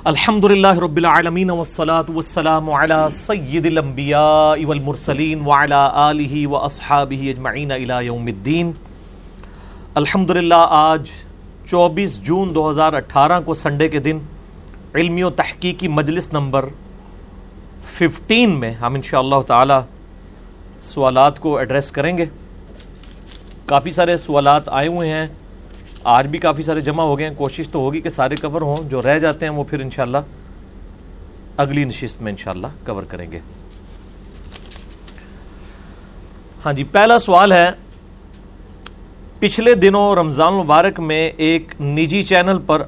الحمد للہ رب العالمین والصلاة والسلام على سید الانبیاء والمرسلین وعلى آلہ واصحابہ اجمعین الى یوم الدین الحمد للہ آج چوبیس جون دو ہزار اٹھارہ کو سنڈے کے دن علمی و تحقیقی مجلس نمبر ففٹین میں ہم انشاءاللہ تعالی سوالات کو ایڈریس کریں گے کافی سارے سوالات آئے ہوئے ہیں آج بھی کافی سارے جمع ہو گئے ہیں۔ کوشش تو ہوگی کہ سارے کور ہوں، جو رہ جاتے ہیں وہ پھر انشاءاللہ اگلی نشست میں انشاءاللہ کور کریں گے۔ ہاں جی پہلا سوال ہے، پچھلے دنوں رمضان مبارک میں ایک نجی چینل پر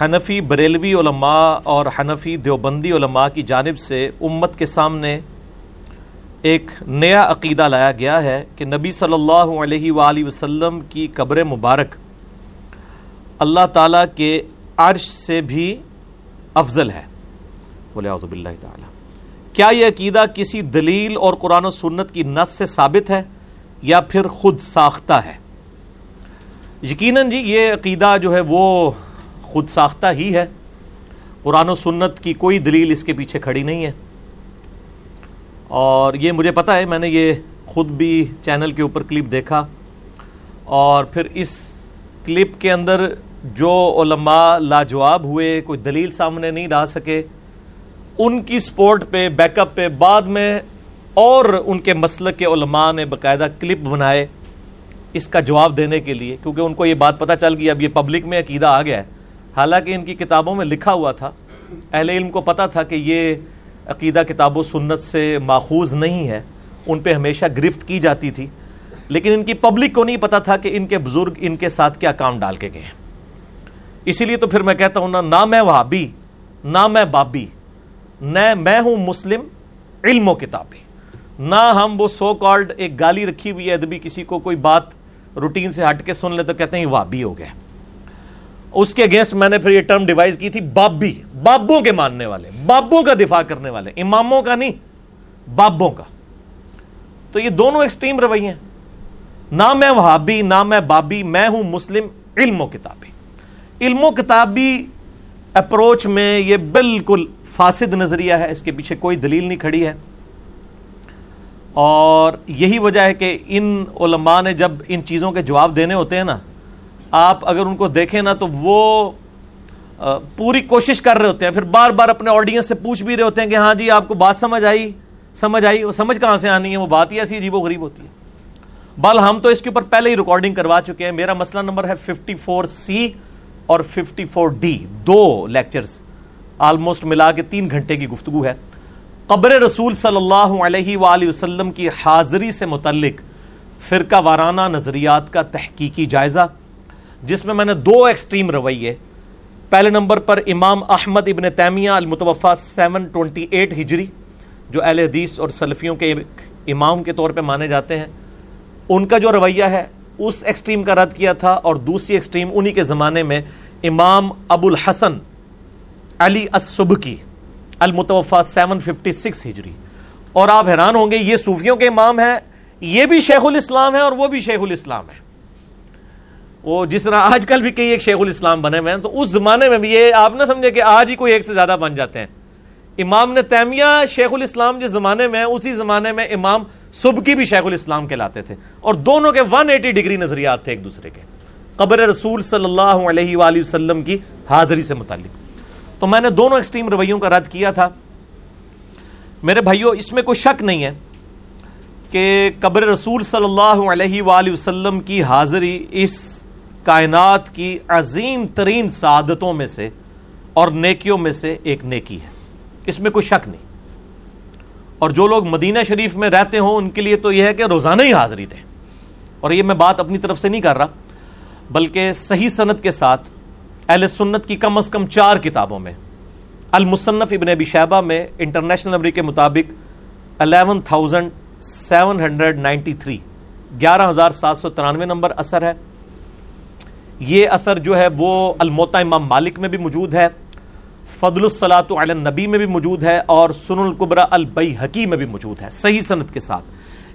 حنفی بریلوی علماء اور حنفی دیوبندی علماء کی جانب سے امت کے سامنے ایک نیا عقیدہ لایا گیا ہے کہ نبی صلی اللہ علیہ وآلہ وسلم کی قبر مبارک اللہ تعالیٰ کے عرش سے بھی افضل ہے۔ بولے اعوذ باللہ تعالیٰ۔ کیا یہ عقیدہ کسی دلیل اور قرآن و سنت کی نس سے ثابت ہے یا پھر خود ساختہ ہے؟ یقیناً جی یہ عقیدہ جو ہے وہ خود ساختہ ہی ہے۔ قرآن و سنت کی کوئی دلیل اس کے پیچھے کھڑی نہیں ہے۔ اور یہ مجھے پتا ہے، میں نے یہ خود بھی چینل کے اوپر کلپ دیکھا۔ اور پھر اس کلپ کے اندر جو علماء لاجواب ہوئے، کوئی دلیل سامنے نہیں لا سکے۔ ان کی سپورٹ پہ، بیک اپ پہ بعد میں اور ان کے مسلک کے علماء نے باقاعدہ کلپ بنائے اس کا جواب دینے کے لیے، کیونکہ ان کو یہ بات پتہ چل گئی، اب یہ پبلک میں عقیدہ آ گیا ہے۔ حالانکہ ان کی کتابوں میں لکھا ہوا تھا، اہل علم کو پتا تھا کہ یہ عقیدہ کتاب و سنت سے ماخوذ نہیں ہے، ان پہ ہمیشہ گرفت کی جاتی تھی۔ لیکن ان کی پبلک کو نہیں پتا تھا کہ ان کے بزرگ ان کے ساتھ کیا کام ڈال کے گئے ہیں۔ اسی لیے تو پھر میں کہتا ہوں نہ میں وہابی، نہ میں بابی، نہ میں ہوں مسلم، علم و کتابی نہ ہم وہ سو کالڈ ایک گالی رکھی ہوئی ہے، ادبی کسی کو کوئی بات روٹین سے ہٹ کے سن لے تو کہتے ہیں وابی ہو گیا۔ اس کے اگینسٹ میں نے پھر یہ ٹرم ڈیوائز کی تھی، بابی۔ بابوں کے ماننے والے، بابوں کا دفاع کرنے والے، اماموں کا نہیں، بابوں کا۔ تو یہ دونوں ایکسٹریم رویے نہ میں وہابی، نہ میں بابی، میں ہوں مسلم، علم و کتابی۔ علم و کتابی اپروچ میں یہ بالکل فاسد نظریہ ہے، اس کے پیچھے کوئی دلیل نہیں کھڑی ہے۔ اور یہی وجہ ہے کہ ان علماء نے جب ان چیزوں کے جواب دینے ہوتے ہیں نا، آپ اگر ان کو دیکھیں نا تو وہ پوری کوشش کر رہے ہوتے ہیں۔ پھر بار بار اپنے آڈینس سے پوچھ بھی رہے ہوتے ہیں کہ ہاں جی آپ کو بات سمجھ آئی؟ سمجھ آئی؟ وہ سمجھ کہاں سے آنی ہے؟ وہ بات ہی ایسی عجیب و غریب ہوتی ہے۔ بل ہم تو اس کے اوپر پہلے ہی ریکارڈنگ کروا چکے ہیں۔ میرا مسئلہ نمبر ہے ففٹی فور سی اور ففٹی فور ڈی دو لیکچرز آلموسٹ ملا کے تین گھنٹے کی گفتگو ہے۔ قبر رسول صلی اللہ علیہ وآلہ وسلم کی حاضری سے متعلق فرقہ وارانہ نظریات کا تحقیقی جائزہ، جس میں میں نے دو ایکسٹریم رویے پہلے نمبر پر امام احمد ابن تیمیہ المتوفہ سیون ٹونٹی ایٹ ہجری، جو اہل حدیث اور سلفیوں کے امام کے طور پہ مانے جاتے ہیں۔ ان کا جو رویہ ہے، اس ایکسٹریم کا رد کیا تھا اور دوسری ایکسٹریم انہی کے زمانے میں امام ابو الحسن علی السبکی المتوفہ سیون ففٹی سکس ہجری۔ اور آپ حیران ہوں گے، یہ صوفیوں کے امام ہیں، یہ بھی شیخ الاسلام ہے اور وہ بھی شیخ الاسلام ہے وہ جس طرح آج کل بھی کئی ایک شیخ الاسلام بنے ہوئے ہیں، تو اس زمانے میں بھی یہ آپ نہ سمجھے کہ آج ہی کوئی ایک سے زیادہ بن جاتے ہیں۔ امام نے تیمیہ شیخ الاسلام جس زمانے میں اسی زمانے میں امام صبح کی بھی شیخ الاسلام کے لاتے تھے اور دونوں کے ون ایٹی ڈگری نظریات تھے ایک دوسرے کے۔ قبر رسول صلی اللہ علیہ وآلہ وسلم کی حاضری سے متعلق۔ تو میں نے دونوں ایکسٹریم رویوں کا رد کیا تھا۔ میرے بھائیوں اس میں کوئی شک نہیں ہے کہ قبر رسول صلی اللہ علیہ وآلہ وسلم کی حاضری اس کائنات کی عظیم ترین سعادتوں میں سے اور نیکیوں میں سے ایک نیکی ہے۔ اس میں کوئی شک نہیں۔ اور جو لوگ مدینہ شریف میں رہتے ہوں، ان کے لیے تو یہ ہے کہ روزانہ ہی حاضری دیں اور یہ میں بات اپنی طرف سے نہیں کر رہا، بلکہ صحیح صنعت کے ساتھ اہل سنت کی کم از کم چار کتابوں میں، المصنف ابن ابی شہبہ میں انٹرنیشنل نمبر کے مطابق eleven thousand seven hundred ninety three گیارہ ہزار سات سو ترانوے نمبر اثر ہے۔ یہ اثر جو ہے وہ الموتا امام مالک میں بھی موجود ہے۔ فضل الصلاۃ علی النبی میں بھی موجود ہے اور سن القبرا البئی حکی میں بھی موجود ہے۔ صحیح صنعت کے ساتھ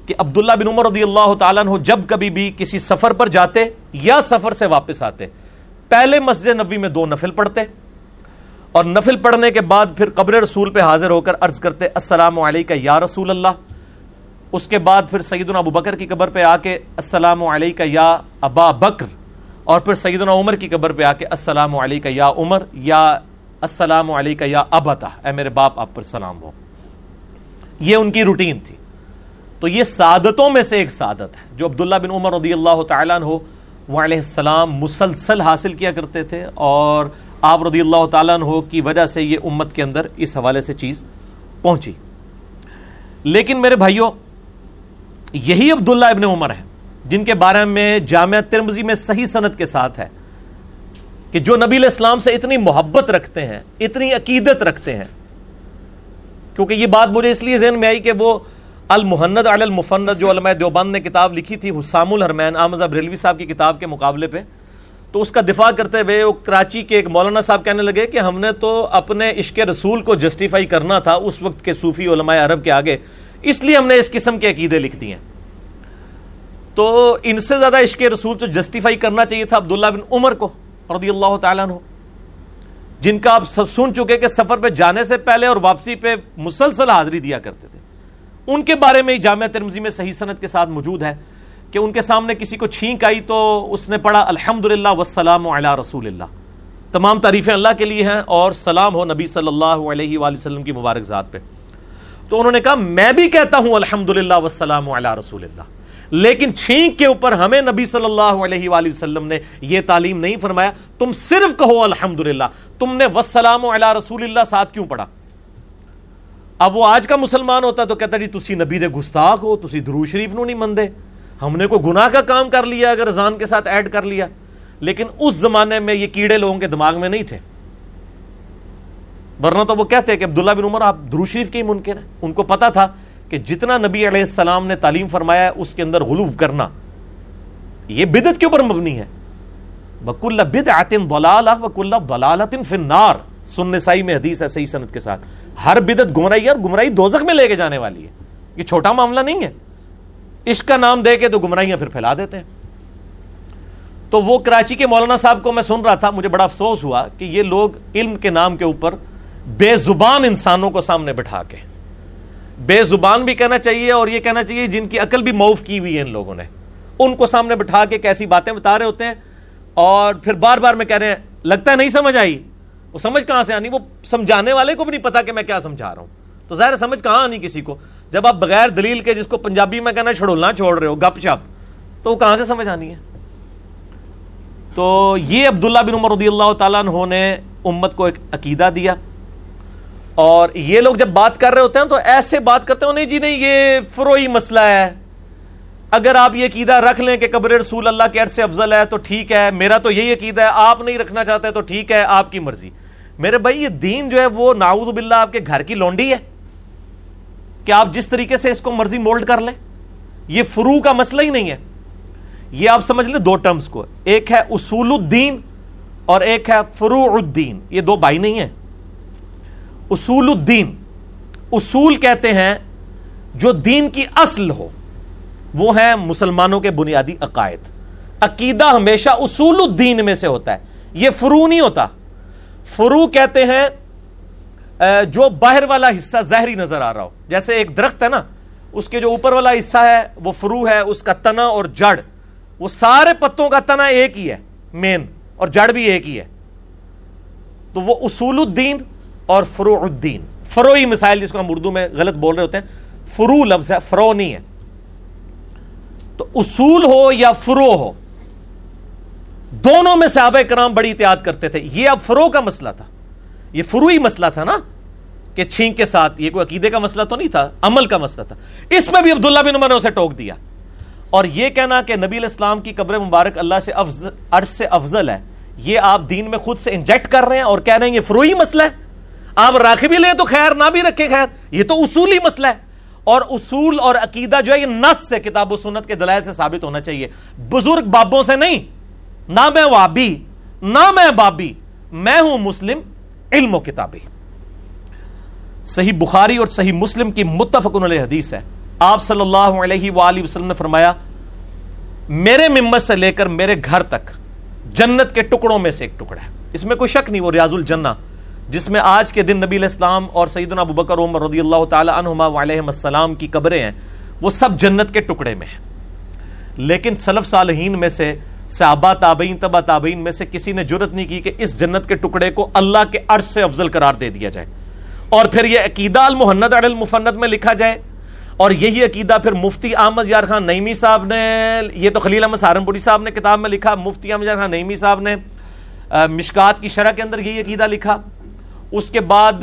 کہ عبداللہ بن عمر رضی اللہ تعالیٰ عنہ جب کبھی بھی کسی سفر پر جاتے یا سفر سے واپس آتے، پہلے مسجد نبی میں دو نفل پڑھتے اور نفل پڑھنے کے بعد پھر قبر رسول پہ حاضر ہو کر عرض کرتے، السلام علیکہ یا رسول اللہ۔ اس کے بعد پھر سیدنا ابو بکر کی قبر پہ آ کے، السلام علیکہ یا ابا بکر۔ اور پھر سیدنا عمر کی قبر پہ آ کے، السلام علیکہ یا عمر یا السلام علیکہ یا ابتا اے میرے باپ، آپ پر سلام ہو۔ یہ ان کی روٹین تھی۔ تو یہ سعادتوں میں سے ایک سعادت ہے، جو عبداللہ بن عمر رضی اللہ تعالیٰ عنہ وہ علیہ السلام مسلسل حاصل کیا کرتے تھے، اور آپ رضی اللہ تعالیٰ عنہ کی وجہ سے یہ امت کے اندر اس حوالے سے چیز پہنچی۔ لیکن میرے بھائیوں یہی عبداللہ ابن عمر ہے جن کے بارے میں جامعہ ترمزی میں صحیح صنعت کے ساتھ ہے۔ کہ جو نبی الاسلام سے اتنی محبت رکھتے ہیں، اتنی عقیدت رکھتے ہیں۔ کیونکہ یہ بات مجھے اس لیے ذہن میں آئی کہ وہ المحند علی المفند جو علماء دیوبند نے کتاب لکھی تھی، حسام الحرمین آمزہ بریلوی صاحب کی کتاب کے مقابلے پہ، تو اس کا دفاع کرتے ہوئے وہ کراچی کے ایک مولانا صاحب کہنے لگے کہ ہم نے تو اپنے عشق رسول کو جسٹیفائی کرنا تھا اس وقت کے صوفی علماء عرب کے آگے، اس لیے ہم نے اس قسم کے عقیدے لکھ دیے۔ تو ان سے زیادہ عشق رسول تو جسٹیفائی کرنا چاہیے تھا عبداللہ بن عمر کو۔ رضی اللہ تعالیٰ عنہ، جن کا آپ سن چکے کہ سفر پہ جانے سے پہلے اور واپسی پہ مسلسل حاضری دیا کرتے تھے۔ ان کے بارے میں جامعہ ترمزی میں صحیح صنعت کے ساتھ موجود ہے کہ ان کے سامنے کسی کو چھینک آئی تو اس نے پڑھا الحمد للہ وسلام علی رسول اللہ۔ تمام تعریفیں اللہ کے لیے ہیں اور سلام ہو نبی صلی اللہ علیہ وآلہ وسلم کی مبارک ذات پہ۔ تو انہوں نے کہا، میں بھی کہتا ہوں الحمد للہ وسلام علی رسول اللہ۔ لیکن چھینک کے اوپر ہمیں نبی صلی اللہ علیہ وآلہ وسلم نے یہ تعلیم نہیں فرمایا۔ تم صرف کہو الحمد تم نے وسلام علی رسول اللہ ساتھ کیوں پڑھا؟ اب وہ آج کا مسلمان ہوتا تو کہتا جی تسی نبی دے گستاخ ہو، تسی درو شریف نو نہیں مندے ہم نے کوئی گناہ کا کام کر لیا اگر ازان کے ساتھ ایڈ کر لیا۔ لیکن اس زمانے میں یہ کیڑے لوگوں کے دماغ میں نہیں تھے۔ ورنہ تو وہ کہتے کہ عبداللہ بن عمر، آپ درو شریف کے ہی منکر ہیں۔ ان کو پتا تھا کہ جتنا نبی علیہ السلام نے تعلیم فرمایا ہے، اس کے اندر غلوب کرنا۔ یہ بدت کے اوپر مبنی ہے۔ بک بد آتن بلا وکل بلالتن فنار سننے سائی میں حدیث ہے، صحیح صنعت کے ساتھ۔ ہر بدت گمراہی اور گمراہی دوزخ میں لے کے جانے والی ہے۔ یہ چھوٹا معاملہ نہیں ہے۔ عشق کا نام دے کے تو گمراہیاں پھر پھیلا دیتے ہیں۔ تو وہ کراچی کے مولانا صاحب کو میں سن رہا تھا، مجھے بڑا افسوس ہوا کہ یہ لوگ علم کے نام کے اوپر بے زبان انسانوں کو سامنے بٹھا کے۔ بے زبان بھی کہنا چاہیے اور یہ کہنا چاہیے جن کی عقل بھی موف کی ہوئی ہے ان لوگوں نے۔ ان کو سامنے بٹھا کے کیسی باتیں بتا رہے ہوتے ہیں اور پھر بار بار میں کہہ رہے ہیں، لگتا ہے نہیں سمجھ آئی۔ وہ سمجھ کہاں سے آنی؟ وہ سمجھانے والے کو بھی نہیں پتا کہ میں کیا سمجھا رہا ہوں۔ تو ظاہر سمجھ کہاں آنی کسی کو؟ جب آپ بغیر دلیل کے جس کو پنجابی میں کہنا چھڑولنا چھوڑ رہے ہو، گپ چپ، تو وہ کہاں سے سمجھ آنی ہے؟ تو یہ عبداللہ بن عمر رضی اللہ تعالیٰ عنہ نے امت کو ایک عقیدہ دیا۔ اور یہ لوگ جب بات کر رہے ہوتے ہیں تو ایسے بات کرتے ہیں نہیں جی نہیں، یہ فروئی مسئلہ ہے۔ اگر آپ یہ عقیدہ رکھ لیں کہ قبر رسول اللہ کے عرصے افضل ہے تو ٹھیک ہے، میرا تو یہی عقیدہ ہے، آپ نہیں رکھنا چاہتے تو ٹھیک ہے، آپ کی مرضی۔ میرے بھائی، یہ دین جو ہے وہ ناؤد باللہ آپ کے گھر کی لونڈی ہے۔ کہ آپ جس طریقے سے اس کو مرضی مولڈ کر لیں۔ یہ فرو کا مسئلہ ہی نہیں ہے۔ یہ آپ سمجھ لیں، دو ٹرمز کو۔ ایک ہے اصول الدین اور ایک ہے فروع الدین۔ یہ دو بھائی نہیں ہیں۔ اصول الدین۔ اصول کہتے ہیں جو دین کی اصل ہو، وہ ہے مسلمانوں کے بنیادی عقائد۔ عقیدہ ہمیشہ اصول الدین میں سے ہوتا ہے۔ یہ فرو نہیں ہوتا۔ فرو کہتے ہیں جو باہر والا حصہ زہری نظر آ رہا ہو۔ جیسے ایک درخت ہے نا، اس کے جو اوپر والا حصہ ہے، وہ فرو ہے، اس کا تنا اور جڑ۔ وہ سارے پتوں کا تنا ایک ہی ہے مین اور جڑ بھی ایک ہی ہے۔ تو وہ اصول الدین اور فرو الدین۔ فروئی مسائل جس کو ہم اردو میں غلط بول رہے ہوتے ہیں۔ فرو لفظ ہے فرو نہیں ہے۔ تو اصول ہو یا فرو ہو، دونوں میں صحابہ کرام بڑی احتیاط کرتے تھے۔ یہ اب فرو کا مسئلہ تھا۔ یہ فروئی مسئلہ تھا نا، کہ چھینک کے ساتھ، یہ کوئی عقیدے کا مسئلہ تو نہیں تھا، عمل کا مسئلہ تھا۔ اس میں بھی عبداللہ بن عمر نے اسے ٹوک دیا۔ اور یہ کہنا کہ نبی الاسلام کی قبر مبارک اللہ سے افضل عرض سے افضل ہے، یہ آپ دین میں خود سے انجیکٹ کر رہے ہیں اور کہہ رہے ہیں یہ فروئی مسئلہ ہے۔ آپ راکھ بھی لیں تو خیر، نہ بھی رکھے خیر۔ یہ تو اصولی مسئلہ ہے۔ اور اصول اور عقیدہ جو ہے، یہ نس سے کتاب و سنت کے دلائل سے ثابت ہونا چاہیے۔ بزرگ بابوں سے نہیں۔ نہ میں وابی، نہ میں بابی، میں ہوں مسلم علم و کتابی۔ صحیح بخاری اور صحیح مسلم کی متفق علیہ حدیث ہے۔ آپ صلی اللہ علیہ وآلہ وسلم نے فرمایا، میرے ممت سے لے کر میرے گھر تک جنت کے ٹکڑوں میں سے ایک ٹکڑا ہے۔ اس میں کوئی شک نہیں، وہ ریاض الجنہ۔ جس میں آج کے دن نبی الاسلام اور سیدنا ابو بکر عمر رضی اللہ تعالی عنہما علیہ السلام کی قبریں ہیں، وہ سب جنت کے ٹکڑے میں ہیں۔ لیکن سلف صالحین میں سے، صحابہ تابعین تبا تابعین میں سے کسی نے جرت نہیں کی کہ اس جنت کے ٹکڑے کو اللہ کے عرش سے افضل قرار دے دیا جائے۔ اور پھر یہ عقیدہ المحند علی المفند میں لکھا جائے۔ اور یہی عقیدہ پھر مفتی احمد یار خان نعیمی صاحب نے، یہ تو خلیل احمد سہارنپوری صاحب نے کتاب میں لکھا، مفتی احمد یار خان نعیمی صاحب نے مشکات کی شرح کے اندر یہی عقیدہ لکھا۔ اس کے بعد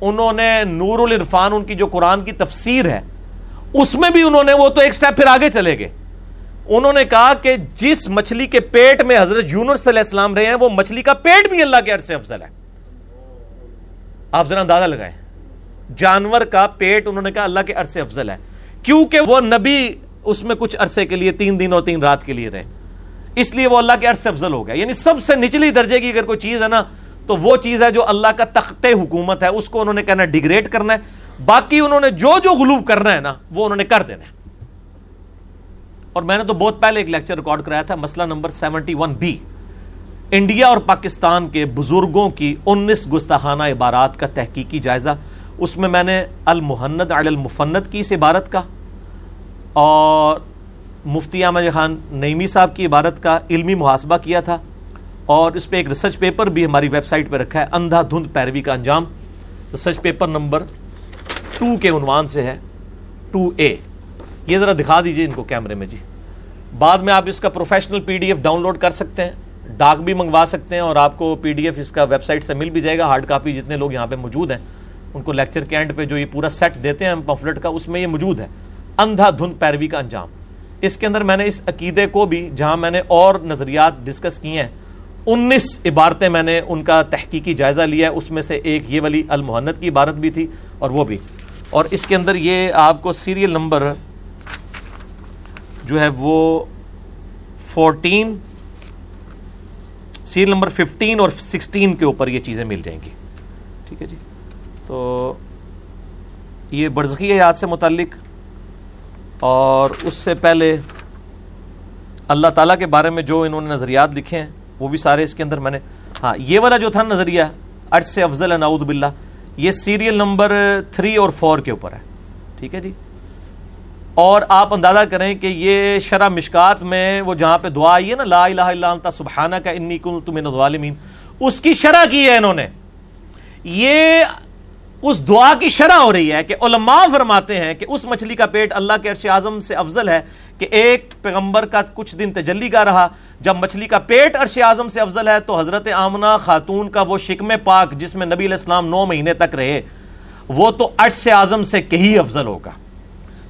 انہوں نے نور العرفان، ان کی جو قرآن کی تفسیر ہے، اس میں بھی انہوں نے وہ تو ایک سٹیپ پھر آگے چلے گئے۔ انہوں نے کہا کہ جس مچھلی کے پیٹ میں حضرت یونس علیہ السلام رہے ہیں، وہ مچھلی کا پیٹ بھی اللہ کے عرص سے افضل ہے۔ آپ ذرا اندازہ لگائیں۔ جانور کا پیٹ انہوں نے کہا اللہ کے عرصے افضل ہے۔ کیونکہ وہ نبی اس میں کچھ عرصے کے لیے تین دن اور تین رات کے لیے رہے۔ اس لیے وہ اللہ کے عرصے افضل ہو گیا۔ یعنی سب سے نچلی درجے کی اگر کوئی چیز ہے نا تو وہ چیز ہے جو اللہ کا تخت حکومت ہے، اس کو انہوں نے کہنا ڈیگریڈ کرنا ہے۔ باقی انہوں نے جو جو غلوب کرنا ہے نا، وہ انہوں نے کر دینا ہے۔ اور میں نے تو بہت پہلے ایک لیکچر ریکارڈ کرایا تھا، مسئلہ number seventy one B. India اور پاکستان کے بزرگوں کی انیس گستاخانہ عبارات کا تحقیقی جائزہ۔ اس میں میں نے المحند علی المفند کی اس عبارت کا، اور مفتی احمد خان نعیمی صاحب کی عبارت کا علمی محاسبہ کیا تھا۔ اور اس پہ ایک ریسرچ پیپر بھی ہماری ویب سائٹ پہ رکھا ہے، اندھا دھند پیروی کا انجام۔ ریسرچ پیپر نمبر ٹو کے عنوان سے ہے ٹو اے۔ یہ ذرا دکھا دیجیے ان کو کیمرے میں جی۔ بعد میں آپ اس کا professional P D F download کر سکتے ہیں، ڈاک بھی منگوا سکتے ہیں اور آپ کو پی ڈی ایف اس کا ویب سائٹ سے مل بھی جائے گا۔ ہارڈ کاپی جتنے لوگ یہاں پہ موجود ہیں، ان کو لیکچر کے اینڈ پہ جو یہ پورا سیٹ دیتے ہیں ہم پمفلٹ کا، اس میں یہ موجود ہے۔ اندھا دھند پیروی کا انجام۔ اس کے اندر میں نے اس عقیدے کو بھی، جہاں میں نے اور نظریات ڈسکس کیے ہیں انیس عبارتیں میں نے ان کا تحقیقی جائزہ لیا ہے، اس میں سے ایک یہ والی المحنت کی عبارت بھی تھی اور وہ بھی۔ اور اس کے اندر یہ آپ کو سیریل نمبر جو ہے وہ فورٹین، سیریل نمبر ففٹین اور سکسٹین کے اوپر یہ چیزیں مل جائیں گی۔ ٹھیک ہے جی؟ تو یہ برزخی حیات سے متعلق اور اس سے پہلے اللہ تعالیٰ کے بارے میں جو انہوں نے نظریات لکھے ہیں وہ بھی سارے اس کے اندر میں نے ہاں یہ والا جو تھا نظریہ ارج سے افضل نعوذ باللہ، یہ سیریل نمبر تھری اور فور کے اوپر ہے۔ ٹھیک ہے جی؟ اور آپ اندازہ کریں کہ یہ شرح مشکات میں وہ جہاں پہ دعا آئی ہے نا، لا الہ الا انت سبحانہ کا انی کنت تم الظالمین، اس کی شرح کی ہے انہوں نے۔ یہ اس دعا کی شرح ہو رہی ہے کہ علماء فرماتے ہیں کہ اس مچھلی کا پیٹ اللہ کے عرش اعظم سے افضل ہے کہ ایک پیغمبر کا کچھ دن تجلی کا رہا۔ جب مچھلی کا پیٹ عرش اعظم سے افضل ہے تو حضرت آمنہ خاتون کا وہ شکم پاک جس میں نبی علیہ السلام نو مہینے تک رہے، وہ تو عرش اعظم سے کہیں افضل ہوگا۔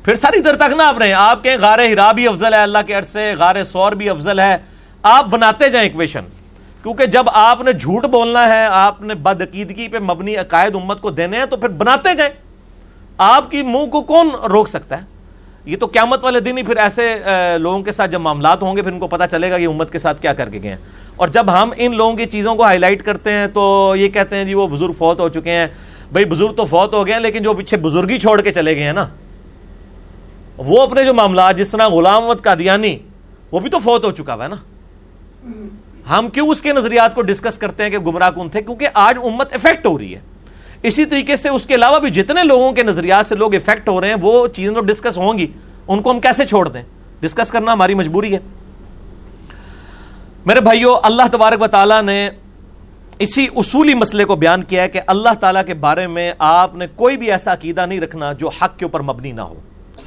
پھر ساری در تک نہ آپ رہے آپ کہیں غار ہرا بھی افضل ہے، اللہ کے عرص سے غار سور بھی افضل ہے۔ آپ بناتے جائیں اکویشن کیونکہ جب آپ نے جھوٹ بولنا ہے، آپ نے بدعقیدگی پہ مبنی عقائد امت کو دینے ہیں، تو پھر بناتے جائیں۔ آپ کی منہ کو کون روک سکتا ہے؟ یہ تو قیامت والے دن ہی پھر ایسے لوگوں کے ساتھ جب معاملات ہوں گے، پھر ان کو پتا چلے گا کہ امت کے ساتھ کیا کر کے گئے ہیں۔ اور جب ہم ان لوگوں کی چیزوں کو ہائی لائٹ کرتے ہیں، تو یہ کہتے ہیں جی وہ بزرگ فوت ہو چکے ہیں۔ بھائی بزرگ تو فوت ہو گئے ہیں، لیکن جو پیچھے بزرگی چھوڑ کے چلے گئے ہیں نا، وہ اپنے جو معاملات، جس طرح غلام مت کا وہ بھی تو فوت ہو چکا ہوا ہے نا۔ ہم کیوں اس کے نظریات کو ڈسکس کرتے ہیں کہ گمراہ کن تھے؟ کیونکہ آج امت افیکٹ ہو رہی ہے۔ اسی طریقے سے اس کے علاوہ بھی جتنے لوگوں کے نظریات سے لوگ افیکٹ ہو رہے ہیں، وہ چیزیں تو ڈسکس ہوں گی۔ ان کو ہم کیسے چھوڑ دیں؟ ڈسکس کرنا ہماری مجبوری ہے۔ میرے بھائیو، اللہ تبارک و تعالیٰ نے اسی اصولی مسئلے کو بیان کیا ہے کہ اللہ تعالیٰ کے بارے میں آپ نے کوئی بھی ایسا عقیدہ نہیں رکھنا جو حق کے اوپر مبنی نہ ہو۔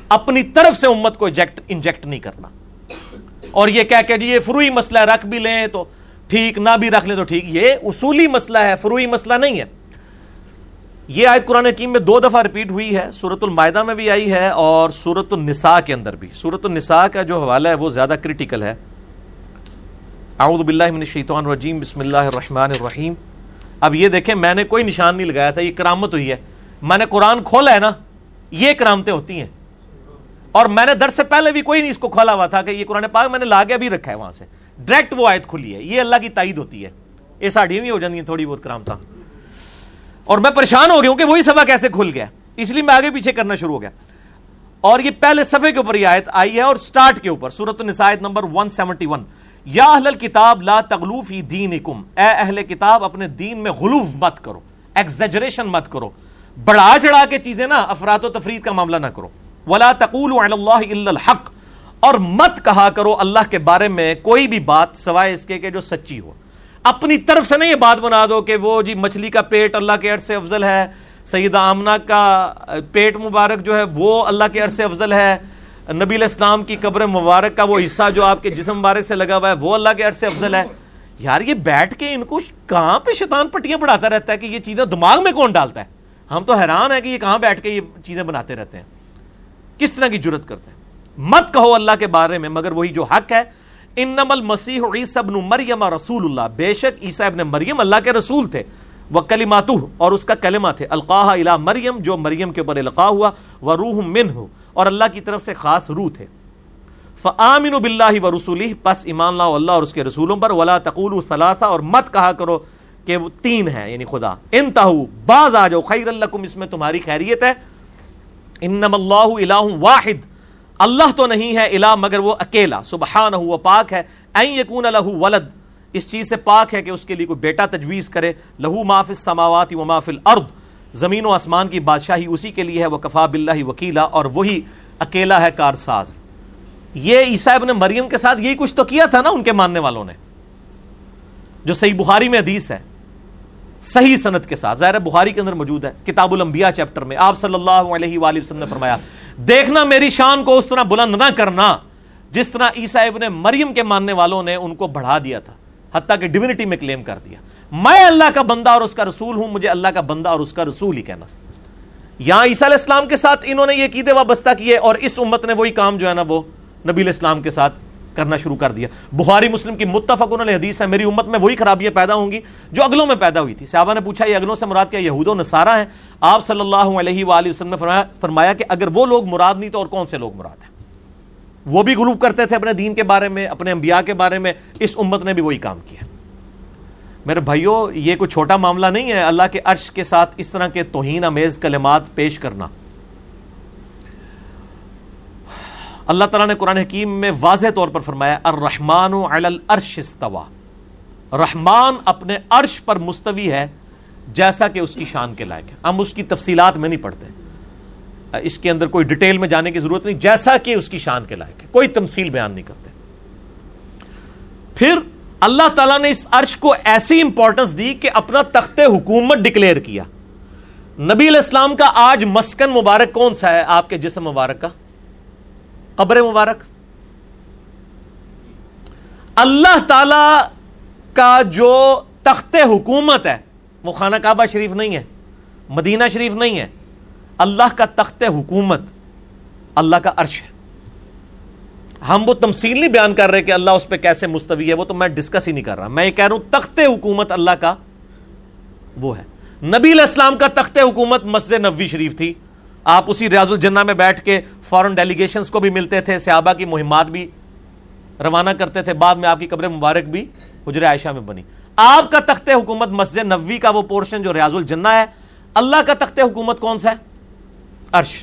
اپنی طرف سے امت کو انجیکٹ نہیں کرنا۔ اور یہ کہہ کہ جی یہ فروئی مسئلہ ہے رکھ بھی لیں تو ٹھیک، نہ بھی رکھ لیں تو ٹھیک۔ یہ اصولی مسئلہ ہے، فروئی مسئلہ نہیں ہے۔ یہ آیت قرآن حکیم میں دو دفعہ ریپیٹ ہوئی ہے سورت المائدہ میں بھی آئی ہے اور سورت النساء کے اندر بھی۔ سورت النساء کا جو حوالہ ہے وہ زیادہ کریٹیکل ہے۔ اعوذ باللہ من الشیطان الرجیم، بسم اللہ الرحمن الرحیم۔ اب یہ دیکھیں، میں نے کوئی نشان نہیں لگایا تھا، یہ کرامت ہوئی ہے۔ میں نے قرآن کھولا ہے نا، یہ کرامتیں ہوتی ہیں۔ اور میں نے در سے پہلے بھی کوئی نہیں اس کو کھولا ہوا تھا کہ یہ قرآن پاک میں نے لا کے بھی رکھا ہے وہاں سے۔ ڈائریکٹ وہ آیت کھلی ہے۔ یہ اللہ کی تائید ہوتی ہے۔ یہ ساڑھی بھی ہو جاتی ہیں، تھوڑی بہت کرام تھا۔ اور میں پریشان ہو گیا ہوں کہ وہی سبا کیسے کھل گیا۔ اس لیے میں آگے پیچھے کرنا شروع ہو گیا۔ اور یہ پہلے صفحے کے اوپر یہ آیت آئی ہے اور سٹارٹ کے اوپر سورت النسائد نمبر 171 یا اہل کتاب لا تغلوفی دینکم۔ اے اہل کتاب، اپنے دین میں غلوف مت کرو۔ ایکزیجریشن مت کرو۔ بڑھا چڑھا کے چیزیں نا، افراد و تفرید کا معاملہ نہ کرو۔ ولا تقول اللہ الا الحق۔ اور مت کہا کرو اللہ کے بارے میں کوئی بھی بات سوائے اس کے کہ جو سچی ہو۔ اپنی طرف سے نہیں یہ بات بنا دو کہ وہ جی مچھلی کا پیٹ اللہ کے عرص سے افضل ہے، سیدہ آمنہ کا پیٹ مبارک جو ہے وہ اللہ کے عرص سے افضل ہے، نبی الاسلام کی قبر مبارک کا وہ حصہ جو آپ کے جسم مبارک سے لگا ہوا ہے وہ اللہ کے عرص سے افضل ہے۔ یار یہ بیٹھ کے ان کو کہاں پہ شیطان پٹیاں پڑھاتا رہتا ہے کہ یہ چیزیں دماغ میں کون ڈالتا ہے؟ ہم تو حیران ہیں کہ یہ کہاں بیٹھ کے یہ چیزیں بناتے رہتے ہیں۔ کس طرح کی جرت کرتے ہیں؟ مت کہو اللہ کے بارے میں، مگر وہی جو حق ہے۔ انم المسیح عیسی ابن مریم رسول اللہ بے شک عیسیٰ ابن مریم اللہ کے رسول تھے۔ وہ کلماتو اور اس کا کلمہ تھے۔ القاہ الا مریم، جو مریم کے اوپر القاع ہوا۔ وہ روح من ہو اور اللہ کی طرف سے خاص روح تھے۔ فآمن باللہ و رسولی پس ایمان لاؤ اللہ اور اس کے رسولوں پر۔ ولا تقول ثلاثہ، اور مت کہا کرو کہ وہ تین ہے یعنی خدا۔ انتہو، باز آ جاؤ۔ خیر اللہ اس میں تمہاری خیریت ہے۔ انم اللہ الہ واحد. اللہ تو نہیں ہے الہ مگر وہ اکیلا. سبحانہ وہ پاک ہے. این یکون لہو ولد. اس چیز سے پاک ہے کہ اس کے لیے کوئی بیٹا تجویز کرے. لہو مافِ السماوات و مافِ الارض زمین و آسمان کی بادشاہی اسی کے لیے ہے. وہ کفا بلّہ وکیلا اور وہی اکیلا ہے کارساز. یہ عیسیٰ ابن مریم کے ساتھ یہی کچھ تو کیا تھا نا ان کے ماننے والوں نے؟ جو صحیح بخاری میں حدیث ہے. صحیح صنعت کے ساتھ۔ ظاہر بخاری کے اندر موجود ہے، کتاب الانبیاء چیپٹر میں۔ آپ صلی اللہ علیہ وآلہ وسلم نے فرمایا، دیکھنا میری شان کو اس طرح بلند نہ کرنا، جس طرح عیسیٰ ابن مریم کے ماننے والوں نے ان کو بڑھا دیا تھا، حتیٰ کہ ڈیونٹی میں کلیم کر دیا۔ میں اللہ کا بندہ اور اس کا رسول ہوں، مجھے اللہ کا بندہ اور اس کا رسول ہی کہنا۔ یہاں عیسیٰ علیہ السلام کے ساتھ انہوں نے یہ قیدے وابستہ کیے اور اس امت نے وہی کام جو ہے نا وہ نبی علیہ السلام کے ساتھ کرنا شروع کر دیا۔ بخاری مسلم کی متفق علیہ حدیث ہے میری امت میں وہی خرابیاں پیدا ہوں گی جو اگلوں میں پیدا ہوئی تھی۔ صحابہ نے پوچھا یہ اگلوں سے مراد کیا یہود و نصارہ ہیں؟ آپ صلی اللہ علیہ وآلہ وسلم نے فرمایا, فرمایا کہ اگر وہ لوگ مراد نہیں تو اور کون سے لوگ مراد ہیں؟ وہ بھی غلوب کرتے تھے اپنے دین کے بارے میں اپنے انبیاء کے بارے میں اس امت نے بھی وہی کام کیا۔ میرے بھائیوں یہ کوئی چھوٹا معاملہ نہیں ہے اللہ کے عرش کے ساتھ اس طرح کے توہین امیز کلمات پیش کرنا۔ اللہ تعالیٰ نے قرآن حکیم میں واضح طور پر فرمایا، الرحمن علی الارش استوا رحمان اپنے عرش پر مستوی ہے، جیسا کہ اس کی شان کے لائق ہے۔ ہم اس کی تفصیلات میں نہیں پڑھتے۔ اس کے اندر کوئی ڈیٹیل میں جانے کی ضرورت نہیں، جیسا کہ اس کی شان کے لائق ہے۔ کوئی تمثیل بیان نہیں کرتے۔ پھر اللہ تعالیٰ نے اس عرش کو ایسی امپورٹنس دی کہ اپنا تخت حکومت ڈکلیئر کیا۔ نبی علیہ السلام کا آج مسکن مبارک کون سا ہے؟ آپ کے جسم مبارک کا۔ قبر مبارک۔ اللہ تعالی کا جو تخت حکومت ہے، وہ خانہ کعبہ شریف نہیں ہے، مدینہ شریف نہیں ہے، اللہ کا تخت حکومت، اللہ کا عرش ہے۔ ہم وہ تمثیل نہیں بیان کر رہے کہ اللہ اس پہ کیسے مستوی ہے، وہ تو میں ڈسکس ہی نہیں کر رہا۔ میں یہ کہہ رہا ہوں، تخت حکومت اللہ کا وہ ہے۔ نبی علیہ السلام کا تخت حکومت مسجد نبوی شریف تھی۔ آپ اسی ریاض الجنہ میں بیٹھ کے فورن ڈیلیگیشنز کو بھی ملتے تھے، صحابہ کی مہمات بھی روانہ کرتے تھے، بعد میں آپ کی قبر مبارک بھی حجر عائشہ میں بنی۔ آپ کا تخت حکومت مسجد نبوی کا وہ پورشن جو ریاض الجنہ ہے، اللہ کا تخت حکومت کون سا ہے؟ عرش۔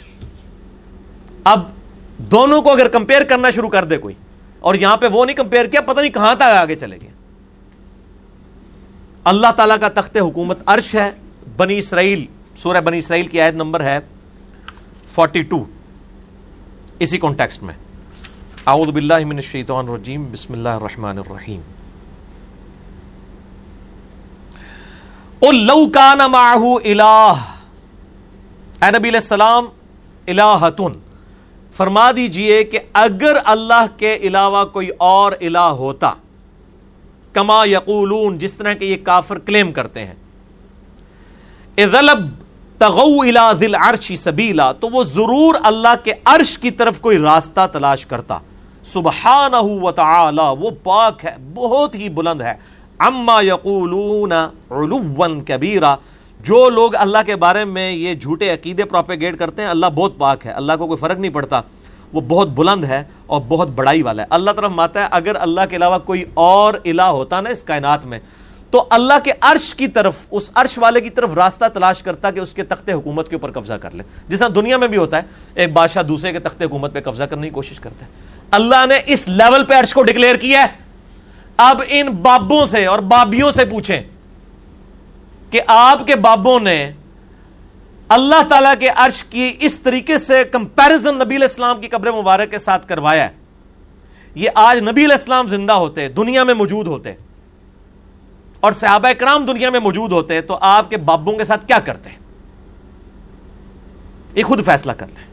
اب دونوں کو اگر کمپیئر کرنا شروع کر دے کوئی، اور یہاں پہ وہ نہیں کمپیئر کیا، پتہ نہیں کہاں تک آگے چلے گئے۔ اللہ تعالیٰ کا تخت حکومت عرش ہے، بنی اسرائیل، سورہ بنی اسرائیل کی آیت نمبر ہے۔ 42 اسی کانٹیکسٹ میں۔ اعوذ باللہ من الشیطان الرجیم، بسم اللہ الرحمن الرحیم۔ لو کان معه الہ۔ اے نبی علیہ السلام، الہتن۔ فرما دیجیے کہ اگر اللہ کے علاوہ کوئی اور الہ ہوتا، کما یقولون، جس طرح کہ یہ کافر کلیم کرتے ہیں۔ اذلب ذل عرشی سبیلا، تو وہ ضرور اللہ کے عرش کی طرف کوئی راستہ تلاش کرتا۔ سبحانہ و تعالی، وہ پاک ہے، بہت ہی بلند ہے۔ اما یقولون علوا کبیرا، جو لوگ اللہ کے بارے میں یہ جھوٹے عقیدے پروپیگیٹ کرتے ہیں، اللہ بہت پاک ہے، اللہ کو کوئی فرق نہیں پڑتا۔ وہ بہت بلند ہے اور بہت بڑائی والا ہے۔ اللہ طرف ماتا ہے، اگر اللہ کے علاوہ کوئی اور الہ ہوتا نا اس کائنات میں تو اللہ کے عرش کی طرف، اس عرش والے کی طرف راستہ تلاش کرتا کہ اس کے تخت حکومت کے اوپر قبضہ کر لے۔ جس طرح دنیا میں بھی ہوتا ہے، ایک بادشاہ دوسرے کے تخت حکومت پہ قبضہ کرنے کی کوشش کرتا ہے۔ اللہ نے اس لیول پہ عرش کو ڈکلیئر کیا ہے۔ اب ان بابوں سے اور بابیوں سے پوچھیں کہ آپ کے بابوں نے اللہ تعالی کے عرش کی اس طریقے سے کمپیرزن نبی الاسلام کی قبر مبارک کے ساتھ کروایا ہے۔ یہ آج نبی الاسلام زندہ ہوتے، دنیا میں موجود ہوتے۔ اور صحابہ کرام دنیا میں موجود ہوتے تو آپ کے بابوں کے ساتھ کیا کرتے یہ خود فیصلہ کر لیں۔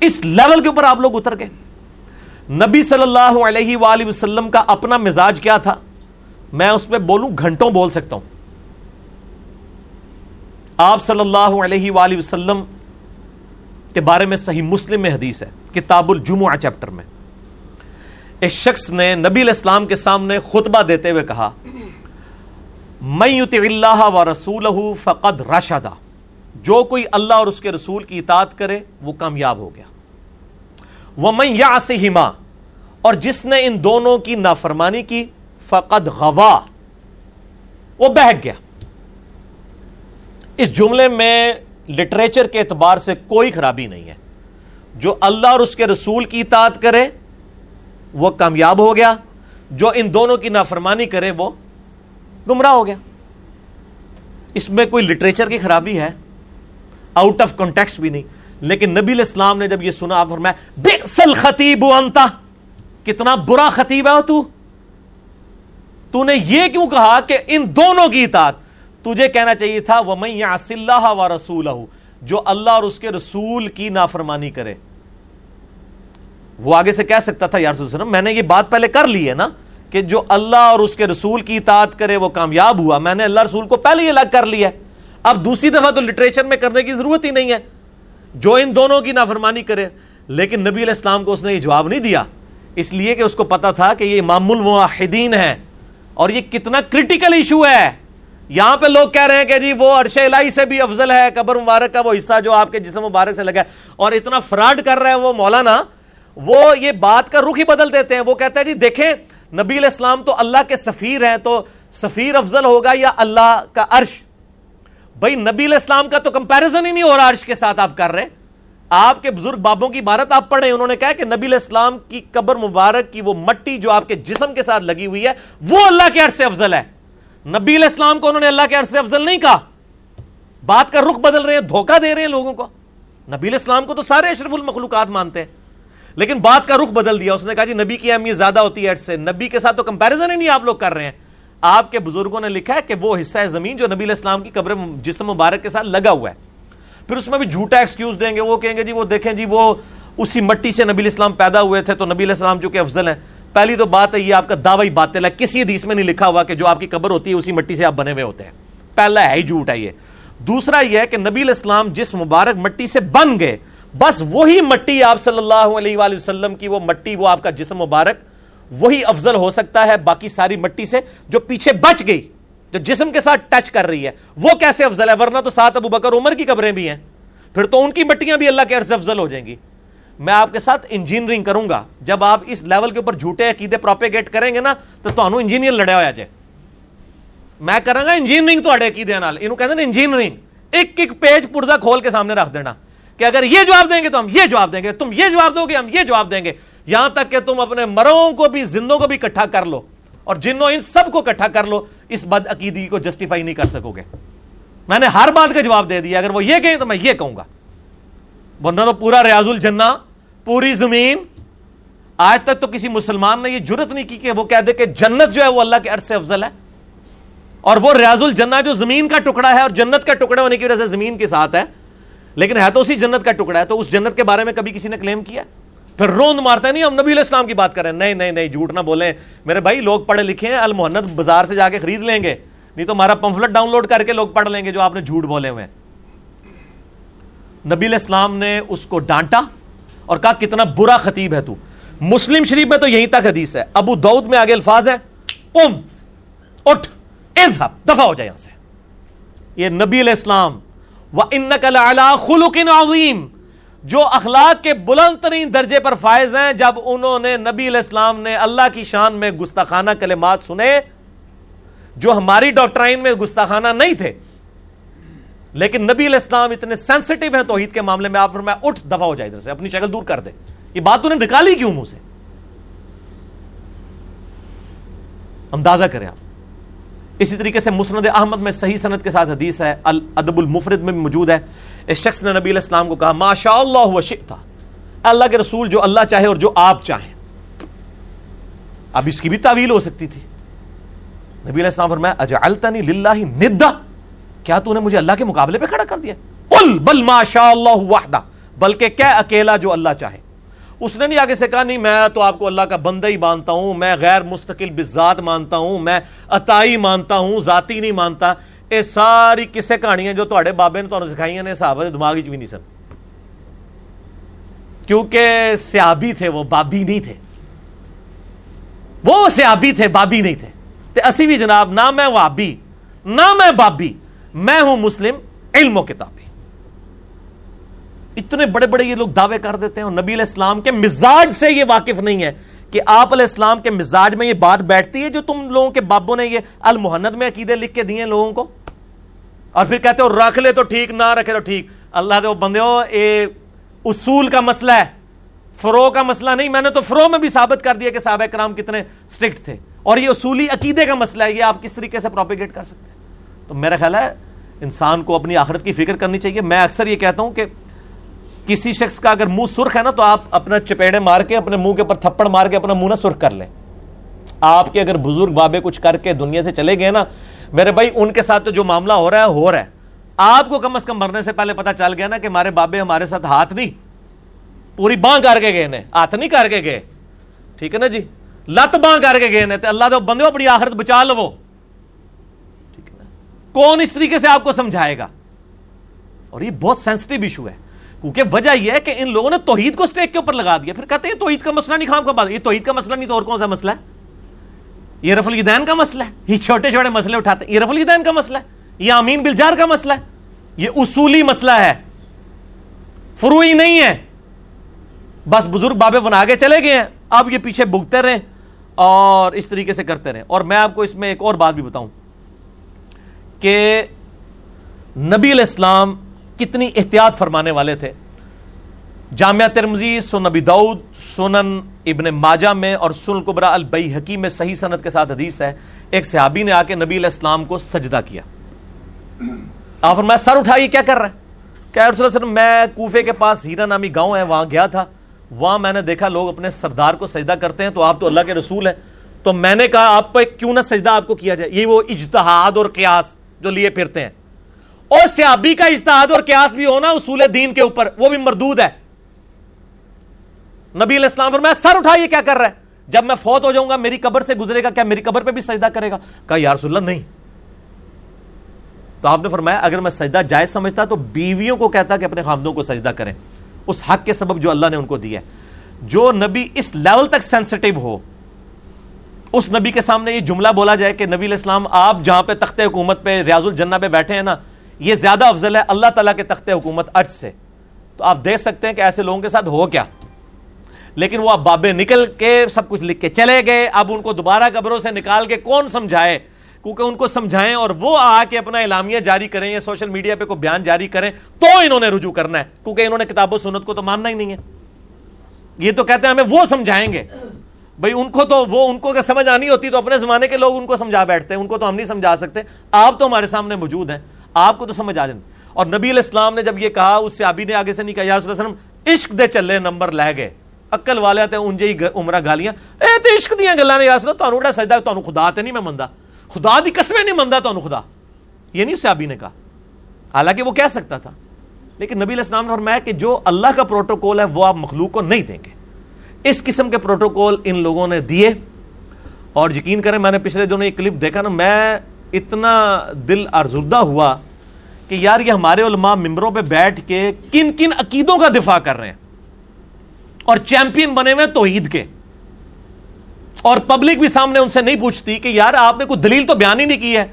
اس لیول کے اوپر آپ لوگ اتر گئے۔ نبی صلی اللہ علیہ وآلہ وسلم کا اپنا مزاج کیا تھا؟ میں اس میں بولوں، گھنٹوں بول سکتا ہوں۔ آپ صلی اللہ علیہ وآلہ وسلم کے بارے میں صحیح مسلم میں حدیث ہے، کتاب الجمعہ چیپٹر میں۔ ایک شخص نے نبی الاسلام کے سامنے خطبہ دیتے ہوئے کہا میں اللہ و رسول فقد رشدہ۔ جو کوئی اللہ اور اس کے رسول کی اطاعت کرے، وہ کامیاب ہو گیا۔ وہ میں یا اور جس نے ان دونوں کی نافرمانی کی، فقد غوا۔ وہ بہک گیا۔ اس جملے میں لٹریچر کے اعتبار سے کوئی خرابی نہیں ہے۔ جو اللہ اور اس کے رسول کی اطاعت کرے، وہ کامیاب ہو گیا۔ جو ان دونوں کی نافرمانی کرے، وہ گمراہ ہو گیا۔ اس میں کوئی لٹریچر کی خرابی ہے؟ آؤٹ آف کانٹیکس بھی نہیں۔ لیکن نبی الاسلام نے جب یہ سنا فرمایا بئسل خطیب انتا کتنا برا خطیب ہے تو۔ تو نے یہ کیوں کہا کہ ان دونوں کی اطاعت؟ تجھے کہنا چاہیے تھا، وَمَن يَعْسِ اللَّهَ وَرَسُولَهُ جو اللہ اور اس کے رسول کی نافرمانی کرے۔ وہ آگے سے کہہ سکتا تھا یا رسول وسلم میں نے یہ بات پہلے کر لی ہے نا۔ کہ جو اللہ اور اس کے رسول کی اطاعت کرے وہ کامیاب ہوا۔ میں نے اللہ رسول کو پہلے یہ الگ کر لیا اب دوسری دفعہ تو لٹریچر میں کرنے کی ضرورت ہی نہیں ہے۔ جو ان دونوں کی نافرمانی کرے۔ لیکن نبی علیہ السلام کو اس نے یہ جواب نہیں دیا۔ اس لیے کہ اس کو پتا تھا کہ یہ امام المواحدین ہے اور یہ کتنا کرٹیکل ایشو ہے۔ یہاں پہ لوگ کہہ رہے ہیں کہ جی وہ عرش الہی سے بھی افضل ہے، قبر مبارک کا وہ حصہ جو آپ کے جسم مبارک سے لگا ہے۔ اور اتنا فراڈ کر رہا ہے وہ مولانا۔ وہ یہ بات کا رخ ہی بدل دیتے ہیں۔ وہ کہتے ہیں جی دیکھیں نبی علیہ السلام تو اللہ کے سفیر ہیں تو سفیر افضل ہوگا یا اللہ کا عرش؟ بھائی، نبی علیہ السلام کا تو کمپیرزن ہی نہیں ہو رہا عرش کے ساتھ آپ کر رہے آپ کے بزرگ بابوں کی عبارت آپ پڑھیں انہوں نے کہا کہ نبی علیہ السلام کی قبر مبارک کی وہ مٹی جو آپ کے جسم کے ساتھ لگی ہوئی ہے، وہ اللہ کے عرش سے افضل ہے۔ نبی علیہ السلام کو انہوں نے اللہ کے عرش سے افضل نہیں کہا۔ بات کا رخ بدل رہے ہیں، دھوکہ دے رہے ہیں لوگوں کو۔ نبی علیہ السلام کو تو سارے اشرف المخلوقات مانتے ہیں۔ لیکن بات کا رخ بدل دیا، اس نے کہا جی نبی کی اہمیت زیادہ ہوتی ہے سے۔ نبی کے ساتھ تو کمپیرزن ہی نہیں آپ لوگ کر رہے ہیں۔ آپ کے بزرگوں نے لکھا ہے کہ وہ حصہ ہے زمین جو نبی علیہ السلام کی قبر جسم مبارک کے ساتھ لگا ہوا ہے۔ پھر اس میں بھی جھوٹا ایکسکیوز دیں گے، وہ کہیں گے جی وہ دیکھیں جی وہ اسی مٹی سے نبی علیہ السلام پیدا ہوئے تھے تو نبی علیہ السلام چونکہ افضل ہیں۔ پہلی تو بات ہے یہ آپ کا دعوی باطل ہے۔ کسی حدیث میں نہیں لکھا ہوا کہ جو آپ کی قبر ہوتی ہے اسی مٹی سے آپ بنے ہوئے ہوتے ہیں۔ پہلا ہے ہی جھوٹ ہے یہ۔ دوسرا یہ ہے کہ نبی علیہ السلام جس مبارک مٹی سے بن گئے بس وہی مٹی آپ صلی اللہ علیہ وآلہ وسلم کی وہ مٹی، وہ آپ کا جسم مبارک، وہی افضل ہو سکتا ہے باقی ساری مٹی سے جو پیچھے بچ گئی، جو جسم کے ساتھ ٹچ کر رہی ہے۔ وہ کیسے افضل ہے؟ ورنہ تو سات ابو بکر عمر کی قبریں بھی ہیں۔ پھر تو ان کی مٹیاں بھی اللہ کے عرض افضل ہو جائیں گی۔ میں آپ کے ساتھ انجینئرنگ کروں گا۔ جب آپ اس لیول کے اوپر جھوٹے عقیدے پروپیگیٹ کریں گے نا، تو تمہیں انجینئر لڑے ہوا جائے میں کروں گا انجینئرنگ تو عقیدے انہوں کہتے ہیں انجینئرنگ ایک ایک پیج پرزا کھول کے سامنے رکھ دینا۔ کہ اگر یہ جواب دیں گے تو ہم یہ جواب دیں گے، تم یہ جواب دو گے، ہم یہ جواب دیں گے۔ یہاں تک کہ تم اپنے مروں کو بھی، زندوں کو بھی کٹھا کر لو اور جنوں، ان سب کو کٹھا کر لو، اس بد عقیدی کو جسٹیفائی نہیں کر سکو گے۔ میں نے ہر بات کا جواب دے دیا، اگر وہ یہ کہیں تو میں یہ کہوں گا۔ بندہ تو پورا ریاض الجنہ، پوری زمین، آج تک تو کسی مسلمان نے یہ جرت نہیں کی کہ وہ کہہ دے کہ جنت جو ہے وہ اللہ کے عرصے افضل ہے۔ اور وہ ریاض الجنہ جو زمین کا ٹکڑا ہے اور جنت کا ٹکڑا ہونے کی وجہ سے زمین کے ساتھ ہے لیکن ہے تو اسی جنت کا ٹکڑا ہے، تو اس جنت کے بارے میں کبھی کسی نے کلیم کیا؟ پھر روند مارتا ہے نہیں، ہم نبی علیہ السلام کی بات کریں نہیں نہیں نہیں، جھوٹ نہ بولیں۔ میرے بھائی، لوگ پڑھے لکھے ہیں، المحنت بازار سے جا کے خرید لیں گے۔ نہیں تو ہمارا پمفلٹ ڈاؤن لوڈ کر کے لوگ پڑھ لیں گے جو آپ نے جھوٹ بولے ہوئے نبی علیہ السلام نے اس کو ڈانٹا اور کہا، کتنا برا خطیب ہے تو۔ مسلم شریف میں تو یہیں تک حدیث ہے۔ ابو دعود میں آگے الفاظ ہے اٹھ دفع ہو جائے یہاں سے۔ یہ نبی علیہ السلام خُلُقٍ عَظِيمٍ۔ جو اخلاق کے بلند ترین درجے پر فائز ہیں، جب انہوں نے نبی علیہ السلام نے اللہ کی شان میں گستاخانہ کلمات سنے، جو ہماری ڈاکٹرائن میں گستاخانہ نہیں تھے۔ لیکن نبی علیہ السلام اتنے سینسٹیو ہیں توحید کے معاملے میں، آپ فرمایا اٹھ دفع ہو جائے ادھر سے، اپنی شکل دور کر دے۔ یہ بات انہیں نکالی کیوں منہ سے؟ اندازہ کریں آپ۔ اسی طریقے سے مسند احمد میں صحیح صنعت کے ساتھ حدیث ہے ادب المفرد میں بھی موجود ہے۔ اس شخص نے نبی علیہ السلام کو کہا ماشاء اللہ تھا اللہ کے رسول جو اللہ چاہے اور جو آپ چاہیں۔ اب اس کی بھی تعویل ہو سکتی تھی۔ نبی علیہ السلام فرمایا، اجعلتنی للہ ندا۔ کیا تو نے مجھے اللہ کے مقابلے پہ کھڑا کر دیا؟ قل، بل ما شاء اللہ وحدہ۔ بلکہ کیا اکیلا جو اللہ چاہے۔ اس نے نہیں آگے سے کہا، نہیں، میں تو آپ کو اللہ کا بندہ ہی مانتا ہوں، میں غیر مستقل بذات مانتا ہوں، میں عطائی مانتا ہوں، ذاتی نہیں مانتا۔ اے ساری کسے کہانیاں جو تواڈے بابے نے تانوں سکھائیاں نے صحابہ دماغ بھی نہیں سن۔ کیونکہ سیابی تھے وہ، بابی نہیں تھے۔ وہ سیابی تھے، بابی نہیں تھے۔ تے اسی بھی جناب، نہ میں وابی نہ میں بابی، میں ہوں مسلم، علم و کتابی۔ اتنے بڑے بڑے یہ لوگ دعوے کر دیتے ہیں اور نبی علیہ السلام کے مزاج سے یہ واقف نہیں ہے کہ آپ علیہ السلام کے مزاج میں یہ بات بیٹھتی ہے جو تم لوگوں کے بابوں نے یہ المحنت میں عقیدے لکھ کے دیے لوگوں کو؟ اور پھر کہتے ہو رکھ لے تو ٹھیک، نہ رکھے تو ٹھیک. اللہ دے بندے ہو اے اصول کا مسئلہ ہے فرو کا مسئلہ نہیں، میں نے تو فرو میں بھی ثابت کر دیا کہ صحابہ کرام کتنے سٹرکٹ تھے اور یہ اصولی عقیدے کا مسئلہ ہے، یہ آپ کس طریقے سے پروپیگیٹ کر سکتے ہیں؟ تو میرا خیال ہے انسان کو اپنی آخرت کی فکر کرنی چاہیے، میں اکثر یہ کہتا ہوں کہ کسی شخص کا اگر منہ سرخ ہے نا تو آپ اپنا چپیڑے مار کے، اپنے منہ کے اوپر تھپڑ مار کے اپنا منہ نہ سرخ کر لیں۔ آپ کے اگر بزرگ بابے کچھ کر کے دنیا سے چلے گئے نا، میرے بھائی، ان کے ساتھ تو جو معاملہ ہو رہا ہے، ہو رہا ہے۔ آپ کو کم از کم مرنے سے پہلے پتا چل گیا نا کہ ہمارے بابے ہمارے ساتھ ہاتھ نہیں، پوری باں کر کے گئے نے، ہاتھ نہیں کر کے گئے۔ ٹھیک ہے نا جی؟ لت باں کر کے گئے نے اللہ تو بندے اپنی آخرت بچا لو۔ ٹھیک ہے کون اس طریقے سے آپ کو سمجھائے گا؟ اور یہ بہت سینسٹیو ایشو ہے۔ کیونکہ وجہ یہ ہے کہ ان لوگوں نے توحید کو سٹیک کے اوپر لگا دیا۔ پھر کہتے ہیں توحید کا مسئلہ نہیں، خام کا بات یہ توحید کا مسئلہ نہیں تو اور کون سا مسئلہ ہے؟ یہ رف الدین کا مسئلہ ہے۔ یہ چھوٹے چھوٹے مسئلے اٹھاتے ہیں۔ یہ رف الدین کا مسئلہ ہے۔ یہ امین بلجار کا مسئلہ ہے۔ یہ اصولی مسئلہ ہے۔ فروئی نہیں ہے۔ بس بزرگ بابے بنا کے چلے گئے ہیں۔ اب یہ پیچھے بھگتے رہے اور اس طریقے سے کرتے رہے اور میں آپ کو اس میں ایک اور بات بھی بتاؤں کہ نبی علیہ السلام کتنی احتیاط فرمانے والے تھے۔ جامعہ ترمزی سن نبی دعود سنن ابن ماجہ میں اور سن قبرا البئی حکیم میں صحیح صنعت کے ساتھ حدیث ہے۔ ایک صحابی نے آ کے نبی علیہ السلام کو سجدہ کیا۔ آپ فرمایا، سر اٹھائیے، کیا کر رہے ہیں کہ رسول اللہ میں کوفے کے پاس ہیرا نامی گاؤں ہے، وہاں گیا تھا۔ وہاں میں نے دیکھا، لوگ اپنے سردار کو سجدہ کرتے ہیں، تو آپ تو اللہ کے رسول ہیں۔ تو میں نے کہا، آپ پہ کیوں نہ سجدہ آپ کو کیا جائے؟ یہ وہ اجتہاد اور قیاس جو لیے پھرتے ہیں۔ اور سیابی کا اجتہاد اور قیاس بھی ہونا اصول دین کے اوپر، وہ بھی مردود ہے۔ نبی علیہ السلام فرمایا، سر اٹھائیے کیا کر رہا ہے؟ جب میں فوت ہو جاؤں گا، میری قبر سے گزرے گا، کیا میری قبر پہ بھی سجدہ کرے گا؟ کہا، یا رسول اللہ، نہیں۔ تو آپ نے فرمایا، اگر میں سجدہ جائز سمجھتا تو بیویوں کو کہتا کہ اپنے خامدوں کو سجدہ کریں۔ اس حق کے سبب جو اللہ نے ان کو دیا ہے۔ جو نبی اس لیول تک سینسٹیو ہو، اس نبی کے سامنے یہ جملہ بولا جائے کہ نبی علیہ السلام، آپ جہاں پہ تخت حکومت پہ، ریاض الجنہ پہ بیٹھے ہیں نا یہ زیادہ افضل ہے اللہ تعالیٰ کے تخت حکومت ارج سے۔ تو آپ دیکھ سکتے ہیں کہ ایسے لوگوں کے ساتھ ہو کیا۔ لیکن وہ اب بابے نکل کے سب کچھ لکھ کے چلے گئے۔ اب ان کو دوبارہ قبروں سے نکال کے کون سمجھائے؟ کیونکہ ان کو سمجھائیں اور وہ آ کے اپنا اعلامیہ جاری کریں یا سوشل میڈیا پہ کوئی بیان جاری کریں تو انہوں نے رجوع کرنا ہے۔ کیونکہ انہوں نے کتاب و سنت کو تو ماننا ہی نہیں ہے۔ یہ تو کہتے ہیں ہمیں وہ سمجھائیں گے۔ بھائی ان کو تو وہ، ان کو اگر سمجھ آنی ہوتی تو اپنے زمانے کے لوگ ان کو سمجھا بیٹھتے ہیں ان کو تو ہم نہیں سمجھا سکتے۔ آپ تو ہمارے سامنے موجود ہیں۔ آپ کو تو سمجھ آ جائیں اور نبی علیہ السلام نے جب یہ کہا، اس سے آبی نے آگے سے نہیں کہا، یا رسول اللہ علیہ وسلم، عشق دے چلے نمبر لے گئے۔ اکل والے تے انجے ہی عمرہ گالیاں۔ اے تے عشق دیاں گلاں نے، یا رسول اللہ، تانوں بڑا سجدہ تانوں خدا تے نہیں میں مندا۔ خدا دی قسمیں نہیں مندا، تانوں خدا۔ یہ نہیں صحابی نے کہا۔ حالانکہ وہ کہہ سکتا تھا۔ لیکن نبی علیہ السلام نے فرمایا کہ جو اللہ کا پروٹوکول ہے، وہ آپ مخلوق کو نہیں دیں گے۔ اس قسم کے پروٹوکول ان لوگوں نے دیے۔ اور یقین کریں، میں نے پچھلے دنوں ایک کلپ دیکھا نا، میں اتنا دل ارزردہ ہوا۔ کہ یار یہ ہمارے علماء ممبروں پہ بیٹھ کے کن کن عقیدوں کا دفاع کر رہے ہیں اور چیمپئن بنے ہوئے توحید کے اور پبلک بھی سامنے ان سے نہیں پوچھتی کہ یار آپ نے کوئی دلیل تو بیان ہی نہیں کی ہے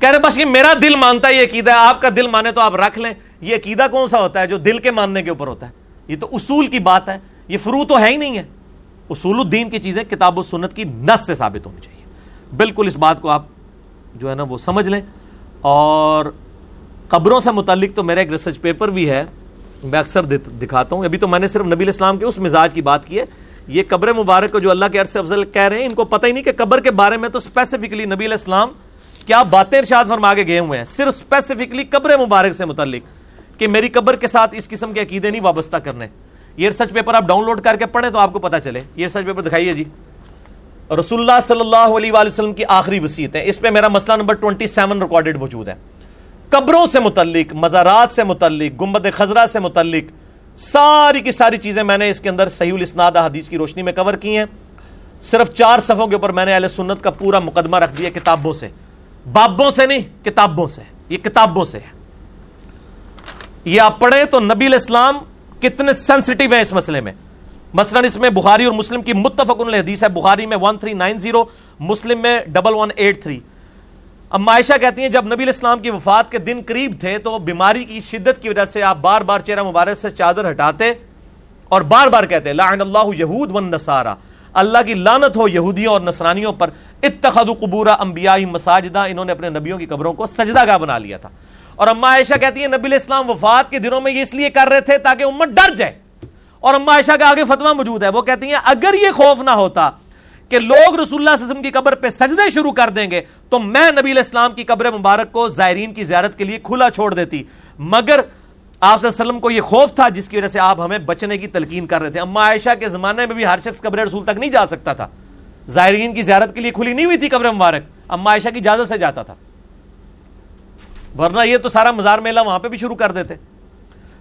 کہہ رہے بس یہ میرا دل مانتا ہے، یہ عقیدہ ہے، آپ کا دل مانے تو آپ رکھ لیں۔ یہ عقیدہ کون سا ہوتا ہے جو دل کے ماننے کے اوپر ہوتا ہے؟ یہ تو اصول کی بات ہے، یہ فرو تو ہے ہی نہیں ہے۔ اصول الدین کی چیزیں کتاب و سنت کی نس سے ثابت ہونی چاہیے۔ بالکل اس بات کو آپ جو ہے نا وہ سمجھ لیں اور قبروں سے متعلق تو میرا ایک ریسرچ پیپر بھی ہے، میں اکثر دکھاتا ہوں۔ ابھی تو میں نے صرف نبی الاسلام کے اس مزاج کی بات کی ہے۔ یہ قبر مبارک کو جو اللہ کے عرصے افضل کہہ رہے ہیں، ان کو پتہ ہی نہیں کہ قبر کے بارے میں تو اسپیسیفکلی نبی علیہ السلام کیا باتیں ارشاد فرما کے گئے ہوئے ہیں۔ صرف اسپیسیفکلی قبر مبارک سے متعلق کہ میری قبر کے ساتھ اس قسم کے عقیدے نہیں وابستہ کرنے۔ یہ ریسرچ پیپر آپ ڈاؤن لوڈ کر کے پڑھیں تو آپ کو پتا چلے۔ یہ ریسرچ پیپر دکھائیے جی۔ رسول اللہ صلی اللہ علیہ وآلہ وسلم کی آخری وسیعت ہے اس پہ میرا مسئلہ نمبر 27 ریکارڈڈ موجود ہے۔ قبروں سے متعلق، مزارات سے متعلق گمبد خزرہ سے متعلق، ساری کی ساری چیزیں میں نے اس کے اندر صحیح الاسناد حدیث کی روشنی میں کور کی ہیں۔ صرف چار صفوں کے اوپر میں نے اہل سنت کا پورا مقدمہ رکھ دیا، کتابوں سے۔ بابوں سے نہیں، کتابوں سے۔ یہ کتابوں سے ہے۔ یہ آپ پڑھیں تو نبی الاسلام کتنے سینسٹیو ہیں اس مسئلے میں۔ مثلا اس میں بخاری اور مسلم کی متفق الحدیث ہے، بخاری میں 1390 مسلم میں ڈبل ون ایٹ تھری اب عائشہ کہتی ہیں، جب نبی الاسلام کی وفات کے دن قریب تھے تو بیماری کی شدت کی وجہ سے آپ بار بار چہرہ مبارک سے چادر ہٹاتے اور بار بار کہتے، لعن اللہ یہود ون نصارہ اللہ کی لانت ہو یہودیوں اور نصرانیوں پر۔ اتخذ قبور انبیاء مساجدہ، انہوں نے اپنے نبیوں کی قبروں کو سجدہ گاہ بنا لیا تھا۔ اور اما عائشہ کہتی ہیں، نبی الاسلام وفات کے دنوں میں یہ اس لیے کر رہے تھے تاکہ امت ڈر جائے۔ اور اما عائشہ کا آگے فتوہ موجود ہے، وہ کہتی ہیں، اگر یہ خوف نہ ہوتا کہ لوگ رسول اللہ صلی اللہ علیہ وسلم کی قبر پہ سجدے شروع کر دیں گے، تو میں نبی الاسلام کی قبر مبارک کو زائرین کی زیارت کے لیے کھلا چھوڑ دیتی۔ مگر آپ صلی اللہ علیہ وسلم کو یہ خوف تھا، جس کی وجہ سے آپ ہمیں بچنے کی تلقین کر رہے تھے۔ اما عائشہ کے زمانے میں بھی ہر شخص قبر رسول تک نہیں جا سکتا تھا۔ زائرین کی زیارت کے لیے کھلی نہیں ہوئی تھی قبر مبارک۔ اما عائشہ کی اجازت سے جاتا تھا۔ ورنہ یہ تو سارا مزار میلہ وہاں پہ بھی شروع کر دیتے۔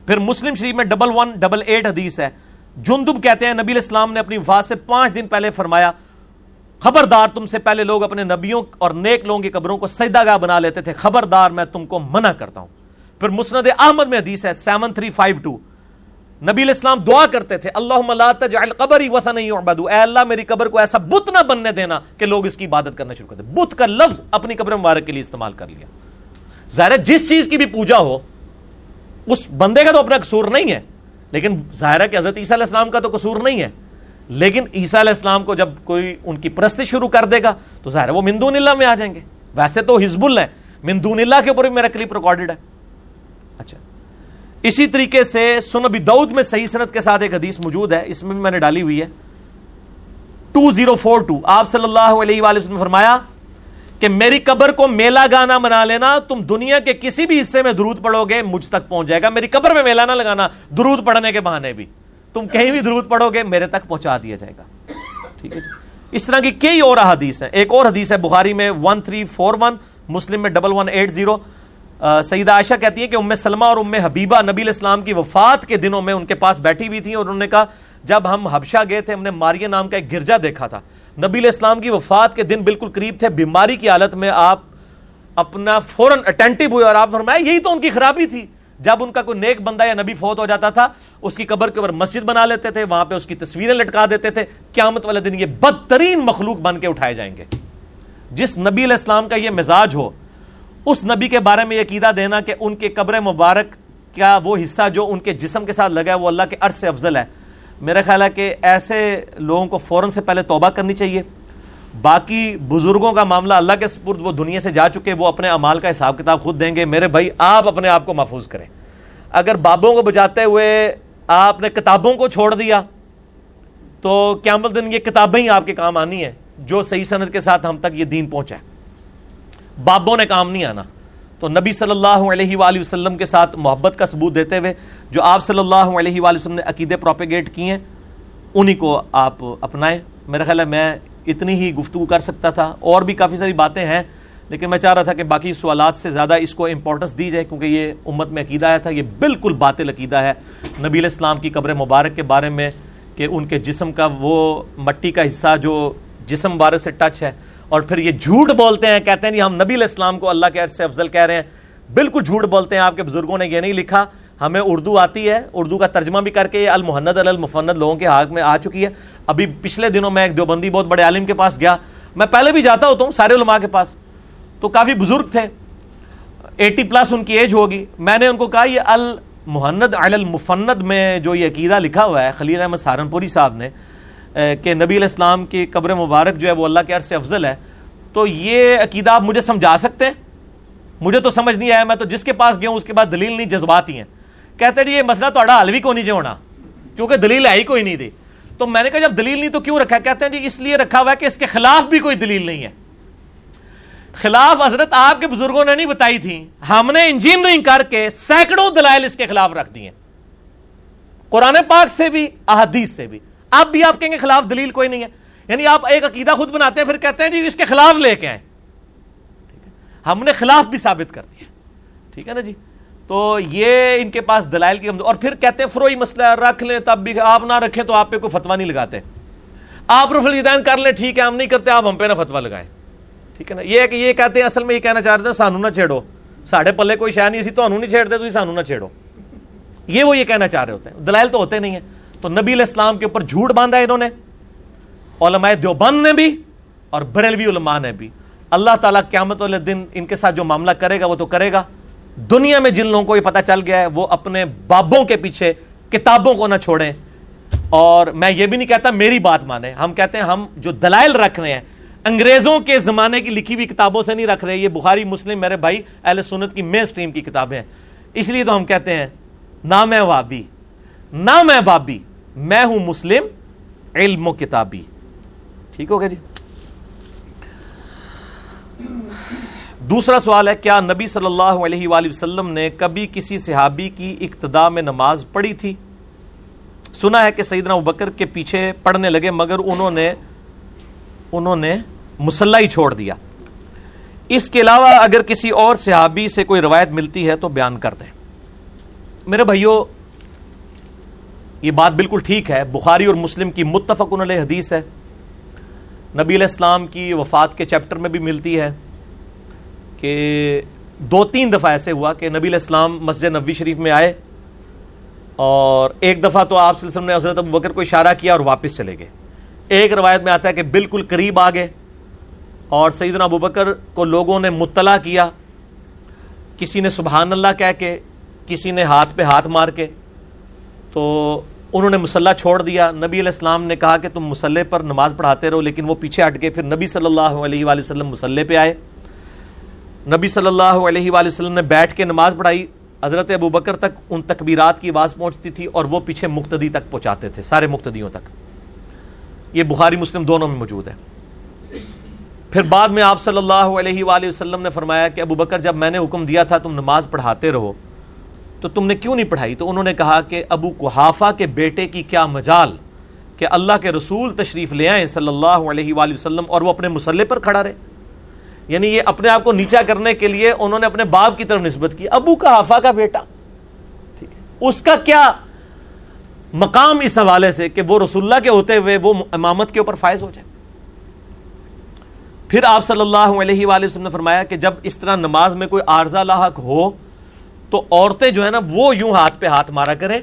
پھر مسلم شریف میں ڈبل ون، ڈبل ایٹ حدیث ہے۔ جندب کہتے ہیں، نبی الاسلام نے اپنی وفات سے پانچ دن پہلے فرمایا خبردار تم سے پہلے لوگ اپنے نبیوں اور نیک لوگوں کی قبروں کو سجدہ گاہ بنا لیتے تھے۔ خبردار میں تم کو منع کرتا ہوں۔ پھر مسند احمد میں حدیث ہے، سیون تھری فائیو ٹو۔ نبی الاسلام دعا کرتے تھے اللہ تجعل قبری وثن یعبدو۔ اے اللہ، میری قبر کو ایسا بت نہ بننے دینا کہ لوگ اس کی عبادت کرنا شروع کر دیں۔ بت کا لفظ اپنی قبر مبارک کے لیے استعمال کر لیا۔ ظاہر جس چیز کی بھی پوجا ہو، اس بندے کا تو اپنا قصور نہیں ہے، لیکن ظاہر ہے کہ حضرت عیسیٰ علیہ السلام کا تو قصور نہیں ہے۔ لیکن عیسیٰ علیہ السلام کو جب کوئی ان کی پرست شروع کر دے گا، تو ظاہر ہے وہ مندون اللہ میں آ جائیں گے۔ ویسے تو حزب اللہ ہے مندون اللہ کے اوپر بھی میرا کلپ ریکارڈڈ ہے۔ اچھا۔ اسی طریقے سے سن ابی دعود میں صحیح صنعت کے ساتھ ایک حدیث موجود ہے، اس میں بھی میں نے ڈالی ہوئی ہے۔ ٹو زیرو فور ٹو آپ صلی اللہ علیہ وآلہ وسلم فرمایا کہ میری قبر کو میلا گانا بنا لینا، تم دنیا کے کسی بھی حصے میں درود پڑھو گے، مجھ تک پہنچ جائے گا۔ میری قبر میں میلا نہ لگانا، درود پڑھنے کے بہانے بھی۔ تم کہیں بھی درود پڑھو گے، میرے تک پہنچا دیا جائے گا۔ ٹھیک ہے جی۔ اس طرح کی کئی اور حدیث ہیں۔ ایک اور حدیث ہے بخاری میں ون تھری فور ون مسلم میں ڈبل ون ایٹ زیرو سیدہ عائشہ کہتی ہے کہ ام سلمہ اور ام حبیبہ نبی الاسلام کی وفات کے دنوں میں ان کے پاس بیٹھی ہوئی تھی اور انہوں نے کہا، جب ہم حبشہ گئے تھے، ہم نے ماریہ نام کا ایک گرجا دیکھا تھا۔ نبی الاسلام کی وفات کے دن بالکل قریب تھے، بیماری کی حالت میں آپ اپنا فوراً اٹینٹو ہوئے اور آپ فرمایا، یہی تو ان کی خرابی تھی۔ جب ان کا کوئی نیک بندہ یا نبی فوت ہو جاتا تھا، اس کی قبر کے اوپر مسجد بنا لیتے تھے، وہاں پہ اس کی تصویریں لٹکا دیتے تھے، قیامت والے دن یہ بدترین مخلوق بن کے اٹھائے جائیں گے۔ جس نبی علیہ السلام کا یہ مزاج ہو، اس نبی کے بارے میں عقیدہ دینا کہ ان کے قبر مبارک کیا وہ حصہ جو ان کے جسم کے ساتھ لگا ہے، وہ اللہ کے عرض سے افضل ہے۔ میرا خیال ہے کہ ایسے لوگوں کو فوراً سے پہلے توبہ کرنی چاہیے۔ باقی بزرگوں کا معاملہ اللہ کے سپرد وہ دنیا سے جا چکے، وہ اپنے امال کا حساب کتاب خود دیں گے۔ میرے بھائی، آپ اپنے آپ کو محفوظ کریں۔ اگر بابوں کو بجاتے ہوئے آپ نے کتابوں کو چھوڑ دیا، تو کیا دن یہ کتابیں ہی آپ کے کام آنی ہیں، جو صحیح صنعت کے ساتھ ہم تک یہ دین پہنچا ہے۔ بابوں نے کام نہیں آنا۔ تو نبی صلی اللہ علیہ وآلہ وسلم کے ساتھ محبت کا ثبوت دیتے ہوئے جو آپ صلی اللہ علیہ وآلہ وسلم نے عقیدے پروپیگیٹ کیے ہیں انہی کو آپ اپنائیں۔ میرا خیال ہے میں اتنی ہی گفتگو کر سکتا تھا۔ اور بھی کافی ساری باتیں ہیں، لیکن میں چاہ رہا تھا کہ باقی سوالات سے زیادہ اس کو امپورٹنس دی جائے، کیونکہ یہ امت میں عقیدہ آیا تھا۔ یہ بالکل باطل عقیدہ ہے۔ نبی علیہ السلام کی قبر مبارک کے بارے میں کہ ان کے جسم کا وہ مٹی کا حصہ جو جسم بارے سے ٹچ ہے، اور پھر یہ جھوٹ بولتے ہیں، کہتے ہیں ہم نبی علیہ السلام کو اللہ کے عرض سے افضل کہہ رہے ہیں۔ بالکل جھوٹ بولتے ہیں آپ کے بزرگوں نے یہ نہیں لکھا۔ ہمیں اردو آتی ہے، اردو کا ترجمہ بھی کر کے یہ المحند المفند لوگوں کے حق میں آ چکی ہے۔ ابھی پچھلے دنوں میں ایک دیوبندی بہت بڑے عالم کے پاس گیا۔ میں پہلے بھی جاتا ہوتا ہوں سارے علماء کے پاس۔ تو کافی بزرگ تھے۔ ایٹی پلس ان کی ایج ہوگی۔ میں نے ان کو کہا، یہ المحند المفند میں جو یہ عقیدہ لکھا ہوا ہے، خلیل احمد سہارنپوری صاحب نے کہ نبی علیہ السلام کی قبر مبارک جو ہے وہ اللہ کے عرض سے افضل ہے۔ تو یہ عقیدہ آپ مجھے سمجھا سکتے ہیں؟ مجھے تو سمجھ نہیں آیا، میں تو جس کے پاس گیا ہوں، اس کے بعد دلیل نہیں جذبات ہی ہیں۔ کہتے ہیں، یہ مسئلہ تو حل بھی کو نہیں جو ہونا? کیونکہ دلیل ہے ہی کوئی نہیں تھی تو میں نے کہا، جب دلیل نہیں تو کیوں رکھا? کہتے ہیں جی اس لیے رکھا ہوا ہے کہ اس کے خلاف بھی کوئی دلیل نہیں ہے۔ خلاف حضرت آپ کے بزرگوں نے نہیں بتائی تھی، ہم نے انجینئرنگ کر کے سینکڑوں دلائل اس کے خلاف رکھ دی ہیں قرآن پاک سے بھی، احادیث سے بھی۔ اب بھی آپ کہیں گے خلاف دلیل کوئی نہیں ہے۔ یعنی آپ ایک عقیدہ خود بناتے ہیں، پھر کہتے ہیں جی اس کے خلاف لے کے آئے۔ ہم نے خلاف بھی ثابت کر دیا۔ ٹھیک ہے نا جی؟ تو یہ ان کے پاس دلائل کی اور پھر کہتے ہیں، فروئی مسئلہ رکھ لیں، تب بھی آپ نہ رکھیں تو آپ پہ کوئی فتوا نہیں لگاتے۔ آپ رف الدین کر لیں، ٹھیک ہے، ہم نہیں کرتے، آپ ہم پہ نہ فتوا لگائیں۔ ٹھیک ہے نا؟ یہ کہ یہ کہتے ہیں، اصل میں یہ کہنا چاہ رہے تھے، سانو نہ چھیڑو۔ ساڑھے پلے کوئی شہ نہیں، اسی تو نہیں چھیڑتے تو سانو نہ چھیڑو۔ یہ وہ یہ کہنا چاہ رہے ہوتے ہیں۔ دلائل تو ہوتے نہیں ہیں۔ تو نبی علیہ السلام کے اوپر جھوٹ باندھا انہوں نے، علماء دیوبند نے بھی اور بریلوی علماء نے بھی۔ اللہ تعالیٰ قیامت والے دن ان کے ساتھ جو معاملہ کرے گا، وہ تو کرے گا۔ دنیا میں جن لوگوں کو یہ پتا چل گیا ہے، وہ اپنے بابوں کے پیچھے کتابوں کو نہ چھوڑیں۔ اور میں یہ بھی نہیں کہتا میری بات مانے ہم کہتے ہیں ہم جو دلائل رکھ رہے ہیں، انگریزوں کے زمانے کی لکھی ہوئی کتابوں سے نہیں رکھ رہے، یہ بخاری، مسلم، میرے بھائی، اہل سنت کی مین سٹریم کی کتابیں ہیں۔ اس لیے تو ہم کہتے ہیں، نہ میں وابی، نہ میں بابی، میں ہوں مسلم، علم و کتابی۔ ٹھیک ہو گیا جی؟ دوسرا سوال ہے، کیا نبی صلی اللہ علیہ وآلہ وسلم نے کبھی کسی صحابی کی اقتدا میں نماز پڑھی تھی؟ سنا ہے کہ سیدنا بکر کے پیچھے پڑھنے لگے، مگر انہوں نے انہوں نے مسلح ہی چھوڑ دیا۔ اس کے علاوہ اگر کسی اور صحابی سے کوئی روایت ملتی ہے تو بیان کر دیں۔ میرے بھائیوں یہ بات بالکل ٹھیک ہے، بخاری اور مسلم کی متفق علیہ حدیث ہے۔ نبی علیہ السلام کی وفات کے چیپٹر میں بھی ملتی ہے۔ کہ دو تین دفعہ ایسے ہوا کہ نبی علیہ السلام مسجد نبی شریف میں آئے اور ایک دفعہ تو آپ صلی وسلم نے حضرت ابو بکر کو اشارہ کیا اور واپس چلے گئے۔ ایک روایت میں آتا ہے کہ بالکل قریب آ گئے اور سیدنا ابو بکر کو لوگوں نے مطلع کیا۔ کسی نے سبحان اللہ کہہ کے، کسی نے ہاتھ پہ ہاتھ مار کے۔ تو انہوں نے مسلح چھوڑ دیا۔ نبی علیہ السلام نے کہا کہ تم مسلح پر نماز پڑھاتے رہو، لیکن وہ پیچھے ہٹ گئے۔ پھر نبی صلی اللہ علیہ وآلہ وسلم مسلح پہ آئے۔ نبی صلی اللہ علیہ وآلہ وسلم نے بیٹھ کے نماز پڑھائی، حضرت ابو بکر تک ان تکبیرات کی آواز پہنچتی تھی اور وہ پیچھے مقتدی تک پہنچاتے تھے، سارے مقتدیوں تک۔ یہ بخاری مسلم دونوں میں موجود ہے۔ پھر بعد میں آپ صلی اللہ علیہ وآلہ وسلم نے فرمایا کہ ابو بکر، جب میں نے حکم دیا تھا تم نماز پڑھاتے رہو، تو تم نے کیوں نہیں پڑھائی؟ تو انہوں نے کہا کہ ابو کوحافہ کے بیٹے کی کیا مجال کہ اللہ کے رسول تشریف لے آئیں صلی اللہ علیہ وآلہ وسلم اور وہ اپنے مسلح پر کھڑا رہے۔ یعنی یہ اپنے آپ کو نیچا کرنے کے لیے انہوں نے اپنے باپ کی طرف نسبت کی۔ ابو کا آفا کا بیٹا۔ ٹھیک ہے۔ اس کا کیا مقام اس حوالے سے کہ وہ رسول اللہ کے ہوتے ہوئے وہ امامت کے اوپر فائز ہو جائے؟ پھر آپ صلی اللہ علیہ وآلہ وسلم نے فرمایا کہ جب اس طرح نماز میں کوئی عارضہ لاحق ہو تو عورتیں جو ہے نا وہ یوں ہاتھ پہ ہاتھ مارا کرے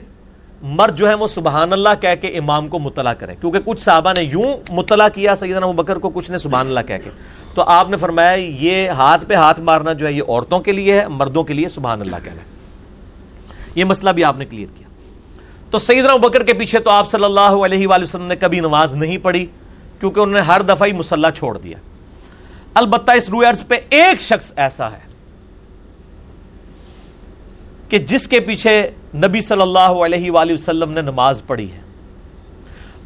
مرد جو ہے وہ سبحان اللہ کہہ کے امام کو مطلع کرے، کیونکہ کچھ صحابہ نے یوں مطلع کیا سیدنا ابو بکر کو، کچھ نے سبحان اللہ کہہ کے۔ تو آپ نے فرمایا یہ ہاتھ پہ ہاتھ مارنا جو ہے یہ عورتوں کے لیے ہے، مردوں کے لیے سبحان اللہ کہنا ہے یہ مسئلہ بھی آپ نے کلیئر کیا۔ تو سیدنا ابو بکر کے پیچھے تو آپ صلی اللہ علیہ وآلہ وسلم نے کبھی نماز نہیں پڑھی، کیونکہ انہوں نے ہر دفعہ ہی مسلح چھوڑ دیا۔ البتہ اس روئرز پہ ایک شخص ایسا ہے۔ کہ جس کے پیچھے نبی صلی اللہ علیہ وآلہ وسلم نے نماز پڑھی ہے۔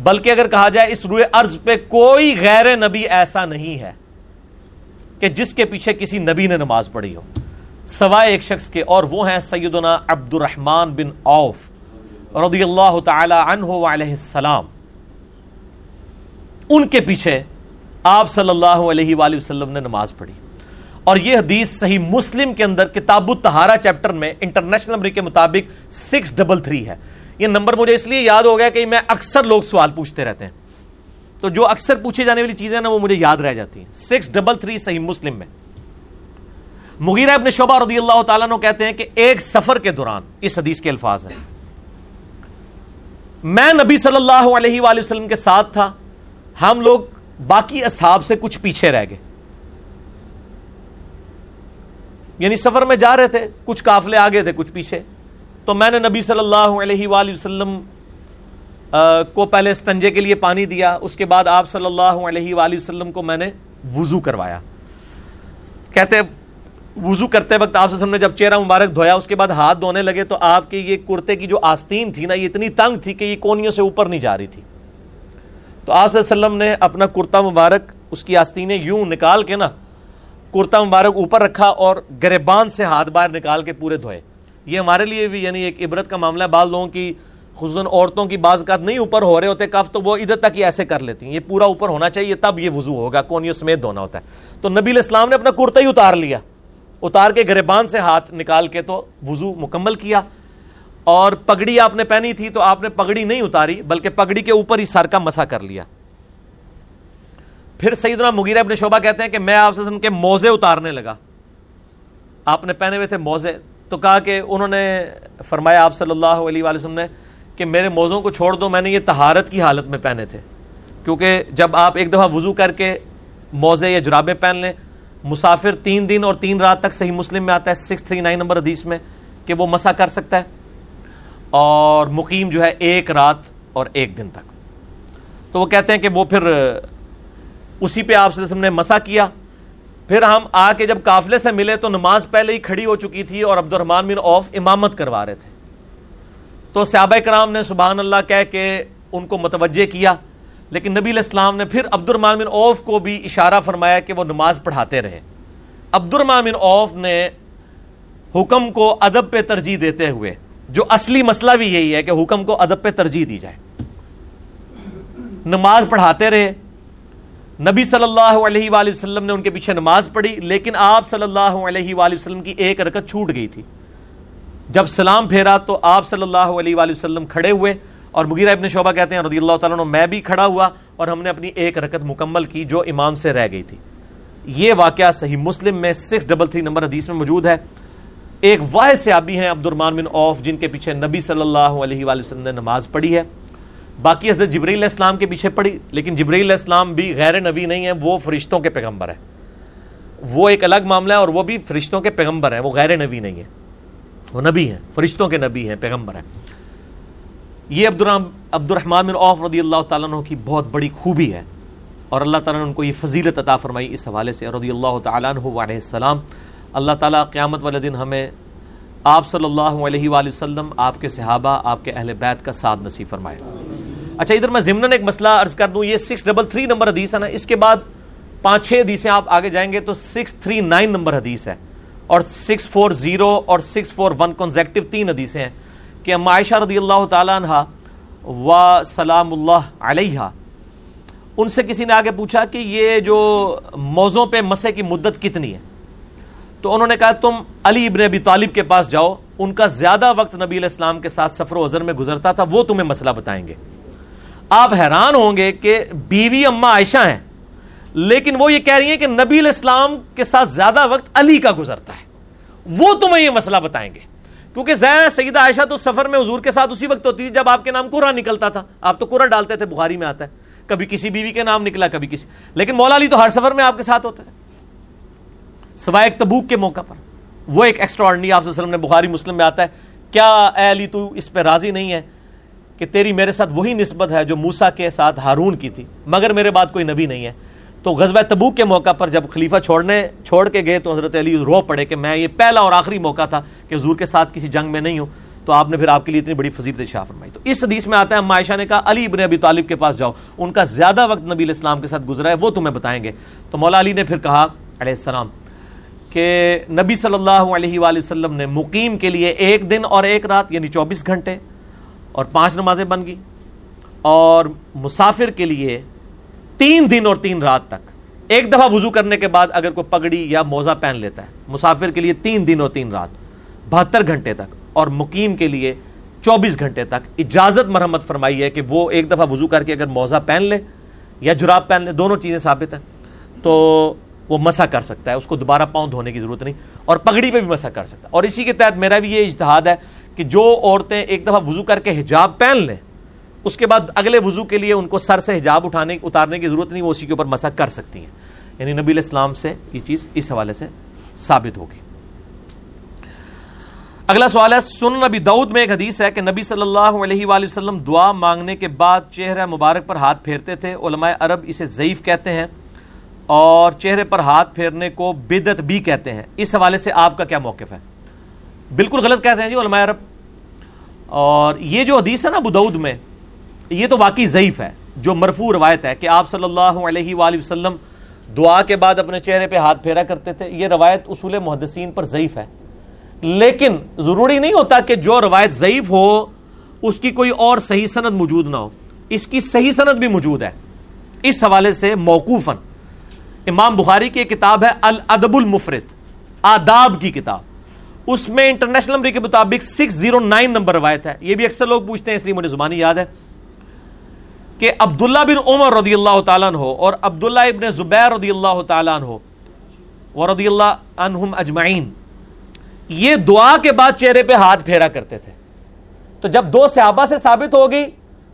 بلکہ اگر کہا جائے اس روئے ارض پہ کوئی غیر نبی ایسا نہیں ہے کہ جس کے پیچھے کسی نبی نے نماز پڑھی ہو۔ سوائے ایک شخص کے اور وہ ہیں سیدنا عبد الرحمن بن عوف رضی اللہ تعالی عنہ وعلیہ السلام۔ ان کے پیچھے آپ صلی اللہ علیہ وآلہ وسلم نے نماز پڑھی۔ اور یہ حدیث صحیح مسلم کے اندر کتاب التہارا چیپٹر میں انٹرنیشنل نمبر کے مطابق سکس ڈبل تھری ہے۔ یہ نمبر مجھے اس لیے یاد ہو گیا کہ میں اکثر لوگ سوال پوچھتے رہتے ہیں۔ تو جو اکثر پوچھی جانے والی چیزیں نا وہ مجھے یاد رہ جاتی ہیں۔ سکس ڈبل تھری صحیح مسلم میں۔ مغیرہ ابن شعبہ رضی اللہ تعالیٰ نے کہتے ہیں کہ ایک سفر کے دوران اس حدیث کے الفاظ ہیں۔ میں نبی صلی اللہ علیہ وآلہ وسلم کے ساتھ تھا۔ ہم لوگ باقی اصحاب سے کچھ پیچھے رہ گئے۔ یعنی سفر میں جا رہے تھے، کچھ قافلے آگے تھے، کچھ پیچھے۔ تو میں نے نبی صلی اللہ علیہ وآلہ وسلم کو پہلے استنجے کے لیے پانی دیا، اس کے بعد آپ صلی اللہ علیہ وآلہ وسلم کو میں نے وضو کروایا۔ کہتے، وضو کرتے وقت آپ نے جب چہرہ مبارک دھویا، اس کے بعد ہاتھ دھونے لگے، تو آپ کی یہ کرتے کی جو آستین تھی نا، یہ اتنی تنگ تھی کہ یہ کونیوں سے اوپر نہیں جا رہی تھی۔ تو آپ صلی وسلم نے اپنا کرتا مبارک، اس کی آستینیں یوں نکال کے نا کرتا مبارک اوپر رکھا اور گریبان سے ہاتھ باہر نکال کے پورے دھوئے۔ یہ ہمارے لیے بھی یعنی ایک عبرت کا معاملہ ہے۔ بعض لوگوں کی خصوصاً عورتوں کی بعض کا نہیں اوپر ہو رہے ہوتے کف تو وہ ادھر تک ہی ایسے کر لیتی ہیں۔ یہ پورا اوپر ہونا چاہیے، تب یہ وضو ہوگا، کونیوں سمیت دھونا ہوتا ہے۔ تو نبی الاسلام نے اپنا کرتا ہی اتار لیا۔ اتار کے گریبان سے ہاتھ نکال کے تو وضو مکمل کیا۔ اور پگڑی آپ نے پہنی تھی تو آپ نے پگڑی نہیں اتاری، بلکہ پگڑی کے اوپر ہی سر کا مسا کر لیا۔ پھر سیدنا مغیرہ ابن شعبہ کہتے ہیں کہ میں آپ سے کے موزے اتارنے لگا۔ آپ نے پہنے ہوئے تھے موزے۔ تو کہا کہ انہوں نے فرمایا آپ صلی اللہ علیہ وسلم نے کہ میرے موزوں کو چھوڑ دو، میں نے یہ تہارت کی حالت میں پہنے تھے۔ کیونکہ جب آپ ایک دفعہ وضو کر کے موزے یا جرابے پہن لیں، مسافر تین دن اور تین رات تک صحیح مسلم میں آتا ہے، سکس تھری نائن نمبر حدیث میں کہ وہ مسا کر سکتا ہے۔ اور مقیم جو ہے، ایک رات اور ایک دن تک۔ تو وہ کہتے ہیں کہ وہ پھر اسی پہ آپ سے نے مسا کیا۔ پھر ہم آ کے جب قافلے سے ملے تو نماز پہلے ہی کھڑی ہو چکی تھی اور عبد الرحمان بن اوف امامت کروا رہے تھے۔ تو صحابہ کرام نے سبحان اللہ کہہ کے ان کو متوجہ کیا۔ لیکن نبی علیہ السلام نے پھر عبد الرحمان بن اوف کو بھی اشارہ فرمایا کہ وہ نماز پڑھاتے رہے۔ عبد الرحمان بن اوف نے حکم کو ادب پہ ترجیح دیتے ہوئے، جو اصلی مسئلہ بھی یہی ہے کہ حکم کو ادب پہ ترجیح دی جائے۔ نماز پڑھاتے رہے۔ نبی صلی اللہ علیہ وآلہ وسلم نے ان کے پیچھے نماز پڑھی، لیکن آپ صلی اللہ علیہ وآلہ وسلم کی ایک رکت چھوٹ گئی تھی۔ جب سلام پھیرا تو آپ صلی اللہ علیہ وآلہ وسلم کھڑے ہوئے اور مغیرہ ابن شعبہ کہتے ہیں رضی اللہ تعالیٰ عنہ، میں بھی کھڑا ہوا اور ہم نے اپنی ایک رکت مکمل کی جو امام سے رہ گئی تھی۔ یہ واقعہ صحیح مسلم میں سکس ڈبل تھری نمبر حدیث میں موجود ہے۔ ایک واحد سیابی ہیں عبد الرمان بن اوف جن کے پیچھے نبی صلی اللہ علیہ وآلہ وسلم نے نماز پڑھی ہے۔ باقی حضرت جبریل علیہ السلام کے پیچھے پڑی، لیکن جبریل علیہ السلام بھی غیر نبی نہیں ہے وہ فرشتوں کے پیغمبر ہے وہ ایک الگ معاملہ ہے اور وہ بھی فرشتوں کے پیغمبر ہے وہ غیر نبی نہیں ہے وہ نبی ہیں، فرشتوں کے نبی ہیں، پیغمبر ہیں۔ یہ عبد عبد الرحمان بن عوف رضی اللہ تعالیٰ عنہ کی بہت بڑی خوبی ہے۔ اور اللہ تعالیٰ نے ان کو یہ فضیلت عطا فرمائی اس حوالے سے، رضی اللہ تعالیٰ عنہ علیہ السلام۔ اللہ تعالیٰ قیامت والے دن ہمیں آپ صلی اللہ علیہ وآلہ وسلم، آپ کے صحابہ، آپ کے اہل بیت کا ساتھ نصیب فرمائے۔ اچھا ادھر میں ضمن ایک مسئلہ عرض کر دوں، یہ سکس ڈبل تھری نمبر حدیث ہے نا، اس کے بعد پانچ چھ حدیثیں آپ آگے جائیں گے تو سکس تھری نائن نمبر حدیث ہے۔ اور سکس فور زیرو اور سکس فور ون کنزیکٹو تین حدیثیں ہیں کہ اما عائشہ رضی اللہ تعالیٰ عنہ و سلام اللہ علیہ ان سے کسی نے آگے پوچھا کہ یہ جو موزوں پہ مسے کی مدت کتنی ہے؟ تو انہوں نے کہا، تم علی ابن ابی طالب کے پاس جاؤ، ان کا زیادہ وقت نبی علیہ السلام کے ساتھ سفر و عذر میں گزرتا تھا، وہ تمہیں مسئلہ بتائیں گے۔ آپ حیران ہوں گے کہ بیوی اما عائشہ ہیں، لیکن وہ یہ کہہ رہی ہیں کہ نبی الاسلام کے ساتھ زیادہ وقت علی کا گزرتا ہے۔ وہ تمہیں یہ مسئلہ بتائیں گے۔ کیونکہ زیادہ سیدہ عائشہ تو سفر میں حضور کے ساتھ اسی وقت ہوتی تھی جب آپ کے نام قرآن نکلتا تھا۔ آپ تو قرآن ڈالتے تھے، بخاری میں آتا ہے۔ کبھی کسی بیوی کے نام نکلا، کبھی کسی۔ لیکن مولا علی تو ہر سفر میں آپ کے ساتھ ہوتے تھے۔ سوائے ایک تبوک کے موقع پر۔ وہ ایک ایکسٹرا آرڈنی آپ وسلم نے بخاری مسلم میں آتا ہے۔ کیا اے علی تو اس پہ راضی نہیں ہے کہ تیری میرے ساتھ وہی نسبت ہے جو موسا کے ساتھ ہارون کی تھی، مگر میرے بعد کوئی نبی نہیں ہے۔ تو غزوہ تبوک کے موقع پر جب خلیفہ چھوڑنے، چھوڑ کے گئے تو حضرت علی رو پڑے کہ میں یہ پہلا اور آخری موقع تھا کہ حضور کے ساتھ کسی جنگ میں نہیں ہوں۔ تو آپ نے پھر آپ کے لیے اتنی بڑی فضیلت شاہ فرمائی۔ تو اس حدیث میں آتا ہے عائشہ نے کہا، علی ابن ابی طالب کے پاس جاؤ، ان کا زیادہ وقت نبی علیہ السلام کے ساتھ گزرا ہے، وہ تمہیں بتائیں گے۔ تو مولا علی نے پھر کہا، علیہ السلام کہ نبی صلی اللہ علیہ وآلہ وسلم نے مقیم کے لیے ایک دن اور ایک رات یعنی چوبیس گھنٹے، اور پانچ نمازیں بن گئی اور مسافر کے لیے تین دن اور تین رات تک۔ ایک دفعہ وضو کرنے کے بعد اگر کوئی پگڑی یا موزہ پہن لیتا ہے، مسافر کے لیے تین دن اور تین رات، بہتر گھنٹے تک۔ اور مقیم کے لیے چوبیس گھنٹے تک۔ اجازت مرمت فرمائی ہے کہ وہ ایک دفعہ وضو کر کے اگر موزہ پہن لے یا جراب پہن لے، دونوں چیزیں ثابت ہیں۔ تو وہ مسا کر سکتا ہے، اس کو دوبارہ پاؤں دھونے کی ضرورت نہیں، اور پگڑی پہ بھی مسا کر سکتا ہے۔ اور اسی کے تحت میرا بھی یہ اجتہاد ہے کہ جو عورتیں ایک دفعہ وضو کر کے حجاب پہن لیں، اس کے بعد اگلے وضو کے لیے ان کو سر سے حجاب اٹھانے، اتارنے کی ضرورت نہیں، وہ اسی کے اوپر مسا کر سکتی ہیں۔ یعنی نبی علیہ السلام سے یہ چیز اس حوالے سے ثابت ہوگی۔ اگلا سوال ہے سن نبی دعود میں ایک حدیث ہے کہ نبی صلی اللہ علیہ وآلہ وسلم دعا مانگنے کے بعد چہرہ مبارک پر ہاتھ پھیرتے تھے، علماء عرب اسے ضعیف کہتے ہیں۔ اور چہرے پر ہاتھ پھیرنے کو بدت بھی کہتے ہیں۔ اس حوالے سے آپ کا کیا موقف ہے؟ بالکل غلط کہتے ہیں جی علماء عرب۔ اور یہ جو حدیث ہے نا بدعود میں، یہ تو واقعی ضعیف ہے، جو مرفوع روایت ہے کہ آپ صلی اللہ علیہ وآلہ وسلم دعا کے بعد اپنے چہرے پہ ہاتھ پھیرا کرتے تھے، یہ روایت اصول محدثین پر ضعیف ہے۔ لیکن ضروری نہیں ہوتا کہ جو روایت ضعیف ہو، اس کی کوئی اور صحیح سند موجود نہ ہو۔ اس کی صحیح سند بھی موجود ہے۔ اس حوالے سے موقوفاً امام بخاری کی کتاب ہے الادب المفرد، آداب کی کتاب۔ اس میں انٹرنیشنل نمبر کے مطابق سکس زیرو نائن نمبر روایت ہے۔ یہ بھی اکثر لوگ پوچھتے ہیں، اس لیے مجھے زبانی یاد ہے کہ عبداللہ بن عمر رضی اللہ تعالیٰ عنہ اور عبداللہ ابن زبیر رضی اللہ تعالیٰ عنہ ورضی اللہ عنہم اجمعین، یہ دعا کے بعد چہرے پہ ہاتھ پھیرا کرتے تھے۔ تو جب دو صحابہ سے ثابت ہو گئی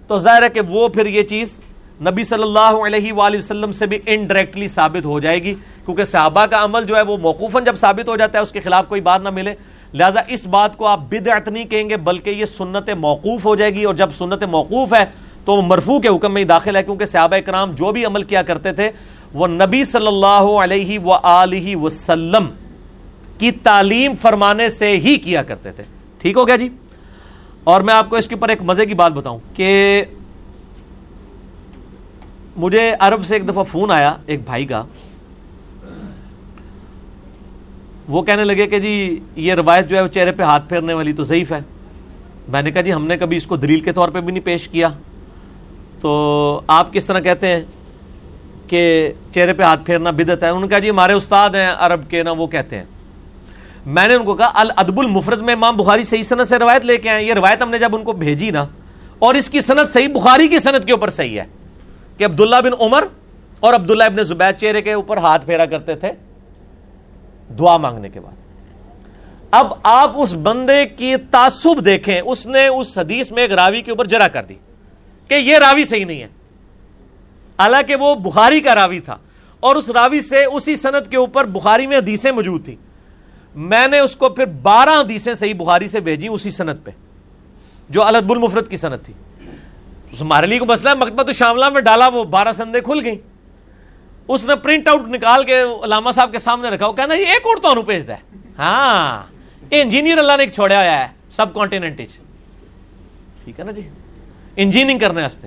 تو ظاہر ہے کہ وہ پھر یہ چیز نبی صلی اللہ علیہ وآلہ وسلم سے بھی انڈائریکٹلی ثابت ہو جائے گی، کیونکہ صحابہ کا عمل جو ہے وہ موقوفاً جب ثابت ہو جاتا ہے، اس کے خلاف کوئی بات نہ ملے۔ لہٰذا اس بات کو آپ بدعت نہیں کہیں گے، بلکہ یہ سنت موقوف ہو جائے گی۔ اور جب سنت موقوف ہے، تو وہ مرفوع کے حکم میں ہی داخل ہے، کیونکہ صحابہ کرام جو بھی عمل کیا کرتے تھے، وہ نبی صلی اللہ علیہ و وسلم کی تعلیم فرمانے سے ہی کیا کرتے تھے۔ ٹھیک ہو گیا جی؟ اور میں آپ کو اس کے اوپر ایک مزے کی بات بتاؤں کہ مجھے عرب سے ایک دفعہ فون آیا ایک بھائی کا۔ وہ کہنے لگے کہ جی یہ روایت جو ہے وہ چہرے پہ ہاتھ پھیرنے والی تو ضعیف ہے۔ میں نے کہا جی ہم نے کبھی اس کو دلیل کے طور پہ بھی نہیں پیش کیا۔ تو آپ کس طرح کہتے ہیں کہ چہرے پہ ہاتھ پھیرنا بدت ہے؟ انہوں نے کہا جی ہمارے استاد ہیں عرب کے، نا وہ کہتے ہیں۔ میں نے ان کو کہا، الادب المفرد میں امام بخاری صحیح صنعت سے روایت لے کے آئے یہ روایت ہم نے جب ان کو بھیجی نا، اور اس کی صنعت صحیح بخاری کی صنعت کے اوپر صحیح ہے۔ کہ عبداللہ بن عمر اور عبداللہ ابن زبید چہرے کے اوپر ہاتھ پھیرا کرتے تھے دعا مانگنے کے بعد۔ اب آپ اس بندے کی تعصب دیکھیں، اس نے اس حدیث میں ایک راوی کے اوپر جرا کر دی کہ یہ راوی صحیح نہیں ہے۔ حالانکہ وہ بخاری کا راوی تھا اور اس راوی سے اسی صنعت کے اوپر بخاری میں حدیثیں موجود تھیں۔ میں نے اس کو پھر بارہ حدیثیں صحیح بخاری سے بھیجی اسی صنعت پہ، جو الدب المفرت کی صنعت تھی۔ ہمارے لیے کو مسئلہ مکتبہ شاملہ میں ڈالا، وہ بارہ سندے کھل گئی اس نے پرنٹ آؤٹ نکال کے علامہ صاحب کے سامنے رکھا، وہ کہنا یہ ایک اور تو بھیج ہے ہاں انجینئر اللہ نے ایک چھوڑا ہوا ہے، سب کانٹیننٹ ٹھیک ہے نا جی؟ انجینئرنگ کرنے واسطے۔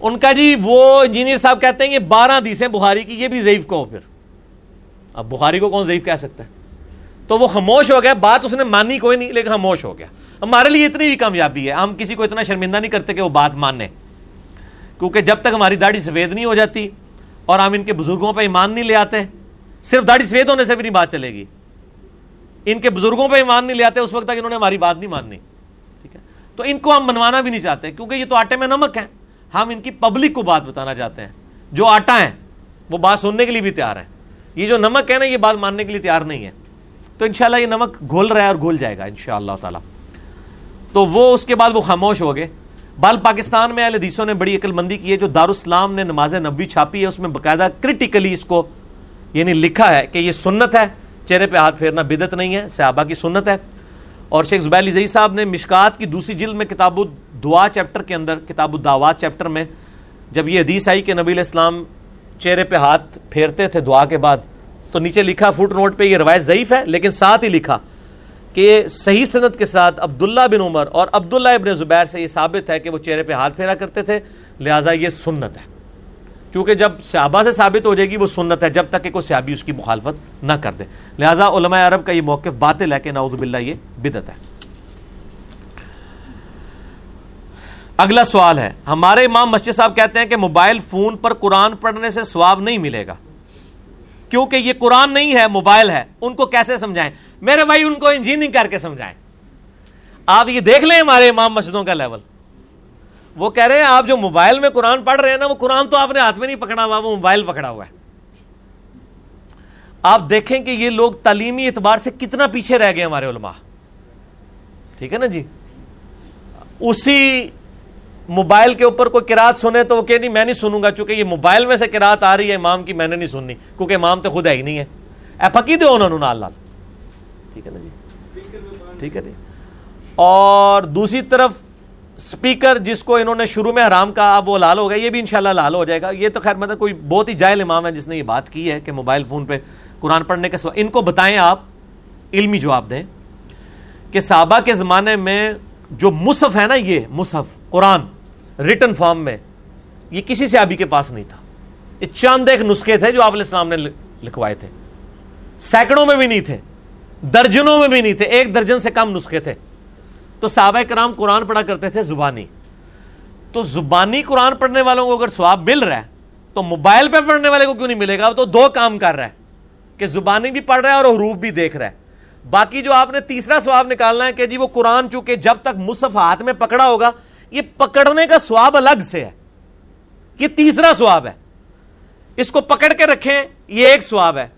ان کا جی وہ انجینئر صاحب کہتے ہیں یہ بارہ دیسیں بخاری کی، یہ بھی ضعیف کو پھر۔ اب بخاری کو کون ضعیف کہہ سکتا ہے؟ تو وہ خاموش ہو گیا، بات اس نے مانی، کوئی نہیں، لیکن خاموش ہو گیا۔ ہمارے لیے اتنی بھی کامیابی ہے۔ ہم کسی کو اتنا شرمندہ نہیں کرتے کہ وہ بات ماننے کیونکہ جب تک ہماری داڑھی سفید نہیں ہو جاتی اور ہم ان کے بزرگوں پہ ایمان نہیں لے آتے، صرف داڑھی سفید ہونے سے بھی نہیں بات چلے گی۔ ان کے بزرگوں پہ ایمان نہیں لے آتے، اس وقت تک انہوں نے ہماری بات نہیں ماننی ٹھیک ہے؟ تو ان کو ہم منوانا بھی نہیں چاہتے، کیونکہ یہ تو آٹے میں نمک ہے ہم ان کی پبلک کو بات بتانا چاہتے ہیں۔ جو آٹا ہے وہ بات سننے کے لیے بھی تیار ہے یہ جو نمک ہے نا، یہ بات ماننے کے لیے تیار نہیں ہے۔ تو انشاءاللہ یہ نمک گھول رہا ہے اور گھول جائے گا، انشاءاللہ تعالی۔ تو وہ اس کے بعد وہ خاموش ہو گئے۔ بال پاکستان میں اہل حدیثوں نے بڑی عقل مندی کی ہے، جو دارالاسلام نے نماز نبوی چھاپی ہے، اس میں باقاعدہ کرٹیکلی اس کو یعنی لکھا ہے کہ یہ سنت ہے۔ چہرے پہ ہاتھ پھیرنا بدت نہیں ہے، صحابہ کی سنت ہے۔ اور شیخ زبیلی زئی صاحب نے مشکات کی دوسری جلد میں کتاب دعا چیپٹر کے اندر، کتاب الدعوات چیپٹر میں جب یہ حدیث آئی کہ نبی علیہ السلام چہرے پہ ہاتھ پھیرتے تھے دعا کے بعد تو نیچے لکھا فوٹ نوٹ پہ یہ روایت ضعیف ہے، لیکن ساتھ ہی لکھا کہ صحیح صنعت کے ساتھ عبداللہ بن عمر اور عبداللہ ابن زبیر سے یہ ثابت ہے کہ وہ چہرے پہ ہاتھ پھیرا کرتے تھے، لہٰذا یہ سنت ہے۔ کیونکہ جب صحابہ سے ثابت ہو جائے گی، وہ سنت ہے، جب تک کہ کوئی صحابی اس کی مخالفت نہ کر دے۔ لہٰذا علماء عرب کا یہ موقف باطل ہے کہ نعوذ باللہ یہ بدت ہے۔ اگلا سوال ہے، ہمارے امام مسجد صاحب کہتے ہیں کہ موبائل فون پر قرآن پڑھنے سے ثواب نہیں ملے گا۔ کیونکہ یہ قرآن نہیں ہے، موبائل ہے۔ ان کو کیسے سمجھائیں؟ میرے بھائی، ان کو انجینئرنگ کر کے سمجھائیں۔ آپ یہ دیکھ لیں ہمارے امام مسجدوں کا لیول وہ کہہ رہے ہیں، آپ جو موبائل میں قرآن پڑھ رہے ہیں نا، وہ قرآن تو آپ نے ہاتھ میں نہیں پکڑا ہوا، وہ موبائل پکڑا ہوا ہے۔ آپ دیکھیں کہ یہ لوگ تعلیمی اعتبار سے کتنا پیچھے رہ گئے ہمارے علماء۔ ٹھیک ہے نا جی؟ اسی موبائل کے اوپر کوئی کراط سنے تو وہ کہ نہیں، میں نہیں سنوں گا، چونکہ یہ موبائل میں سے کراط آ رہی ہے، امام کی میں نے نہیں سننی، کیونکہ امام تو خود ہے ہی نہیں ہے۔ اے پکی دے انہوں لال لال ٹھیک ہے نا جی؟ ٹھیک ہے جی۔ اور دوسری طرف سپیکر جس کو انہوں نے شروع میں حرام کہا، اب وہ لال ہو گیا، یہ بھی انشاءاللہ لال ہو جائے گا۔ یہ تو خیر مطلب کوئی بہت ہی جائل امام ہے جس نے یہ بات کی ہے کہ موبائل فون پہ قرآن پڑھنے کے ان کو بتائیں آپ، علمی جواب دیں کہ صحابہ کے زمانے میں جو مصحف ہے نا یہ مصحف، قرآن ریٹن فارم میں، یہ کسی سے ابھی کے پاس نہیں تھا۔ یہ چاند ایک نسخے تھے جو آپ علیہ السلام نے لکھوائے تھے۔ سینکڑوں میں بھی نہیں تھے، درجنوں میں بھی نہیں تھے، ایک درجن سے کم نسخے تھے۔ تو صحابہ کرام قرآن پڑھا کرتے تھے زبانی۔ تو زبانی قرآن پڑھنے والوں کو اگر سواب مل رہا ہے، تو موبائل پہ پڑھنے والے کو کیوں نہیں ملے گا؟ تو دو کام کر رہا ہے، کہ زبانی بھی پڑھ رہا ہے اور حروف بھی دیکھ رہا ہے۔ باقی جو آپ نے تیسرا سواب نکالنا ہے کہ جی وہ قرآن چونکہ جب تک مصحف ہاتھ میں پکڑا ہوگا یہ پکڑنے کا سواب الگ سے ہے۔ یہ تیسرا سواب ہے۔ اس کو پکڑ کے رکھیں، یہ ایک سواب ہے۔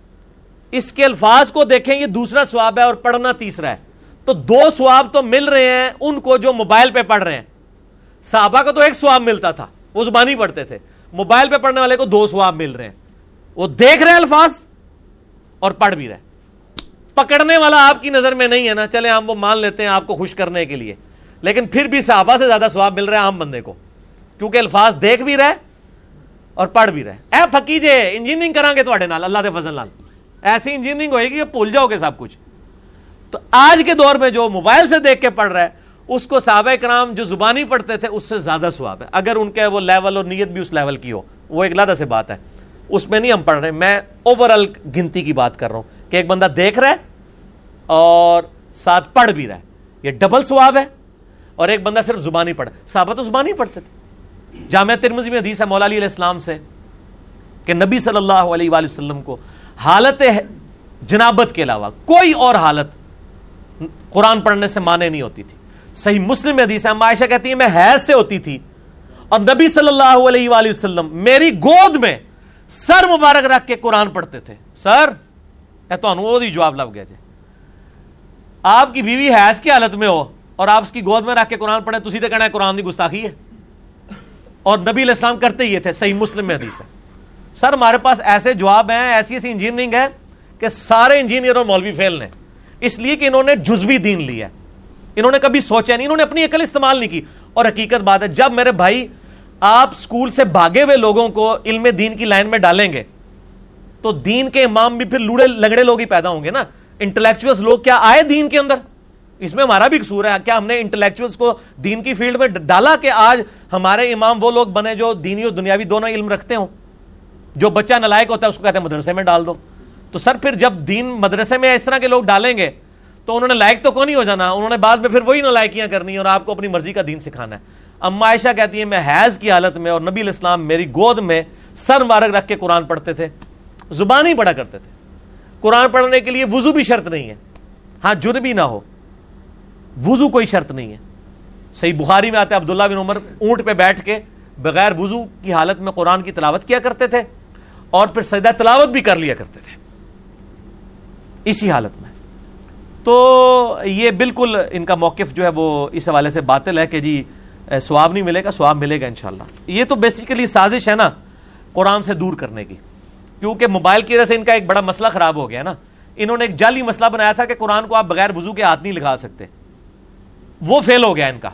اس کے الفاظ کو دیکھیں، یہ دوسرا سواب ہے اور پڑھنا تیسرا ہے۔ تو دو سواب تو مل رہے ہیں ان کو جو موبائل پہ پڑھ رہے ہیں۔ صحابہ کو تو ایک سواب ملتا تھا، وہ زبانی پڑھتے تھے۔ موبائل پہ پڑھنے والے کو دو سواب مل رہے ہیں۔ وہ دیکھ رہے الفاظ اور پڑھ بھی رہے پکڑنے والا آپ کی نظر میں نہیں ہے نا چلے ہم وہ مان لیتے ہیں آپ کو خوش کرنے کے لیے۔ لیکن پھر بھی صحابہ سے زیادہ سواب مل رہا ہے عام بندے کو۔ کیونکہ الفاظ دیکھ بھی رہے اور پڑھ بھی رہے۔ اے پکی جے انجینئرنگ کریں گے نال، اللہ دے فضل لال ایسی انجینئرنگ ہوئے گی کہ بھول جاؤ گے سب کچھ۔ تو آج کے دور میں جو موبائل سے دیکھ کے پڑھ رہا ہے اس کو صحابہ کرام جو زبانی پڑھتے تھے، اس سے زیادہ سواب ہے۔ اگر ان کے وہ لیول اور نیت بھی اس لیول کی ہو، وہ ایک لادہ سے بات ہے۔ اس میں نہیں ہم پڑھ رہے، میں اوور آل گنتی کی بات کر رہا ہوں کہ ایک بندہ دیکھ رہا ہے اور ساتھ پڑھ بھی رہا ہے۔ یہ ڈبل سواب ہے۔ اور ایک بندہ صرف زبانی پڑھا صحابہ تو زبانی پڑھتے تھے۔ جامعہ ترمزی میں حدیث ہے مولا علی علیہ السلام سے کہ نبی صلی اللہ علیہ وآلہ وسلم کو حالت جنابت کے علاوہ کوئی اور حالت قرآن پڑھنے سے مانے نہیں ہوتی تھی۔ صحیح مسلم میں حدیث ہے عائشہ کہتی ہے میں حیض سے ہوتی تھی اور نبی صلی اللہ علیہ وآلہ وسلم میری گود میں سر مبارک رکھ کے قرآن پڑھتے تھے۔ سر، اے تو جواب لگ گیا جی۔ آپ کی بیوی حیض کی حالت میں ہو۔ اور آپ اس کی گود میں رکھ کے قرآن پڑھیں، تو سیدھے کہنا ہے قرآن دی گستاخی ہے۔ اور نبی علیہ السلام کرتے ہی تھے، صحیح مسلم میں حدیث ہے۔ سر، ہمارے پاس ایسے جواب ہیں، ایسی ایسی انجینئرنگ ہے کہ سارے انجینئر اور مولوی فیل نے۔ اس لیے کہ انہوں نے جزوی دین لیا انہوں نے کبھی سوچا نہیں، انہوں نے اپنی عقل استعمال نہیں کی۔ اور حقیقت بات ہے، جب میرے بھائی آپ اسکول سے بھاگے ہوئے لوگوں کو علم دین کی لائن میں ڈالیں گے، تو دین کے امام بھی پھر لوڑے لگڑے لوگ ہی پیدا ہوں گے نا۔ انٹلیکچوئل لوگ کیا آئے دین کے اندر؟ اس میں ہمارا بھی قصور ہے۔ کیا ہم نے انٹلیکچوئلس کو دین کی فیلڈ میں ڈالا کہ آج ہمارے امام وہ لوگ بنے جو دینی اور دنیاوی دونوں علم رکھتے ہوں؟ جو بچہ نلائک ہوتا ہے اس کو کہتے ہیں، مدرسے میں ڈال دو۔ تو سر، پھر جب دین مدرسے میں اس طرح کے لوگ ڈالیں گے، تو انہوں نے لائق تو کون ہی ہو جانا؟ انہوں نے بعد میں پھر وہی نلائکیاں کرنی اور آپ کو اپنی مرضی کا دین سکھانا ہے۔ اما عائشہ کہتی ہے میں حیض کی حالت میں اور نبی الاسلام میری گود میں سر مارک رکھ کے قرآن پڑھتے تھے۔ زبان ہی پڑھا کرتے تھے۔ قرآن پڑھنے کے لیے وضو بھی شرط نہیں ہے۔ ہاں جر بھی نہ ہو۔ وضو کوئی شرط نہیں ہے۔ صحیح بخاری میں آتے عبداللہ بن عمر اونٹ پہ بیٹھ کے بغیر وضو کی حالت میں قرآن کی تلاوت کیا کرتے تھے اور پھر سجدہ تلاوت بھی کر لیا کرتے تھے۔ اسی حالت میں۔ تو یہ بالکل ان کا موقف جو ہے وہ اس حوالے سے باطل ہے کہ جی سواب نہیں ملے گا سواب ملے گا انشاءاللہ۔ یہ تو بیسیکلی سازش ہے نا قرآن سے دور کرنے کی۔ کیونکہ موبائل کی وجہ سے ان کا ایک بڑا مسئلہ خراب ہو گیا نا۔ انہوں نے ایک جعلی مسئلہ بنایا تھا کہ قرآن کو آپ بغیر وضو کے ہاتھ نہیں لگا سکتے۔ وہ فیل ہو گیا ان کا۔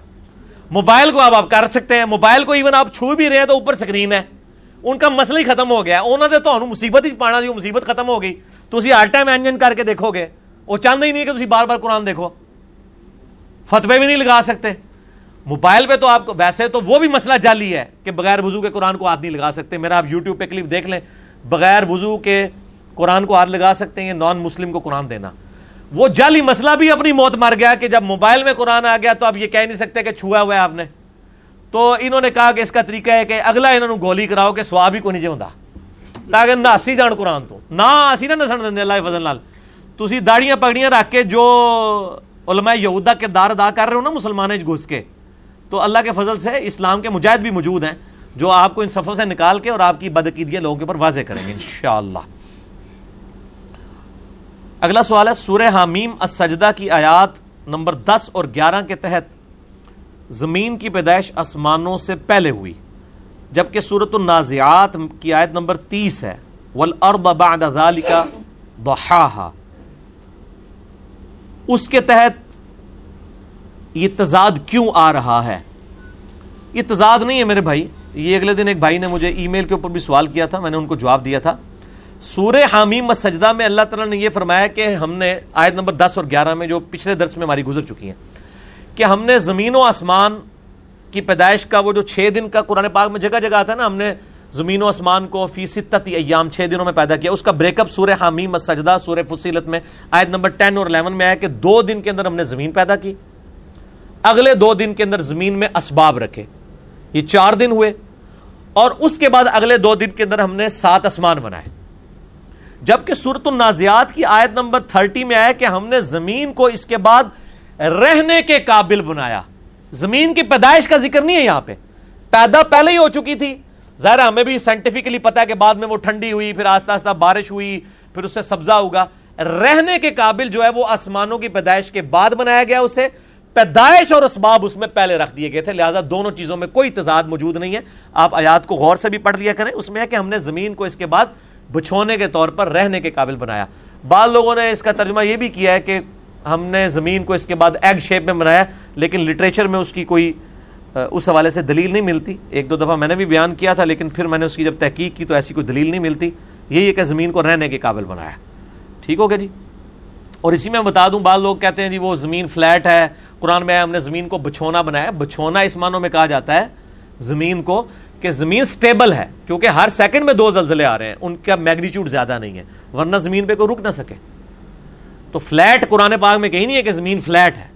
موبائل کو آپ آپ کر سکتے ہیں۔ موبائل کو ایون آپ چھو بھی رہے ہیں تو اوپر سکرین ہے۔ ان کا مسئلہ ہی ختم ہو گیا۔ انہوں نے تو مصیبت ہی پانا جو مصیبت ختم ہو گئی۔ تو اسی ہر ٹائم انجن کر کے دیکھو گے۔ وہ چاہتا ہی نہیں کہ بار بار قرآن دیکھو۔ فتوے بھی نہیں لگا سکتے۔ موبائل پہ تو آپ کو ویسے تو وہ بھی مسئلہ جالی ہے کہ بغیر وضو کے قرآن کو ہاتھ نہیں لگا سکتے۔ میرا آپ یوٹیوب پہ کلپ دیکھ لیں۔ بغیر وضو کے قرآن کو ہاتھ لگا سکتے ہیں نان مسلم کو قرآن دینا۔ وہ جعلی مسئلہ بھی اپنی موت مر گیا کہ جب موبائل میں قرآن آ گیا تو آپ یہ کہہ نہیں سکتے کہ چھوا ہوا ہے آپ نے۔ تو انہوں نے کہا کہ اس کا طریقہ ہے کہ اگلا انہوں نے گولی کراؤ کہ سواب ہی کو نہیں ہوتا تاکہ نہ اسی جان قرآن تو، نہ اسی نہ نسن دیں اللہ فضل لال تھی داڑیاں پگڑیاں رکھ کے جو علماء یہودا کردار ادا کر رہے ہو نا مسلمان گھس کے، تو اللہ کے فضل سے اسلام کے مجاہد بھی موجود ہیں جو آپ کو ان صفوں سے نکال کے اور آپ کی بدعقیدیاں لوگوں کے اوپر واضح کریں گے انشاءاللہ۔ اگلا سوال ہے، سورہ حامیم السجدہ کی آیات نمبر دس اور گیارہ کے تحت زمین کی پیدائش آسمانوں سے پہلے ہوئی، جبکہ سورت النازعات کی آیت نمبر تیس ہے والارض بعد ذالک ضحاها۔ اس کے تحت یہ تضاد کیوں آ رہا ہے؟ یہ تضاد نہیں ہے میرے بھائی، یہ اگلے دن ایک بھائی نے مجھے ای میل کے اوپر بھی سوال کیا تھا، میں نے ان کو جواب دیا تھا۔ سورہ حامیم سجدہ میں اللہ تعالیٰ نے یہ فرمایا کہ ہم نے آیت نمبر دس اور گیارہ میں جو پچھلے درس میں ہماری گزر چکی ہیں کہ ہم نے زمین و آسمان کی پیدائش کا وہ جو چھ دن کا قرآن پاک میں جگہ جگہ آتا ہے نا، ہم نے زمین و آسمان کو فی ستتی ایام چھ دنوں میں پیدا کیا۔ اس کا بریک اپ سورہ حامیم سجدہ سورہ فصیلت میں آیت نمبر ٹین اور الیون میں آیا کہ دو دن کے اندر ہم نے زمین پیدا کی۔ اگلے دو دن کے اندر زمین میں اسباب رکھے۔ یہ چار دن ہوئے اور اس کے بعد اگلے دو دن کے اندر ہم نے سات اسمان بنائے۔ جبکہ سورت النازیات کی آیت نمبر تھرٹی میں آیا کہ ہم نے زمین کو اس کے بعد رہنے کے قابل بنایا۔ زمین کی پیدائش کا ذکر نہیں ہے یہاں پہ۔ پیدا پہلے ہی ہو چکی تھی۔ ظاہر ہمیں بھی سائنٹیفکلی پتا ہے کہ بعد میں وہ ٹھنڈی ہوئی، پھر آہستہ آہستہ بارش ہوئی، پھر اس سے سبزہ ہوگا۔ رہنے کے قابل جو ہے وہ آسمانوں کی پیدائش کے بعد بنایا گیا، اسے پیدائش اور اسباب اس میں پہلے رکھ دیے گئے تھے۔ لہٰذا دونوں چیزوں میں کوئی تضاد موجود نہیں ہے۔ آپ آیات کو غور سے بھی پڑھ لیا کریں۔ اس میں ہے کہ ہم نے زمین کو اس کے بعد بچھونے کے طور پر رہنے کے قابل بنایا۔ بعض لوگوں نے اس کا ترجمہ یہ بھی کیا ہے کہ ہم نے زمین کو اس کے بعد ایگ شیپ میں بنایا، لیکن لٹریچر میں اس کی کوئی اس حوالے سے دلیل نہیں ملتی۔ ایک دو دفعہ میں نے بھی بیان کیا تھا، لیکن پھر میں نے اس کی جب تحقیق کی تو ایسی کوئی دلیل نہیں ملتی۔ یہی ہے کہ زمین کو رہنے کے قابل بنایا۔ ٹھیک ہو گیا جی؟ اور اسی میں بتا دوں، بعض لوگ کہتے ہیں جی وہ زمین فلیٹ ہے۔ قرآن میں ہم نے زمین کو بچھونا بنایا۔ بچھونا اس معنوں میں کہا جاتا ہے، زمین کو کہ زمین سٹیبل ہے، کیونکہ ہر سیکنڈ میں دو زلزلے آ رہے ہیں، ان کا میگنیچیوڈ زیادہ نہیں ہے، ورنہ زمین پہ کوئی رک نہ سکے۔ تو فلیٹ قرآن پاک میں کہیں نہیں ہے کہ زمین فلیٹ ہے،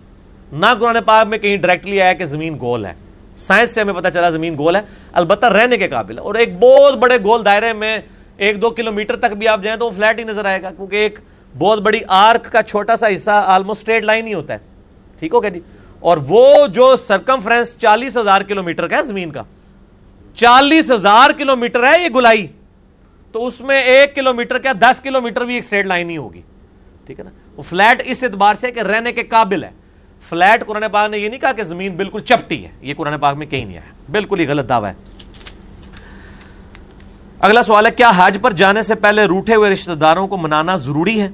نہ قرآن پاک میں کہیں ڈائریکٹلی آیا کہ زمین گول ہے۔ سائنس سے ہمیں پتا چلا زمین گول ہے، البتہ رہنے کے قابل ہے۔ اور ایک بہت بڑے گول دائرے میں ایک دو کلو میٹر تک بھی آپ جائیں تو وہ فلیٹ ہی نظر آئے گا، کیونکہ ایک بہت بڑی آرک کا چھوٹا سا حصہ آلموسٹ اسٹریٹ لائن ہی ہوتا ہے۔ ٹھیک ہو گیا جی؟ اور وہ جو سرکم فرینس چالیس ہزار کلو میٹر کا ہے زمین کا چالیس ہزار کلو میٹر ہے یہ گلائی۔ تو اس میں ایک کلو میٹر کیا دس کلو میٹر بھی ایک اسٹریٹ لائن ہی ہوگی۔ ٹھیک ہے نا؟ وہ فلیٹ اس اعتبار سے کہ رہنے کے قابل ہے۔ فلیٹ قرآن پاک نے یہ نہیں کہا کہ زمین بالکل چپٹی ہے۔ یہ قرآن پاک میں کہیں نہیں آیا۔ بالکل ہی غلط دعویٰ ہے۔ اگلا سوال ہے، کیا حج پر جانے سے پہلے روٹے ہوئے رشتہ داروں کو منانا ضروری ہے؟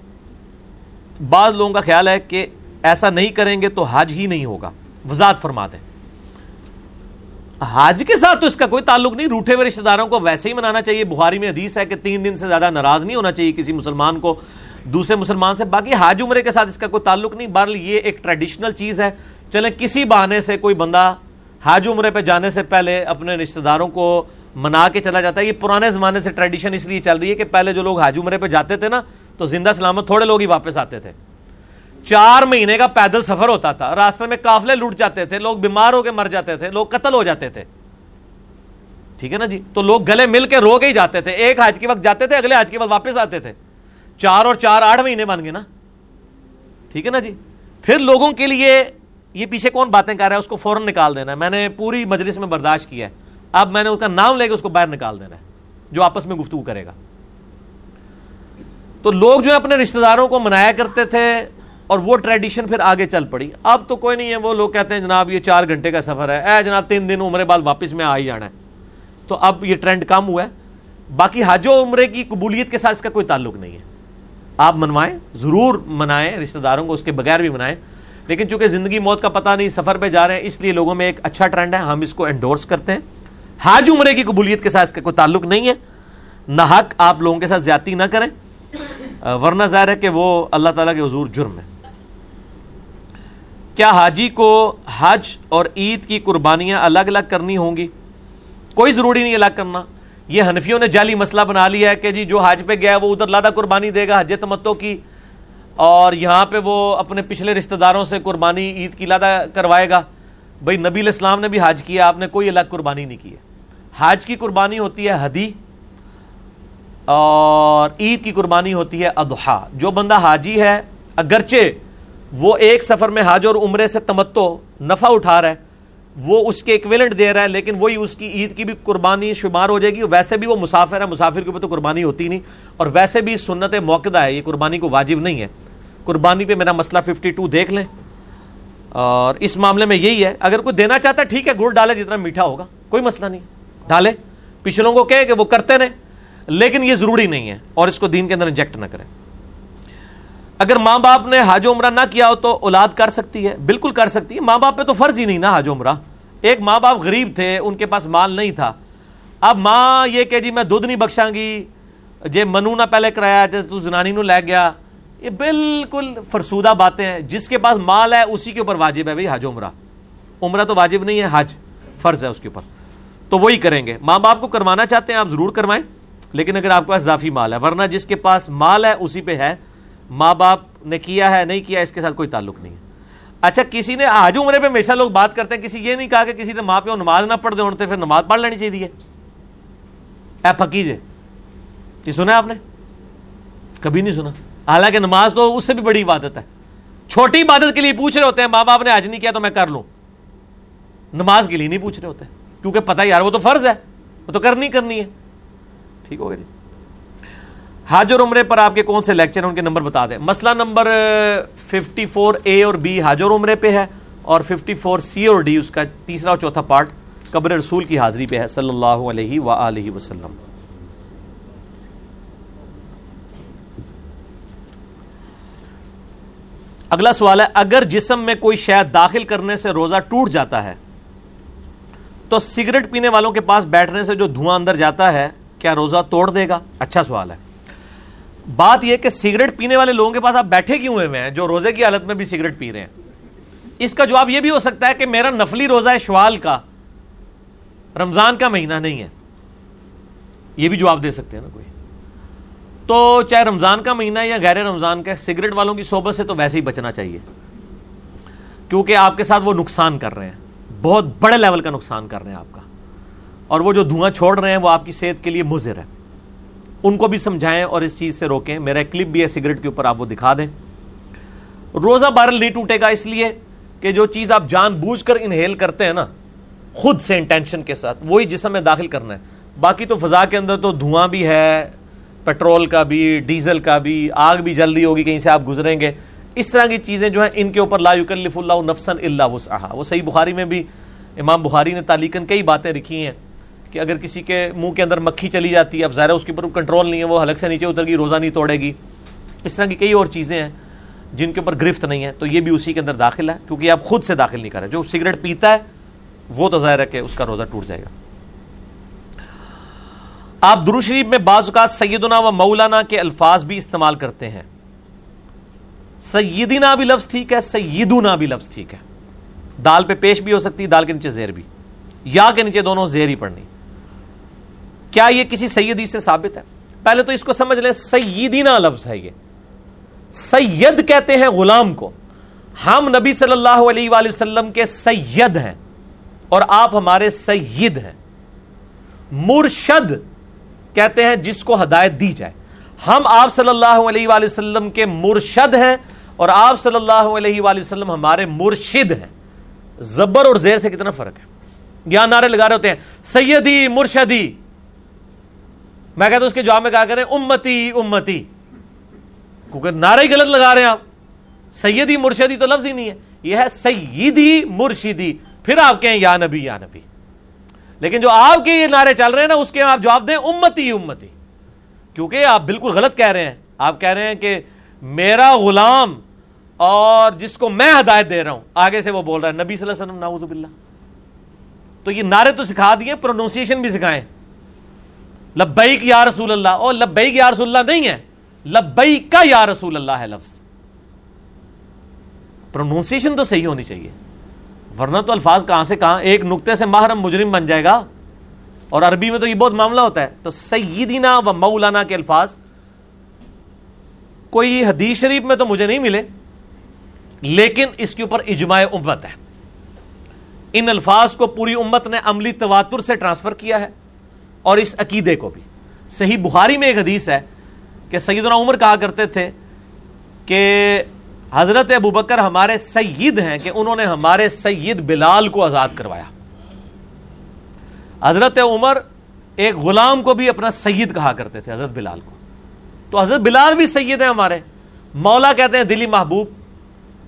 بعض لوگوں کا خیال ہے کہ ایسا نہیں کریں گے تو حج ہی نہیں ہوگا۔ وضاحت فرما دیں۔ حج کے ساتھ تو اس کا کوئی تعلق نہیں۔ روٹے ہوئے رشتہ داروں کو ویسے ہی منانا چاہیے۔ بخاری میں حدیث ہے کہ تین دن سے زیادہ ناراض نہیں ہونا چاہیے کسی مسلمان کو۔ دوسرے مسلمان سے باقی حاج عمرے کے ساتھ اس کا کوئی تعلق نہیں۔ بہرحال یہ ایک ٹریڈیشنل چیز ہے۔ چلیں کسی بہانے سے کوئی بندہ حاج عمرے پہ جانے سے پہلے اپنے رشتہ داروں کو منا کے چلا جاتا ہے۔ یہ پرانے زمانے سے ٹریڈیشن اس لیے چل رہی ہے کہ پہلے جو لوگ حاج عمرے پہ جاتے تھے نا، تو زندہ سلامت تھوڑے لوگ ہی واپس آتے تھے۔ چار مہینے کا پیدل سفر ہوتا تھا۔ راستے میں کافلے لوٹ جاتے تھے، لوگ بیمار ہو کے مر جاتے تھے، لوگ قتل ہو جاتے تھے۔ ٹھیک ہے نا جی؟ تو لوگ گلے مل کے رو کے ہی جاتے تھے۔ ایک حج کے وقت جاتے تھے، اگلے حج کے وقت واپس آتے تھے۔ چار اور چار آٹھ مہینے بن گئے نا۔ ٹھیک ہے نا جی؟ پھر لوگوں کے لیے یہ پیچھے کون باتیں کر رہا ہے؟ اس کو فوراً نکال دینا ہے۔ میں نے پوری مجلس میں برداشت کیا ہے۔ اب میں نے اس کا نام لے کے اس کو باہر نکال دینا ہے، جو آپس میں گفتگو کرے گا۔ تو لوگ جو ہے اپنے رشتہ داروں کو منایا کرتے تھے اور وہ ٹریڈیشن پھر آگے چل پڑی۔ اب تو کوئی نہیں ہے، وہ لوگ کہتے ہیں، جناب، یہ چار گھنٹے کا سفر ہے۔ اے جناب، تین دن عمرے بعد واپس میں آ ہی جانا ہے۔ تو اب یہ ٹرینڈ کم ہوا ہے۔ باقی حج و عمرے کی قبولیت کے ساتھ اس کا کوئی تعلق نہیں ہے۔ آپ منوائیں، ضرور منائیں، رشتہ داروں کو اس کے بغیر بھی منائیں۔ لیکن چونکہ زندگی موت کا پتہ نہیں، سفر پہ جا رہے ہیں، اس لیے لوگوں میں ایک اچھا ٹرینڈ ہے، ہم اس کو انڈورس کرتے ہیں۔ حاج عمرے کی قبولیت کے ساتھ اس کا کوئی تعلق نہیں ہے۔ نہ حق آپ لوگوں کے ساتھ زیادتی نہ کریں۔ ورنہ ظاہر ہے کہ وہ اللہ تعالیٰ کے حضور جرم ہے۔ کیا حاجی کو حج اور عید کی قربانیاں الگ الگ کرنی ہوں گی؟ کوئی ضروری نہیں الگ کرنا۔ یہ حنفیوں نے جعلی مسئلہ بنا لیا ہے کہ جی جو حج پہ گیا وہ ادھر لادہ قربانی دے گا حج تمتو کی، اور یہاں پہ وہ اپنے پچھلے رشتہ داروں سے قربانی عید کی لادہ کروائے گا۔ بھائی نبی الاسلام نے بھی حج کیا، آپ نے کوئی الگ قربانی نہیں کی ہے۔ حج کی قربانی ہوتی ہے حدی اور عید کی قربانی ہوتی ہے ادحا جو بندہ حاجی ہے، اگرچہ وہ ایک سفر میں حج اور عمرے سے تمتو نفع اٹھا رہا ہے وہ اس کے ایکویلنٹ دے رہا ہے لیکن وہی اس کی عید کی بھی قربانی شمار ہو جائے گی ویسے بھی وہ مسافر ہے مسافر کے اوپر تو قربانی ہوتی نہیں، اور ویسے بھی سنت موقع ہے، یہ قربانی کو واجب نہیں ہے۔ قربانی پہ میرا مسئلہ ففٹی ٹو دیکھ لیں۔ اور اس معاملے میں یہی ہے، اگر کوئی دینا چاہتا ہے، ٹھیک ہے، گڑ ڈالے، جتنا میٹھا ہوگا، کوئی مسئلہ نہیں ڈالے۔ پچھلوں کو کہے کہ وہ کرتے رہے، لیکن یہ ضروری نہیں ہے، اور اس کو دین کے اندر انجیکٹ نہ کریں۔ اگر ماں باپ نے حاج عمرہ نہ کیا ہو تو اولاد کر سکتی ہے، بالکل کر سکتی ہے۔ ماں باپ پہ تو فرض ہی نہیں نا حاج عمرہ۔ ایک ماں باپ غریب تھے، ان کے پاس مال نہیں تھا۔ اب ماں یہ کہ جی میں دودھ نہیں بخشاں گی۔ جی منو نہ پہلے کرایا جی، تو زنانی نو لے گیا۔ یہ بالکل فرسودہ باتیں ہیں۔ جس کے پاس مال ہے، اسی کے اوپر واجب ہے بھائی حج عمرہ۔ عمرہ تو واجب نہیں ہے، حج فرض ہے اس کے اوپر۔ تو وہی کریں گے۔ ماں باپ کو کروانا چاہتے ہیں، آپ ضرور کروائیں۔ لیکن اگر آپ کے پاس اضافی مال ہے، ورنہ جس کے پاس مال ہے، اسی پہ ہے۔ ماں باپ نے کیا ہے، نہیں کیا اس کے ساتھ کوئی تعلق نہیں ہے۔ اچھا کسی نے آج عمرے پہ ہمیشہ لوگ بات کرتے ہیں، کسی یہ نہیں کہا کہ کسی نے ماں پہ نماز نہ پڑھ دے ہوتے پھر نماز پڑھ لینی چاہیے۔ اے پھکی جے یہ سنا آپ نے؟ کبھی نہیں سنا۔ حالانکہ نماز تو اس سے بھی بڑی عبادت ہے۔ چھوٹی عبادت کے لیے پوچھ رہے ہوتے ہیں، ماں باپ نے آج نہیں کیا تو میں کر لوں۔ نماز کے لیے نہیں پوچھ رہے ہوتے، کیونکہ پتہ یار، وہ تو فرض ہے، وہ تو کرنی کرنی ہے۔ ٹھیک ہو گیا جی۔ حاج اور عمرے پر آپ کے کون سے لیکچر ہیں؟ ان کے نمبر بتا دیں۔ مسئلہ نمبر 54 اے اور بی حاج اور عمرے پہ ہے اور 54 سی اور ڈی اس کا تیسرا اور چوتھا پارٹ قبر رسول کی حاضری پہ ہے۔ صلی اللہ علیہ وآلہ وسلم۔ اگلا سوال ہے، اگر جسم میں کوئی شاید داخل کرنے سے روزہ ٹوٹ جاتا ہے، تو سگریٹ پینے والوں کے پاس بیٹھنے سے جو دھواں اندر جاتا ہے، کیا روزہ توڑ دے گا؟ اچھا سوال ہے۔ بات یہ کہ سگریٹ پینے والے لوگوں کے پاس آپ بیٹھے کیوں ہوئے ہیں جو روزے کی حالت میں بھی سگریٹ پی رہے ہیں؟ اس کا جواب یہ بھی ہو سکتا ہے کہ میرا نفلی روزہ ہے شوال کا، رمضان کا مہینہ نہیں ہے۔ یہ بھی جواب دے سکتے ہیں نا کوئی۔ تو چاہے رمضان کا مہینہ یا غیر رمضان کا، سگریٹ والوں کی صحبت سے تو ویسے ہی بچنا چاہیے۔ کیونکہ آپ کے ساتھ وہ نقصان کر رہے ہیں۔ بہت بڑے لیول کا نقصان کر رہے ہیں آپ کا۔ اور وہ جو دھواں چھوڑ رہے ہیں وہ آپ کی صحت کے لیے مضر ہے۔ ان کو بھی سمجھائیں اور اس چیز سے روکیں۔ میرا ایک کلپ بھی ہے سگریٹ کے اوپر، آپ وہ دکھا دیں۔ روزہ بارل نہیں ٹوٹے گا اس لیے کہ جو چیز آپ جان بوجھ کر انہیل کرتے ہیں نا، خود سے انٹینشن کے ساتھ، وہی جسم میں داخل کرنا ہے۔ باقی تو فضا کے اندر تو دھواں بھی ہے، پیٹرول کا بھی، ڈیزل کا بھی، آگ بھی جل رہی ہوگی، کہیں سے آپ گزریں گے۔ اس طرح کی چیزیں جو ہیں، ان کے اوپر لا یکلف اللہ نفسن اللہ وسعہ وہ صحیح بخاری میں بھی امام بخاری نے تعلیقاً کئی باتیں لکھی ہیں۔ کہ اگر کسی کے منہ کے اندر مکھی چلی جاتی ہے، اب ظاہر اس کے اوپر کنٹرول نہیں ہے، وہ حلق سے نیچے اتر گی روزہ نہیں توڑے گی۔ اس طرح کی کئی اور چیزیں ہیں جن کے اوپر گرفت نہیں ہے۔ تو یہ بھی اسی کے اندر داخل ہے، کیونکہ آپ خود سے داخل نہیں کر رہے۔ جو سگریٹ پیتا ہے، وہ تو ظاہر ہے کہ اس کا روزہ ٹوٹ جائے گا۔ آپ درو شریف میں بعض اوقات سیدنا و مولانا کے الفاظ بھی استعمال کرتے ہیں۔ سیدنا بھی لفظ ٹھیک ہے، سیدنا بھی لفظ ٹھیک ہے۔ دال پہ پیش بھی ہو سکتی، دال کے نیچے زیر بھی۔ یا کے نیچے دونوں زیر ہی پڑنی کیا یہ کسی سیدی سے ثابت ہے؟ پہلے تو اس کو سمجھ لیں سیدنا لفظ ہے یہ۔ سید کہتے ہیں غلام کو۔ ہم نبی صلی اللہ علیہ وآلہ وسلم کے سید ہیں اور آپ ہمارے سید ہیں۔ مرشد کہتے ہیں جس کو ہدایت دی جائے۔ ہم آپ صلی اللہ علیہ وآلہ وسلم کے مرشد ہیں اور آپ صلی اللہ علیہ وآلہ وسلم ہمارے مرشد ہیں۔ زبر اور زیر سے کتنا فرق ہے؟ یہاں نعرے لگا رہے ہوتے ہیں، سیدی مرشدی۔ میں کہتا ہوں اس کے جواب میں کہا کریں؟ امتی امتی۔ کیونکہ نعرے ہی غلط لگا رہے ہیں آپ۔ سیدی مرشدی تو لفظ ہی نہیں ہے۔ یہ ہے سیدی مرشدی۔ پھر آپ کہیں یا نبی یا نبی۔ لیکن جو آپ کے یہ نعرے چل رہے ہیں نا، اس کے آپ جواب دیں امتی امتی۔ کیونکہ آپ بالکل غلط کہہ رہے ہیں۔ آپ کہہ رہے ہیں کہ میرا غلام اور جس کو میں ہدایت دے رہا ہوں، آگے سے وہ بول رہا ہے، نبی صلی اللہ علیہ وسلم، نعوذ باللہ۔ تو یہ نعرے تو سکھا دیے، پروننسیشن بھی سکھائیں۔ لبیک یا رسول اللہ۔ اور لبیک یا رسول اللہ نہیں ہے۔ لبیک کا یا رسول اللہ ہے لفظ۔ پروننسیشن تو صحیح ہونی چاہیے۔ ورنہ تو الفاظ کہاں سے کہاں، ایک نقطے سے محرم مجرم بن جائے گا۔ اور عربی میں تو یہ بہت معاملہ ہوتا ہے۔ تو سیدنا و مولانا کے الفاظ۔ کوئی حدیث شریف میں تو مجھے نہیں ملے، لیکن اس کے اوپر اجماع امت ہے۔ ان الفاظ کو پوری امت نے عملی تواتر سے ٹرانسفر کیا ہے۔ اور اس عقیدے کو بھی۔ صحیح بخاری میں ایک حدیث ہے کہ سیدنا عمر کہا کرتے تھے کہ حضرت ابو بکر ہمارے سید ہیں کہ انہوں نے ہمارے سید بلال کو آزاد کروایا۔ حضرت عمر ایک غلام کو بھی اپنا سید کہا کرتے تھے، حضرت بلال کو۔ تو حضرت بلال بھی سید ہیں ہمارے۔ مولا کہتے ہیں دلی محبوب۔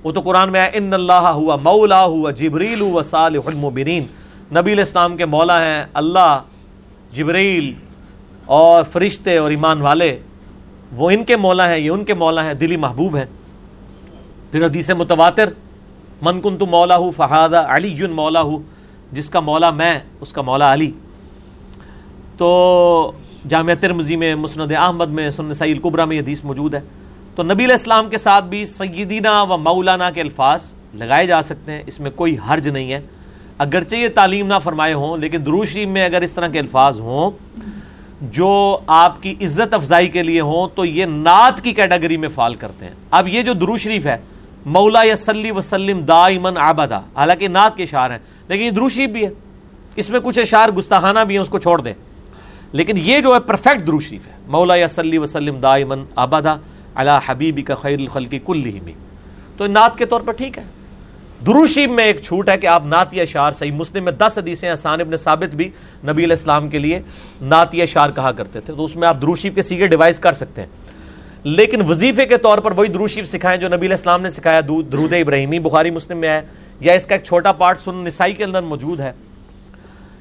وہ تو قرآن میں ہے ان اللہ ہوا مولا، ہوا جبریل، ہوا صالح المبرین نبی الاسلام کے مولا ہیں، اللہ جبریل اور فرشتے اور ایمان والے، وہ ان کے مولا ہیں، یہ ان کے مولا ہیں، دلی محبوب ہیں۔ پھر حدیث متواتر، من کن تو مولا ہوں فہادہ علی یون مولا ہوں جس کا مولا میں، اس کا مولا علی۔ تو جامعہ ترمزی میں، مسند احمد میں سن سعید القبرہ میں یہ حدیث موجود ہے۔ تو نبی علیہ السلام کے ساتھ بھی سیدینہ و مولانا کے الفاظ لگائے جا سکتے ہیں، اس میں کوئی حرج نہیں ہے۔ اگرچہ یہ تعلیم نہ فرمائے ہوں، لیکن درود شریف میں اگر اس طرح کے الفاظ ہوں جو آپ کی عزت افزائی کے لیے ہوں، تو یہ نعت کی کیٹیگری میں فال کرتے ہیں۔ اب یہ جو درود شریف ہے، مولا یسلی وسلم دائمن آبدا حالانکہ نعت کے اشعار ہیں، لیکن یہ درود شریف بھی ہے۔ اس میں کچھ اشعار گستاخانہ بھی ہیں، اس کو چھوڑ دیں۔ لیکن یہ جو ہے پرفیکٹ درود شریف ہے۔ مولا یسلی وسلم دائمن آبادا اللہ حبیبی کا خیر الخلقی کل تو نعت کے طور پر ٹھیک ہے۔ دروشیب میں ایک چھوٹ ہے کہ آپ نعتی اشعار صحیح مسلم میں دس حدیثیں آسان ابن ثابت بھی نبی علیہ السلام کے لیے نعتی اشعار کہا کرتے تھے۔ تو اس میں آپ دروشیب کے سیگے ڈیوائز کر سکتے ہیں۔ لیکن وظیفے کے طور پر وہی دروشیب سکھائیں جو نبی علیہ السلام نے سکھایا درود ابراہیمی، بخاری مسلم میں ہے۔ یا اس کا ایک چھوٹا پارٹ سن نسائی کے اندر موجود ہے۔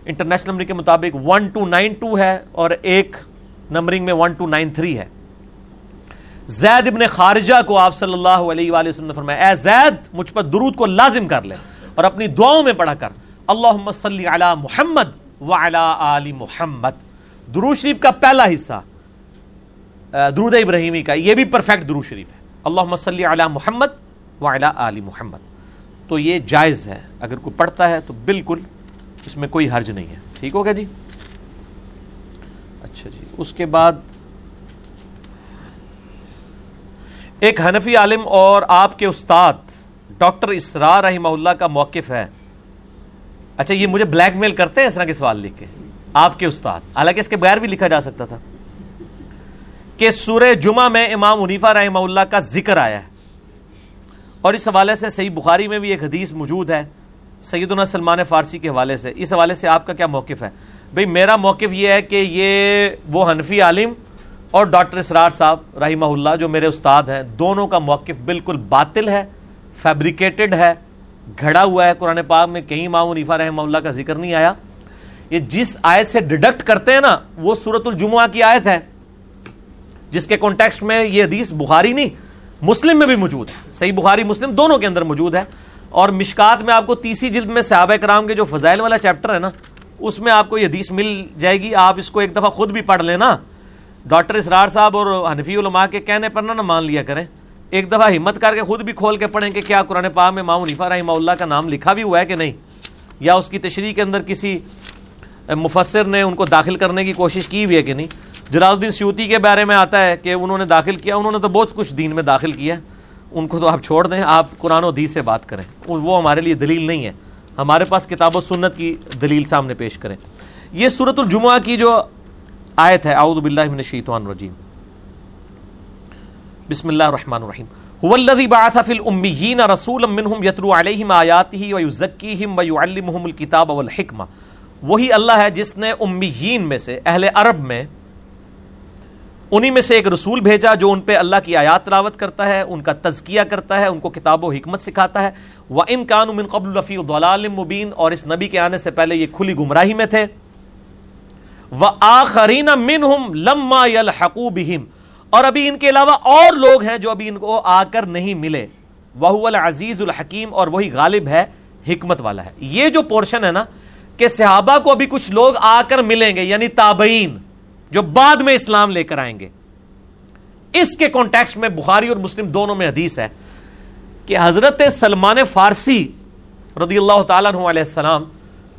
انٹرنیشنل نمبر کے مطابق ون ٹو نائن ٹو ہے اور ایک نمبرنگ میں ون ٹو نائن تھری ہے۔ زید ابن خارجہ کو آپ صلی اللہ علیہ وآلہ وسلم نے فرمایا، اے زید، مجھ پر درود کو لازم کر لے اور اپنی دعاؤں میں پڑھا کر۔ اللہم صلی علی محمد وعلی آل محمد۔ درود شریف کا پہلا حصہ درود ابراہیمی کا، یہ بھی پرفیکٹ درود شریف ہے۔ اللہم صلی علی محمد وعلی آل محمد۔ تو یہ جائز ہے۔ اگر کوئی پڑھتا ہے تو بالکل اس میں کوئی حرج نہیں ہے۔ ٹھیک ہو گیا جی؟ اچھا جی اس کے بعد ایک حنفی عالم اور آپ کے استاد ڈاکٹر اسرار رحمہ اللہ کا موقف ہے۔ اچھا یہ مجھے بلیک میل کرتے ہیں اس طرح کے سوال لکھ کے۔ آپ کے استاد، حالانکہ اس کے بغیر بھی لکھا جا سکتا تھا۔ کہ سورہ جمعہ میں امام منیفا رحمہ اللہ کا ذکر آیا ہے۔ اور اس حوالے سے صحیح بخاری میں بھی ایک حدیث موجود ہے، سیدنا سلمان فارسی کے حوالے سے۔ اس حوالے سے آپ کا کیا موقف ہے؟ بھئی، میرا موقف یہ ہے کہ یہ وہ حنفی عالم اور ڈاکٹر اسرار صاحب، رحمہ اللہ، جو میرے استاد ہیں، دونوں کا موقف بالکل باطل ہے فیبریکیٹڈ ہے، گھڑا ہوا ہے قرآن پاک میں، کہیں امام نیفا رحمہ اللہ کا ذکر نہیں آیا۔ یہ جس آیت سے ڈیڈکٹ کرتے ہیں نا، وہ سورت الجمعہ کی آیت ہے، جس کے کانٹیکسٹ میں یہ حدیث بخاری نہیں، مسلم میں بھی موجود ہے۔ صحیح بخاری، مسلم دونوں کے اندر موجود ہے۔ اور مشکات میں آپ کو تیسری جلد میں صحابہ کرام کے جو فضائل والا چیپٹر ہے نا، اس میں آپ کو یہ حدیث مل جائے گی، آپ اس کو ایک دفعہ خود بھی پڑھ لینا۔ ڈاکٹر اسرار صاحب اور حنفی علماء کے کہنے پر نہ مان لیا کریں۔ ایک دفعہ ہمت کر کے خود بھی کھول کے پڑھیں کہ کیا قرآن پاک میں ماں منیفا رحمہ اللہ کا نام لکھا بھی ہوا ہے کہ نہیں، یا اس کی تشریح کے اندر کسی مفسر نے ان کو داخل کرنے کی کوشش کی بھی ہے کہ نہیں۔ جلال الدین سیوتی کے بارے میں آتا ہے کہ انہوں نے داخل کیا، انہوں نے تو بہت کچھ دین میں داخل کیا ان کو تو آپ چھوڑ دیں، آپ قرآن و حدیث سے بات کریں۔ وہ ہمارے لیے دلیل نہیں ہے۔ ہمارے پاس کتاب و سنت کی دلیل سامنے پیش کریں۔ یہ صورت الجمعہ کی جو آیت ہے، اعوذ باللہ من الشیطان الرجیم۔ بسم اللہ الرحمن الرحیم۔ هو الذي بعث في الاميين رسولا منهم يتلو عليهم آیاته ويزكيهم ويعلمهم الكتاب والحکمہ۔ وہی اللہ ہے جس نے امیین میں سے، اہل عرب میں، انہی میں سے ایک رسول بھیجا جو ان پہ اللہ کی آیات تلاوت کرتا ہے، ان کا تزکیہ کرتا ہے، ان کو کتاب و حکمت سکھاتا ہے۔ وَإِن كَانُوا مِن قَبْلُ لَفِي ضَلَالٍ مُبِينٍ اور اس نبی کے آنے سے پہلے یہ کھلی گمراہی میں تھے۔ آخرین منہم لما یلحقو بہم۔ اور ابھی ان کے علاوہ اور لوگ ہیں جو ابھی ان کو آ کر نہیں ملے۔ وہ العزیز الحکیم اور وہی غالب ہے، حکمت والا ہے۔ یہ جو پورشن ہے نا، کہ صحابہ کو ابھی کچھ لوگ آ کر ملیں گے یعنی تابعین، جو بعد میں اسلام لے کر آئیں گے۔ اس کے کانٹیکسٹ میں بخاری اور مسلم دونوں میں حدیث ہے کہ حضرت سلمان فارسی رضی اللہ تعالیٰ علیہ السلام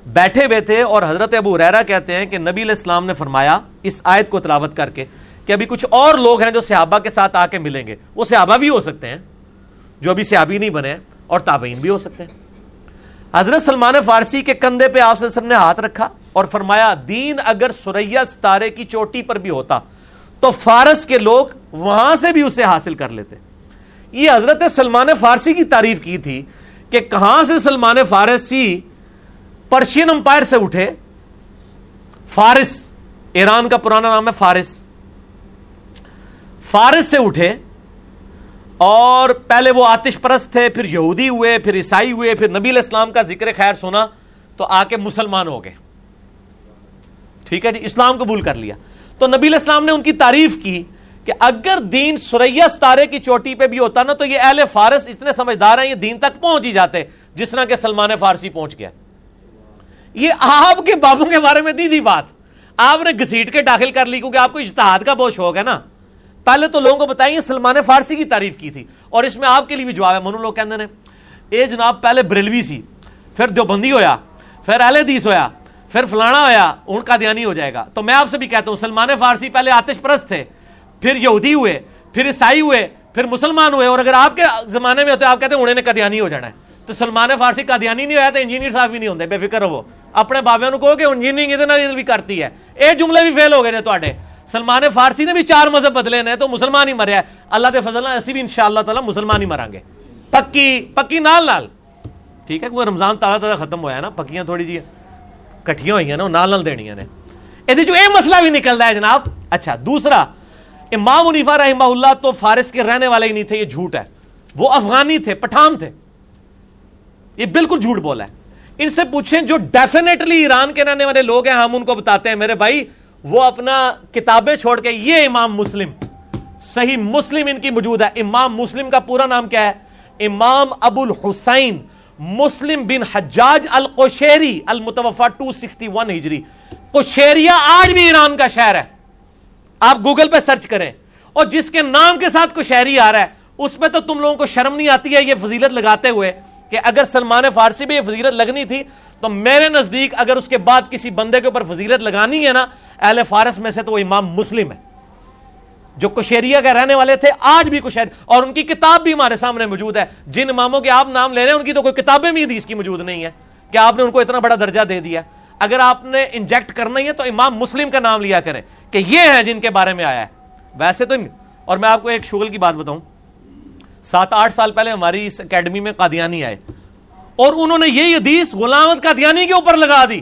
بیٹھے ہوئے تھے اور حضرت ابو ریرا کہتے ہیں کہ نبی علیہ السلام نے فرمایا، اس آیت کو تلاوت کر کے کہ ابھی کچھ اور لوگ ہیں جو صحابہ کے ساتھ آ کے ملیں گے۔ وہ صحابہ بھی ہو سکتے ہیں، جو ابھی صحابی نہیں بنے اور تابعین بھی ہو سکتے ہیں۔ حضرت سلمان فارسی کے کندھے پہ آپ نے ہاتھ رکھا اور فرمایا، دین اگر سوریا ستارے کی چوٹی پر بھی ہوتا تو فارس کے لوگ وہاں سے بھی اسے حاصل کر لیتے۔ یہ حضرت سلمان فارسی کی تعریف کی تھی کہ کہاں سے سلمان فارسی پرشین امپائر سے اٹھے۔ فارس، ایران کا پرانا نام ہے فارس۔ فارس سے اٹھے اور پہلے وہ آتش پرست تھے، پھر یہودی ہوئے، پھر عیسائی ہوئے، پھر نبی الاسلام کا ذکر خیر سنا تو آ کے مسلمان ہو گئے۔ ٹھیک ہے جی اسلام قبول کر لیا۔ تو نبی الاسلام نے ان کی تعریف کی کہ اگر دین سریا ستارے کی چوٹی پہ بھی ہوتا نا، تو یہ اہل فارس اتنے سمجھدار ہیں، یہ دین تک پہنچ ہی جاتے، جس طرح کہ سلمان فارسی پہنچ گیا۔ یہ آپ کے بابوں کے بارے میں دی تھی بات۔ آپ نے گسیٹ کے داخل کر لی کیونکہ آپ کو اجتہاد کا بہت شوق ہے نا۔ پہلے تو لوگوں کو بتائیے سلمان فارسی کی تعریف کی تھی اور اس میں آپ کے لیے بھی جواب ہے۔ منو لوگ کہتے ہیں اے جناب، پہلے بریلوی سی، پھر دیوبندی ہویا، پھر اہل حدیث ہویا، پھر فلانا ہویا ان کا دھیانی ہو جائے گا۔ تو میں آپ سے بھی کہتا ہوں، سلمان فارسی پہلے آتش پرست تھے، پھر یہودی ہوئے، پھر عیسائی ہوئے، پھر مسلمان ہوئے۔ اور اگر آپ کے زمانے میں ہوتے، آپ کہتے ہیں انہیں نے قدیانی ہو جانا ہے۔ تو سلمان فارسی قدیانی نہیں ہوا تو انجینئر صاحب بھی نہیں ہوتے بے فکر ہو وہ اپنے بابے کو کہ انجینئرنگ ادھر بھی کرتی ہے۔ اے جملے بھی فیل ہو گئے تے سلمان فارسی نے بھی چار مذہب بدلے نے، تو مسلمان ہی مریا ہے۔ اللہ دے فضل اسی بھی انشاءاللہ تعالی مسلمان ہی مرانگے۔ پکی پکی نال نال۔ ٹھیک ہے، کوئی رمضان تازہ تازہ ختم ہوا ہے نا، پکیاں تھوڑی جی کٹھیاں ہوئی ہیں نا نال نال دینیاں نے۔ یہ جو اے مسئلہ بھی نکل ہے جناب۔ اچھا دوسرا، امام منیفا رحمہ اللہ تو فارس کے رہنے والے ہی نہیں تھے، یہ جھوٹ ہے۔ وہ افغانی تھے، پٹھان تھے۔ یہ بالکل جھوٹ بولا ہے۔ ان سے پوچھیں جو ڈیفینیٹلی ایران کے رہنے والے لوگ ہیں، ہم ان کو بتاتے ہیں، میرے بھائی، وہ اپنا کتابیں چھوڑ کے یہ امام مسلم۔ صحیح مسلم ان کی موجود ہے۔ امام مسلم کا پورا نام کیا ہے؟ امام ابو الحسین مسلم بن حجاج القشیری المتوفا 261 ہجری۔ کوشیریا آج بھی ایران کا شہر ہے۔ آپ گوگل پہ سرچ کریں۔ اور جس کے نام کے ساتھ کوشیری آ رہا ہے، اس پہ تو تم لوگوں کو شرم نہیں آتی ہے یہ فضیلت لگاتے ہوئے؟ کہ اگر سلمان فارسی بھی یہ فضیلت لگنی تھی، تو میرے نزدیک اگر اس کے بعد کسی بندے کے اوپر فضیلت لگانی ہے نا، اہل فارس میں سے تو وہ امام مسلم ہے۔ جو کشیریا کے رہنے والے تھے، آج بھی کشیر اور ان کی کتاب بھی ہمارے سامنے موجود ہے۔ جن اماموں کے آپ نام لے رہے ہیں، ان کی تو کوئی کتابیں بھی حدیث کی موجود نہیں ہے کہ آپ نے ان کو اتنا بڑا درجہ دے دیا؟ اگر آپ نے انجیکٹ کرنا ہی ہے، تو امام مسلم کا نام لیا کریں کہ یہ ہیں جن کے بارے میں آیا ہے۔ ویسے تو اور میں آپ کو ایک شغل کی بات بتاؤں۔ سات آٹھ سال پہلے ہماری اس اکیڈمی میں قادیانی آئے۔ اور انہوں نے یہی حدیث غلامت قادیانی کے اوپر لگا دی۔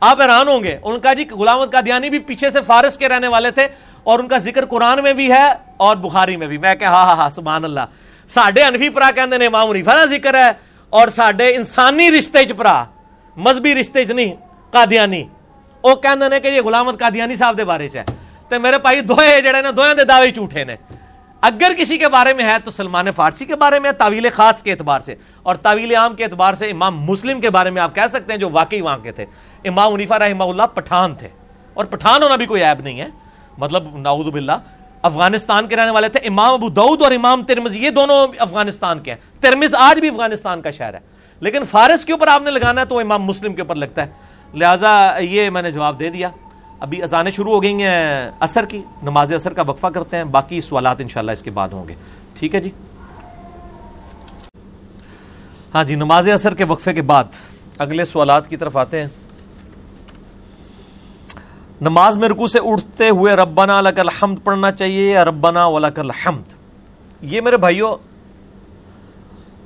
آپ حیران ہوں گے، ان کا جی غلامت قادیانی بھی پیچھے سے فارس کے رہنے والے تھے اور ان کا ذکر قرآن میں بھی ہے اور بخاری میں بھی۔ میں کہ ہاں ہاں ہاں سبحان اللہ۔ ساڈے انفی پرا کہندے نے امام حنیفہ دا ذکر ہے اور ساڈے انسانی رشتے چ پرا، مذہبی رشتے چ نہیں، قادیانی۔ او کہندے نے کہ یہ غلامت قادیانی صاحب دے بارے چ ہے۔ تے میرے بھائی دوئے جڑے نے دویاں دے دعوے جھوٹے نے۔ اگر کسی کے بارے میں ہے تو سلمان فارسی کے بارے میں ہے تعویل خاص کے اعتبار سے۔ اور تعویل عام کے اعتبار سے امام مسلم کے بارے میں آپ کہہ سکتے ہیں جو واقعی وہاں کے تھے۔ امام منیفہ رحمہ اللہ پٹھان تھے۔ اور پٹھان ہونا بھی کوئی عیب نہیں ہے۔ مطلب نعوذ باللہ، افغانستان کے رہنے والے تھے۔ امام ابو دعود اور امام ترمز یہ دونوں افغانستان کے ہیں۔ ترمز آج بھی افغانستان کا شہر ہے۔ لیکن فارس کے اوپر آپ نے لگانا ہے تو امام مسلم کے اوپر لگتا ہے۔ لہٰذا یہ میں نے جواب دے دیا۔ ابھی اذانیں شروع ہو گئی ہیں اثر کی، نماز اثر کا وقفہ کرتے ہیں، باقی سوالات انشاءاللہ اس کے بعد ہوں گے۔ ٹھیک ہے جی؟ ہاں جی نماز اثر کے وقفے کے بعد اگلے سوالات کی طرف آتے ہیں۔ نماز میں رکو سے اٹھتے ہوئے ربنا لک الحمد پڑھنا چاہیے یا ربنا ولک الحمد؟ یہ میرے بھائیوں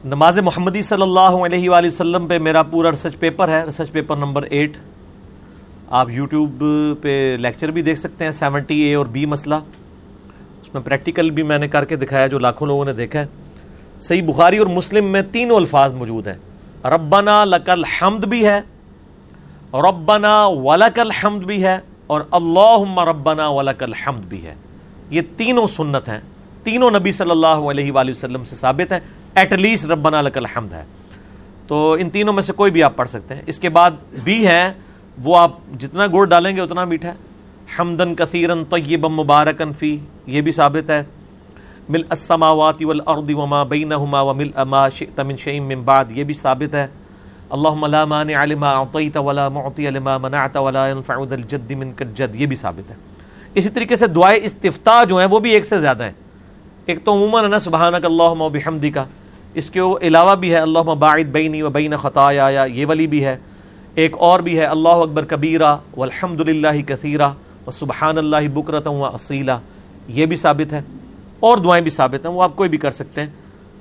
نماز محمدی صلی اللہ علیہ وآلہ وسلم پہ میرا پورا ریسرچ پیپر ہے ریسرچ پیپر نمبر ایٹ آپ یوٹیوب پہ لیکچر بھی دیکھ سکتے ہیں سیونٹی اے اور بی مسئلہ۔ اس میں پریکٹیکل بھی میں نے کر کے دکھایا جو لاکھوں لوگوں نے دیکھا ہے۔ صحیح بخاری اور مسلم میں تینوں الفاظ موجود ہیں۔ ربنا لک الحمد بھی ہے، ربنا ولک الحمد بھی ہے اور اللہ ربنا ولک الحمد بھی ہے۔ یہ تینوں سنت ہیں۔ تینوں نبی صلی اللہ علیہ وآلہ وسلم سے ثابت ہیں۔ ایٹ لیسٹ ربنا لک الحمد ہے۔ تو ان تینوں میں سے کوئی بھی آپ پڑھ سکتے ہیں۔ اس کے بعد بھی ہیں۔ وہ آپ جتنا گڑ ڈالیں گے اتنا میٹھا ہے۔ حمدن کثیرن طیبا مبارکن فی، یہ بھی ثابت ہے۔ مل السماوات والارض وما بینہما ومل اما شئت من شئیم من بعد، یہ بھی ثابت ہے۔ اللہم لا مانع لما اعطیت ولا معطی لما منعت ولا ينفع ذا الجد من الجد یہ بھی ثابت ہے۔ اسی طریقے سے دعائے استفتاح جو ہیں، وہ بھی ایک سے زیادہ ہیں۔ ایک تو عموماً نا، سبحانک اللہم و بحمدی کا اس کے علاوہ بھی ہے، اللہم باعد بینی و بین خطایا یہ والی بھی ہے۔ ایک اور بھی ہے، اللہ اکبر کبیرہ والحمد للہ کثیرہ و سبحان اللہ بکرت و اصیلہ۔ یہ بھی ثابت ہے، اور دعائیں بھی ثابت ہیں، وہ آپ کوئی بھی کر سکتے ہیں۔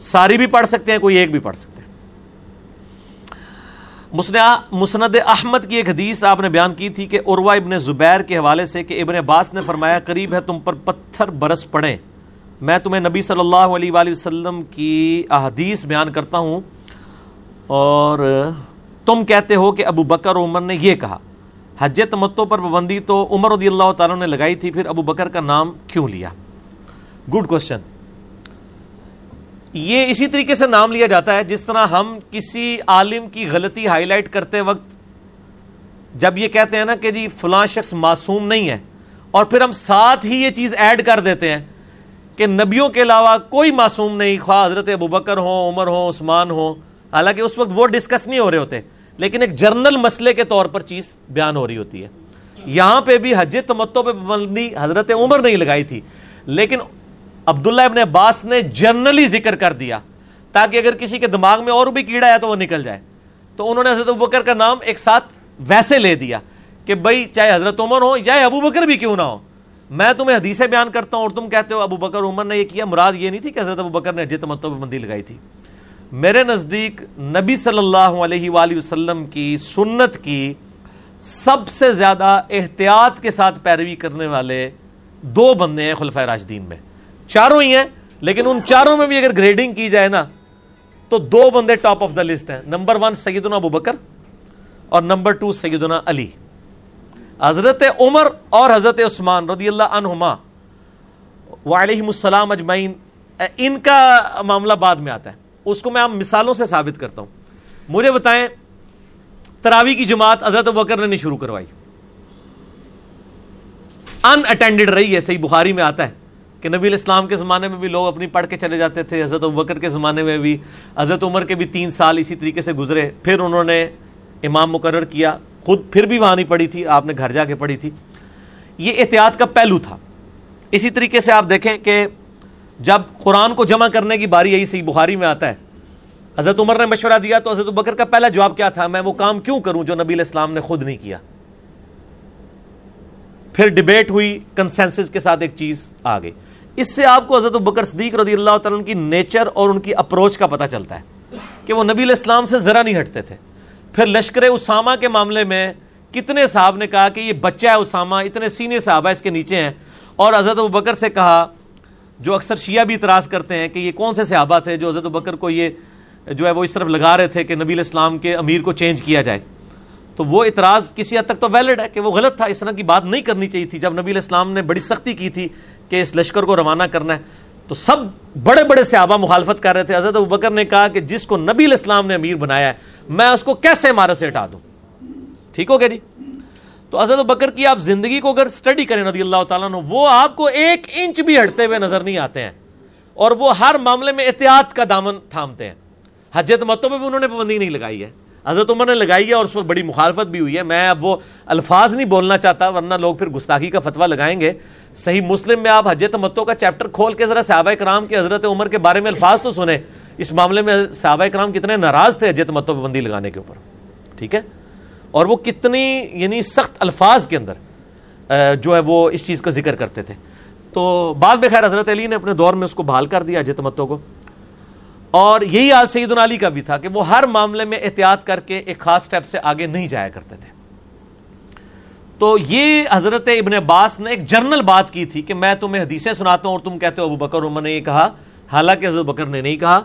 ساری بھی پڑھ سکتے ہیں، کوئی ایک بھی پڑھ سکتے ہیں۔ مسند احمد کی ایک حدیث آپ نے بیان کی تھی کہ عروہ ابن زبیر کے حوالے سے کہ ابن عباس نے فرمایا، قریب ہے تم پر پتھر برس پڑے۔ میں تمہیں نبی صلی اللہ علیہ وآلہ وسلم کی احادیث بیان کرتا ہوں اور تم کہتے ہو کہ ابو بکر عمر نے یہ کہا۔ حج تمتو پر پابندی تو عمر رضی اللہ تعالیٰ نے لگائی تھی، پھر ابو بکر کا نام کیوں لیا؟ گڈ کوشچن یہ اسی طریقے سے نام لیا جاتا ہے جس طرح ہم کسی عالم کی غلطی ہائی لائٹ کرتے وقت جب یہ کہتے ہیں نا کہ جی فلاں شخص معصوم نہیں ہے اور پھر ہم ساتھ ہی یہ چیز ایڈ کر دیتے ہیں کہ نبیوں کے علاوہ کوئی معصوم نہیں، خواہ حضرت ابو بکر ہو عمر ہو عثمان ہو حالانکہ اس وقت وہ ڈسکس نہیں ہو رہے ہوتے، لیکن ایک جرنل مسئلے کے طور پر چیز بیان ہو رہی ہوتی ہے۔ یہاں پہ بھی حج تمتو پہ پابندی حضرت عمر نہیں لگائی تھی، لیکن عبداللہ ابن عباس نے جرنلی ذکر کر دیا تاکہ اگر کسی کے دماغ میں اور بھی کیڑا ہے تو وہ نکل جائے۔ تو انہوں نے حضرت ابو بکر کا نام ایک ساتھ ویسے لے دیا کہ بھائی چاہے حضرت عمر ہو یا ابو بکر بھی کیوں نہ ہو میں تمہیں حدیثیں بیان کرتا ہوں اور تم کہتے ہو ابو بکر عمر نے یہ کیا، مراد یہ نہیں تھی کہ حضرت ابو بکر نے حج تمتو پہ بندی لگائی تھی۔ میرے نزدیک نبی صلی اللہ علیہ وآلہ وسلم کی سنت کی سب سے زیادہ احتیاط کے ساتھ پیروی کرنے والے دو بندے ہیں خلفۂ راجدین میں۔ چاروں ہی ہیں، لیکن ان چاروں میں بھی اگر گریڈنگ کی جائے نا، تو دو بندے ٹاپ آف دا لسٹ ہیں۔ نمبر ون سیدنا ابو بکر اور نمبر ٹو سیدنا علی۔ حضرت عمر اور حضرت عثمان رضی اللہ عنہما وعلیہم السلام اجمعین، ان کا معاملہ بعد میں آتا ہے۔ اس کو میں آپ مثالوں سے ثابت کرتا ہوں۔ مجھے بتائیں تراوی کی جماعت حضرت بکر نے نہیں شروع کروائی۔ ان اٹینڈڈ رہی ہے، صحیح بخاری میں آتا ہے کہ نبی الاسلام کے زمانے میں بھی لوگ اپنی پڑھ کے چلے جاتے تھے، حضرت بکر کے زمانے میں بھی۔ حضرت عمر کے بھی تین سال اسی طریقے سے گزرے، پھر انہوں نے امام مقرر کیا۔ خود پھر بھی وہاں نہیں پڑھی تھی، آپ نے گھر جا کے پڑھی تھی۔ یہ احتیاط کا پہلو تھا۔ اسی طریقے سے آپ دیکھیں کہ جب قرآن کو جمع کرنے کی باری یہی صحیح بخاری میں آتا ہے۔ حضرت عمر نے مشورہ دیا تو حضرت بکر کا پہلا جواب کیا تھا، میں وہ کام کیوں کروں جو نبی الاسلام نے خود نہیں کیا؟ پھر ڈبیٹ ہوئی کنسنسس کے ساتھ ایک چیز آ گئی۔ اس سے آپ کو حضرت بکر صدیق رضی اللہ تعالیٰ کی نیچر اور ان کی اپروچ کا پتہ چلتا ہے کہ وہ نبی الاسلام سے ذرا نہیں ہٹتے تھے۔ پھر لشکر اسامہ کے معاملے میں کتنے صاحب نے کہا کہ یہ بچہ ہے اسامہ، اتنے سینئر صاحب ہے اس کے نیچے ہیں۔ اور حضرت بکر سے کہا جو اکثر شیعہ بھی اعتراض کرتے ہیں کہ یہ کون سے صحابہ تھے جو حضرت بکر کو یہ جو ہے وہ اس طرف لگا رہے تھے کہ نبی الاسلام کے امیر کو چینج کیا جائے۔ تو وہ اعتراض کسی حد تک تو ویلڈ ہے کہ وہ غلط تھا، اس طرح کی بات نہیں کرنی چاہیے تھی۔ جب نبی الاسلام نے بڑی سختی کی تھی کہ اس لشکر کو روانہ کرنا ہے، تو سب بڑے بڑے صحابہ مخالفت کر رہے تھے۔ حضرت بکر نے کہا کہ جس کو نبی الاسلام نے امیر بنایا ہے، میں اس کو کیسے عمارت سے ہٹا دوں؟ ٹھیک ہو گیا جی؟ تو حضرت بکر کی آپ زندگی کو اگر اسٹڈی کریں رضی اللہ تعالیٰ نے وہ آپ کو ایک انچ بھی ہٹتے ہوئے نظر نہیں آتے ہیں۔ اور وہ ہر معاملے میں احتیاط کا دامن تھامتے ہیں۔ حجت متوں پہ بھی انہوں نے پابندی نہیں لگائی ہے۔ حضرت عمر نے لگائی ہے اور اس پر بڑی مخالفت بھی ہوئی ہے۔ میں اب وہ الفاظ نہیں بولنا چاہتا، ورنہ لوگ پھر گستاخی کا فتویٰ لگائیں گے۔ صحیح مسلم میں آپ حجت متوں کا چیپٹر کھول کے ذرا صحابہ کرام کے حضرت عمر کے بارے میں الفاظ تو سنیں۔ اس معاملے میں صحابہ کرام کتنے ناراض تھے حجت متوں پابندی لگانے کے اوپر۔ ٹھیک ہے؟ اور وہ کتنی یعنی سخت الفاظ کے اندر جو ہے وہ اس چیز کا ذکر کرتے تھے۔ تو بعد میں خیر حضرت علی نے اپنے دور میں اس کو بحال کر دیا حجت متوں کو۔ اور یہی حال سید علی کا بھی تھا کہ وہ ہر معاملے میں احتیاط کر کے ایک خاص سٹیپ سے آگے نہیں جایا کرتے تھے۔ تو یہ حضرت ابن عباس نے ایک جرنل بات کی تھی کہ میں تمہیں حدیثیں سناتا ہوں اور تم کہتے ہو ابو بکر عمر نے یہ کہا۔ حالانکہ حضرت بکر نے نہیں کہا۔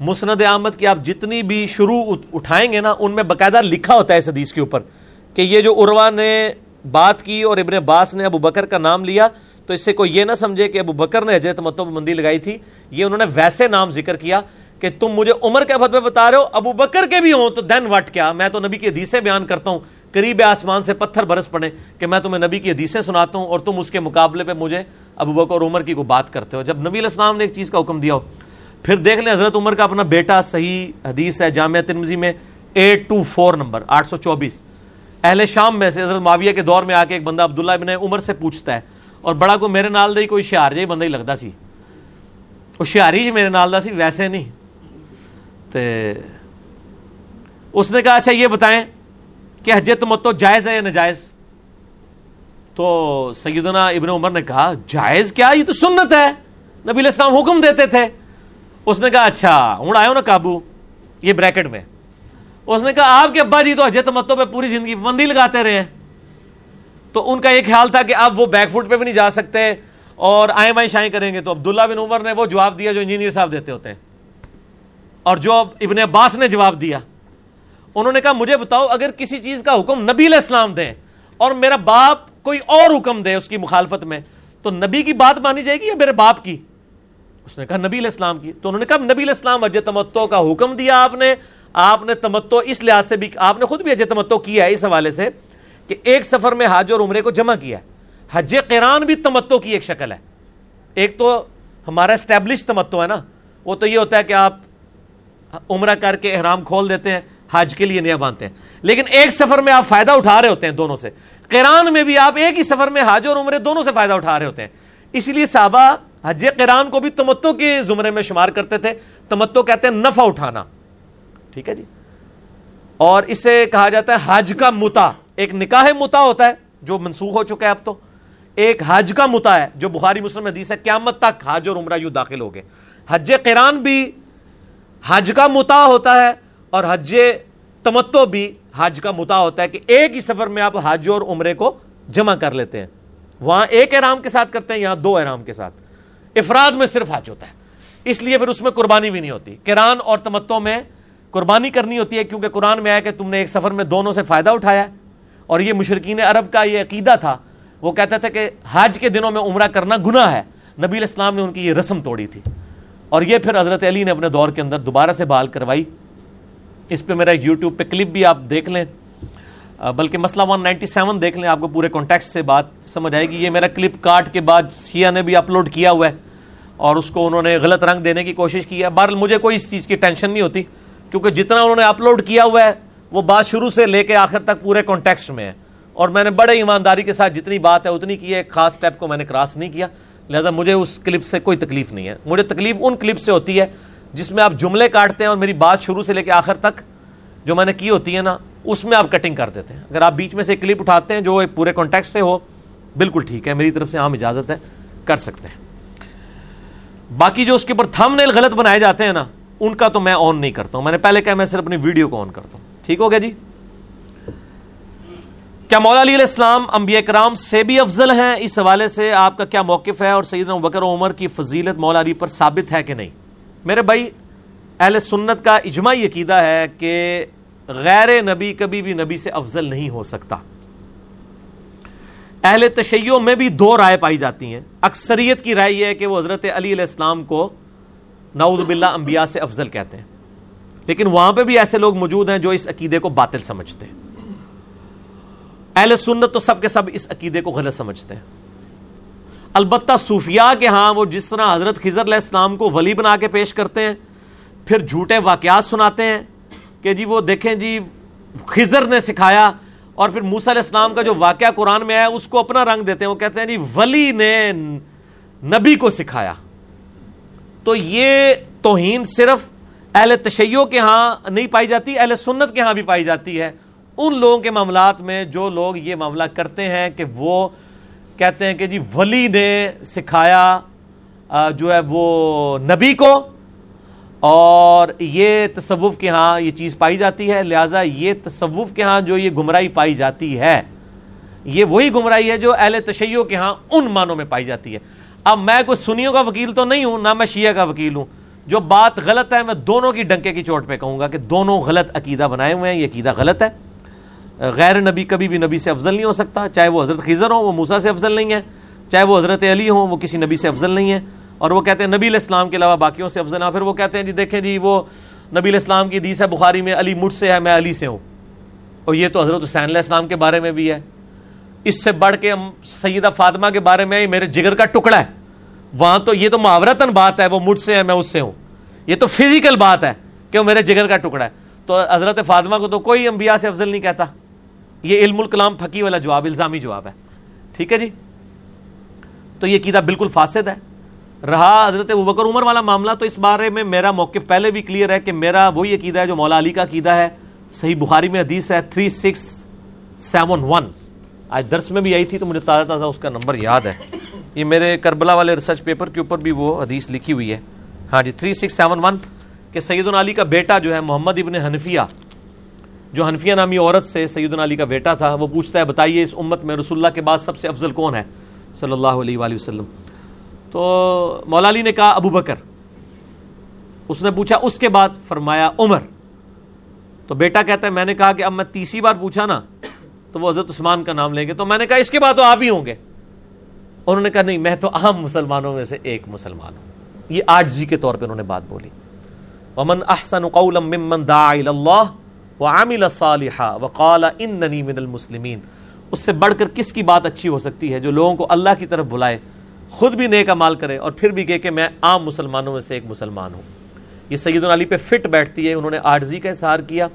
مسند احمد کی آپ جتنی بھی شروع اٹھائیں گے نا، ان میں باقاعدہ لکھا ہوتا ہے اس حدیث کے اوپر کہ یہ جو عروا نے بات کی اور ابن عباس نے ابو بکر کا نام لیا، تو اس سے کوئی یہ نہ سمجھے کہ ابو بکر نے حجرت متو مطلب مندی لگائی تھی۔ یہ انہوں نے ویسے نام ذکر کیا کہ تم مجھے عمر کے فتوے بتا رہے ہو، ابو بکر کے بھی ہوں، تو دین وٹ کیا؟ میں تو نبی کی حدیثیں بیان کرتا ہوں۔ قریب آسمان سے پتھر برس پڑے کہ میں تمہیں نبی کی حدیثیں سناتا ہوں اور تم اس کے مقابلے پہ مجھے ابو بکر اور عمر کی کوئی بات کرتے ہو۔ جب نبی الاسلام نے ایک چیز کا حکم دیا ہو پھر دیکھ لیں حضرت عمر کا اپنا بیٹا، صحیح حدیث ہے جامعہ تنمزی میں ایٹ ٹو فور نمبر، آٹھ سو چوبیس۔ اہل شام میں سے حضرت معاویہ کے دور میں آ کے ایک بندہ عبداللہ ابن عمر سے پوچھتا ہے، اور بڑا کو میرے نال دے کوئی شہار جی بندہ ہی لگتا سی۔ وہ شہاری جی میرے نال دا سی، ویسے نہیں۔ تے اس نے کہا اچھا یہ بتائیں کہ حجت متو جائز ہے یا نجائز تو سیدنا ابن عمر نے کہا، جائز کیا؟ یہ تو سنت ہے۔ نبی علیہ السلام حکم دیتے تھے۔ اس نے کہا اچھا ہوں، آئے ہو نا قابو؟ یہ بریکٹ میں۔ اس نے کہا، آپ کے ابا جی تو حجت متوں پہ پوری زندگی بندی لگاتے رہے تو ان کا یہ خیال تھا کہ اب وہ بیک فوٹ پہ بھی نہیں جا سکتے اور آئیں بائیں شائیں کریں گے۔ تو عبداللہ بن عمر نے وہ جواب دیا جو انجینئر صاحب دیتے ہوتے ہیں۔ اور جو ابن عباس نے جواب دیا۔ انہوں نے کہا، مجھے بتاؤ، اگر کسی چیز کا حکم نبی علیہ السلام دیں اور میرا باپ کوئی اور حکم دے اس کی مخالفت میں، تو نبی کی بات مانی جائے گی یا میرے باپ کی؟ اس نے کہا نبی علیہ السلام کی۔ تو انہوں نے کہا نبی علیہ السلام اجے تمتو کا حکم دیا آپ نے۔ آپ نے تمتو اس لحاظ سے بھی آپ نے خود بھی اجے تمتو کیا ہے اس حوالے سے کہ ایک سفر میں حج اور عمرے کو جمع کیا حج قران بھی تمتو کی ایک شکل ہے۔ ایک تو ہمارا اسٹیبلش تمتو ہے نا۔ وہ تو یہ ہوتا ہے کہ آپ عمرہ کر کے احرام کھول دیتے ہیں، حج کے لیے نیا باندھتے ہیں۔ لیکن ایک سفر میں آپ فائدہ اٹھا رہے ہوتے ہیں دونوں سے۔ قرآن میں بھی آپ ایک ہی سفر میں حج اور عمرے دونوں سے فائدہ اٹھا رہے ہوتے ہیں۔ اسی لیے صحابہ حج قرآن کو بھی تمتو کے زمرے میں شمار کرتے تھے۔ تمتو کہتے ہیں نفع اٹھانا۔ ٹھیک ہے جی؟ اور اسے کہا جاتا ہے حج کا متا۔ ایک نکاح متا ہوتا ہے، جو منسوخ ہو چکا ہے اب تو۔ ایک حج کا متا ہے، جو بخاری مسلم حدیث ہے، قیامت تک حج اور عمرہ یوں داخل ہو گئے۔ حج قرآن بھی حج کا متا ہوتا ہے اور حج تمتو بھی حج کا متا ہوتا ہے کہ ایک ہی سفر میں آپ حج اور عمرے کو جمع کر لیتے ہیں۔ وہاں ایک احرام کے ساتھ کرتے ہیں، یہاں دو احرام کے ساتھ۔ افراد میں صرف حج ہوتا ہے۔ اس لیے پھر اس میں قربانی بھی نہیں ہوتی۔ کران اور تمتو میں قربانی کرنی ہوتی ہے کیونکہ قرآن میں آیا کہ تم نے ایک سفر میں دونوں سے فائدہ اٹھایا ہے۔ اور یہ مشرقین عرب کا یہ عقیدہ تھا۔ وہ کہتا تھا کہ حج کے دنوں میں عمرہ کرنا گناہ ہے۔ نبی الاسلام نے ان کی یہ رسم توڑی تھی۔ اور یہ پھر حضرت علی نے اپنے دور کے اندر دوبارہ سے بحال کروائی۔ اس پہ میرا یوٹیوب پہ کلپ بھی آپ دیکھ لیں۔ بلکہ مسئلہ 197 دیکھ لیں، آپ کو پورے کانٹیکس سے بات سمجھ آئے گی۔ یہ میرا کلپ کاٹ کے بعد شیعہ نے بھی اپلوڈ کیا ہوا ہے۔ اور اس کو انہوں نے غلط رنگ دینے کی کوشش کی ہے۔ بہرحال مجھے کوئی اس چیز کی ٹینشن نہیں ہوتی، کیونکہ جتنا انہوں نے اپلوڈ کیا ہوا ہے، وہ بات شروع سے لے کے آخر تک پورے کانٹیکسٹ میں ہے۔ اور میں نے بڑے ایمانداری کے ساتھ جتنی بات ہے، اتنی کی ہے، ایک خاص سٹیپ کو میں نے کراس نہیں کیا۔ لہٰذا مجھے اس کلپ سے کوئی تکلیف نہیں ہے۔ مجھے تکلیف ان کلپ سے ہوتی ہے جس میں آپ جملے کاٹتے ہیں اور میری بات شروع سے لے کے آخر تک جو میں نے کی ہوتی ہے نا، اس میں آپ کٹنگ کر دیتے ہیں۔ اگر آپ بیچ میں سے کلپ اٹھاتے ہیں جو پورے کانٹیکٹ سے ہو، بالکل ٹھیک ہے، میری طرف سے عام اجازت ہے، کر سکتے ہیں۔ باقی جو اس کے اوپر تھم نیل غلط بنائے جاتے ہیں نا، ان کا تو میں آن نہیں کرتا ہوں۔ میں نے پہلے کہا میں صرف اپنی ویڈیو کو آن کرتا ہوں۔ ٹھیک ہو گیا جی؟ کیا مولا علی علیہ السلام انبیاء کرام سے بھی افضل ہیں؟ اس حوالے سے آپ کا کیا موقف ہے اور سیدنا بکر عمر کی فضیلت مولا علی پر ثابت ہے کہ نہیں؟ میرے بھائی، اہل سنت کا اجماعی عقیدہ ہے کہ غیر نبی کبھی بھی نبی سے افضل نہیں ہو سکتا۔ اہل تشیعوں میں بھی دو رائے پائی جاتی ہیں۔ اکثریت کی رائے یہ ہے کہ وہ حضرت علی علیہ السلام کو نعوذ باللہ انبیاء سے افضل کہتے ہیں۔ لیکن وہاں پہ بھی ایسے لوگ موجود ہیں جو اس عقیدے کو باطل سمجھتے ہیں۔ اہل سنت تو سب کے سب اس عقیدے کو غلط سمجھتے ہیں۔ البتہ صوفیاء کے ہاں وہ جس طرح حضرت خضر علیہ السلام کو ولی بنا کے پیش کرتے ہیں، پھر جھوٹے واقعات سناتے ہیں کہ جی وہ دیکھیں جی خضر نے سکھایا اور پھر موسیٰ علیہ السلام کا جو واقعہ قرآن میں آیا، اس کو اپنا رنگ دیتے ہیں، وہ کہتے ہیں جی ولی نے نبی کو سکھایا۔ تو یہ توہین صرف اہل تشیعوں کے ہاں نہیں پائی جاتی، اہل سنت کے ہاں بھی پائی جاتی ہے۔ ان لوگوں کے معاملات میں جو لوگ یہ معاملہ کرتے ہیں کہ وہ کہتے ہیں کہ جی ولی نے سکھایا جو ہے وہ نبی کو اور یہ تصوف کے ہاں یہ چیز پائی جاتی ہے، لہٰذا یہ تصوف کے ہاں جو یہ گمراہی پائی جاتی ہے، یہ وہی گمراہی ہے جو اہل تشیعوں کے ہاں ان معنوں میں پائی جاتی ہے۔ اب میں کوئی سنیوں کا وکیل تو نہیں ہوں، نہ میں شیعہ کا وکیل ہوں۔ جو بات غلط ہے، میں دونوں کی ڈنکے کی چوٹ پہ کہوں گا کہ دونوں غلط عقیدہ بنائے ہوئے ہیں، یہ عقیدہ غلط ہے۔ غیر نبی، کبھی بھی نبی سے افضل نہیں ہو سکتا، چاہے وہ حضرت خضر ہوں، وہ موسا سے افضل نہیں ہے، چاہے وہ حضرت علی ہوں، وہ کسی نبی سے افضل نہیں ہے۔ اور وہ کہتے ہیں نبی علیہ السلام کے علاوہ باقیوں سے افضل ہیں۔ پھر وہ کہتے ہیں جی دیکھیں جی وہ نبی علیہ السلام کی حدیث ہے، بخاری میں علی مجھ سے ہے، میں علی سے ہوں۔ اور یہ تو حضرت حسین علیہ السلام کے بارے میں بھی ہے۔ اس سے بڑھ کے ہم سیدہ فاطمہ کے بارے میں میرے جگر کا ٹکڑا ہے۔ وہاں تو یہ تو محاورتن بات ہے، وہ مجھ سے ہے، میں اس سے ہوں۔ یہ تو فزیکل بات ہے کہ وہ میرے جگر کا ٹکڑا ہے۔ تو حضرت فاطمہ کو تو کوئی انبیاء سے افضل نہیں کہتا۔ یہ علم الکلام پھکی والا جواب، الزامی جواب ہے۔ ٹھیک ہے جی؟ تو یہ قیدہ بالکل فاسد ہے۔ رہا حضرت ابکر عمر والا معاملہ، تو اس بارے میں میرا موقف پہلے بھی کلیئر ہے کہ میرا وہی عقیدہ ہے جو مولا علی کا عقیدہ ہے۔ صحیح بخاری میں حدیث ہے تھری سکس سیون ون۔ آج درس میں بھی آئی تھی تو مجھے تازہ تازہ اس کا نمبر یاد ہے۔ یہ میرے کربلا والے ریسرچ پیپر کے اوپر بھی وہ حدیث لکھی ہوئی ہے۔ ہاں جی تھری سکس سیون ون کہ سید علی کا بیٹا جو ہے، محمد ابن حنفیہ، جو حنفیہ نامی عورت سے سید علی کا بیٹا تھا، وہ پوچھتا ہے، بتائیے اس امت میں رسول اللہ کے بعد سب سے افضل کون ہے؟ صلی اللہ علیہ وآلہ وسلم۔ تو مولا علی نے کہا ابو بکر۔ اس نے پوچھا، اس کے بعد فرمایا عمر۔ تو بیٹا کہتا ہے، میں نے کہا کہ اب میں تیسری بار پوچھا نا، تو وہ حضرت عثمان کا نام لیں گے۔ تو میں نے کہا، اس کے بعد تو آپ ہی ہوں گے۔ انہوں نے کہا، نہیں، میں تو عام مسلمانوں میں سے ایک مسلمان ہوں۔ یہ آج جی کے طور پہ انہوں نے بات بولی۔ ومن احسن قولا ممن دعا اللہ وعمل صالحا وقال اننی من المسلمین اس سے بڑھ کر کس کی بات اچھی ہو سکتی ہے؟ جو لوگوں کو اللہ کی طرف بلائے۔ خود بھی نیک عمال کرے اور پھر بھی کہے کہ میں عام مسلمانوں میں سے ایک مسلمان ہوں۔ یہ سید علی پہ فٹ بیٹھتی ہے، انہوں نے آرزی کا اظہار کیا۔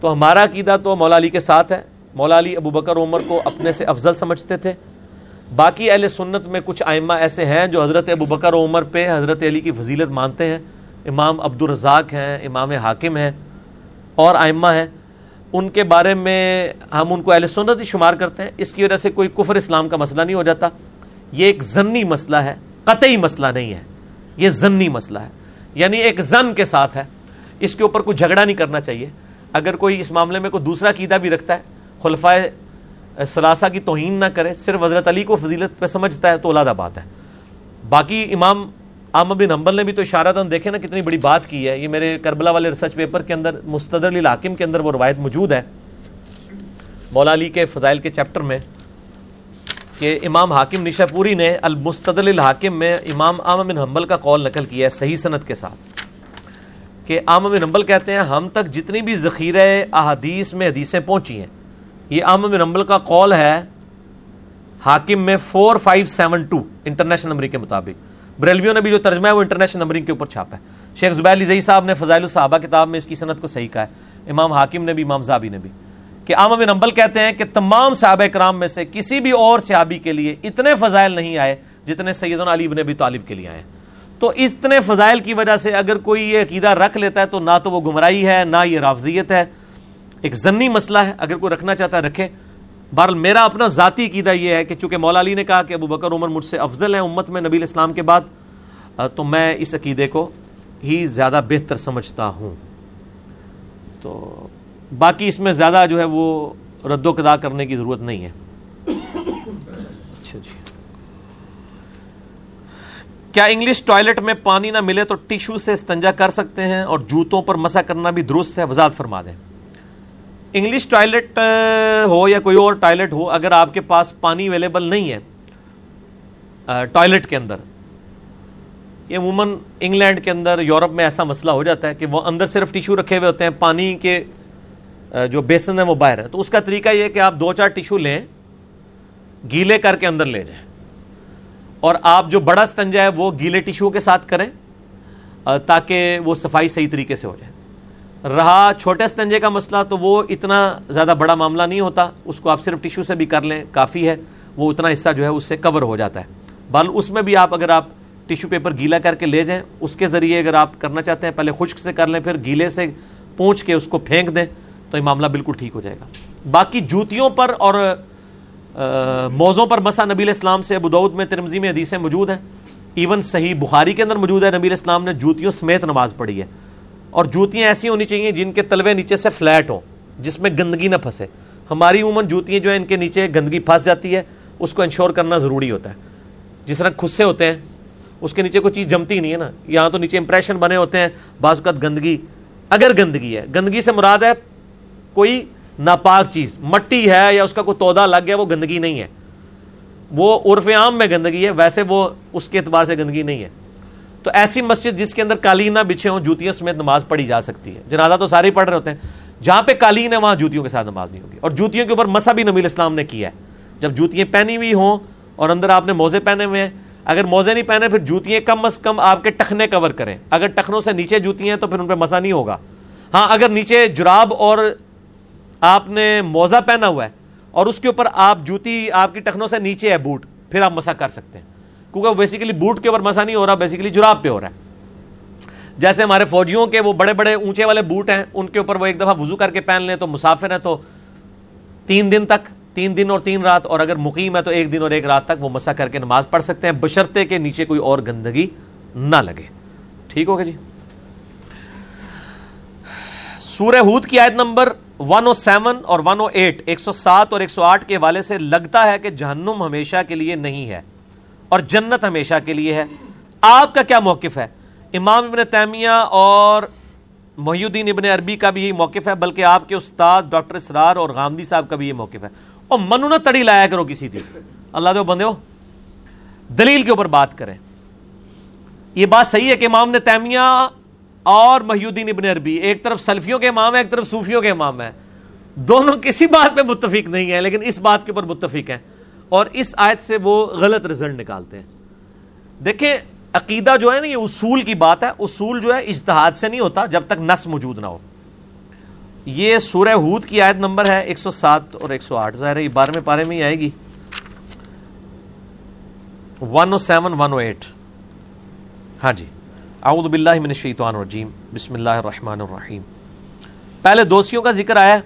تو ہمارا عقیدہ تو مولا علی کے ساتھ ہے۔ مولا علی ابو بکر عمر کو اپنے سے افضل سمجھتے تھے۔ باقی اہل سنت میں کچھ آئمہ ایسے ہیں جو حضرت ابو بکر عمر پہ حضرت علی کی فضیلت مانتے ہیں۔ امام عبد الرزاق ہیں، امام حاکم ہیں اور آئمہ ہیں۔ ان کے بارے میں ہم ان کو اہل سنت ہی شمار کرتے ہیں۔ اس کی وجہ سے کوئی کفر اسلام کا مسئلہ نہیں ہو جاتا۔ یہ ایک ضنی مسئلہ ہے، قطعی مسئلہ نہیں ہے، یہ ضنی مسئلہ ہے۔ یعنی ایک زن کے ساتھ ہے، اس کے اوپر کوئی جھگڑا نہیں کرنا چاہیے۔ اگر کوئی اس معاملے میں کوئی دوسرا قیدہ بھی رکھتا ہے خلفۂ ثلاثہ کی توہین نہ کرے، صرف حضرت علی کو فضیلت پہ سمجھتا ہے تو اولادہ بات ہے۔ باقی امام عام بن حنبل نے بھی تو اشارہ دیکھے نا، کتنی بڑی بات کی ہے۔ یہ میرے کربلا والے ریسرچ پیپر کے اندر مستدر الحاکم کے اندر وہ روایت موجود ہے۔ مولا علی کے فضائل کے چیپٹر میں کہ امام حاکم نشا پوری نے المستدل الحاکم میں امام عام بن حنبل کا قول نقل کیا ہے صحیح صنعت کے ساتھ کہ عام بن حنبل کہتے ہیں، ہم تک جتنی بھی ذخیرہ احادیث میں حدیثیں پہنچی ہیں، یہ عام بن حنبل کا قول ہے حاکم میں four five seven two international number کے مطابق۔ بریلویوں نے بھی جو ترجمہ ہے وہ انٹرنیشنل نمبرنگ کے اوپر چھاپا ہے۔ شیخ زبیر علی صاحب نے فضائل الصحابہ کتاب میں اس کی صنعت کو صحیح کہا ہے۔ امام حاکم نے بھی، امام زابی نے بھی۔ کہ عام بن امبل کہتے ہیں کہ تمام صحابہ کرام میں سے کسی بھی اور صحابی کے لیے اتنے فضائل نہیں آئے جتنے سیدنا علی بن ابی طالب کے لیے آئے تو اتنے فضائل کی وجہ سے اگر کوئی یہ عقیدہ رکھ لیتا ہے تو نہ تو وہ گمراہی ہے، نہ یہ رافضیت ہے۔ ایک ضنی مسئلہ ہے، اگر کوئی رکھنا چاہتا ہے رکھے۔ بہرحال میرا اپنا ذاتی عقیدہ یہ ہے کہ چونکہ مولا علی نے کہا کہ ابو بکر، عمر مجھ سے افضل ہیں امت میں نبی اسلام کے بعد تو میں اس عقیدے کو ہی زیادہ بہتر سمجھتا ہوں۔ تو باقی اس میں زیادہ جو ہے وہ رد و قدا کرنے کی ضرورت نہیں ہے۔ اچھا جی۔ کیا انگلش ٹوائلٹ میں پانی نہ ملے تو ٹیشو سے استنجا کر سکتے ہیں اور جوتوں پر مسا کرنا بھی درست ہے؟ وضاحت فرما دیں۔ انگلش ٹوائلٹ ہو یا کوئی اور ٹوائلٹ ہو، اگر آپ کے پاس پانی اویلیبل نہیں ہے ٹوائلٹ کے اندر، یہ عموماً انگلینڈ کے اندر، یورپ میں ایسا مسئلہ ہو جاتا ہے کہ وہ اندر صرف ٹیشو رکھے ہوئے ہوتے ہیں، پانی کے جو بیسن ہے وہ باہر ہے۔ تو اس کا طریقہ یہ کہ آپ دو چار ٹیشو لیں، گیلے کر کے اندر لے جائیں۔ اور آپ جو بڑا استنجا ہے وہ گیلے ٹیشو کے ساتھ کریں تاکہ وہ صفائی صحیح طریقے سے ہو جائے۔ رہا چھوٹے استنجے کا مسئلہ تو وہ اتنا زیادہ بڑا معاملہ نہیں ہوتا، اس کو آپ صرف ٹیشو سے بھی کر لیں، کافی ہے۔ وہ اتنا حصہ جو ہے اس سے کور ہو جاتا ہے۔ بل اس میں بھی آپ اگر آپ ٹیشو پیپر گیلا کر کے لے جائیں، اس کے ذریعے اگر آپ کرنا چاہتے ہیں، پہلے خشک سے کر لیں، پھر گیلے سے پونچھ کے اس کو پھینک دیں۔ تو یہ معاملہ بالکل ٹھیک ہو جائے گا۔ باقی جوتیوں پر اور موزوں پر مسا نبی اسلام سے ابود میں ترمزی میں حدیثیں موجود ہیں۔ ایون صحیح بخاری کے اندر موجود ہے، نبی اسلام نے جوتیوں سمیت نماز پڑھی ہے۔ اور جوتیاں ایسی ہونی چاہیے جن کے تلوے نیچے سے فلیٹ ہوں، جس میں گندگی نہ پھنسے۔ ہماری عموماً جوتیاں جو ہیں، ان کے نیچے گندگی پھنس جاتی ہے، اس کو انشور کرنا ضروری ہوتا ہے۔ جس طرح خود سے ہوتے ہیں، اس کے نیچے کوئی چیز جمتی نہیں ہے نا۔ یہاں تو نیچے امپریشن بنے ہوتے ہیں، بعض اوقات گندگی، اگر گندگی ہے، گندگی سے مراد ہے کوئی ناپاک چیز، مٹی ہے یا اس کا کوئی تودا لگ گیا، وہ گندگی نہیں ہے۔ وہ عرف عام میں گندگی ہے، ویسے وہ اس کے اعتبار سے گندگی نہیں ہے۔ تو ایسی مسجد جس کے اندر قالین نہ بچھے ہوں، جوتیوں سمیت نماز پڑھی جا سکتی ہے۔ جنازہ تو سارے پڑھ رہے ہوتے ہیں۔ جہاں پہ قالین ہے، وہاں جوتیوں کے ساتھ نماز نہیں ہوگی۔ اور جوتیوں کے اوپر مسا بھی نبی اسلام نے کیا ہے۔ جب جوتیاں پہنی ہوئی ہوں اور اندر آپ نے موزے پہنے ہوئے ہیں، اگر موزے نہیں پہنے، پھر جوتیاں کم از کم آپ کے ٹخنے کور کریں۔ اگر ٹخنوں سے نیچے جوتی ہیں، تو پھر ان پہ مزہ نہیں ہوگا۔ ہاں اگر نیچے جراب اور آپ نے موزہ پہنا ہوا ہے اور اس کے اوپر آپ جوتی آپ کی ٹخنوں سے نیچے ہے بوٹ، پھر آپ مسا کر سکتے ہیں۔ کیونکہ بیسیکلی بوٹ کے اوپر مسا نہیں ہو رہا بیسیکلی جراب پہ ہو رہا ہے۔ جیسے ہمارے فوجیوں کے وہ بڑے بڑے اونچے والے بوٹ ہیں، ان کے اوپر وہ ایک دفعہ وضو کر کے پہن لیں تو مسافر ہیں تو تین دن تک، تین دن اور تین رات، اور اگر مقیم ہے تو ایک دن اور ایک رات تک وہ مسا کر کے نماز پڑھ سکتے ہیں۔ بشرتے کے نیچے کوئی اور گندگی نہ لگے۔ ٹھیک ہوگا جی؟ سورہ ہود کی آیت نمبر 107 اور 108 107 اور 108 کے حوالے سے لگتا ہے کہ جہنم ہمیشہ کے لیے نہیں ہے اور جنت ہمیشہ کے لیے ہے۔ آپ کا کیا موقف ہے؟ امام ابن تیمیہ اور محی الدین ابن عربی کا بھی یہی موقف ہے، بلکہ آپ کے استاد ڈاکٹر اسرار اور غامدی صاحب کا بھی یہ موقف ہے۔ اور منو نہ تڑی لایا کرو کسی تھی اللہ دو بندے ہو دلیل کے اوپر بات کریں۔ یہ بات صحیح ہے کہ امام نے تیمیہ اور محی الدین ابن عربی، ایک طرف سلفیوں کے امام ہے ایک طرف صوفیوں کے امام ہے دونوں کسی بات پہ متفق نہیں ہے لیکن اس بات کے اوپر متفق ہے اور اس آیت سے وہ غلط رزلٹ نکالتے ہیں۔ دیکھیں، عقیدہ جو ہے نا، یہ اصول کی بات ہے۔ اصول جو ہے، اجتہاد سے نہیں ہوتا جب تک نس موجود نہ ہو۔ یہ سورہ ہود کی آیت نمبر ہے، ایک سو سات اور ایک سو آٹھ۔ ظاہر ہے، یہ بارہویں پارے میں ہی آئے گی۔ One O seven, one O eight. ہاں جی۔ اعوذ باللہ من الشیطان الرجیم، بسم اللہ الرحمن الرحیم۔ پہلے دوستیوں کا ذکر آیا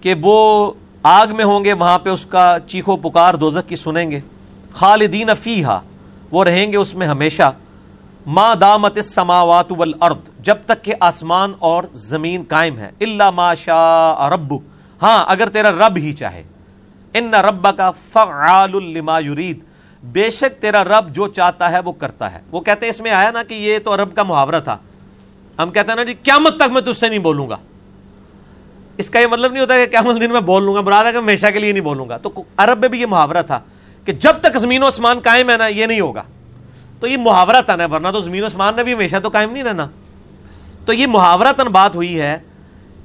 کہ وہ آگ میں ہوں گے، وہاں پہ اس کا چیخو پکار دوزک کی سنیں گے۔ خالدین فیہا، وہ رہیں گے اس میں ہمیشہ۔ ما دامت السماوات والارض، جب تک کہ آسمان اور زمین قائم ہے الا ما شاء رب ہاں اگر تیرا رب ہی چاہے۔ ان رب کا فعال لما یرید بے شک تیرا رب جو چاہتا ہے وہ کرتا ہے۔ وہ کہتے ہیں، اس میں آیا نا کہ یہ تو رب کا محاورہ تھا۔ ہم کہتے ہیں نا جی قیامت تک میں تجھ سے نہیں بولوں گا۔ اس کا یہ مطلب نہیں ہوتا کہ قیامت دن میں بول لوں گا براد ہے کہ ہمیشہ کے لیے نہیں بولوں گا۔ تو عرب میں بھی یہ محاورہ تھا کہ جب تک زمین و اسمان قائم ہے نا، یہ نہیں ہوگا۔ تو یہ محاورہ تن ہے ورنہ تو زمین و اسمان نے بھی ہمیشہ تو قائم نہیں رہنا۔ تو یہ محاورہ تن بات ہوئی ہے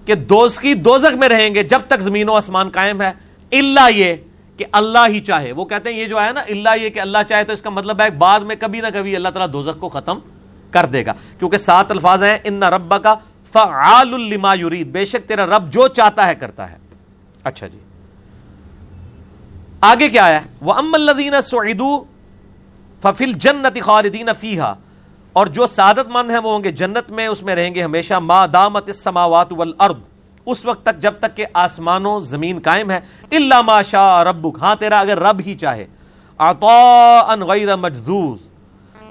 کہ دوست کی دوزک میں رہیں گے جب تک زمین و آسمان قائم ہے۔ اللہ یہ کہ اللہ ہی چاہے۔ وہ کہتے ہیں یہ جو ہے نا، اللہ یہ کہ اللہ چاہے تو اس کا مطلب ہے بعد میں کبھی نہ کبھی اللہ تعالیٰ دوزخ کو ختم کر دے گا۔ کیونکہ سات الفاظ ہیں، ان رب کا فعال لما یرید۔ بے شک تیرا رب جو چاہتا ہے کرتا ہے۔ اچھا جی۔ آگے کیا ہے وہ ام الدین سعیدو ففل جنت خالدین فیحا اور جو سعادت مند ہیں وہ ہوں گے جنت میں، اس میں رہیں گے ہمیشہ ما دامت السماوات والارض اس وقت تک جب تک کہ آسمانوں زمین قائم ہے اللہ ما شاء ربک۔ ہاں تیرا اگر رب ہی چاہے۔ عطاء غیر مجذوز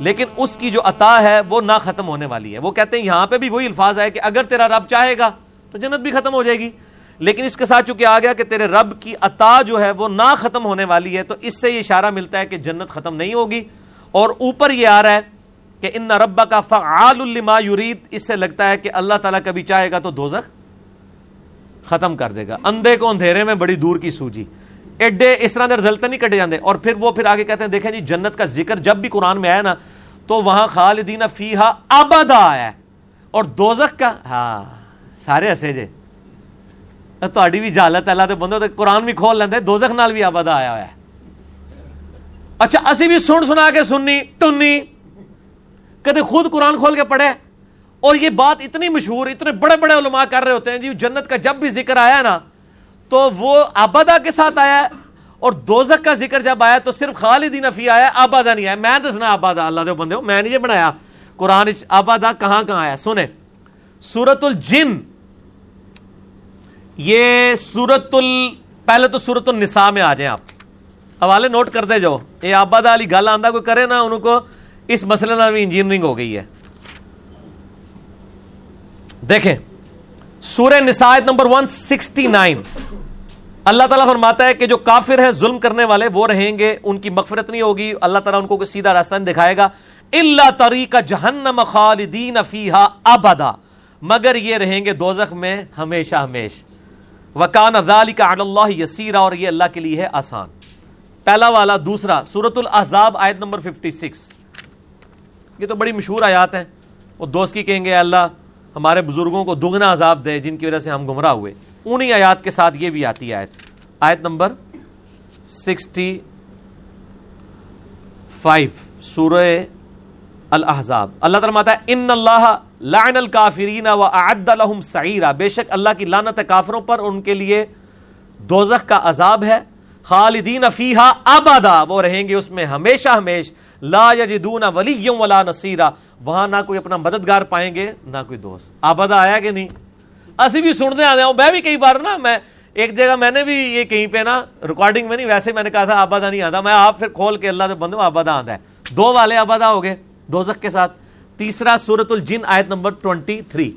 لیکن اس کی جو عطا ہے، وہ نہ ختم ہونے والی ہے۔ وہ کہتے ہیں، یہاں پہ بھی وہی الفاظ ہے کہ اگر تیرا رب چاہے گا، تو جنت بھی ختم ہو جائے گی۔ لیکن اس کے ساتھ چونکہ آ گیا کہ تیرے رب کی عطا جو ہے، وہ نہ ختم ہونے والی ہے، تو اس سے یہ اشارہ ملتا ہے کہ جنت ختم نہیں ہوگی۔ اور اوپر یہ آ رہا ہے کہ ان ربا کا فعال الما یرید۔ اس سے لگتا ہے کہ اللہ تعالیٰ کبھی چاہے گا تو دوزخ ختم کر دے گا۔ اندھے کو اندھیرے میں بڑی دور کی سوجی۔ ایڈے اس طرح دے رزلٹ نہیں کٹے جاندے۔ اور پھر وہ پھر آگے کہتے ہیں، دیکھیں جی جنت کا ذکر جب بھی قرآن میں آیا نا، تو وہاں خالدین فیہا ابدا آیا۔ ہے اور دوزخ کا ہاں سارے ہسے جے۔ تہاڈی بھی جہالت اللہ دے بندے تے قرآن بھی کھول لیندے، دوزخ نال بھی ابدا آیا ہوا ہے۔ اچھا اسی بھی سن سنا کے سننی ٹنی کدے خود قرآن کھول کے پڑھے؟ اور یہ بات اتنی مشہور، اتنے بڑے بڑے علماء کر رہے ہوتے ہیں جی جنت کا جب بھی ذکر آیا نا، تو وہ آبادا کے ساتھ آیا ہے، اور دوزک کا ذکر جب آیا تو صرف خالدین فی آیا آبادا نہیں آیا۔ میں دسنا آبادا اللہ دے بندے ہو میں نہیں یہ بنایا۔ قرآن آبادا کہاں کہاں آیا؟ سنیں سورت الجن، یہ سورت ال پہلے تو سورت النساء میں آ جائیں آپ۔ حوالے نوٹ کرتے جاؤ۔ یہ آبادا علی گل آندہ کوئی کرے نا ان کو اس مسئلے میں بھی انجینئرنگ ہو گئی ہے۔ دیکھیں، سورہ نسائت نمبر 169 اللہ تعالیٰ فرماتا ہے کہ جو کافر ہیں، ظلم کرنے والے، وہ رہیں گے، ان کی مغفرت نہیں ہوگی۔ اللہ تعالیٰ ان کو کوئی سیدھا راستہ نہیں دکھائے گا۔ اللہ طریقہ جہنم خالدین فیہا ابدا مگر یہ رہیں گے دوزخ میں ہمیشہ ہمیش وکان ذالک علی اللہ یسیرا اور یہ اللہ کے لیے ہے آسان۔ پہلا والا، دوسرا سورت الاحزاب آیت نمبر 56 یہ تو بڑی مشہور آیات ہیں۔ وہ دوست کی کہیں گے اللہ ہمارے بزرگوں کو دگنا عذاب دے جن کی وجہ سے ہم گمراہ ہوئے۔ انہی آیات کے ساتھ یہ بھی آتی ہے آیت۔ آیت نمبر سکسٹی فائیو، سورہ الاحزاب۔ اللہ تعالیٰ ماتا ہے، ان اللہ لعن الکافرین و اعد لهم سعیرا۔ بے شک اللہ کی لعنت کافروں پر ان کے لیے دوزخ کا عذاب ہے۔ خالدین فیہا ابدا۔ وہ رہیں گے اس میں ہمیشہ ہمیش۔ لا یجدون ولی ولا نصیرا۔ وہاں نہ کوئی اپنا مددگار پائیں گے، نہ کوئی دوست۔ آبادا آیا کہ نہیں؟ اسی بھی سننے آ جاؤں میں بھی کئی بار نا، میں ایک جگہ میں نے بھی یہ کہیں پہ نا ریکارڈنگ میں نہیں، ویسے میں نے کہا تھا آبادا نہیں آتا۔ میں آپ پھر کھول کے اللہ سے بندوں آبادا آتا ہے۔ دو والے آبادا ہو گئے دوزخ کے ساتھ۔ تیسرا سورت الجن، آیت نمبر ٹوینٹی تھری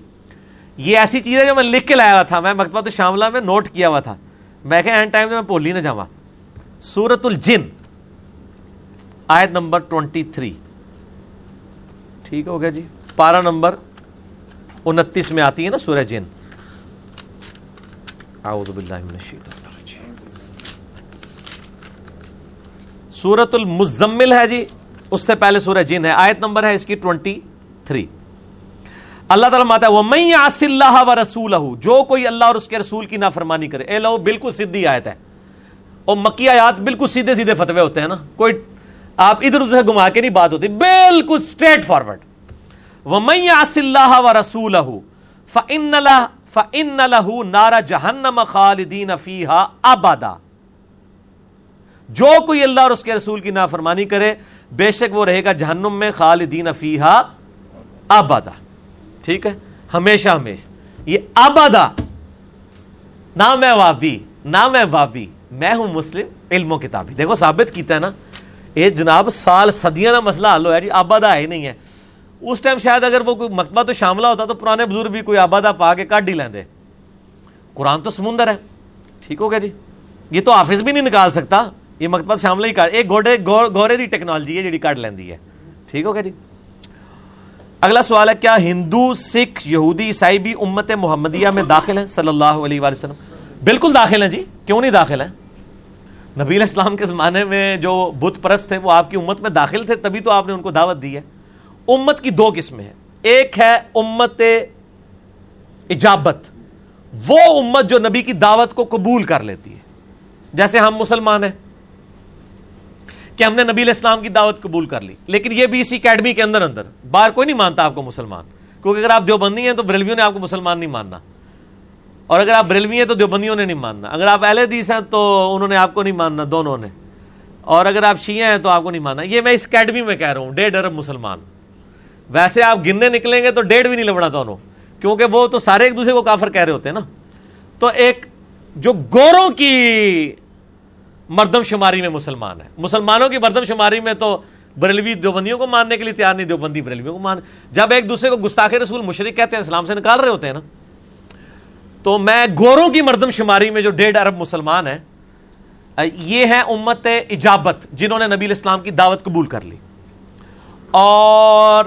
یہ ایسی چیز ہے جو میں لکھ کے لایا ہوا تھا۔ میں مکتبہ شاملہ میں نوٹ کیا ہوا تھا۔ میں کہ اینڈ ٹائم میں پول ہی نہ جاوا سورت الجن۔ آیت نمبر ٹوینٹی تھری۔ ٹھیک ہو گیا جی؟ پارا نمبر انتیس میں آتی ہے نا سورہ جن۔ اعوذ باللہ من الشیطان الرجیم۔ سورت المزمل ہے جی اس سے پہلے سورہ جن ہے۔ آیت نمبر ہے اس کی ٹوینٹی تھری۔ اللہ تعالیٰ ماتا ہے وہ میں آس اللہ و رسول جو کوئی اللہ اور اس کے رسول کی نافرمانی کرے۔ اے لو بالکل سیدھی آیت ہے۔ اور مکی آیات بالکل سیدھے سیدھے فتوے ہوتے ہیں نا۔ کوئی آپ ادھر ادھر گھما کے نہیں بات ہوتی، بالکل اسٹریٹ فارورڈ وہ اللہ و رسول فن فن لہو نارا جہنم خالدین فیحا آبادا جو کوئی اللہ اور اس کے رسول کی نافرمانی کرے، بے شک وہ رہے گا جہنم میں، خالدین فیحا آبادا ٹھیک ہے؟ ہمیشہ ہمیشہ۔ یہ آبادا نہ میں وابی نہ میں وابی۔ میں ہوں مسلم علم و کتابی۔ دیکھو ثابت کیتا ہے نا۔ یہ جناب سال صدیاں نا مسئلہ حل ہوا جی آبادا ہے ہی نہیں ہے۔ اس ٹائم شاید اگر وہ کوئی مکتبہ تو شاملہ ہوتا تو پرانے بزرگ بھی کوئی آبادہ پا کے کٹ ہی لیندے۔ قرآن تو سمندر ہے۔ ٹھیک ہو گیا جی۔ یہ تو آفس بھی نہیں نکال سکتا۔ یہ مکتبہ شاملہ ہی کٹ ایک گھوڑے گھوڑے دی ٹیکنالوجی ہے جی کٹ لیندی ہے۔ ٹھیک ہو گیا جی۔ اگلا سوال ہے، کیا ہندو، سکھ، یہودی، عیسائی بھی امت محمدیہ میں داخل ہیں؟ صلی اللہ علیہ وآلہ وسلم۔ بالکل داخل ہیں جی۔ کیوں نہیں داخل ہیں؟ نبی علیہ السلام کے زمانے میں جو بت پرست تھے، وہ آپ کی امت میں داخل تھے، تبھی تو آپ نے ان کو دعوت دی ہے۔ امت کی دو قسمیں ہیں۔ ایک ہے امت اجابت۔ وہ امت جو نبی کی دعوت کو قبول کر لیتی ہے۔ جیسے ہم مسلمان ہیں کہ ہم نے نبی علیہ السلام کی دعوت قبول کر لی، لیکن یہ بھی اسی اکیڈمی کے اندر اندر۔ باہر کوئی نہیں مانتا آپ کو مسلمان۔ کیونکہ اگر آپ دیوبندی ہیں تو بریلویوں نے آپ کو مسلمان نہیں ماننا۔ اور اگر آپ بریلوی ہیں تو دیوبندیوں نے نہیں ماننا۔ اگر آپ اہل حدیث ہیں تو انہوں نے آپ کو نہیں ماننا، دونوں نے۔ اور اگر آپ شیعہ ہیں تو آپ کو نہیں ماننا۔ یہ میں اس اکیڈمی میں کہہ رہا ہوں، ڈیڑھ ارب مسلمان۔ ویسے آپ گننے نکلیں گے تو ڈیڑھ بھی نہیں لبڑا دونوں، کیونکہ وہ تو سارے ایک دوسرے کو کافر کہہ رہے ہوتے ہیں نا۔ تو ایک جو گوروں کی مردم شماری میں مسلمان ہے۔ مسلمانوں کی مردم شماری میں تو بریلوی دیوبندیوں کو ماننے کے لیے تیار نہیں، دیوبندی بریلویوں کو مان۔ جب ایک دوسرے کو گستاخ رسول مشرق کہتے ہیں، اسلام سے نکال رہے ہوتے ہیں نا۔ تو میں گوروں کی مردم شماری میں جو ڈیڑھ ارب مسلمان ہیں یہ ہے امت اجابت جنہوں نے نبی الاسلام کی دعوت قبول کر لی۔ اور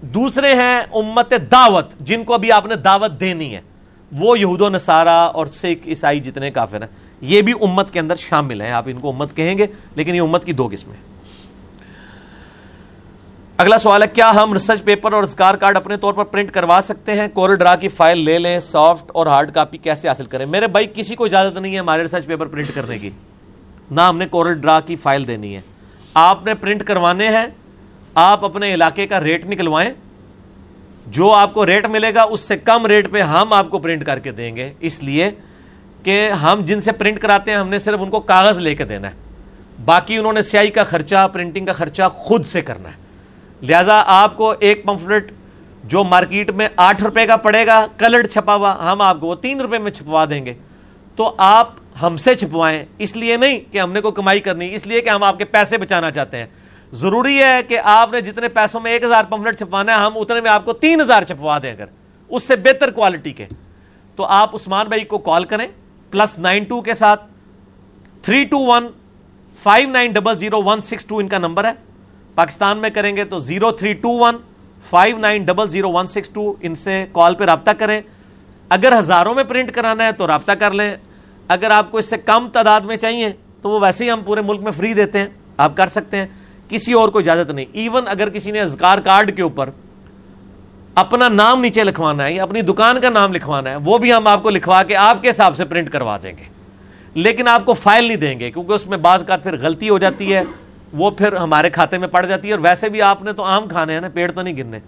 دوسرے ہیں امت دعوت جن کو ابھی آپ نے دعوت دینی ہے۔ وہ یہود و نصارہ اور سکھ، عیسائی جتنے کافر ہیں، یہ بھی امت کے اندر شامل ہیں۔ آپ ان کو امت کہیں گے، لیکن یہ امت کی دو قسمیں اگلا سوال ہے، کیا ہم ریسرچ پیپر اور اسکار کارڈ اپنے طور پر پرنٹ کروا سکتے ہیں؟ کورل ڈرا کی فائل لے لیں سافٹ اور ہارڈ کاپی کیسے حاصل کریں؟ میرے بھائی، کسی کو اجازت نہیں ہے ہمارے ریسرچ پیپر پرنٹ کرنے کی۔ نہ ہم نے کورل ڈرا کی فائل دینی ہے۔ آپ نے پرنٹ کروانے ہیں، آپ اپنے علاقے کا ریٹ نکلوائیں۔ جو آپ کو ریٹ ملے گا، اس سے کم ریٹ پہ ہم آپ کو پرنٹ کر کے دیں گے۔ اس لیے کہ ہم جن سے پرنٹ کراتے ہیں، ہم نے صرف ان کو کاغذ لے کے دینا ہے۔ باقی انہوں نے سیاہی کا خرچہ پرنٹنگ کا خرچہ خود سے کرنا ہے۔ لہذا آپ کو ایک پمفلٹ جو مارکیٹ میں آٹھ روپے کا پڑے گا کلرڈ چھپا ہوا، ہم آپ کو وہ تین روپے میں چھپوا دیں گے۔ تو آپ ہم سے چھپوائیں، اس لیے نہیں کہ ہم نے کوئی کمائی کرنی، اس لیے کہ ہم آپ کے پیسے بچانا چاہتے ہیں۔ ضروری ہے کہ آپ نے جتنے پیسوں میں ایک ہزار پمفلٹ چھپوانا ہے، ہم اتنے میں آپ کو تین ہزار چھپوا دیں اگر، اس سے بہتر کوالٹی کے۔ تو آپ عثمان بھائی کو کال کریں پلس نائن ٹو کے ساتھ three two one five nine double zero one six two ان کا نمبر ہے۔ پاکستان میں کریں گے تو zero three two one, five nine double zero one six two ان سے کال پہ رابطہ کریں۔ اگر ہزاروں میں پرنٹ کرانا ہے تو رابطہ کر لیں۔ اگر آپ کو اس سے کم تعداد میں چاہیے تو وہ ویسے ہی ہم پورے ملک میں فری دیتے ہیں۔ آپ کر سکتے ہیں۔ کسی اور کو اجازت نہیں۔ ایون اگر کسی نے ازکار کارڈ کے اوپر اپنا نام نیچے لکھوانا ہے یا اپنی دکان کا نام لکھوانا ہے، وہ بھی ہم آپ کو لکھوا کے آپ کے حساب سے پرنٹ کروا دیں گے۔ لیکن آپ کو فائل نہیں دیں گے کیونکہ اس میں بعض کا پھر غلطی ہو جاتی ہے۔ وہ پھر ہمارے کھاتے میں پڑ جاتی ہے اور ویسے بھی آپ نے تو آم کھانے ہیں نا، پیڑ تو نہیں گرنے۔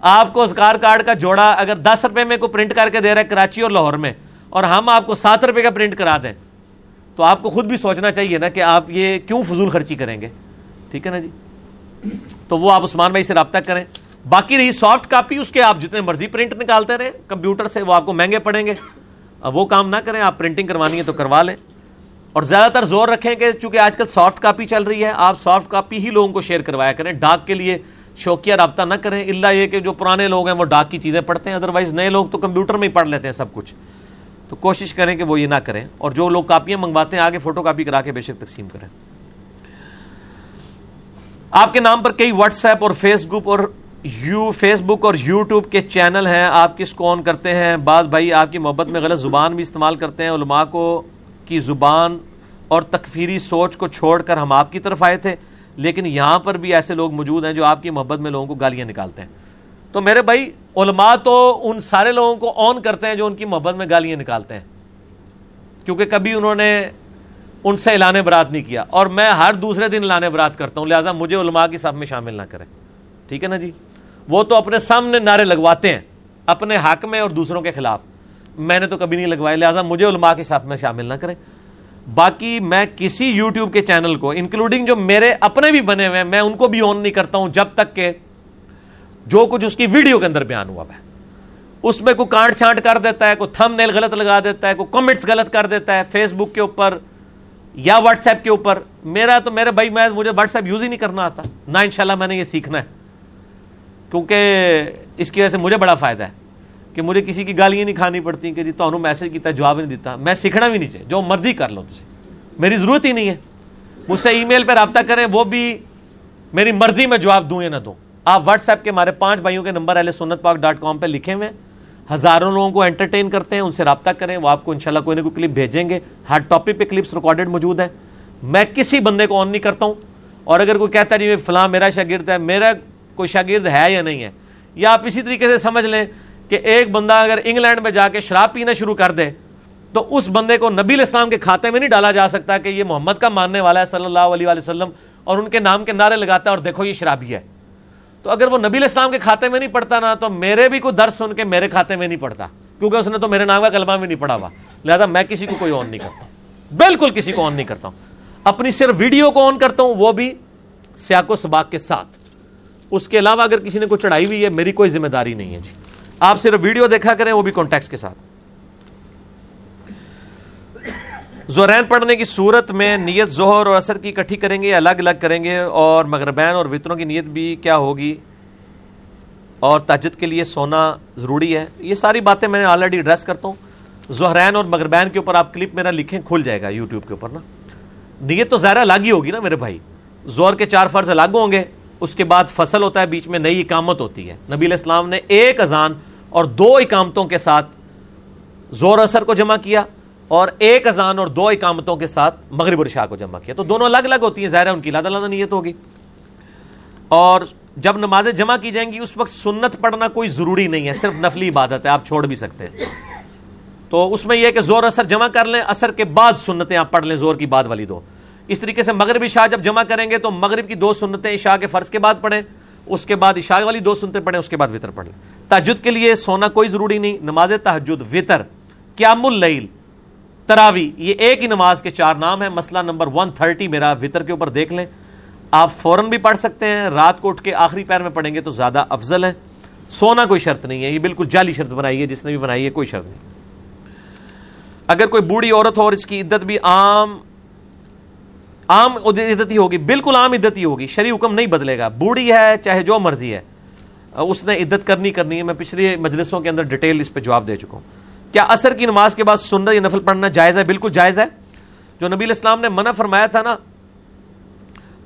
آپ کو اسکار کارڈ کا جوڑا اگر دس روپے میں کو پرنٹ کر کے دے رہا ہے کراچی اور لاہور میں، اور ہم آپ کو سات روپے کا پرنٹ کرا دیں، تو آپ کو خود بھی سوچنا چاہیے نا کہ آپ یہ کیوں فضول خرچی کریں گے۔ ٹھیک ہے نا جی؟ تو وہ آپ عثمان بھائی سے رابطہ کریں۔ باقی رہی سافٹ کاپی اس کے آپ جتنے مرضی پرنٹ نکالتے رہے کمپیوٹر سے وہ آپ کو مہنگے پڑیں گے۔ وہ کام نہ کریں، آپ پرنٹنگ کروانی ہے تو کروا لیں۔ اور زیادہ تر زور رکھیں کہ چونکہ آج کل سافٹ کاپی چل رہی ہے، آپ سافٹ کاپی ہی لوگوں کو شیئر کروایا کریں۔ ڈاک کے لیے شوقیہ رابطہ نہ کریں۔ اللہ یہ کہ جو پرانے لوگ ہیں وہ ڈاک کی چیزیں پڑھتے ہیں ادروائز نئے لوگ تو کمپیوٹر میں ہی پڑھ لیتے ہیں سب کچھ۔ تو کوشش کریں کہ وہ یہ نہ کریں۔ اور جو لوگ کاپیاں منگواتے ہیں، آگے فوٹو کاپی کرا کے بے شک تقسیم کریں۔ آپ کے نام پر کئی واٹس ایپ اور فیس گروپ اور یو فیس بک اور یوٹیوب کے چینل ہیں۔ آپ کس کو آن کرتے ہیں؟ بعض بھائی آپ کی محبت میں غلط زبان بھی استعمال کرتے ہیں، علماء کو کی زبان اور تکفیری سوچ کو چھوڑ کر ہم آپ کی طرف آئے تھے، لیکن یہاں پر بھی ایسے لوگ موجود ہیں جو آپ کی محبت میں لوگوں کو گالیاں نکالتے ہیں۔ تو میرے بھائی، علماء تو ان سارے لوگوں کو آن کرتے ہیں جو ان کی محبت میں گالیاں نکالتے ہیں۔ کیونکہ کبھی انہوں نے ان سے اعلان برات نہیں کیا، اور میں ہر دوسرے دن اعلان برات کرتا ہوں، لہٰذا مجھے علماء کی سب میں شامل نہ کریں۔ ٹھیک ہے نا جی؟ وہ تو اپنے سامنے نعرے لگواتے ہیں، اپنے حق میں اور دوسروں کے خلاف۔ میں نے تو کبھی نہیں لگوائے، لہٰذا مجھے علماء کے ساتھ میں شامل نہ کریں۔ باقی میں کسی یوٹیوب کے چینل کو انکلوڈنگ جو میرے اپنے بھی بنے ہوئے ہیں، میں ان کو بھی آن نہیں کرتا ہوں جب تک کہ جو کچھ اس کی ویڈیو کے اندر بیان ہوا ہے۔ اس میں کوئی کانٹ چھانٹ کر دیتا ہے، کوئی تھم نیل غلط لگا دیتا ہے، کوئی کمنٹس غلط کر دیتا ہے فیس بک کے اوپر یا واٹس ایپ کے اوپر۔ میرا تو، میرے بھائی، میں، مجھے واٹس ایپ یوز ہی نہیں کرنا آتا۔ نہ انشاءاللہ میں نے یہ سیکھنا ہے۔ کیونکہ اس کی وجہ سے مجھے بڑا فائدہ ہے۔ کہ مجھے کسی کی گالیاں نہیں کھانی پڑتی کہ جی تو میسج کیتا جواب نہیں دیتا۔ میں سیکھنا بھی نہیں چاہیے جو مرضی کر لو تجھے میری ضرورت ہی نہیں ہے۔ مجھ سے ای میل پہ رابطہ کریں، وہ بھی میری مرضی میں جواب دوں یا نہ دوں۔ آپ واٹس ایپ کے ہمارے پانچ بھائیوں کے نمبر سنت پاک ڈاٹ کام پہ لکھے ہوئے ہزاروں لوگوں کو انٹرٹین کرتے ہیں، ان سے رابطہ کریں۔ وہ آپ کو انشاءاللہ کوئی نہ کوئی کلپ بھیجیں گے۔ ہر ٹاپک پہ کلپس ریکارڈڈ موجود ہیں۔ میں کسی بندے کو آن نہیں کرتا ہوں۔ اور اگر کوئی کہتا ہے جی فلاں میرا شاگرد ہے، میرا کوئی شاگرد ہے یا نہیں ہے، یا آپ اسی طریقے سے سمجھ لیں کہ ایک بندہ اگر انگلینڈ میں جا کے شراب پینا شروع کر دے، تو اس بندے کو نبی الاسلام کے کھاتے میں نہیں ڈالا جا سکتا کہ یہ محمد کا ماننے والا ہے صلی اللہ علیہ وسلم اور ان کے نام کے نعرے لگاتا ہے اور دیکھو یہ شرابی ہے۔ تو اگر وہ نبی الاسلام کے کھاتے میں نہیں پڑتا نا، تو میرے بھی کوئی درس سن کے میرے کھاتے میں نہیں پڑتا۔ کیونکہ اس نے تو میرے نام کا کلمہ بھی نہیں پڑھا ہوا۔ لہٰذا میں کسی کو کوئی آن نہیں کرتا ہوں۔ بالکل کسی کو آن نہیں کرتا ہوں۔ اپنی صرف ویڈیو کو آن کرتا ہوں، وہ بھی سیاق و سباق کے ساتھ۔ اس کے علاوہ اگر کسی نے کوئی چڑھائی ہوئی ہے، میری کوئی ذمہ داری نہیں ہے جی۔ آپ صرف ویڈیو دیکھا کریں، وہ بھی کانٹیکس کے ساتھ۔ زورین پڑھنے کی صورت میں نیت ظہر اور اثر کی اکٹھی کریں گے الگ الگ کریں گے؟ اور مغربین اور وطروں کی نیت بھی کیا ہوگی؟ اور تجد کے لیے سونا ضروری ہے؟ یہ ساری باتیں میں نے آلریڈی ایڈریس کرتا ہوں۔ زہرین اور مغربین کے اوپر آپ کلپ میرا لکھیں، کھل جائے گا یوٹیوب کے اوپر نا۔ نیت تو ظاہر الگ ہی ہوگی نا میرے بھائی۔ زور کے چار فرض الگ ہوں گے۔ اس کے بعد فصل ہوتا ہے، بیچ میں نئی اقامت ہوتی ہے۔ نبی علیہ السلام نے ایک اذان اور دو اقامتوں کے ساتھ زور اثر کو جمع کیا اور ایک اذان اور دو اقامتوں کے ساتھ مغرب الشاہ کو جمع کیا۔ تو دونوں الگ الگ ہوتی ہیں، ظاہر ہے ان کی لادہ لادہ نیت ہوگی۔ اور جب نمازیں جمع کی جائیں گی، اس وقت سنت پڑھنا کوئی ضروری نہیں ہے، صرف نفلی عبادت ہے، آپ چھوڑ بھی سکتے ہیں۔ تو اس میں یہ کہ زور اثر جمع کر لیں، اثر کے بعد سنتیں آپ پڑھ لیں، زور کی بعد والی دو۔ اس طریقے سے مغرب عشاء جب جمع کریں گے تو مغرب کی دو سنتیں عشاء کے فرض کے بعد پڑھیں، اس کے بعد عشاء والی دو سنتیں پڑھیں، اس کے بعد وطر پڑھ لیں۔ تحجد کے لیے سونا کوئی ضروری نہیں، نماز تحجد وطر، قیام اللیل تراوی یہ ایک ہی نماز کے چار نام ہے مسئلہ نمبر 130 میرا وطر کے اوپر دیکھ لیں۔ آپ فوراً بھی پڑھ سکتے ہیں، رات کو اٹھ کے آخری پیر میں پڑھیں گے تو زیادہ افضل ہے سونا کوئی شرط نہیں ہے، یہ بالکل جعلی شرط بنائی ہے جس نے بھی بنائی ہے، کوئی شرط نہیں۔ اگر کوئی بوڑھی عورت ہو اور اس کی عدت بھی عام عام عدتی ہوگی، بالکل عام عدتی ہی ہوگی شریع حکم نہیں بدلے گا۔ بوڑھی ہے، چاہے جو مرضی ہے۔ اس نے عدت کرنی کرنی ہے۔ میں پچھلی مجلسوں کے اندر ڈیٹیل اس پہ جواب دے چکا ہوں۔ کیا اثر کی نماز کے بعد سنت یا نفل پڑھنا جائز ہے؟ بالکل جائز ہے۔ جو نبی الاسلام نے منع فرمایا تھا نا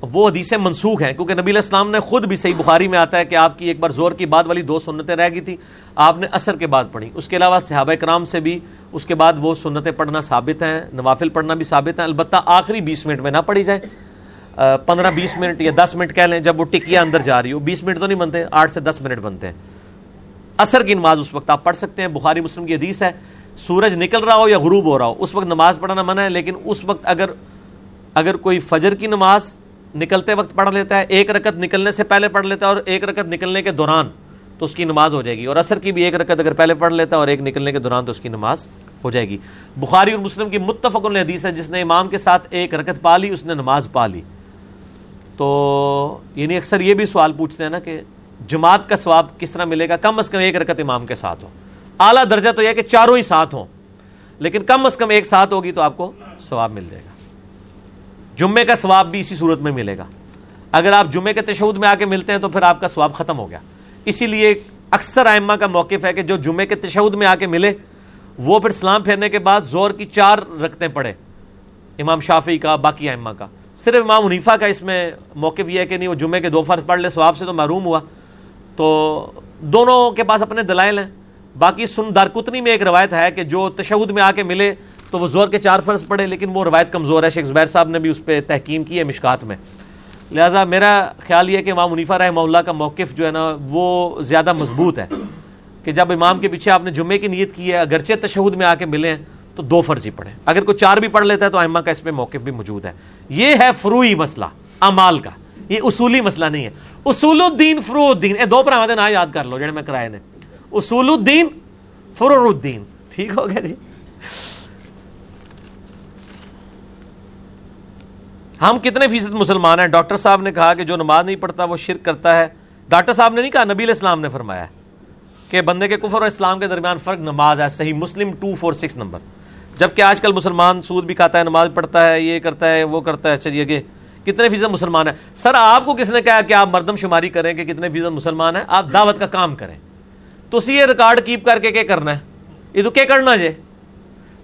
وہ حدیثیں منسوخ ہیں، کیونکہ نبی الاسلام نے خود بھی صحیح بخاری میں آتا ہے کہ آپ کی ایک بار زور کی بعد والی دو سنتیں رہ گئی تھی آپ نے اثر کے بعد پڑھی۔ اس کے علاوہ صحابہ کرام سے بھی اس کے بعد وہ سنتیں پڑھنا ثابت ہیں، نوافل پڑھنا بھی ثابت ہیں۔ البتہ آخری بیس منٹ میں نہ پڑھی جائے پندرہ بیس منٹ یا دس منٹ کہہ لیں، جب وہ ٹکیا اندر جا رہی ہو۔ بیس منٹ تو نہیں بنتے، آٹھ سے دس منٹ بنتے ہیں۔ اثر کی نماز اس وقت آپ پڑھ سکتے ہیں۔ بخاری مسلم کی حدیث ہے، سورج نکل رہا ہو یا غروب ہو رہا ہو۔ اس وقت نماز پڑھنا منع ہے، لیکن اس وقت اگر اگر کوئی فجر کی نماز نکلتے وقت پڑھ لیتا ہے، ایک رکت نکلنے سے پہلے پڑھ لیتا ہے اور ایک رکت نکلنے کے دوران تو اس کی نماز ہو جائے گی۔ اور اثر کی بھی ایک رکت اگر پہلے پڑھ لیتا ہے اور ایک نکلنے کے دوران تو اس کی نماز ہو جائے گی۔ بخاری اور مسلم کی متفق حدیث ہے، جس نے امام کے ساتھ ایک رکت پا لی، اس نے نماز پا لی۔ تو یعنی اکثر یہ بھی سوال پوچھتے ہیں نا کہ جماعت کا ثواب کس طرح ملے گا؟ کم از کم ایک رکت امام کے ساتھ ہو۔ اعلیٰ درجہ تو یہ کہ چاروں ہی ساتھ ہوں۔ لیکن کم از کم ایک ساتھ ہوگی تو آپ کو ثواب مل جائے گا۔ جمعے کا ثواب بھی اسی صورت میں ملے گا۔ اگر آپ جمعے کے تشہد میں آ کے ملتے ہیں تو پھر آپ کا ثواب ختم ہو گیا۔ اسی لیے اکثر آئمہ کا موقف ہے کہ جو جمعے کے تشہد میں آ کے ملے، وہ پھر سلام پھیرنے کے بعد زور کی چار رکھتے پڑے امام شافی کا، باقی آئمہ کا۔ صرف امام منیفا کا اس میں موقف یہ ہے کہ نہیں، وہ جمعے کے دو فرض پڑھ لے، ثواب سے تو محروم ہوا۔ تو دونوں کے پاس اپنے دلائل ہیں۔ باقی سن دار کتنی میں ایک روایت ہے کہ جو تشہد میں آ کے ملے تو وہ زور کے چار فرض پڑے لیکن وہ روایت کمزور ہے۔ شیخ زبیر صاحب نے بھی اس پہ تحکیم کی ہے مشکات میں۔ لہٰذا میرا خیال یہ کہ امام منیفہ رحمہ اللہ کا موقف جو ہے نا، وہ زیادہ مضبوط ہے۔ کہ جب امام کے پیچھے آپ نے جمعے کی نیت کی ہے، اگرچہ تشہد میں آ کے ملے ہیں، تو دو فرض ہی پڑھیں۔ اگر کوئی چار بھی پڑھ لیتا ہے تو ائمہ کا اس پہ موقف بھی موجود ہے۔ یہ ہے فروئی مسئلہ امال کا۔ یہ اصولی مسئلہ نہیں ہے۔ اصول الدین فرو الدین۔ اے، دو پراوا دن یاد کر لو، جڑے میں کرائے نے۔ اصول الدین فرور الدین۔ ٹھیک ہو گیا جی؟ ہم کتنے فیصد مسلمان ہیں؟ ڈاکٹر صاحب نے کہا کہ جو نماز نہیں پڑھتا وہ شرک کرتا ہے۔ ڈاکٹر صاحب نے نہیں کہا، نبی اسلام نے فرمایا کہ بندے کے کفر اور اسلام کے درمیان فرق نماز ہے۔ صحیح مسلم ٹو فور سکس نمبر۔ جبکہ آج کل مسلمان سود بھی کھاتا ہے، نماز پڑھتا ہے، یہ کرتا ہے، وہ کرتا ہے۔ اچھا جی کہ کتنے فیصد مسلمان ہیں؟ سر، آپ کو کس نے کہا کہ آپ مردم شماری کریں کہ کتنے فیصد مسلمان ہیں؟ آپ دعوت کا کام کریں۔ تو اسی یہ ریکارڈ کیپ کر کے کیا کرنا ہے؟ یہ تو کیا کرنا جی؟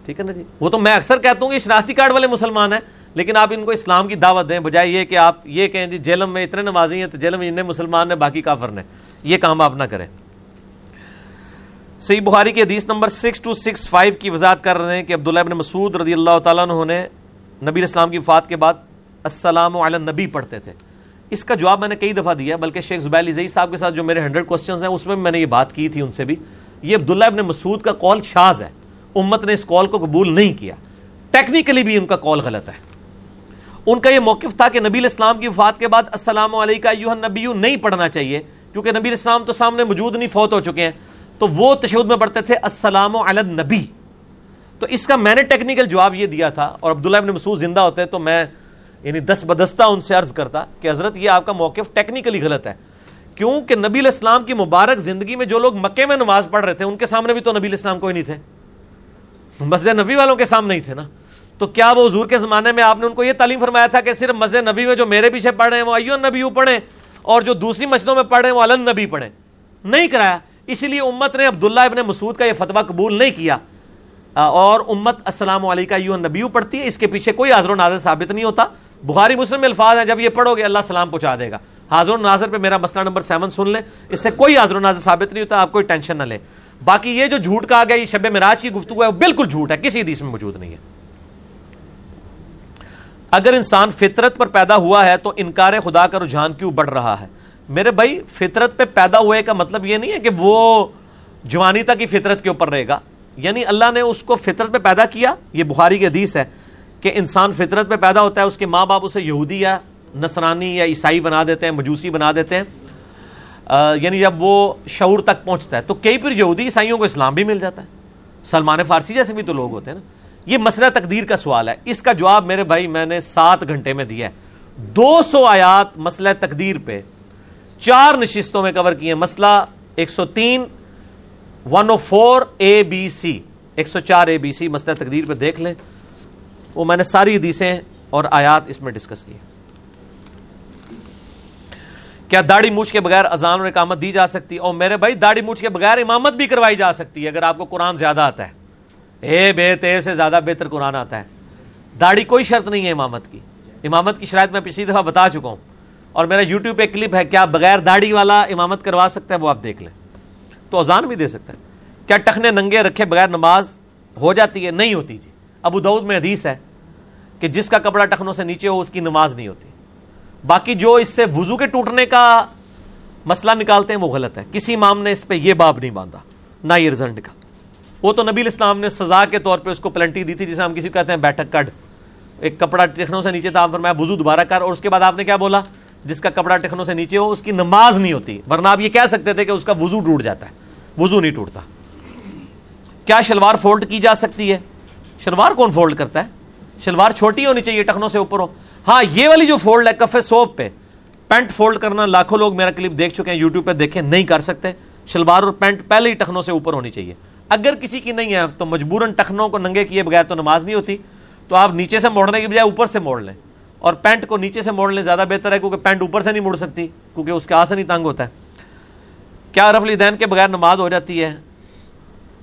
ٹھیک ہے نا جی؟ وہ تو میں اکثر کہتا ہوں کہ شناختی کارڈ والے مسلمان ہیں۔ لیکن آپ ان کو اسلام کی دعوت دیں، بجائے یہ کہ آپ یہ کہیں جی جیلم میں اتنے نمازی ہیں تو جیلم میں اتنے مسلمان ہیں، باقی کافر نے یہ کام آپ نہ کریں۔ صحیح بخاری کی حدیث number six two six five کی وضاحت کر رہے ہیں کہ عبداللہ ابن مسعود رضی اللہ تعالیٰ نے نبی اسلام کی وفات کے بعد السلام علی نبی پڑھتے تھے۔ اس کا جواب میں نے کئی دفعہ دیا، بلکہ شیخ زبیر علی صاحب کے ساتھ جو میرے ہنڈریڈ کوشچنز ہیں، اس میں میں نے یہ بات کی تھی ان سے بھی۔ یہ عبداللہ ابن مسعود کا کال شاز ہے۔ امت نے اس کال کو قبول نہیں کیا۔ ٹیکنیکلی بھی ان کا کال غلط ہے۔ ان کا یہ موقف تھا کہ نبی الاسلام کی وفات کے بعد السلام علیکم نبی نہیں پڑھنا چاہیے، کیونکہ نبی الاسلام تو سامنے موجود نہیں، فوت ہو چکے ہیں۔ تو وہ تشہد میں پڑھتے تھے السلام علی نبی تو اس کا میں نے ٹیکنیکل جواب یہ دیا تھا، اور عبداللہ ابن مسعود زندہ ہوتے تو میں یعنی دس بدستہ ان سے عرض کرتا کہ حضرت یہ آپ کا موقف ٹیکنیکلی غلط ہے۔ کیونکہ نبی الاسلام کی مبارک زندگی میں جو لوگ مکے میں نماز پڑھ رہے تھے، ان کے سامنے بھی تو نبی الاسلام کوئی نہیں تھے۔ مسجد نبی والوں کے سامنے ہی تھے نا۔ تو کیا وہ حضور کے زمانے میں آپ نے ان کو یہ تعلیم فرمایا تھا کہ صرف مسجد نبی میں جو میرے پیچھے پڑھ رہے ہیں وہ ایو نبی پڑھیں اور جو دوسری مسجدوں میں پڑھ رہے ہیں وہ الن نبی پڑھیں؟ نہیں کرایا۔ اسی لیے امت نے عبداللہ ابن مسعود کا یہ فتویٰ قبول نہیں کیا۔ اور امت السلام علیکم نبی پڑھتی ہے، اس کے پیچھے کوئی حاضر و ناظر ثابت نہیں ہوتا۔ بخاری مسلم میں الفاظ ہیں، جب یہ پڑھو گے اللہ سلام پہنچا دے گا۔ حاضر و ناظر پہ میرا مسئلہ نمبر سیون سن لیں، اس سے کوئی حاضر و ناظر ثابت نہیں ہوتا، آپ کوئی ٹینشن نہ لے باقی یہ جو جھوٹ کہا گیا، یہ شب مراج کی گفتگو ہے، وہ بالکل جھوٹ ہے، کسی حدیث میں موجود نہیں ہے۔ اگر انسان فطرت پر پیدا ہوا ہے تو انکار خدا کا رجحان کیوں بڑھ رہا ہے؟ میرے بھائی، فطرت پہ پیدا ہوئے کا مطلب یہ نہیں ہے کہ وہ جوانی تک ہی فطرت کے اوپر رہے گا۔ یعنی اللہ نے اس کو فطرت پہ پیدا کیا، یہ بخاری کی حدیث ہے کہ انسان فطرت پہ پیدا ہوتا ہے، اس کے ماں باپ اسے یہودی یا نصرانی یا عیسائی بنا دیتے ہیں، مجوسی بنا دیتے ہیں۔ یعنی جب وہ شعور تک پہنچتا ہے تو کئی پھر یہودی عیسائیوں کو اسلام بھی مل جاتا ہے۔ سلمان فارسی جیسے بھی تو لوگ ہوتے ہیں نا۔ یہ مسئلہ تقدیر کا سوال ہے۔ اس کا جواب میرے بھائی میں نے سات گھنٹے میں دیا ہے۔ دو سو آیات مسئلہ تقدیر پہ، چار نشستوں میں کور کیے مسئلہ ایک سو تین، one O four A B C. ایک سو چار اے بی سی، مسئلہ تقدیر پہ دیکھ لیں۔ وہ میں نے ساری حدیثیں اور آیات اس میں ڈسکس کی کیا داڑھی مونچھ کے بغیر اذان اور اقامت دی جا سکتی؟ اور میرے بھائی، داڑھی مونچھ کے بغیر امامت بھی کروائی جا سکتی ہے اگر آپ کو قرآن زیادہ آتا ہے۔ اے بے تے سے زیادہ بہتر قرآن آتا ہے۔ داڑھی کوئی شرط نہیں ہے امامت کی۔ امامت کی شرائط میں پچھلی دفعہ بتا چکا ہوں۔ اور میرا یوٹیوب پہ کلپ ہے، کیا بغیر داڑھی والا امامت کروا سکتا ہے؟ وہ آپ دیکھ لیں۔ تو اذان بھی دے سکتا ہے۔ کیا ٹخنے ننگے رکھے بغیر نماز ہو جاتی ہے؟ نہیں ہوتی جی۔ ابو دعود میں حدیث ہے کہ جس کا کپڑا ٹخنوں سے نیچے ہو، اس کی نماز نہیں ہوتی۔ باقی جو اس سے وضو کے ٹوٹنے کا مسئلہ نکالتے ہیں، وہ غلط ہے۔ کسی امام نے اس پہ یہ باب نہیں باندھا، نہ یہ رزلٹ کا۔ وہ تو نبی الاسلام نے سزا کے طور پہ اس کو پلنٹی دی تھی جسے ہم کسی کو کہتے ہیں بیٹھک کڈ۔ ایک کپڑا ٹخنوں سے نیچے تھا فرمایا وضو دوبارہ کر اور اس کے بعد آپ نے کیا بولا؟ جس کا کپڑا ٹخنوں سے نیچے ہو، اس کی نماز نہیں ہوتی۔ ورنہ آپ یہ کہہ سکتے تھے کہ اس کا وضو ٹوٹ جاتا ہے۔ وضو نہیں ٹوٹتا۔ کیا شلوار فولڈ کی جا سکتی ہے؟ شلوار کون فولڈ کرتا ہے؟ شلوار چھوٹی ہونی چاہیے ٹخنوں سے اوپر ہو۔ ہاں یہ والی جو فولڈ ہے، کفے سوپ پہ۔ پینٹ فولڈ کرنا لاکھوں لوگ میرا کلپ دیکھ چکے ہیں، یوٹیوب پہ دیکھیں نہیں کر سکتے۔ شلوار اور پینٹ پہلے ہی ٹخنوں سے اوپر ہونی چاہیے۔ اگر کسی کی نہیں ہے تو مجبوراً ٹخنوں کو ننگے کیے بغیر تو نماز نہیں ہوتی، تو آپ نیچے سے موڑنے کی بجائے اوپر سے موڑ لیں۔ اور پینٹ کو نیچے سے موڑ لیں زیادہ بہتر ہے، کیونکہ پینٹ اوپر سے نہیں مڑ سکتی، کیونکہ اس کا آسن ہی تنگ ہوتا ہے۔ کیا رف الدین کے بغیر نماز ہو جاتی ہے؟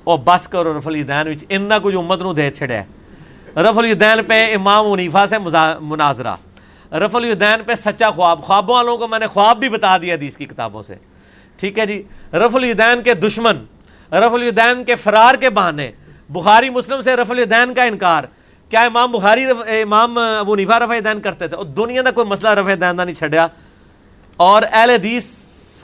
اور بس کرو رف الدین ان کچھ امت نو دے چھڑے۔ رف الدین پہ امام منیفا سے مناظرہ۔ رف الدین پہ سچا خواب، خوابوں والوں کو میں نے خواب بھی بتا دیا دی اس کی کتابوں سے۔ ٹھیک ہے جی؟ رف الدین کے دشمن رف الدین کے فرار کے بہانے۔ بخاری مسلم سے رف الدین کا انکار۔ کیا امام بخاری رف امام ابو نیفا رف دین کرتے تھے؟ اور دنیا کا کوئی مسئلہ رف دین کا نہیں چھڑیا اور اہل حدیث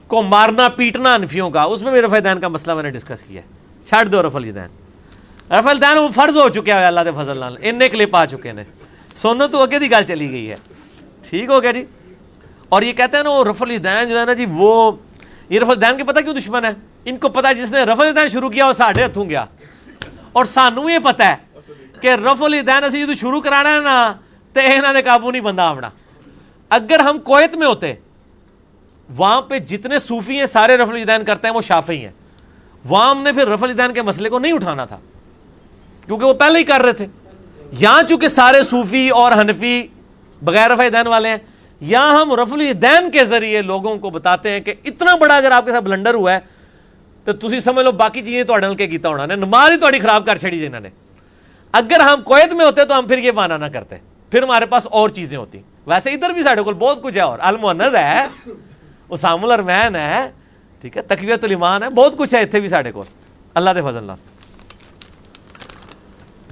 کو مارنا، پیٹنا انفیوں کا، اس میں بھی رف دین کا مسئلہ میں نے ڈسکس کیا چھڑ دو رف الدین رف الدین وہ فرض ہو چکے ہیں، اللہ کے فضل لال ان کلپ آ چکے ہیں سونا تو اگے دی گل چلی گئی ہے۔ ٹھیک ہو گیا جی۔ اور یہ کہتے ہیں نا وہ رف الدین جو ہے نا جی وہ یہ رفل دین کے پتہ کیوں دشمن ہے؟ ان کو پتا جس نے رفل دین شروع کیا وہ ساڑھے ہاتھوں گیا۔ اور سانو یہ پتا ہے کہ رفل دین اسی جو شروع کرانا ہے نا تو انہوں نے قابو نہیں بندہ آمنا اگر ہم کویت میں ہوتے، وہاں پہ جتنے صوفی ہیں، سارے رفل دین کرتے ہیں، وہ شافی ہیں۔ وہاں ہم نے پھر رفل دین کے مسئلے کو نہیں اٹھانا تھا، کیونکہ وہ پہلے ہی کر رہے تھے۔ یہاں چونکہ سارے صوفی اور حنفی بغیر رفع دین والے ہیں یہاں ہم رف الدین کے ذریعے لوگوں کو بتاتے ہیں کہ اتنا بڑا اگر آپ کے ساتھ بلنڈر ہوا ہے، تو تھی سمجھ لو باقی چیزیں تو اڈل کے کیتا ہونا۔ نے نماز ہی تھوڑی خراب کر چڑی جنہوں جی نے۔ اگر ہم کویت میں ہوتے تو ہم پھر یہ مانا نہ کرتے۔ پھر ہمارے پاس اور چیزیں ہوتی۔ ویسے ادھر بھی سارے کو بہت کچھ ہے اور المحنت ہے اسام الرمین ہے، ٹھیک ہے تقویت الایمان ہے، بہت کچھ ہے اتنے بھی سارے کو اللہ دے فضل اللہ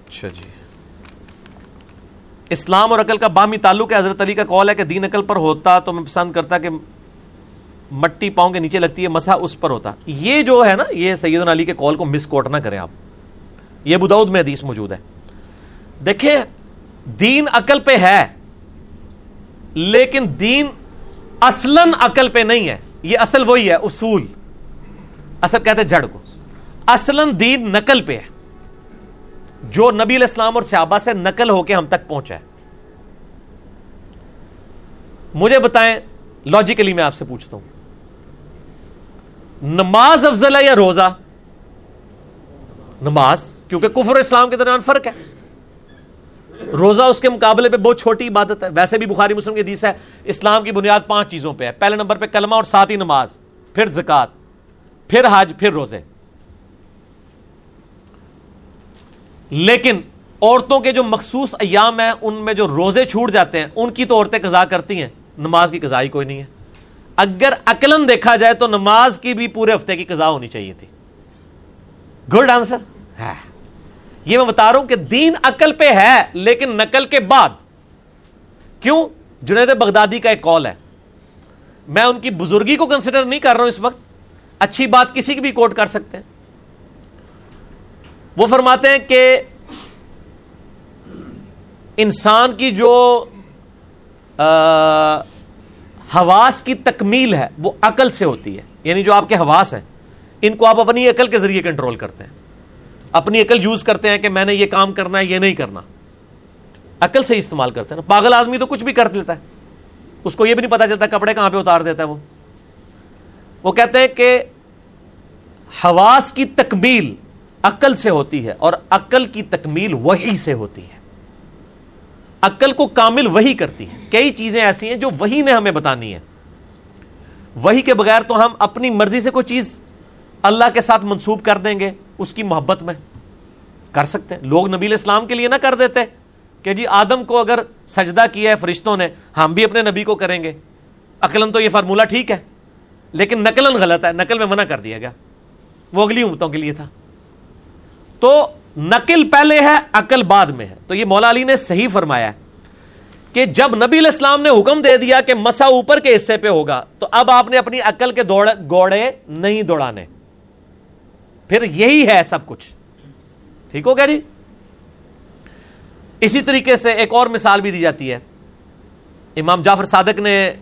اچھا جی۔ اسلام اور عقل کا بامی تعلق ہے۔ حضرت علی کا کال ہے کہ دین عقل پر ہوتا تو میں پسند کرتا کہ مٹی پاؤں کے نیچے لگتی ہے، مسا اس پر ہوتا۔ یہ جو ہے نا، یہ سید علی کے کال کو مس کوٹ نہ کریں آپ۔ یہ بدعود میں حدیث موجود ہے۔ دیکھیں، دین عقل پہ ہے، لیکن دین اصلاً عقل پہ نہیں ہے۔ یہ اصل وہی ہے، اصول۔ اصل کہتے جڑ کو۔ اصلاً دین نقل پہ ہے۔ جو نبی الاسلام اور صحابہ سے نقل ہو کے ہم تک پہنچا ہے۔ مجھے بتائیں لاجیکلی میں آپ سے پوچھتا ہوں۔ نماز افضل ہے یا روزہ؟ نماز، کیونکہ کفر اسلام کے درمیان فرق ہے۔ روزہ اس کے مقابلے پہ بہت چھوٹی عبادت ہے۔ ویسے بھی بخاری مسلم کی حدیث ہے، اسلام کی بنیاد پانچ چیزوں پہ ہے۔ پہلے نمبر پہ کلمہ اور ساتھ ہی نماز، پھر زکات پھر حج، پھر روزے۔ لیکن عورتوں کے جو مخصوص ایام ہیں، ان میں جو روزے چھوٹ جاتے ہیں، ان کی تو عورتیں قضا کرتی ہیں، نماز کی قضا ہی کوئی نہیں ہے۔ اگر عقلن دیکھا جائے تو نماز کی بھی پورے ہفتے کی قضا ہونی چاہیے تھی۔ گڈ آنسر ہے۔ یہ میں بتا رہا ہوں کہ دین عقل پہ ہے، لیکن نقل کے بعد۔ کیوں؟ جنید بغدادی کا ایک کال ہے۔ میں ان کی بزرگی کو کنسیڈر نہیں کر رہا ہوں اس وقت۔ اچھی بات کسی کی بھی کوٹ کر سکتے ہیں۔ وہ فرماتے ہیں کہ انسان کی جو حواس کی تکمیل ہے، وہ عقل سے ہوتی ہے۔ یعنی جو آپ کے حواس ہیں، ان کو آپ اپنی عقل کے ذریعے کنٹرول کرتے ہیں۔ اپنی عقل یوز کرتے ہیں کہ میں نے یہ کام کرنا ہے، یہ نہیں کرنا۔ عقل سے استعمال کرتے ہیں۔ نا پاگل آدمی تو کچھ بھی کر لیتا ہے۔ اس کو یہ بھی نہیں پتا چلتا کپڑے کہاں پہ اتار دیتا ہے وہ۔ وہ کہتے ہیں کہ حواس کی تکمیل عقل سے ہوتی ہے اور عقل کی تکمیل وہی سے ہوتی ہے۔ عقل کو کامل وہی کرتی ہے۔ کئی چیزیں ایسی ہیں جو وہی نے ہمیں بتانی ہے وہی کے بغیر تو ہم اپنی مرضی سے کوئی چیز اللہ کے ساتھ منسوب کر دیں گے، اس کی محبت میں کر سکتے ہیں۔ لوگ نبی اسلام کے لیے نہ کر دیتے کہ جی آدم کو اگر سجدہ کیا ہے فرشتوں نے، ہم بھی اپنے نبی کو کریں گے۔ عقلن تو یہ فارمولہ ٹھیک ہے، لیکن نقلن غلط ہے۔ نقل میں منع کر دیا گیا۔ وہ اگلی امتوں کے لیے تھا۔ تو نقل پہلے ہے، عقل بعد میں ہے۔ تو یہ مولا علی نے صحیح فرمایا کہ جب نبی الاسلام نے حکم دے دیا کہ مسا اوپر کے حصے پہ ہوگا، تو اب آپ نے اپنی عقل کے گوڑے نہیں دوڑانے۔ پھر یہی ہے سب کچھ۔ ٹھیک ہو گیا جی؟ اسی طریقے سے ایک اور مثال بھی دی جاتی ہے۔ امام جعفر صادق نے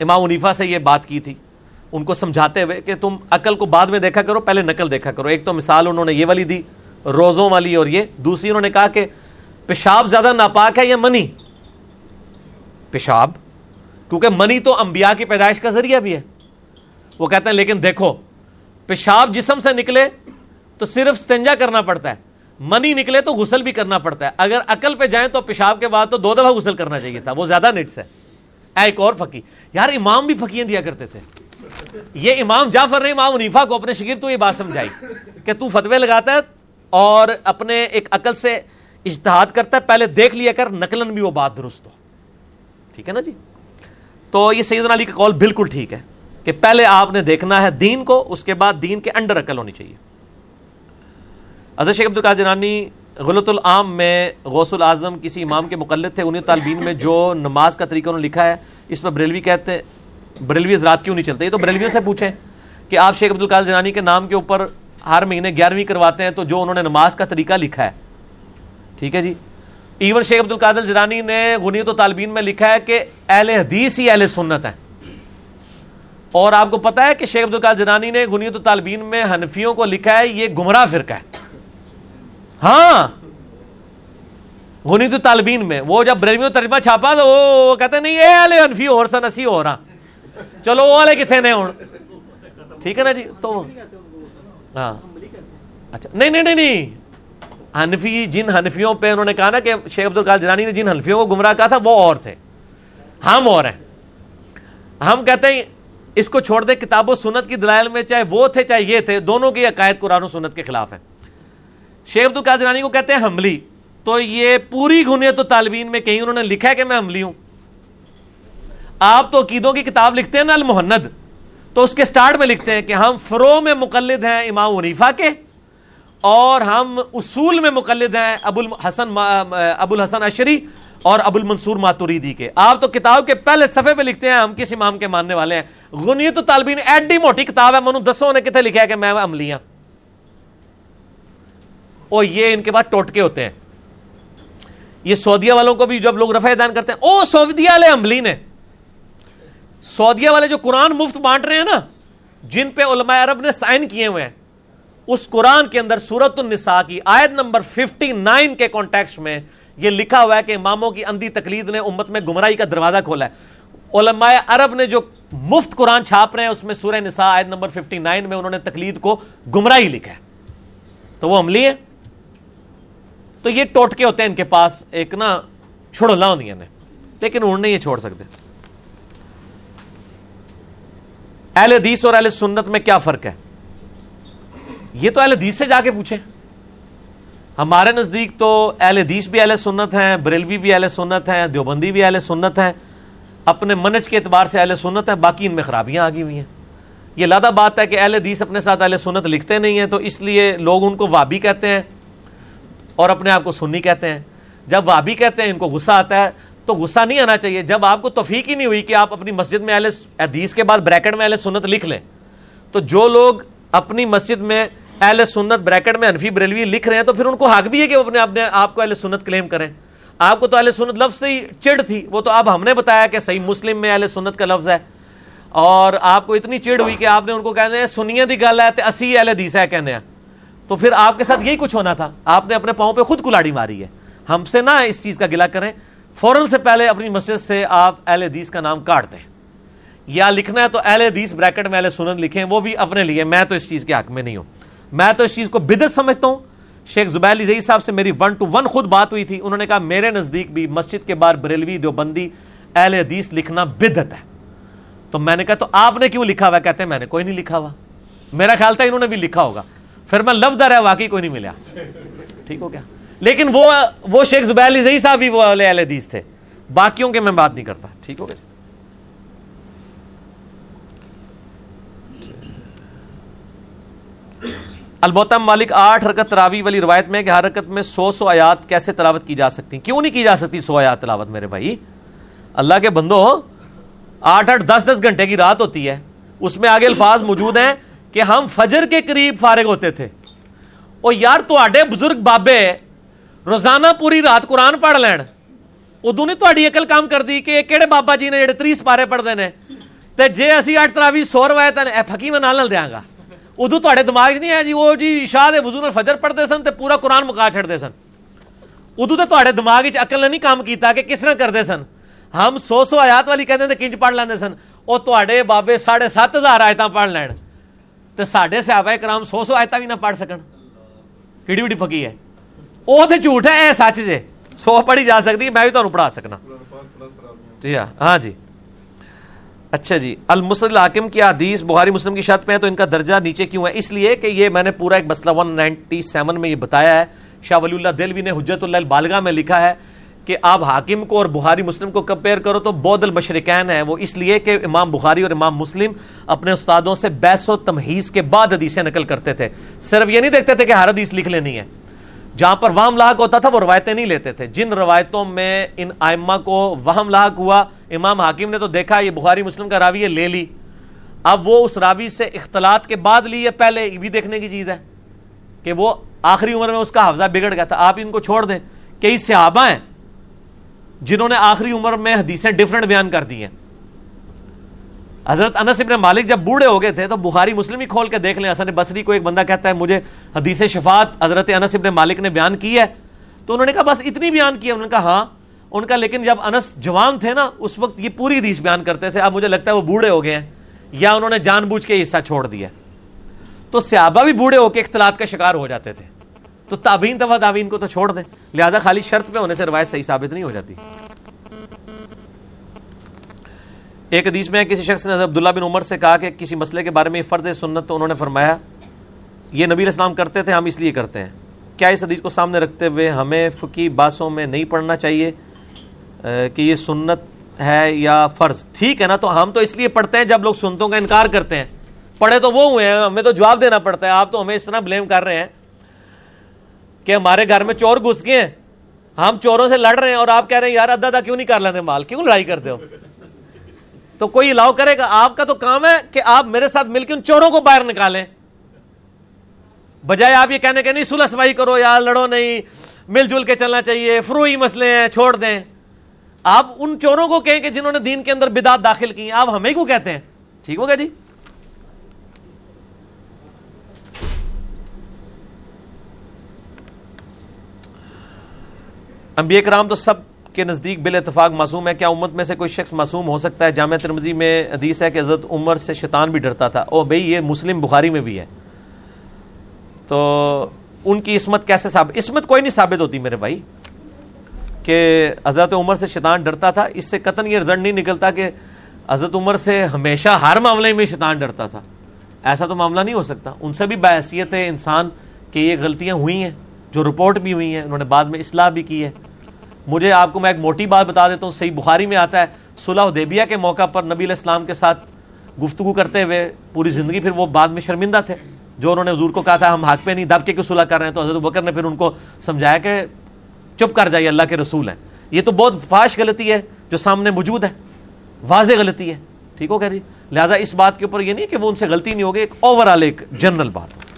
امام عنیفا سے یہ بات کی تھی۔ ان کو سمجھاتے ہوئے کہ تم عقل کو بعد میں دیکھا کرو، پہلے نقل دیکھا کرو۔ ایک تو مثال انہوں نے یہ والی دی۔ روزوں والی اور یہ۔ دوسری انہوں نے کہا کہ پیشاب زیادہ ناپاک ہے یا منی؟ پیشاب، کیونکہ منی تو انبیاء کی پیدائش کا ذریعہ بھی ہے۔ وہ کہتے ہیں، لیکن دیکھو، پیشاب جسم سے نکلے تو صرف ستنجا کرنا پڑتا ہے۔ منی نکلے تو غسل بھی کرنا پڑتا ہے۔ اگر عقل پہ جائیں تو پیشاب کے بعد تو دو دفعہ غسل کرنا چاہیے تھا۔ وہ زیادہ نٹس ہے۔ ایک اور پھکی یار، امام بھی پھکیاں دیا کرتے تھے۔ یہ امام جعفر نے امام عنیفا کو اپنے شگیر تو یہ بات سمجھائی کہ تو فتوے لگاتا ہے اور اپنے ایک عقل سے اجتہاد کرتا ہے، پہلے دیکھ لیا کر نقلن بھی وہ بات درست ہو۔ ٹھیک ہے نا جی؟ تو یہ سیدنا علی کا کال بالکل ٹھیک ہے کہ پہلے آپ نے دیکھنا ہے دین کو، اس کے بعد دین کے انڈر عقل ہونی چاہیے۔ حضرت شیخ عبد جنانی غلط العام میں غوث العظم کسی امام کے مقلد تھے، انہیں طالبین میں جو نماز کا طریقہ انہوں نے لکھا ہے، اس پر بریلوی کہتے، بریلوی حضرات کیوں نہیں چلتے؟ یہ تو بریلویوں سے پوچھیں کہ آپ شیخ عبد القادر جنانی کے نام کے اوپر ہر مہینے گیارہویں کرواتے ہیں تو جو انہوں نے نماز کا طریقہ لکھا ہے۔ ٹھیک ہے جی؟ ایون شیخ عبد القادر جرانی نے غنیت و طالبین میں لکھا ہے کہ اہل حدیث ہی اہل سنت ہے اور آپ کو پتا ہے کہ شیخ عبد القال جنانی نے غنیت و طالبین میں حنفیوں کو لکھا ہے، یہ گمراہ فرقہ ہے۔ ہاں۔ غنیت و طالبین میں، وہ جب بریلوی ترجمہ چھاپا تو وہ کہتے ہیں، نہیں، اے والے حنفی اور سن اسی ہو رہا۔ چلو، وہ والے کتنے نے ہوں؟ ٹھیک ہے نا جی؟ تو ہاں۔ اچھا نہیں نہیں نہیں حنفی جن حنفیوں پہ انہوں نے کہا نا کہ شیخ عبد القال جنانی نے جن حنفیوں کو گمراہ کہا تھا وہ اور تھے۔ ہم اور ہیں۔ ہم کہتے ہیں اس کو چھوڑ دے کتاب و سنت کی دلائل میں چاہے وہ تھے چاہے یہ تھے دونوں کی عقائد قرآن و سنت کے خلاف ہے شیخ عبد القال جنانی کو کہتے ہیں حملی۔ تو یہ پوری گنیت و طالبین میں کہیں انہوں نے لکھا ہے کہ میں حملی ہوں۔ آپ تو عقیدوں کی کتاب لکھتے ہیں نا المحند تو اس کے سٹارٹ میں لکھتے ہیں کہ ہم فرو میں مقلد ہیں امام ونیفا کے اور ہم اصول میں مقلد ہیں ابو الحسن ابو الحسن اشری اور ابو المنصور ماتوریدی کے۔ آپ تو کتاب کے پہلے صفحے پہ لکھتے ہیں، ہم کس امام کے ماننے والے ہیں؟ غنیت و طالبین ایڈی موٹی کتاب ہے، منو دسوں نے کتنے لکھا ہے کہ میں عملی ہوں اور یہ ان کے بعد ٹوٹکے ہوتے ہیں۔ یہ سعودیہ والوں کو بھی جب لوگ رفع دان کرتے ہیں، او سعودیہ والے عملی نے۔ سعودیہ والے جو قرآن مفت بانٹ رہے ہیں نا، جن پہ علماء عرب نے سائن کیے ہوئے ہیں، اس قرآن کے اندر سورت النساء کی آیت نمبر 59 کے کانٹیکس میں یہ لکھا ہوا ہے کہ اماموں کی اندھی تقلید نے امت میں گمراہی کا دروازہ کھولا ہے۔ علماء عرب نے جو مفت قرآن چھاپ رہے ہیں، اس میں سورہ نساء آیت نمبر 59 میں انہوں نے تقلید کو گمراہی لکھا ہے۔ تو وہ عملی ہے تو یہ ٹوٹکے ہوتے ہیں ان کے پاس، ایک نا چھوڑو لا دیا نے لیکن انہوں نے یہ چھوڑ سکتے۔ اہل حدیث اور اہل سنت میں کیا فرق ہے؟ یہ تو اہل حدیث سے جا کے پوچھے ہمارے نزدیک تو اہل حدیث بھی اہل سنت ہیں، بریلوی بھی اہل سنت ہیں، دیوبندی بھی اہل سنت ہیں۔ اپنے منج کے اعتبار سے اہل سنت ہے باقی ان میں خرابیاں آ گئی ہوئی ہیں۔ یہ لادہ بات ہے کہ اہل حدیث اپنے ساتھ اہل سنت لکھتے نہیں ہیں، تو اس لیے لوگ ان کو وابی کہتے ہیں اور اپنے آپ کو سنی کہتے ہیں۔ جب وابی کہتے ہیں، ان کو غصہ آتا ہے۔ تو غصہ نہیں آنا چاہیے۔ جب آپ کو توفیق ہی نہیں ہوئی کہ آپ اپنی مسجد میں اہل حدیث کے بعد بریکٹ میں اہل سنت لکھ لیں، تو جو لوگ اپنی مسجد میں اہل سنت بریکٹ میں انفی بریلوی لکھ رہے ہیں، تو پھر ان کو حق بھی ہے کہ وہ اپنے اپنے آپ کو اہل سنت کلیم کریں۔ آپ کو تو اہل سنت لفظ سے ہی چڑ تھی، وہ تو اب ہم نے بتایا کہ صحیح مسلم میں اہل سنت کا لفظ ہے۔ اور آپ کو اتنی چڑ ہوئی کہ آپ نے ان کو کہتے ہیں سنیا دی گل ہے تو اسی اہل حدیث ہے کہنے تو پھر آپ کے ساتھ یہی کچھ ہونا تھا۔ آپ نے اپنے پاؤں پہ خود کلاڑی ماری ہے۔ ہم سے نہ اس چیز کا گلا کریں۔ فوراً سے پہلے اپنی مسجد سے آپ اہل حدیث کا نام کاٹ دیں۔ یا لکھنا ہے تو اہل حدیث بریکٹ میں اہل سنت لکھیں، وہ بھی اپنے لیے، میں تو اس چیز کے حق میں نہیں ہوں۔ میں تو اس چیز کو بدت سمجھتا ہوں۔ شیخ زبیر علی صاحب سے میری ون ٹو ون خود بات ہوئی تھی۔ انہوں نے کہا، میرے نزدیک بھی مسجد کے بعد بریلوی دیوبندی اہل حدیث لکھنا بدت ہے۔ تو میں نے کہا، تو آپ نے کیوں لکھا ہوا؟ کہتے ہیں، میں نے کوئی نہیں لکھا ہوا۔ میرا خیال تھا انہوں نے بھی لکھا ہوگا۔ پھر میں لفظ ہے، واقعی کوئی نہیں ملا۔ ٹھیک ہو گیا۔ لیکن وہ وہ شیخ زبیر علی صاحب بھی وہ اہل حدیث تھے۔ باقیوں کے میں بات نہیں کرتا۔ ٹھیک ہو گیا۔ البتہ مالک آٹھ حرکت تراوی والی روایت میں کہ ہر حرکت میں سو سو آیات کیسے تلاوت کی جا سکتی کیوں نہیں کی جا سکتی سو آیات تلاوت میرے بھائی؟ اللہ کے بندو، آٹھ آٹھ دس دس گھنٹے کی رات ہوتی ہے۔ اس میں آگے الفاظ موجود ہیں کہ ہم فجر کے قریب فارغ ہوتے تھے۔ اور یار تے بزرگ بابے روزانہ پوری رات قرآن پڑھ لین۔ ادو نے تاری اکل کام کر دی کہ کہڑے بابا جی نے جڑے تری سپارے پڑھتے ہیں تو جی اسی اٹھ تراوی سو روایت پکی میں نال دیا گا۔ ادو تے دماغ نہیں ہے جی وہ جی شاہ کے وزو فجر پڑھتے سن تو پورا قرآن مکا چڑھتے سن۔ ادو تو تے دماغ اقل نے نہیں کام کیتا کہ کس طرح کرتے سن۔ ہم سو سو آیات والی کہتے ہیں کنج پڑھ لیندے سن۔ وہ تے بابے ساڑھے سات ہزار آیتاں پڑھ لین۔ تو سڈے سیابا کرام سو سو آیتاں بھی نہ پڑھ سکن۔ کیڑی وڈی پکی ہے۔ وہ تو جھوٹ ہے اے سچ جے سو پڑھی جا سکتی میں بھی تمہیں پڑھا سکنا جی ہاں ہاں جی اچھا جی المسل حاکم کی حدیث بخاری مسلم کی شرط پہ ہے تو ان کا درجہ نیچے کیوں ہے اس لیے کہ یہ میں نے پورا ایک مسئلہ 197 میں یہ بتایا ہے شاہ ولی اللہ دلوی نے حجت اللہ البالغہ میں لکھا ہے کہ آپ حاکم کو اور بخاری مسلم کو کمپیئر کرو تو بود المشرقین ہے وہ اس لیے کہ امام بخاری اور امام مسلم اپنے استادوں سے بیس و تمہیز کے بعد حدیثیں نقل کرتے تھے صرف یہ نہیں دیکھتے تھے کہ ہر حدیث لکھ لینی ہے جہاں پر وہم لاحق ہوتا تھا، وہ روایتیں نہیں لیتے تھے۔ جن روایتوں میں ان آئمہ کو وہم لاحق ہوا، امام حاکم نے تو دیکھا، یہ بخاری مسلم کا راوی ہے، لے لی۔ اب وہ اس راوی سے اختلاط کے بعد لی ہے، پہلے یہ بھی دیکھنے کی چیز ہے کہ وہ آخری عمر میں اس کا حفظہ بگڑ گیا تھا۔ آپ ان کو چھوڑ دیں، کئی صحابہ ہیں جنہوں نے آخری عمر میں حدیثیں ڈفرنٹ بیان کر دی ہیں۔ حضرت انس ابن مالک جب بوڑھے ہو گئے تھے تو بخاری مسلم ہی کھول کے دیکھ لیں حسن بصری کو ایک بندہ کہتا ہے، مجھے حدیث شفاعت حضرت انس ابن مالک نے بیان کی ہے۔ تو انہوں نے کہا، بس اتنی بیان کی ہے۔ انہوں نے کہا ہاں ان کا، لیکن جب انس جوان تھے نا، اس وقت یہ پوری حدیث بیان کرتے تھے۔ اب مجھے لگتا ہے وہ بوڑھے ہو گئے ہیں، یا انہوں نے جان بوجھ کے حصہ چھوڑ دیا تو صحابہ بھی بوڑھے ہو کے اختلاط کا شکار ہو جاتے تھے۔ تو تابین تبا تابین کو تو چھوڑ دیں، لہذا خالی شرط پہ ہونے سے روایت صحیح ثابت نہیں ہو جاتی۔ ایک حدیث میں کسی شخص نے عبداللہ بن عمر سے کہا کہ کسی مسئلے کے بارے میں فرض سنت تو انہوں نے فرمایا، یہ نبی اسلام کرتے تھے، ہم اس لیے کرتے ہیں۔ کیا اس حدیث کو سامنے رکھتے ہوئے ہمیں فقی باسوں میں نہیں پڑھنا چاہیے کہ یہ سنت ہے یا فرض؟ ٹھیک ہے نا، تو ہم تو اس لیے پڑھتے ہیں، جب لوگ سنتوں کا انکار کرتے ہیں۔ پڑھے تو وہ ہوئے ہیں، ہمیں تو جواب دینا پڑتا ہے، آپ تو ہمیں اس طرح بلیم کر رہے ہیں کہ ہمارے گھر میں چور گھس گئے ہیں۔ ہم چوروں سے لڑ رہے ہیں اور آپ کہہ رہے ہیں، یار ادا ادا کیوں نہیں کر لیتے مال؟ کیوں لڑائی کرتے ہو؟ تو کوئی الاؤ کرے گا؟ آپ کا تو کام ہے کہ آپ میرے ساتھ مل کے ان چوروں کو باہر نکالیں۔ بجائے آپ یہ کہنے کہ نہیں سلح سفائی کرو یار، لڑو نہیں، مل جل کے چلنا چاہیے، فروئی مسئلے ہیں، چھوڑ دیں۔ آپ ان چوروں کو کہیں کہ جنہوں نے دین کے اندر بدات داخل کی آپ ہمیں کیوں کہتے ہیں؟ ٹھیک ہوگا جی؟ انبیاء کرام تو سب کے نزدیک بال اتفاق معصوم ہے۔ کیا امت میں سے کوئی شخص معصوم ہو سکتا ہے؟ جامع ترمزی میں حدیث ہے کہ حضرت عمر سے شیطان بھی ڈرتا تھا۔ او بھائی، یہ مسلم بخاری میں بھی ہے۔ تو ان کی عصمت کیسے ثابت عصمت کوئی نہیں ثابت ہوتی میرے بھائی، کہ حضرت عمر سے شیطان ڈرتا تھا۔ اس سے قطن یہ رزلٹ نہیں نکلتا کہ حضرت عمر سے ہمیشہ ہر معاملے میں شیطان ڈرتا تھا۔ ایسا تو معاملہ نہیں ہو سکتا۔ ان سے بھی باحثیت ہے انسان کہ یہ غلطیاں ہوئی ہیں، جو رپورٹ بھی ہوئی ہیں، انہوں نے بعد میں اصلاح بھی کی ہے۔ مجھے آپ کو میں ایک موٹی بات بتا دیتا ہوں، صحیح بخاری میں آتا ہے، صلح دیبیا کے موقع پر نبی علیہ السلام کے ساتھ گفتگو کرتے ہوئے پوری زندگی پھر وہ بعد میں شرمندہ تھے۔ جو انہوں نے حضور کو کہا تھا، ہم حق پہ نہیں، دب کے کیوں صلح کر رہے ہیں؟ تو حضرت بکر نے پھر ان کو سمجھایا کہ چپ کر جائیے، اللہ کے رسول ہیں۔ یہ تو بہت فاش غلطی ہے جو سامنے موجود ہے۔ واضح غلطی ہے۔ ٹھیک ہو کہ جی۔ لہٰذا اس بات کے اوپر یہ نہیں کہ وہ ان سے غلطی نہیں ہوگی، ایک اوور آل ایک جنرل بات ہو۔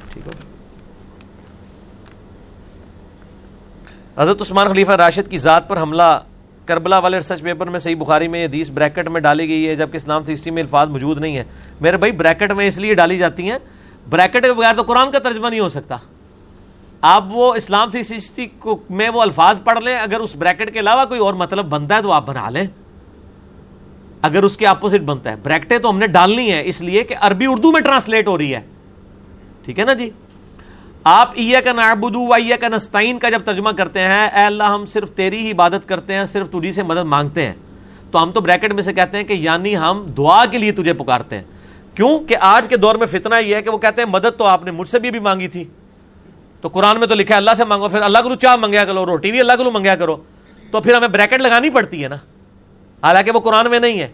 حضرت عثمان خلیفہ راشد کی ذات پر حملہ کربلا والے ریسرچ پیپر میں صحیح بخاری میں حدیث بریکٹ میں ڈالی گئی ہے، جبکہ اسلام سے میں الفاظ موجود نہیں ہے میرے بھائی، بریکٹ میں اس لیے ڈالی جاتی ہیں۔ بریکٹ کے بغیر تو قرآن کا ترجمہ نہیں ہو سکتا۔ آپ وہ اسلام سے ہسٹری میں وہ الفاظ پڑھ لیں، اگر اس بریکٹ کے علاوہ کوئی اور مطلب بنتا ہے تو آپ بنا لیں۔ اگر اس کے اپوزٹ بنتا ہے۔ بریکٹیں تو ہم نے ڈالنی ہے اس لیے کہ عربی اردو میں ٹرانسلیٹ ہو رہی ہے۔ ٹھیک ہے نا جی؟ آپ ایہ کا نعبدو و ایہ کا نستعین کا جب ترجمہ کرتے ہیں اے اللہ ہم صرف تیری ہی عبادت کرتے ہیں صرف تجھی سے مدد مانگتے ہیں۔ تو ہم تو بریکٹ میں سے کہتے ہیں کہ یعنی ہم دعا کے لیے تجھے پکارتے ہیں۔ کیوں؟ کہ آج کے دور میں فتنہ یہ ہے کہ وہ کہتے ہیں مدد تو آپ نے مجھ سے بھی, بھی مانگی تھی۔ تو قرآن میں تو لکھا ہے اللہ سے مانگو پھر اللہ کو چاہ منگیا کرو روٹی بھی اللہ کو منگیا کرو۔ تو پھر ہمیں بریکٹ لگانی پڑتی ہے نا۔ حالانکہ وہ قرآن میں نہیں ہے۔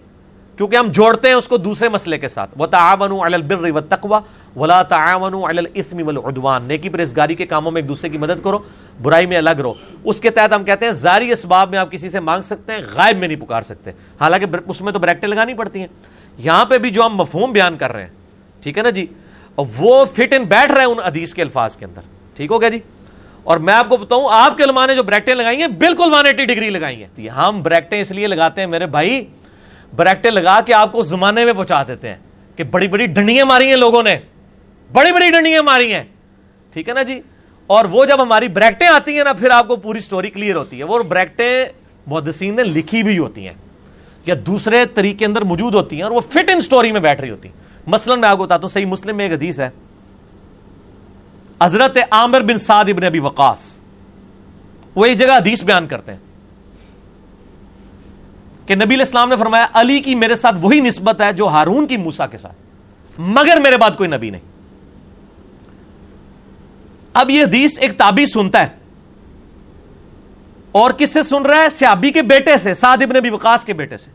کیونکہ ہم جوڑتے ہیں اس کو دوسرے مسئلے کے ساتھ۔ وہ تعاون البر و تقوا ولا تعاون الاسم والعدوان۔ نیکی پرہیزگاری کے کاموں میں ایک دوسرے کی مدد کرو، برائی میں الگ رہو۔ اس کے تحت ہم کہتے ہیں زاری اسباب میں آپ کسی سے مانگ سکتے ہیں، غائب میں نہیں پکار سکتے۔ حالانکہ اس میں تو بریکٹیں لگانی پڑتی ہیں۔ یہاں پہ بھی جو ہم مفہوم بیان کر رہے ہیں، ٹھیک ہے نا جی؟ وہ فٹ ان بیٹھ رہے ہیں ان حدیث کے الفاظ کے اندر۔ ٹھیک ہو گیا جی؟ اور میں آپ کو بتاؤں، آپ کے علماء نے جو بریکٹیں لگائی ہیں، بالکل ون ایٹی ڈگری لگائی ہیں۔ ہم بریکٹیں اس لیے لگاتے ہیں، میرے بھائی بریکٹیں لگا کے آپ کو زمانے میں پہنچا دیتے ہیں کہ بڑی بڑی ڈنڈیاں ماری ہیں لوگوں نے۔ بڑی بڑی ڈنڈیاں ماری ہیں۔ ٹھیک ہے نا جی؟ اور وہ جب ہماری بریکٹیں آتی ہیں نا، پھر آپ کو پوری سٹوری کلیئر ہوتی ہے۔ وہ بریکٹیں محدثین نے لکھی بھی ہوتی ہیں یا دوسرے طریقے اندر موجود ہوتی ہیں اور وہ فٹ ان سٹوری میں بیٹھ رہی ہوتی ہیں۔ مثلا میں آپ کو بتاتا ہوں، صحیح مسلم میں ایک حدیث ہے۔ حضرت عامر بن سعد ابن ابی وقاص۔ وہ ایک جگہ حدیث بیان کرتے ہیں۔ کہ نبی الاسلام نے فرمایا، علی کی میرے ساتھ وہی نسبت ہے جو ہارون کی موسا کے ساتھ۔ مگر میرے بعد کوئی نبی نہیں۔ اب یہ حدیث ایک تابی سنتا ہے۔ اور کس سے سن رہا ہے؟ سیابی کے بیٹے سے، سعد ابن ابی وقاص کے بیٹے سے۔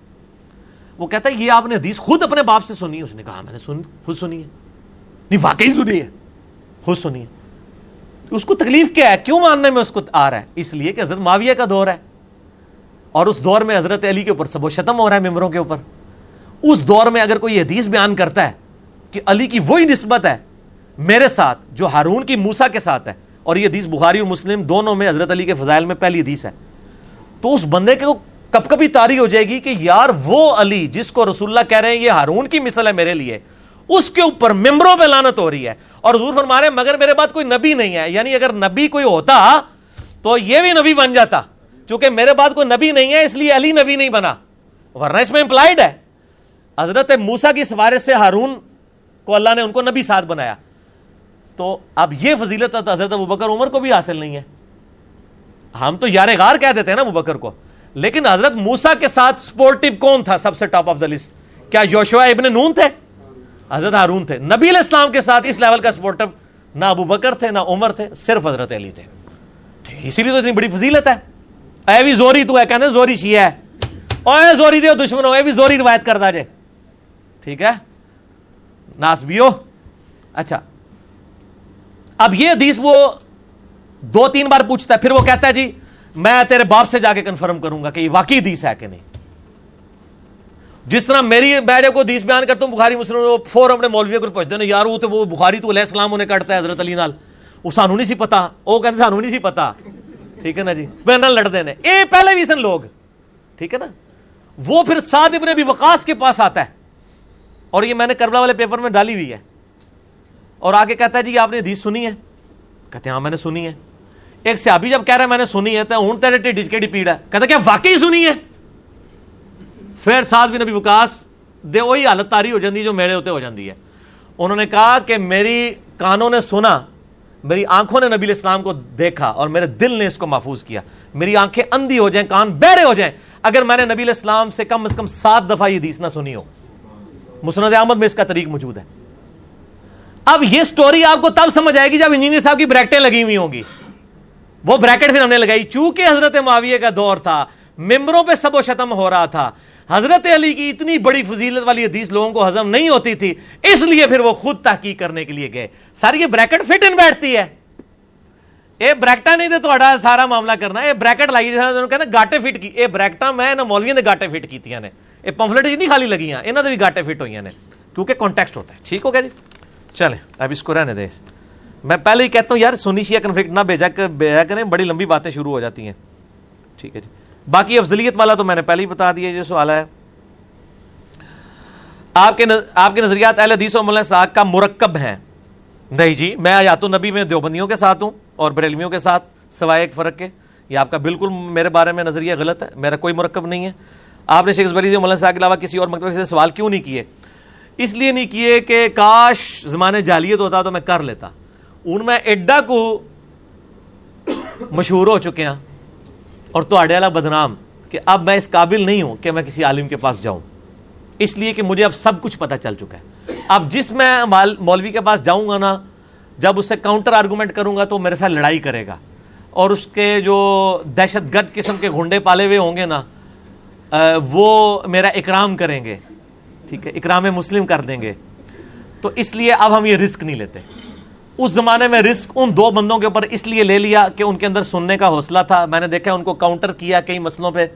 وہ کہتا ہے، یہ آپ نے حدیث خود اپنے باپ سے سنی ہے؟ اس نے کہا، میں نے سن، خود سنی ہے۔ نہیں، واقعی سنی ہے۔ خود سنی ہے۔ اس کو تکلیف کیا ہے؟ کیوں ماننے میں اس کو آ رہا ہے؟ اس لیے کہ حضرت معاویہ کا دور ہے۔ اور اس دور میں حضرت علی کے اوپر سب و شتم ہو رہا ہے ممبروں کے اوپر۔ اس دور میں اگر کوئی حدیث بیان کرتا ہے کہ علی کی وہی نسبت ہے میرے ساتھ، جو ہارون کی موسا کے ساتھ ہے، اور یہ حدیث بخاری اور مسلم دونوں میں حضرت علی کے فضائل میں پہلی حدیث ہے، تو اس بندے کو کب کبھی تاری ہو جائے گی کہ یار وہ علی جس کو رسول اللہ کہہ رہے ہیں، یہ ہارون کی مثل ہے میرے لیے، اس کے اوپر ممبروں پہ لانت ہو رہی ہے۔ اور حضور فرما رہے ہیں، مگر میرے بعد کوئی نبی نہیں ہے۔ یعنی اگر نبی کوئی ہوتا تو یہ بھی نبی بن جاتا۔ چونکہ میرے بعد کوئی نبی نہیں ہے، اس لیے علی نبی نہیں بنا۔ ورنہ اس میں امپلائڈ ہے۔ حضرت موسا کی سفارش سے ہارون کو اللہ نے ان کو نبی ساتھ بنایا۔ تو اب یہ فضیلت حضرت ابو بکر عمر کو بھی حاصل نہیں ہے۔ ہم تو یار غار کہہ دیتے ہیں نا ابو بکر کو۔ لیکن حضرت موسا کے ساتھ سپورٹو کون تھا سب سے ٹاپ آف دا لسٹ کیا یوشوا ابن نون تھے؟ حضرت ہارون تھے۔ نبی علیہ السلام کے ساتھ اس لیول کا سپورٹو نہ ابو بکر تھے، نہ عمر تھے، صرف حضرت علی تھے۔ اسی لیے تو اتنی بڑی فضیلت ہے۔ اے بھی زوری تو ہے کہتے زوری شیعہ ہے۔ اوے زوری دے دشمن ہو اے بھی زوری روایت کر دا جے۔ ٹھیک ہے؟ ناس بھی اچھا۔ اب یہ حدیث وہ دو تین بار پوچھتا ہے، پھر وہ کہتا ہے جی میں تیرے باپ سے جا کے کنفرم کروں گا کہ یہ واقعی حدیث ہے کہ نہیں۔ جس طرح میری میں جب کو دیس بیان کرتا ہوں بخاری مسلم وہ فور اپنے مولوی کو پوچھتے ہیں یار وہ تو وہ بخاری تو علیہ السلام انہیں کٹتا ہے، حضرت علی نال۔ وہ سانو نہیں سی پتا۔ وہ کہتے سانو نہیں سی پتا۔ ٹھیک ہے نا جی؟ میں نہ لڑ دینے اے پہلے بھی سن لوگ۔ ٹھیک ہے نا؟ وہ پھر سعد ابن ابھی وقاص کے پاس آتا ہے۔ اور یہ میں نے کربلا والے پیپر میں ڈالی ہوئی ہے۔ اور آگے کہتا ہے جی آپ نے حدیث سنی ہے؟ کہتے ہیں ہاں میں نے سنی ہے۔ ایک سیابی جب کہہ رہا ہے، میں نے سنی ہے، تو ہوں، تیرے ٹھڈ کے پیڑ ہے۔ کہتا کیا واقعی سنی ہے۔ پھر ساتھ بھی نبی وکاس دے وہی حالت تاری ہو جاتی جو میرے ہوتے ہو جاتی ہے۔ انہوں نے کہا کہ میری کانوں نے سنا میری آنکھوں نے نبی الاسلام کو دیکھا اور میرے دل نے اس کو محفوظ کیا۔ میری آنکھیں اندھی ہو جائیں، کان بہرے ہو جائیں۔ اگر میں نے نبی الاسلام سے کم از کم سات دفعہ یہ حدیث نہ سنی ہو، مسند احمد میں اس کا طریق موجود ہے۔ اب یہ سٹوری آپ کو تب سمجھ آئے گی جب انجینئر صاحب کی بریکٹیں لگی ہوئی ہوں گی وہ بریکٹ پھر ہم نے لگائی۔ چونکہ حضرت معاویہ کا دور تھا، ممبروں پہ سب و شتم ہو رہا تھا۔ حضرت علی کی اتنی بڑی فضیلت والی حدیث لوگوں کو ہضم نہیں ہوتی تھی، اس لیے پھر وہ خود تحقیق کرنے کے لیے گئے۔ ساری یہ بریکٹ فٹ ان بیٹھتی ہے۔ اے بریکٹا نہیں تو سارا معاملہ کرنا۔ اے بریکٹ لائی کہنا گاٹے فٹ کی۔ اے بریکٹا میں نہ مولوی نے گاٹے فٹ کی نے۔ اے پمفلٹ جی نہیں خالی لگی ہیں انہوں نے بھی گاٹے فٹ ہوئی نے۔ کیونکہ کانٹیکسٹ ہوتا ہے۔ ٹھیک ہو گیا جی؟ چلیں، اب اس کو رہنے دیں۔ میں پہلے ہی کہتا ہوں، یار سونی شیعہ کنفلکٹ نہ بھیجا بھیجا کریں، بڑی لمبی باتیں شروع ہو جاتی ہیں۔ ٹھیک ہے جی۔ باقی افضلیت والا تو میں نے پہلے ہی بتا دیا جو سوال ہے۔ آپ کے آپ کے نظریات اہل حدیث اور مولانا صاحب کا مرکب ہیں۔ نہیں جی میں آیات النبی میں دیوبندیوں کے ساتھ ہوں اور بریلویوں کے ساتھ، سوائے ایک فرق کے۔ یہ آپ کا بالکل میرے بارے میں نظریہ غلط ہے، میرا کوئی مرکب نہیں ہے۔ آپ نے شیخ بری مولانا صاحب کے علاوہ کسی اور مکتب سے سوال کیوں نہیں کیے؟ اس لیے نہیں کیے کہ کاش زمانے جالیت ہوتا تو میں کر لیتا۔ ان میں ایڈا کو مشہور ہو چکے ہیں۔ اور تو والا بدنام کہ اب میں اس قابل نہیں ہوں کہ میں کسی عالم کے پاس جاؤں۔ اس لیے کہ مجھے اب سب کچھ پتا چل چکا ہے۔ اب جس میں مولوی کے پاس جاؤں گا نا، جب اس سے کاؤنٹر آرگومنٹ کروں گا تو میرے ساتھ لڑائی کرے گا۔ اور اس کے جو دہشت گرد قسم کے گھنڈے پالے ہوئے ہوں گے نا وہ میرا اکرام کریں گے۔ ٹھیک ہے، اکرام مسلم کر دیں گے۔ تو اس لیے اب ہم یہ رسک نہیں لیتے۔ اس زمانے میں رسک ان دو بندوں کے اوپر اس لیے لے لیا کہ ان کے اندر سننے کا حوصلہ تھا۔ میں نے دیکھا ان کو کاؤنٹر کیا کئی مسئلوں پہ۔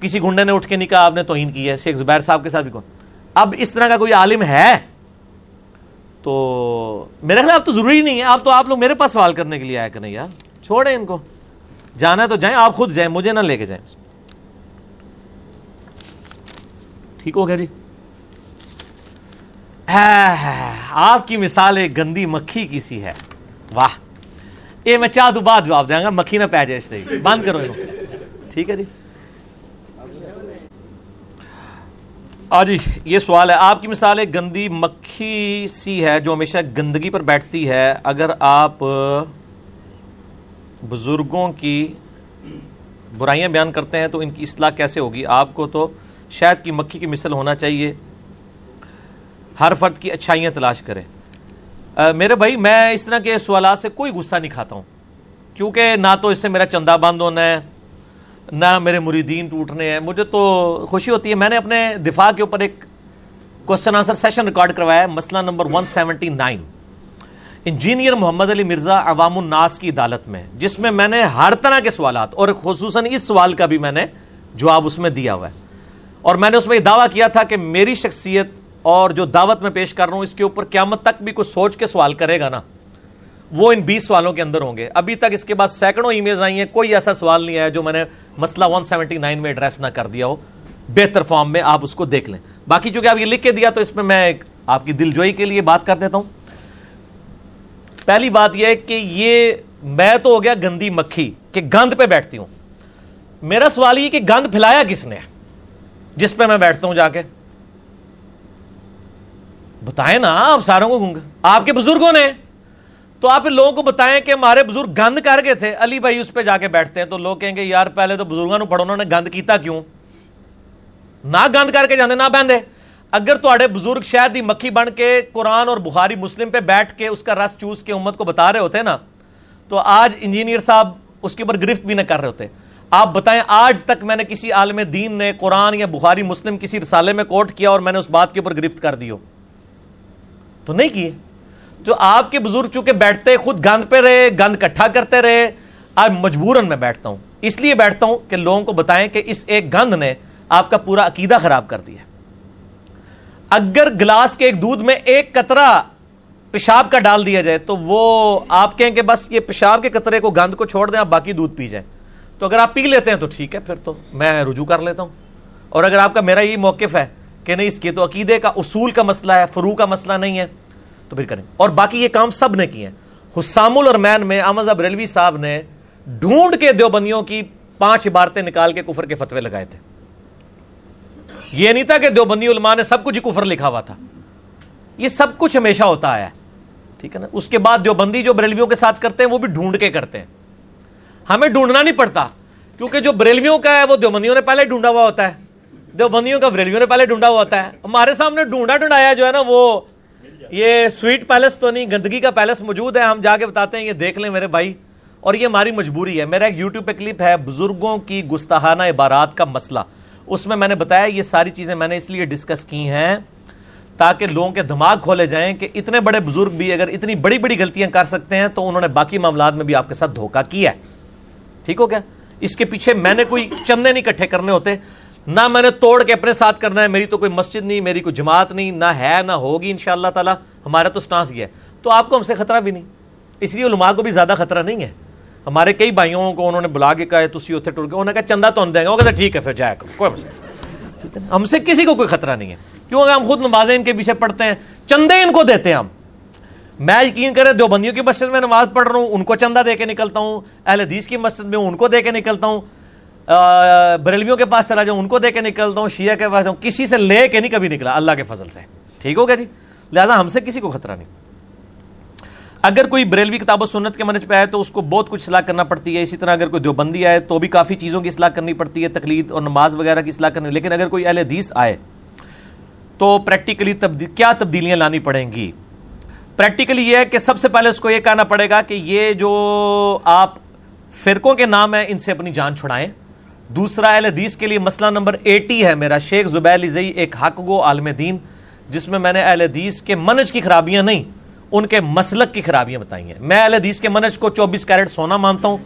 کسی گنڈے نے اٹھ کے نہیں کہا، آپ نے توہین کی ہے۔ شیخ زبیر صاحب کے ساتھ بھی کون۔ اب اس طرح کا کوئی عالم ہے؟ تو میرے خلاف تو ضروری نہیں ہے۔ آپ تو آپ لوگ میرے پاس سوال کرنے کے لیے آیا کریں یار؟ چھوڑیں ان کو۔ جانا تو جائیں، آپ خود جائیں، مجھے نہ لے کے جائیں۔ ٹھیک ہو گیا جی۔ ہاں، آپ کی مثال ایک گندی مکھی کی سی ہے۔ واہ۔ یہ میں چاہ تو بعد جواب دیں گا، مکھی نہ پہ جائے اس طریقے بند کرو ٹھیک ہے جی۔ آ جی یہ سوال ہے، آپ کی مثال ایک گندی مکھی سی ہے جو ہمیشہ گندگی پر بیٹھتی ہے۔ اگر آپ بزرگوں کی برائیاں بیان کرتے ہیں تو ان کی اصلاح کیسے ہوگی؟ آپ کو تو شاید کی مکھی کی مثل ہونا چاہیے۔ ہر فرد کی اچھائیاں تلاش کرے میرے بھائی، میں اس طرح کے سوالات سے کوئی غصہ نہیں کھاتا ہوں۔ کیونکہ نہ تو اس سے میرا چندہ بند ہونا ہے، نہ میرے مریدین ٹوٹنے ہیں۔ مجھے تو خوشی ہوتی ہے، میں نے اپنے دفاع کے اوپر ایک کوشچن آنسر سیشن ریکارڈ کروایا ہے، مسئلہ نمبر 179 انجینئر محمد علی مرزا عوام الناس کی عدالت میں، جس میں میں نے ہر طرح کے سوالات، اور خصوصاً اس سوال کا بھی میں نے جواب اس میں دیا ہوا ہے۔ اور میں نے اس میں یہ دعویٰ کیا تھا کہ میری شخصیت اور جو دعوت میں پیش کر رہا ہوں، اس کے اوپر قیامت تک بھی کوئی سوچ کے سوال کرے گا نا، وہ ان بیس سوالوں کے اندر ہوں گے۔ ابھی تک اس کے بعد سینکڑوں ای میلز آئی ہیں، کوئی ایسا سوال نہیں آیا جو میں نے مسئلہ 179 میں ایڈریس نہ کر دیا ہو۔ بہتر فارم میں آپ اس کو دیکھ لیں۔ باقی چونکہ آپ یہ لکھ کے دیا، تو اس میں میں آپ کی دل جوئی کے لیے بات کر دیتا ہوں۔ پہلی بات یہ ہے کہ یہ میں تو ہو گیا گندی مکھی کہ گند پہ بیٹھتی ہوں۔ میرا سوال یہ کہ گند پھیلایا کس نے؟ جس پہ میں بیٹھتا ہوں جا کے۔ بتائیں نا آپ ساروں کو گونگا آپ کے بزرگوں نے تو آپ لوگوں کو بتائیں کہ ہمارے بزرگ گند کر گئے تھے۔ علی بھائی اس پہ جا کے بیٹھتے ہیں تو لوگ کہیں گے، یار پہلے تو بزرگوں نے پڑھو، انہوں نے گند کیتا کیوں؟ نہ گند کر کے جانے نہ بہندے اگر تھوڑے بزرگ شاید ہی مکھی بن کے قرآن اور بخاری مسلم پہ بیٹھ کے اس کا رس چوس کے امت کو بتا رہے ہوتے نا، تو آج انجینئر صاحب اس کے اوپر گرفت بھی نہ کر رہے ہوتے۔ آپ بتائیں، آج تک میں نے کسی عالم دین نے قرآن یا بخاری مسلم کسی رسالے میں کوٹ کیا اور میں نے اس بات کے اوپر گرفت کر دی ہو۔ تو نہیں کیے جو آپ کے بزرگ چونکہ بیٹھتے خود گند پہ رہے، گند کٹھا کرتے رہے آج مجبوراً میں بیٹھتا ہوں۔ اس لیے بیٹھتا ہوں کہ لوگوں کو بتائیں کہ اس ایک گند نے آپ کا پورا عقیدہ خراب کر دیا اگر گلاس کے ایک دودھ میں ایک قطرہ پیشاب کا ڈال دیا جائے، تو وہ آپ کہیں کہ بس یہ پیشاب کے قطرے کو گند کو چھوڑ دیں، آپ باقی دودھ پی جائیں۔ تو اگر آپ پی لیتے ہیں تو ٹھیک ہے، پھر تو میں رجوع کر لیتا ہوں۔ اور اگر آپ کا میرا یہ موقف ہے کہ نہیں، اس کے تو عقیدے کا، اصول کا مسئلہ ہے فرو کا مسئلہ نہیں ہے۔ تو پھر کریں۔ اور باقی یہ کام سب نے کیے ہیں۔ حسام الرمین میں احمد بریلوی صاحب نے ڈھونڈ کے دیوبندیوں کی پانچ عبارتیں نکال کے کفر کے فتوے لگائے تھے۔ یہ نہیں تھا کہ دیوبندی علماء نے سب کچھ کفر لکھا ہوا تھا۔ یہ سب کچھ ہمیشہ ہوتا آیا ہے۔ ٹھیک ہے نا؟ اس کے بعد دیوبندی جو بریلویوں کے ساتھ کرتے ہیں، وہ بھی ڈھونڈ کے کرتے ہیں۔ ہمیں ڈھونڈنا نہیں پڑتا، کیونکہ جو بریلویوں کا ہے، وہ دیوبندیوں نے پہلے ڈھونڈا ہوا ہوتا ہے۔ دیوبندیوں کا بریلویوں نے پہلے ڈھونڈا ہوا ہوتا ہے۔ ہمارے سامنے ڈھونڈا ڈھونڈایا جو ہے نا وہ یہ سویٹ پیلس تو نہیں، گندگی کا پیلس موجود ہے۔ ہم جا کے بتاتے ہیں، یہ دیکھ لیں میرے بھائی۔ اور یہ ہماری مجبوری ہے۔ میرا ایک یوٹیوب پہ کلپ ہے بزرگوں کی گستاحانہ عبارات کا مسئلہ۔ اس میں میں نے بتایا، یہ ساری چیزیں میں نے اس لیے ڈسکس کی ہیں تاکہ لوگوں کے دماغ کھولے جائیں کہ اتنے بڑے بزرگ بھی اگر اتنی بڑی بڑی غلطیاں کر سکتے ہیں تو انہوں نے باقی معاملات میں بھی آپ کے ساتھ دھوکہ کیا ہے۔ ٹھیک ہو گیا؟ اس کے پیچھے میں نے کوئی چندے نہیں کٹھے کرنے ہوتے۔ نہ میں نے توڑ کے اپنے ساتھ کرنا ہے، میری تو کوئی مسجد نہیں، میری کوئی جماعت نہیں، نہ ہے، نہ ہوگی ان شاء اللہ تعالیٰ۔ ہمارا تو سٹانس یہ ہے۔ تو آپ کو ہم سے خطرہ بھی نہیں۔ اس لیے علماء کو بھی زیادہ خطرہ نہیں ہے۔ ہمارے کئی بھائیوں کو انہوں نے بلا کے کہا تھی اتنے ٹوٹ کے انہوں نے کہا چندہ تو ہم دیں گے۔ وہ کہتے ٹھیک ہے، پھر جائے کوئی مسئلہ ٹھیک ہے ہم سے کسی کو کوئی خطرہ نہیں ہے۔ کیوں ہم خود نمازیں ان کے پیچھے پڑھتے ہیں، چندے ان کو دیتے ہیں ہم۔ میں یقین کرے دو بندیوں کی مسجد میں نماز پڑھ رہا ہوں، ان کو چندہ دے کے نکلتا ہوں۔ اہل حدیث کی مسجد میں ان کو دے کے نکلتا ہوں۔ بریلویوں کے پاس چلا جاؤں، ان کو دے کے نکلتا ہوں، شیعہ کے پاس جاؤں، کسی سے لے کے نہیں کبھی نکلا، اللہ کے فضل سے۔ ٹھیک ہو گیا جی؟ لہٰذا ہم سے کسی کو خطرہ نہیں۔ اگر کوئی بریلوی کتاب و سنت کے منج پہ آئے تو اس کو بہت کچھ اصلاح کرنا پڑتی ہے، اسی طرح اگر کوئی دیوبندی آئے تو بھی کافی چیزوں کی اصلاح کرنی پڑتی ہے، تقلید اور نماز وغیرہ کی اصلاح کرنی۔ لیکن اگر کوئی اہل حدیث آئے تو پریکٹیکلی کیا تبدیلیاں لانی پڑیں گی؟ پریکٹیکلی یہ ہے کہ سب سے پہلے اس کو یہ کہنا پڑے گا کہ یہ جو آپ فرقوں کے نام ہیں، ان سے اپنی جان چھڑائیں۔ دوسرا اہل حدیث کے لیے مسئلہ نمبر ایٹی ہے میرا شیخ زبیر زئی، ایک حق گو عالم دین، جس میں میں نے اہل حدیث کے منج کی خرابیاں نہیں، ان کے مسلک کی خرابیاں بتائی ہیں۔ میں اہل حدیث کے منج کو چوبیس کیرٹ سونا مانتا ہوں۔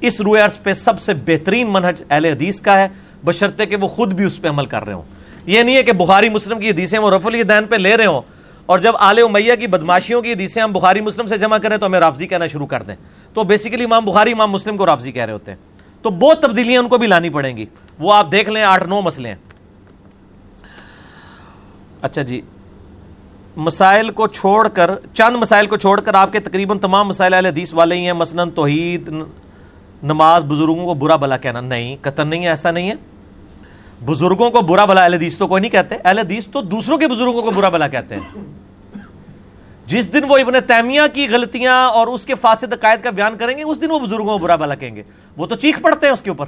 اس روئے عرض پہ سب سے بہترین منہج اہل حدیث کا ہے، بشرطے کہ وہ خود بھی اس پہ عمل کر رہے ہوں۔ یہ نہیں ہے کہ بخاری مسلم کی حدیثیں وہ رف الدین پہ لے رہے ہوں اور جب آل امیہ کی بدماشیوں کی حدیثیں ہم بخاری مسلم سے جمع کریں تو ہمیں رافضی کہنا شروع کر دیں۔ تو بیسیکلی امام بخاری، امام مسلم کو رافضی کہہ رہے ہوتے ہیں۔ تو بہت تبدیلیاں ان کو بھی لانی پڑیں گی۔ وہ آپ دیکھ لیں، آٹھ نو مسئلے ہیں۔ اچھا جی مسائل کو چھوڑ کر، چند مسائل کو چھوڑ کر آپ کے تقریباً تمام مسائل اہل حدیث والے ہی ہیں۔ مثلاً توحید نماز، بزرگوں کو برا بلا کہنا۔ نہیں، قطن نہیں ہے، ایسا نہیں ہے۔ بزرگوں کو برا بلا اہل حدیث تو کوئی نہیں کہتے۔ اہل حدیث تو دوسروں کے بزرگوں کو برا بلا کہتے ہیں۔ جس دن وہ ابن تیمیہ کی غلطیاں اور اس کے فاسد عقائد کا بیان کریں گے، اس دن وہ بزرگوں کو برا بلا کہیں گے۔ وہ تو چیخ پڑتے ہیں اس کے اوپر۔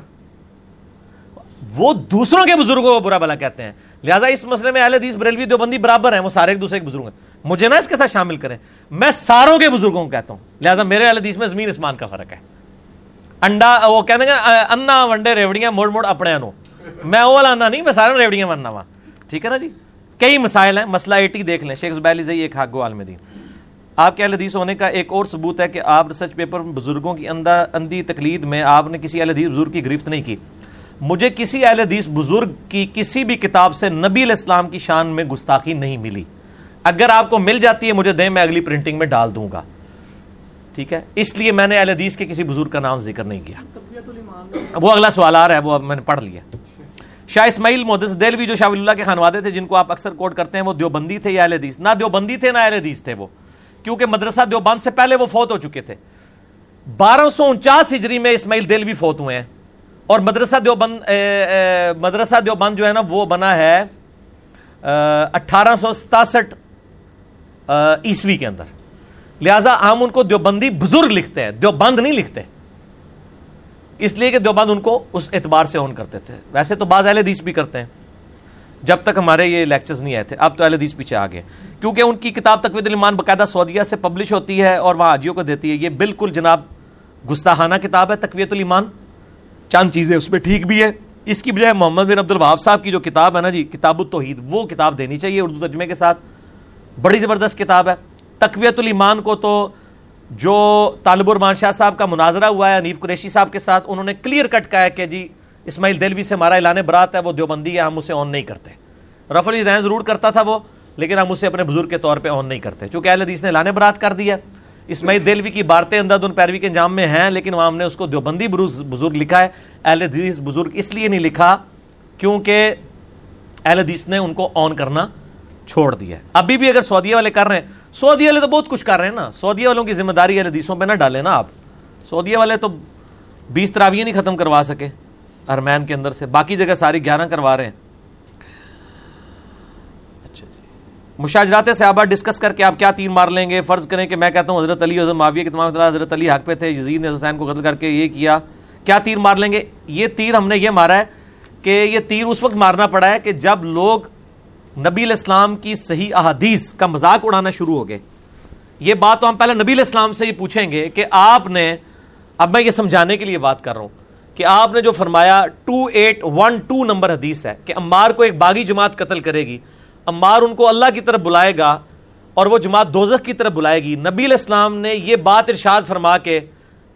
وہ دوسروں کے بزرگوں کو برا بلا کہتے ہیں۔ لہٰذا اس مسئلے میں اہل حدیث بریلوی دیوبندی برابر ہیں، وہ سارے ایک دوسرے کے بزرگ ہیں۔ مجھے نا اس کے ساتھ شامل کریں۔ میں ساروں کے بزرگوں کو کہتا ہوں۔ لہٰذا میرے اہل حدیث میں زمین اسمان کا فرق ہے۔ انڈا، وہ کہتے ہیں انا ونڈے ریوڑیاں، موڑ موڑ اپنے انو۔ میں وہ والا انا نہیں، میں سارے ریوڑیاں ورنا وا۔ ٹھیک ہے نا جی؟ کئی مسائل ہیں، مسئلہ ایٹی دیکھ لیں۔ شیخ زبیلی زئی ایک حق عالم دین۔ آپ کے اہل حدیث ہونے کا ایک اور ثبوت ہے کہ آپ ریسرچ پیپر بزرگوں کی اندھا اندھی تقلید میں آپ نے کسی اہل حدیث بزرگ کی گرفت نہیں کی۔ مجھے کسی اہل حدیث بزرگ کی کسی بھی کتاب سے نبی علیہ السلام کی شان میں گستاخی نہیں ملی۔ اگر آپ کو مل جاتی ہے، مجھے دیں، میں اگلی پرنٹنگ میں ڈال دوں گا۔ ٹھیک ہے؟ اس لیے میں نے اہل حدیث کے کسی بزرگ کا نام ذکر نہیں کیا۔ وہ اگلا سوال آ رہا ہے، وہ اب میں نے پڑھ لیا۔ شاہ اسماعیل محدث دلوی جو شاہ اللہ کے خانوادے تھے، جن کو آپ اکثر کوٹ کرتے ہیں، وہ دیوبندی تھے یا اہل حدیث؟ نہ دیوبندی تھے، نہ اہل حدیث تھے وہ، کیونکہ مدرسہ دیوبند سے پہلے وہ فوت ہو چکے تھے۔ بارہ سو انچاس ہجری میں اسماعیل دلوی فوت ہوئے ہیں۔ اور مدرسہ دیوبند مدرسہ دیوبند جو ہے نا، وہ بنا ہے اٹھارہ سو ستاسٹھ عیسوی کے اندر۔ لہذا ہم ان کو دیوبندی بزرگ لکھتے ہیں، دیوبند نہیں لکھتے۔ اس لیے کہ دیوبند ان کو اس اعتبار سے اون کرتے تھے۔ ویسے تو بعض اہل حدیث بھی کرتے ہیں۔ جب تک ہمارے یہ لیکچرز نہیں آئے تھے، اب تو اہل حدیث پیچھے آگے کیونکہ ان کی کتاب تقوید المان باقاعدہ سعودیہ سے پبلش ہوتی ہے اور وہاں حاجیوں کو دیتی ہے۔ یہ بالکل جناب گستاحانہ کتاب ہے تقویت المان چند چیزیں اس میں ٹھیک بھی ہے اس کی بجائے محمد بن عبد الباب صاحب کی جو کتاب ہے نا جی کتاب التوحید، وہ کتاب دینی چاہیے اردو ترجمے کے ساتھ۔ بڑی زبردست کتاب ہے۔ تقویت الایمان کو تو جو طالب الرمان شاہ صاحب کا مناظرہ ہوا ہے، انیف قریشی صاحب کے ساتھ، انہوں نے کلیئر کٹ کہا ہے کہ جی اسماعیل دلوی سے ہمارا اعلان برات ہے، وہ دیوبندی ہے، ہم اسے آن نہیں کرتے۔ رف الدین ضرور کرتا تھا وہ، لیکن ہم اسے اپنے بزرگ کے طور پہ آن نہیں کرتے۔ چونکہ اہل حدیث نے اعلان برات کر دیا اسماعیل دلوی کی بارتیں اندر ان پیروی کے انجام میں ہیں، لیکن وہاں ہم نے اس کو دیوبندی بزرگ لکھا ہے۔ اہل حدیث بزرگ اس لیے نہیں لکھا کیونکہ اہل حدیث نے ان کو آن کرنا چھوڑ دیا ہے۔ ابھی بھی اگر سعودیہ والے کر رہے ہیں سعودیہ والے تو بہت کچھ کر رہے ہیں نا۔ سعودیہ والوں کی ذمہ داری حدیثوں پہ نہ ڈالیں نا آپ۔ سعودیہ والے تو بیس تراویاں نہیں ختم کروا سکے۔ ارمین کے اندر سے۔ باقی جگہ ساری گیارہ کروا رہے ہیں۔ اچھا جی۔ مشاجرات صحابہ ڈسکس کر کے آپ کیا تیر مار لیں گے؟ فرض کریں کہ میں کہتا ہوں حضرت علی حضرت معاویہ کے تمام حضرت علی حق پہ تھے، یزید نے حسین کو قتل کر کے یہ کیا۔ کیا تیر مار لیں گے؟ یہ تیر ہم نے یہ مارا ہے کہ یہ تیر اس وقت مارنا پڑا ہے کہ جب لوگ نبی الاسلام کی صحیح احادیث کا مذاق اڑانا شروع ہو گئے۔ یہ بات تو ہم پہلے نبی الاسلام سے یہ پوچھیں گے کہ آپ نے، اب میں یہ سمجھانے کے لیے بات کر رہا ہوں کہ آپ نے جو فرمایا two eight one two number حدیث ہے کہ امار کو ایک باغی جماعت قتل کرے گی امار ان کو اللہ کی طرف بلائے گا اور وہ جماعت دوزخ کی طرف بلائے گی۔ نبی الاسلام نے یہ بات ارشاد فرما کے،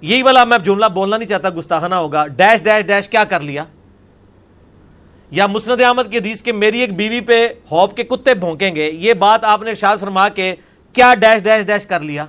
یہی والا میں جملہ بولنا نہیں چاہتا، گستاخانہ ہوگا۔ ڈیش ڈیش ڈیش، کیا کر لیا؟ یا مسند احمد کی حدیث کے میری ایک بیوی پہ ہوپ کے کتے بھونکیں گے، یہ بات آپ نے شاد فرما کے کیا ڈیش ڈیش ڈیش کر لیا؟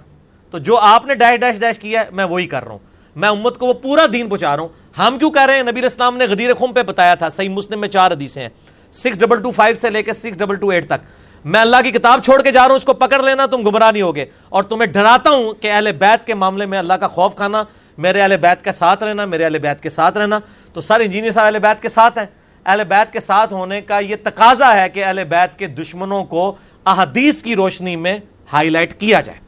تو جو آپ نے ڈیش ڈیش ڈیش کیا ہے، میں وہی کر رہا ہوں۔ میں امت کو وہ پورا دین پہنچا رہا ہوں۔ ہم کیوں کہہ رہے ہیں؟ نبی اسلام نے غدیر خم پہ بتایا تھا۔ صحیح مسلم میں چار حدیثیں ہیں۔ سکس ڈبل ٹو فائیو سے لے کے سکس ڈبل ٹو ایٹ تک۔ میں اللہ کی کتاب چھوڑ کے جا رہا ہوں، اس کو پکڑ لینا، تم گمراہ نہیں ہوگے۔ اور تمہیں ڈراتا ہوں کہ اہل بیت کے معاملے میں اللہ کا خوف کھانا، میرے اہل بیت کے ساتھ رہنا، میرے اہل بیت کے ساتھ رہنا۔ تو سر انجینئر صاحب اہل بیت کے ساتھ ہیں۔ اہل بیت کے ساتھ ہونے کا یہ تقاضا ہے کہ اہل بیت کے دشمنوں کو احادیث کی روشنی میں ہائی لائٹ کیا جائے۔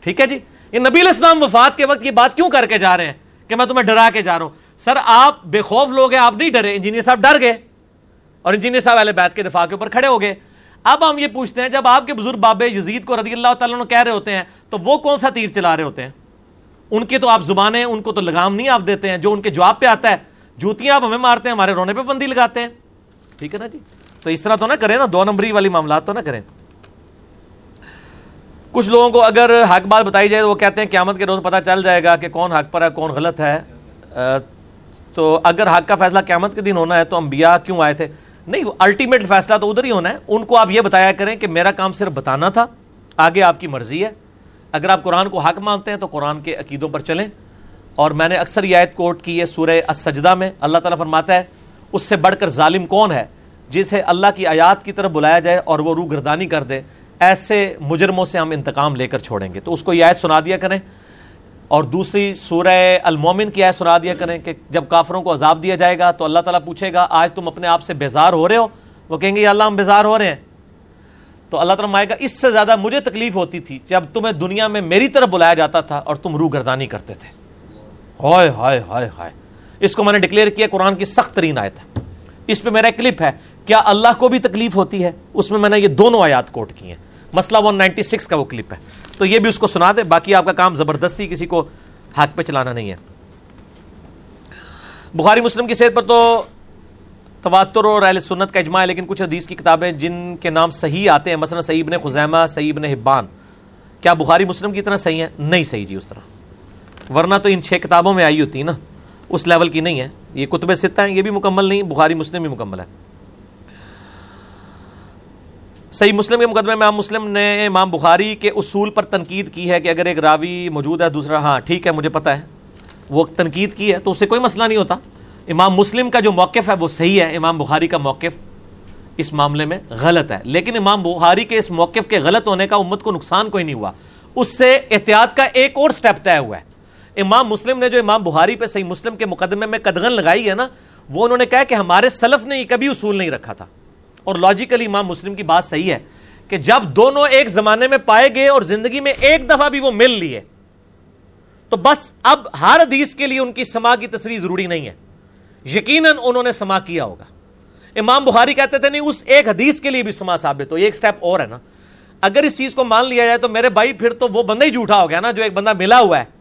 ٹھیک ہے جی؟ یہ نبی الاسلام وفات کے وقت یہ بات کیوں کر کے جا رہے ہیں کہ میں تمہیں ڈرا کے جا رہا ہوں؟ سر، آپ بے خوف لوگ ہیں، آپ نہیں ڈرے۔ انجینئر صاحب ڈر گئے اور انجینئر صاحب اہل بیت کے دفاع کے اوپر کھڑے ہو گئے۔ اب ہم یہ پوچھتے ہیں، جب آپ کے بزرگ بابے یزید کو رضی اللہ تعالیٰ کہہ رہے ہوتے ہیں، تو وہ کون سا تیر چلا رہے ہوتے ہیں؟ ان کے تو آپ زبانیں ان کو تو لگام نہیں آپ دیتے ہیں، جو ان کے جواب پہ آتا ہے۔ جوتیاں آپ ہمیں مارتے ہیں، ہمارے رونے پہ بندی لگاتے ہیں۔ ٹھیک ہے نا جی؟ تو اس طرح تو نہ کریں نا، دو نمبری والی معاملات تو نہ کریں۔ کچھ لوگوں کو اگر حق بات بتائی جائے تو وہ کہتے ہیں، قیامت کے روز پتہ چل جائے گا کہ کون حق پر ہے، کون غلط ہے۔ تو اگر حق کا فیصلہ قیامت کے دن ہونا ہے تو انبیاء کیوں آئے تھے؟ نہیں الٹیمیٹ فیصلہ تو ادھر ہی ہونا ہے۔ ان کو آپ یہ بتایا کریں کہ میرا کام صرف بتانا تھا، آگے آپ کی مرضی ہے۔ اگر آپ قرآن کو حق مانتے ہیں تو قرآن کے عقیدوں پر چلیں۔ اور میں نے اکثر یہ آیت کوٹ کی ہے سورہ السجدہ میں، اللہ تعالیٰ فرماتا ہے، اس سے بڑھ کر ظالم کون ہے؟ جسے اللہ کی آیات کی طرف بلایا جائے اور وہ روح گردانی کر دے، ایسے مجرموں سے ہم انتقام لے کر چھوڑیں گے۔ تو اس کو یہ آیت سنا دیا کریں۔ اور دوسری سورہ المومن کی آیت سنا دیا کریں کہ جب کافروں کو عذاب دیا جائے گا تو اللہ تعالیٰ پوچھے گا، آج تم اپنے آپ سے بیزار ہو رہے ہو؟ وہ کہیں گے، یا اللہ ہم بیزار ہو رہے ہیں۔ تو اللہ تعالیٰ مائے گا، اس سے زیادہ مجھے تکلیف ہوتی تھی جب تمہیں دنیا میں میری طرف بلایا جاتا تھا اور تم روح گردانی کرتے تھے۔ ہائے ہائے ہائے ہائے۔ اس کو میں نے ڈکلیئر کیا، قرآن کی سخت ترین آیت ہے۔ اس پہ میرا کلپ ہے، کیا اللہ کو بھی تکلیف ہوتی ہے؟ اس میں میں نے یہ دونوں آیات کوٹ کی ہیں۔ مسئلہ 196 کا وہ کلپ ہے۔ تو یہ بھی اس کو سنا دے، باقی آپ کا کام زبردستی کسی کو ہاتھ پہ چلانا نہیں ہے۔ بخاری مسلم کی صحت پر تو تواتر اور اہل سنت کا اجماع ہے، لیکن کچھ حدیث کی کتابیں جن کے نام صحیح آتے ہیں، مثلا سعید نے خزیمہ سعید نے حبان۔ کیا بخاری مسلم کی طرح صحیح ہے نہیں صحیح جی اس طرح۔ ورنہ تو ان چھ کتابوں میں آئی ہوتی نا، اس لیول کی نہیں ہے۔ یہ کتب ستہ ہیں، یہ بھی مکمل نہیں، بخاری مسلم بھی مکمل ہے۔ صحیح مسلم کے مقدمے میں امام مسلم نے امام بخاری کے اصول پر تنقید کی ہے کہ اگر ایک راوی موجود ہے، دوسرا ہاں ٹھیک ہے، مجھے پتا ہے۔ وہ تنقید کی ہے تو اس سے کوئی مسئلہ نہیں ہوتا۔ امام مسلم کا جو موقف ہے، وہ صحیح ہے۔ امام بخاری کا موقف اس معاملے میں غلط ہے۔ لیکن امام بخاری کے اس موقف کے غلط ہونے کا امت کو نقصان کوئی نہیں ہوا۔ اس سے احتیاط کا ایک اور سٹیپ طے ہوا ہے۔ امام مسلم نے جو امام بخاری پہ صحیح مسلم کے مقدمے میں قدغن لگائی ہے نا، وہ انہوں نے کہا کہ ہمارے سلف نے یہ کبھی اصول نہیں رکھا تھا۔ اور لاجیکلی امام مسلم کی بات صحیح ہے کہ جب دونوں ایک زمانے میں پائے گئے اور زندگی میں ایک دفعہ بھی وہ مل لیے تو بس اب ہر حدیث کے لیے ان کی سما کی تصریح ضروری نہیں ہے۔ یقیناً انہوں نے سما کیا ہوگا۔ امام بخاری کہتے تھے، نہیں، اس ایک حدیث کے لیے بھی سما ثابت ہو ایک سٹیپ اور ہے نا۔ اگر اس چیز کو مان لیا جائے تو میرے بھائی پھر تو وہ بندہ ہی جھوٹا ہو گیا نا، جو ایک بندہ ملا ہوا ہے۔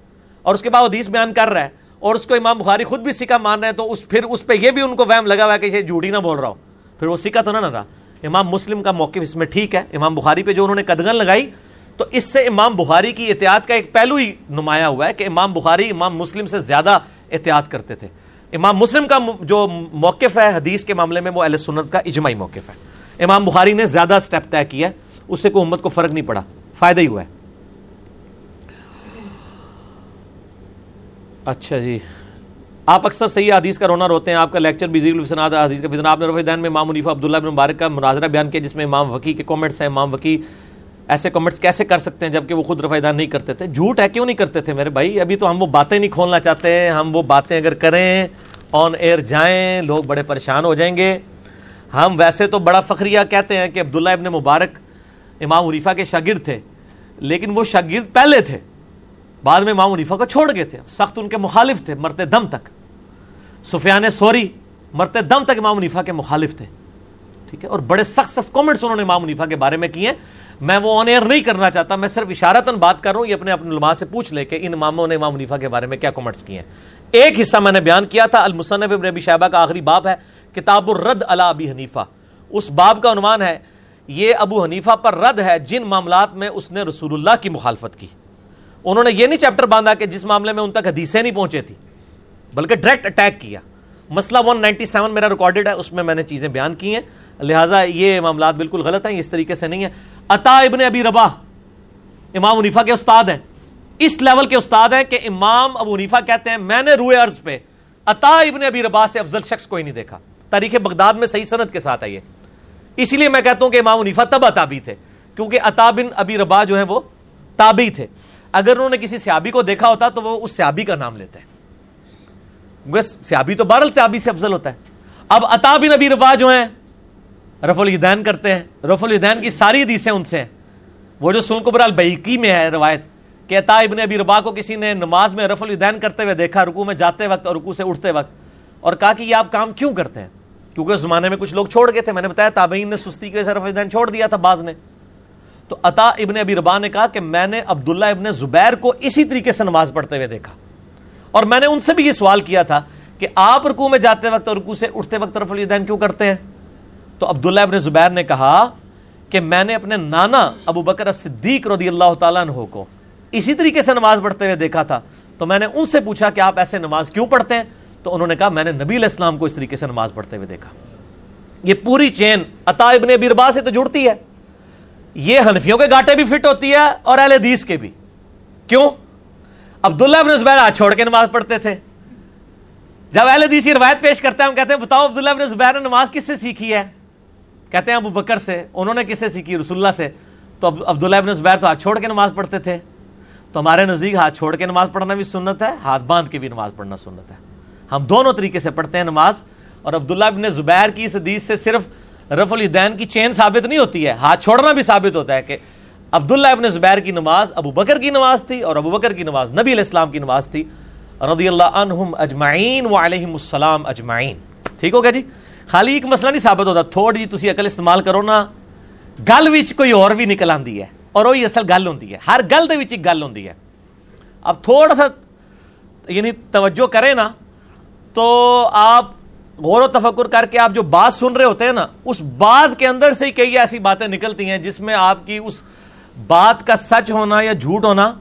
اور اس کے بعد حدیث بیان کر رہا ہے اور اس کو امام بخاری خود بھی سکا مان رہے ہیں تو اس پھر اس پہ یہ بھی ان کو وہم لگا ہوا ہے کہ یہ جھوٹی نہ بول رہا ہو۔ پھر وہ سکا تو نہ رہا امام مسلم کا موقف اس میں ٹھیک ہے۔ امام بخاری پہ جو انہوں نے قدغن لگائی، تو اس سے امام بخاری کی احتیاط کا ایک پہلو ہی نمایاں ہوا ہے کہ امام بخاری امام مسلم سے زیادہ احتیاط کرتے تھے۔ امام مسلم کا جو موقف ہے حدیث کے معاملے میں، وہ اہل سنت کا اجماعی موقف ہے۔ امام بخاری نے زیادہ سٹیپ طے کیا اس سے کوئی امت کو فرق نہیں پڑا۔ فائدہ ہی ہوا ہے۔ اچھا جی۔ آپ اکثر صحیح حدیث کا رونا روتے ہیں، آپ کا لیکچر بھی حدیث کا۔ فضن آپ نے دین میں امام منیفا عبداللہ بن مبارک کا مناظرہ بیان کیا، جس میں امام وکی کے کامنٹس ہیں۔ امام وکی ایسے کامنٹس کیسے کر سکتے ہیں جبکہ وہ خود رفع دان نہیں کرتے تھے؟ جھوٹ ہے، کیوں نہیں کرتے تھے؟ میرے بھائی، ابھی تو ہم وہ باتیں نہیں کھولنا چاہتے۔ ہیں ہم وہ باتیں اگر کریں آن ایئر جائیں، لوگ بڑے پریشان ہو جائیں گے۔ ہم ویسے تو بڑا فخریہ کہتے ہیں کہ عبداللہ ابن مبارک امام عریفہ کے شاگرد تھے، لیکن وہ شاگرد پہلے تھے۔ بعد میں امام عریفہ کو چھوڑ گئے تھے۔ سخت ان کے مخالف تھے، مرتے دم تک۔ سفیان سوری، مرتے دم تک امام منیفا کے مخالف تھے۔ ٹھیک ہے؟ اور بڑے سخت سخت کامنٹس انہوں نے امام منیفا کے بارے میں کیے۔ میں وہ آن ایئر نہیں کرنا چاہتا، میں صرف اشارتاً بات کر رہا ہوں، یہ اپنے اپنے علماء سے پوچھ لے کہ ان اماموں نے امام منیفا کے بارے میں کیا کامنٹس کیے ہیں۔ ایک حصہ میں نے بیان کیا تھا، المصنف ابن ابی شہبہ کا آخری باب ہے، کتاب الرد علی ابی حنیفہ۔ اس باب کا عنوان ہے، یہ ابو حنیفہ پر رد ہے جن معاملات میں اس نے رسول اللہ کی مخالفت کی۔ انہوں نے یہ نہیں چیپٹر باندھا کہ جس معاملے میں ان تک حدیثیں نہیں پہنچے تھی، بلکہ ڈائریکٹ اٹیک کیا۔ مسئلہ 197 میرا ریکارڈڈ ہے، اس میں میں نے چیزیں بیان کی ہیں۔ لہٰذا یہ معاملات بالکل غلط ہیں، اس طریقے سے نہیں ہے عطا ابن ابی ربا امام عنیفا کے استاد ہیں۔ اس لیول کے استاد ہیں کہ امام ابو عنیفا کہتے ہیں، میں نے روئے عرض پہ عطا ابن ابی ربا سے افضل شخص کوئی نہیں دیکھا۔ تاریخ بغداد میں صحیح صنعت کے ساتھ ہے یہ۔ اسی لیے میں کہتا ہوں کہ امام عنیفا تب اتابی تھے، کیونکہ عطا بن ابی ربا جو ہے وہ تابی تھے۔ اگر انہوں نے کسی سیابی کو دیکھا ہوتا تو وہ اس سیابی کا نام لیتے ہیں۔ سیابی تو بارل تیابی سے افضل ہوتا ہے۔ اب عطا بن ابی ربا جو ہیں رف الدین کرتے ہیں۔ رف الدین کی ساری حدیثیں ان سے ہیں۔ وہ جو سن سنکبر البیقی میں ہے، روایت کہ عطا ابن ابی ربا کو کسی نے نماز میں رف الدین کرتے ہوئے دیکھا رکو میں جاتے وقت اور رکو سے اٹھتے وقت اور کہا کہ یہ آپ کام کیوں کرتے ہیں؟ کیونکہ اس زمانے میں کچھ لوگ چھوڑ گئے تھے۔ میں نے بتایا تابعین نے سستی کی وجہ سے رف الدین چھوڑ دیا تھا، بعض نے۔ تو عطا ابن ابی ربا نے کہا کہ میں نے عبداللہ ابن زبیر کو اسی طریقے سے نماز پڑھتے ہوئے دیکھا۔ اور میں نے ان سے بھی یہ سوال کیا تھا کہ آپ رکو میں جاتے وقت اور رکو سے اٹھتے وقت رف الیدین کیوں کرتے ہیں؟ تو عبداللہ ابن زبیر نے کہا کہ میں نے اپنے نانا ابو بکر صدیق رضی اللہ تعالیٰ عنہ کو اسی طریقے سے نماز پڑھتے ہوئے دیکھا تھا۔ تو میں نے ان سے پوچھا کہ آپ ایسے نماز کیوں پڑھتے ہیں؟ تو انہوں نے کہا میں نے نبی علیہ السلام کو اس طریقے سے نماز پڑھتے ہوئے دیکھا۔ یہ پوری چین عطا ابن بربا سے تو جڑتی ہے۔ یہ حنفیوں کے گاٹے بھی فٹ ہوتی ہے اور اہل حدیث کے بھی۔ کیوں؟ عبداللہ ابن زبیر آج چھوڑ کے نماز پڑھتے تھے۔ جب اہل حدیث روایت پیش کرتے ہیں، ہم کہتے ہیں، بتاؤ عبداللہ ابن زبیر نے نماز کس سے سیکھی ہے؟ کہتے ہیں، ابو بکر سے۔ انہوں نے کس سے سیکھی؟ رسول اللہ سے۔ تو عبداللہ ابن زبیر تو ہاتھ چھوڑ کے نماز پڑھتے تھے۔ تو ہمارے نزدیک ہاتھ چھوڑ کے نماز پڑھنا بھی سنت ہے، ہاتھ باندھ کے بھی نماز پڑھنا سنت ہے۔ ہم دونوں طریقے سے پڑھتے ہیں نماز۔ اور عبداللہ ابن زبیر کی اس حدیث سے صرف رف الدین کی چین ثابت نہیں ہوتی ہے، ہاتھ چھوڑنا بھی ثابت ہوتا ہے کہ عبداللہ ابن زبیر کی نماز، ابو بکر کی نماز تھی اور ابو بکر کی نماز، نبی علیہ السلام کی نماز تھی۔ رضی اللہ عنہم اجمعین و علیہم السلام اجمعین۔ ٹھیک ہو گیا جی؟ خالی ایک مسئلہ نہیں ثابت ہوتا، تھوڑی جی تسی عقل استعمال کرو نا۔ گل وچ کوئی اور بھی نکل آندی ہے اور وہی اصل گل ہوندی ہے۔ ہر گل دے وچ ایک گل ہوندی ہے۔ اب تھوڑا سا یعنی توجہ کریں نا، تو آپ غور و تفکر کر کے آپ جو بات سن رہے ہوتے ہیں نا، اس بات کے اندر سے ہی کئی ایسی باتیں نکلتی ہیں جس میں آپ کی اس بات کا سچ ہونا یا جھوٹ ہونا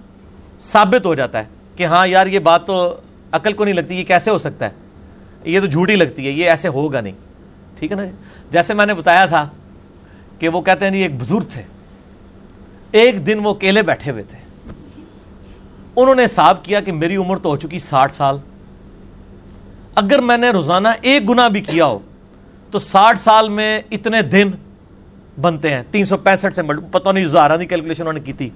ثابت ہو جاتا ہے کہ ہاں یار یہ بات تو عقل کو نہیں لگتی، یہ کیسے ہو سکتا ہے؟ یہ تو جھوٹی لگتی ہے، یہ ایسے ہوگا نہیں۔ ٹھیک ہے نا جی؟ جیسے میں نے بتایا تھا کہ وہ کہتے ہیں جی ایک بزرگ تھے۔ ایک دن وہ اکیلے بیٹھے ہوئے تھے۔ انہوں نے حساب کیا کہ میری عمر تو ہو چکی ساٹھ سال۔ اگر میں نے روزانہ ایک گنا بھی کیا ہو، تو ساٹھ سال میں اتنے دن بنتے ہیں، تین سو پینسٹھ سے پتہ نہیں ہزارہ کی کیلکولیشن انہوں نے کی تھی۔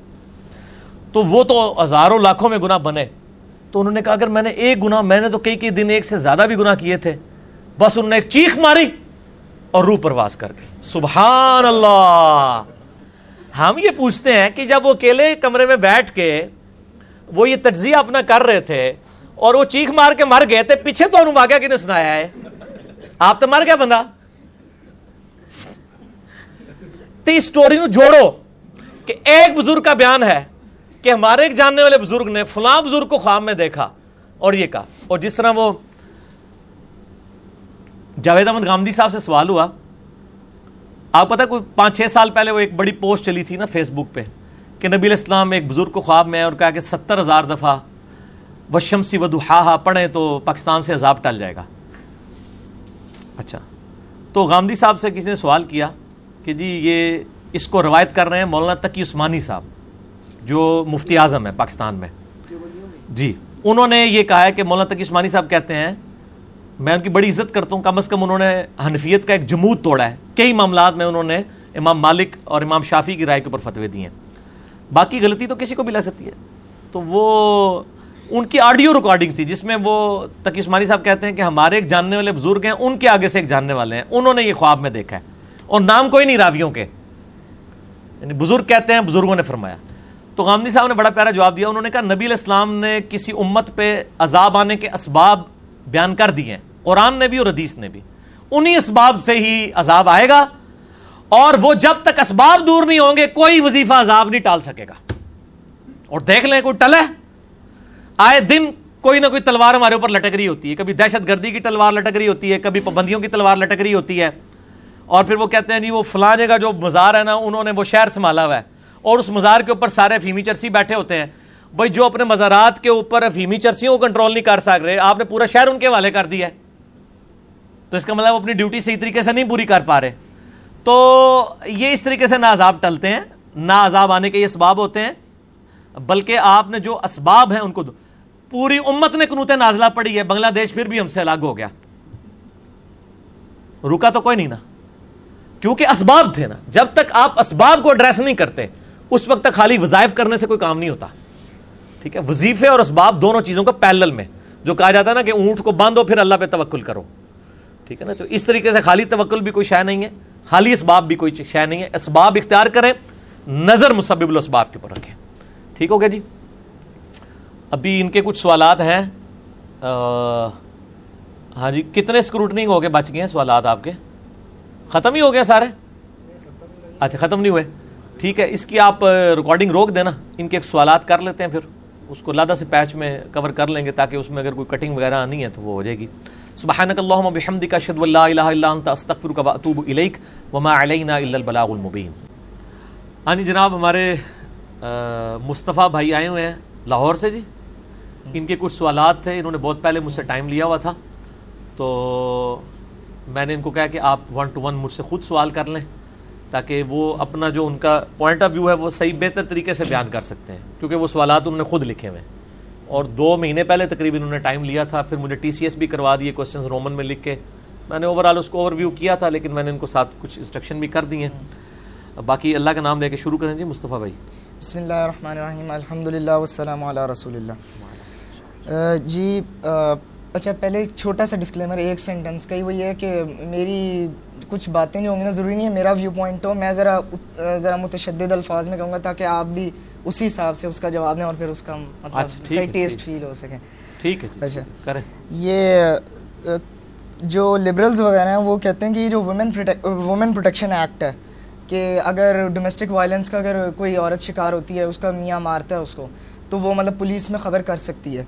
تو وہ تو ہزاروں لاکھوں میں گنا بنے۔ تو انہوں نے کہا، اگر میں نے ایک گنا میں نے تو کئی کئی دن ایک سے زیادہ بھی گنا کیے تھے۔ بس انہوں نے ایک چیخ ماری اور روح پرواز کر گئی۔ سبحان اللہ۔ ہم یہ پوچھتے ہیں کہ جب وہ اکیلے کمرے میں بیٹھ کے وہ یہ تجزیہ اپنا کر رہے تھے اور وہ چیخ مار کے مر گئے تھے، پیچھے تو انہوں واقعہ کنے سنایا ہے؟ آپ تو مر گیا بندہ۔ تی سٹوری نو جوڑو کہ ایک بزرگ کا بیان ہے کہ ہمارے ایک جاننے والے بزرگ نے فلاں بزرگ کو خواب میں دیکھا اور یہ کہا۔ اور جس طرح وہ جاوید احمد گامدی صاحب سے سوال ہوا، آپ پتا کوئی پانچ چھ سال پہلے وہ ایک بڑی پوسٹ چلی تھی نا فیس بک پہ کہ نبی الاسلام ایک بزرگ کو خواب میں اور کہا کہ ستر ہزار دفعہ وشمسی ودو ہا پڑھیں تو پاکستان سے عذاب ٹل جائے گا۔ اچھا۔ تو غامدی صاحب سے کسی نے سوال کیا کہ جی یہ اس کو روایت کر رہے ہیں مولانا تقی عثمانی صاحب، جو مفتی اعظم ہے پاکستان میں۔ جی۔ انہوں نے یہ کہا ہے کہ مولانا تقی عثمانی صاحب کہتے ہیں، میں ان کی بڑی عزت کرتا ہوں، کم از کم انہوں نے حنفیت کا ایک جمود توڑا ہے۔ کئی معاملات میں انہوں نے امام مالک اور امام شافی کی رائے کے اوپر فتوے دیے ہیں۔ باقی غلطی تو کسی کو بھی لگ سکتی ہے۔ تو وہ ان کی آڈیو ریکارڈنگ تھی، جس میں وہ تقی عثمانی صاحب کہتے ہیں کہ ہمارے ایک جاننے والے بزرگ ہیں، ان کے آگے سے ایک جاننے والے ہیں۔ انہوں نے یہ خواب میں دیکھا ہے۔ اور نام کوئی نہیں راویوں کے۔ یعنی بزرگ کہتے ہیں، بزرگوں نے فرمایا۔ تو غامدی صاحب نے بڑا پیارا جواب دیا۔ انہوں نے کہا، نبی علیہ السلام نے کسی امت پہ عذاب آنے کے اسباب بیان کر دیے ہیں۔ قرآن نے بھی اور حدیث نے بھی۔ انہی اسباب سے ہی عذاب آئے گا۔ اور وہ جب تک اسباب دور نہیں ہوں گے، کوئی وظیفہ عذاب نہیں ٹال سکے گا۔ اور دیکھ لیں، کوئی ٹل ہے۔ آئے دن کوئی نہ کوئی تلوار ہمارے اوپر لٹک رہی ہوتی ہے۔ کبھی دہشت گردی کی تلوار لٹک رہی ہوتی ہے، کبھی پابندیوں کی تلوار لٹک رہی ہوتی ہے۔ اور پھر وہ کہتے ہیں جی وہ فلاں جگہ جو مزار ہے نا، انہوں نے وہ شہر سنبھالا ہوا ہے۔ اور اس مزار کے اوپر سارے فیمی چرسی بیٹھے ہوتے ہیں۔ بھائی، جو اپنے مزارات کے اوپر فیمی چرسیوں کو کنٹرول نہیں کر سک رہے آپ نے پورا شہر ان کے حوالے کر دیا ہے۔ تو اس کا مطلب اپنی ڈیوٹی صحیح طریقے سے نہیں پوری کر پا رہے۔ تو یہ اس طریقے سے نہ عذاب ٹلتے ہیں۔ نہ عذاب آنے کے یہ اسباب ہوتے ہیں۔ بلکہ آپ نے جو اسباب ہیں ان کو دو پوری امت نے کنوتے نازلہ پڑی ہے، بنگلہ دیش پھر بھی ہم سے الگ ہو گیا۔ رکا تو کوئی نہیں نا۔ کیونکہ اسباب تھے نا۔ جب تک آپ اسباب کو ایڈریس نہیں کرتے، اس وقت تک خالی وظائف کرنے سے کوئی کام نہیں ہوتا۔ ٹھیک ہے؟ وظیفے اور اسباب دونوں چیزوں کا پیلل میں، جو کہا جاتا ہے نا کہ اونٹ کو باندھو، پھر اللہ پہ توکل کرو۔ ٹھیک ہے نا؟ تو اس طریقے سے خالی توکل بھی کوئی شے نہیں ہے۔ خالی اسباب بھی کوئی شے نہیں ہے۔ اسباب اختیار کریں، نظر مسبب الاسباب کے اوپر رکھیں۔ ٹھیک ہو گیا جی؟ ابھی ان کے کچھ سوالات ہیں۔ ہاں جی کتنے اسکروٹنگ ہو گئے، بچ گئے ہیں سوالات آپ کے؟ ختم ہی ہو گیا سارے؟ اچھا ختم نہیں ہوئے۔ ٹھیک ہے، اس کی آپ ریکارڈنگ روک دینا۔ ان کے سوالات کر لیتے ہیں پھر۔ اس کو لادہ سے پیچ میں کور کر لیں گے تاکہ اس میں اگر کوئی کٹنگ وغیرہ آنی ہے تو وہ ہو جائے گی۔ سبحانک اللہم بحمدک، اشہد واللہ الہ الا انت، استغفرک و اتوب الیک۔ وما علینا الا البلاغ المبین۔ ہاں جی جناب ہمارے مصطفیٰ بھائی آئے ہوئے ہیں۔ لاہور سے جی؟ ان کے کچھ سوالات تھے، انہوں نے بہت پہلے مجھ سے ٹائم لیا ہوا تھا۔ تو میں نے ان کو کہا کہ آپ ون ٹو ون مجھ سے خود سوال کر لیں، تاکہ وہ اپنا جو ان کا پوائنٹ آف ویو ہے، وہ صحیح بہتر طریقے سے بیان کر سکتے ہیں۔ کیونکہ وہ سوالات انہوں نے خود لکھے ہوئے اور دو مہینے پہلے تقریباً انہوں نے ٹائم لیا تھا، پھر مجھے ٹی سی ایس بھی کروا دیے کوشچنز رومن میں لکھ کے۔ میں نے اوور آل اس کو اوور ویو کیا تھا، لیکن میں نے ان کو ساتھ کچھ انسٹرکشن بھی کر دی ہیں۔ باقی اللہ کا نام لے کے شروع کریں جی مصطفیٰ بھائی۔ بسم اللہ الرحمن الرحیم الحمد للہ وسلم رسول اللہ۔ جی اچھا پہلے ایک چھوٹا سا ڈسکلیمر ایک سینٹنس کا ہی وہ یہ ہے کہ میری کچھ باتیں جو ہوں گی نا ضروری نہیں ہے میرا ویو پوائنٹ ہو میں ذرا ذرا متشدد الفاظ میں کہوں گا تاکہ آپ بھی اسی حساب سے اس کا جواب دیں اور پھر اس کا مطلب صحیح ٹیسٹ فیل ہو سکے ٹھیک ہے اچھا۔ یہ جو لبرلز وغیرہ ہیں وہ کہتے ہیں کہ یہ جو وومن وومن پروٹیکشن ایکٹ ہے کہ اگر ڈومیسٹک وائلنس کا اگر کوئی عورت شکار ہوتی ہے اس کا میاں مارتا ہے اس کو تو وہ مطلب پولیس میں خبر کر سکتی ہے۔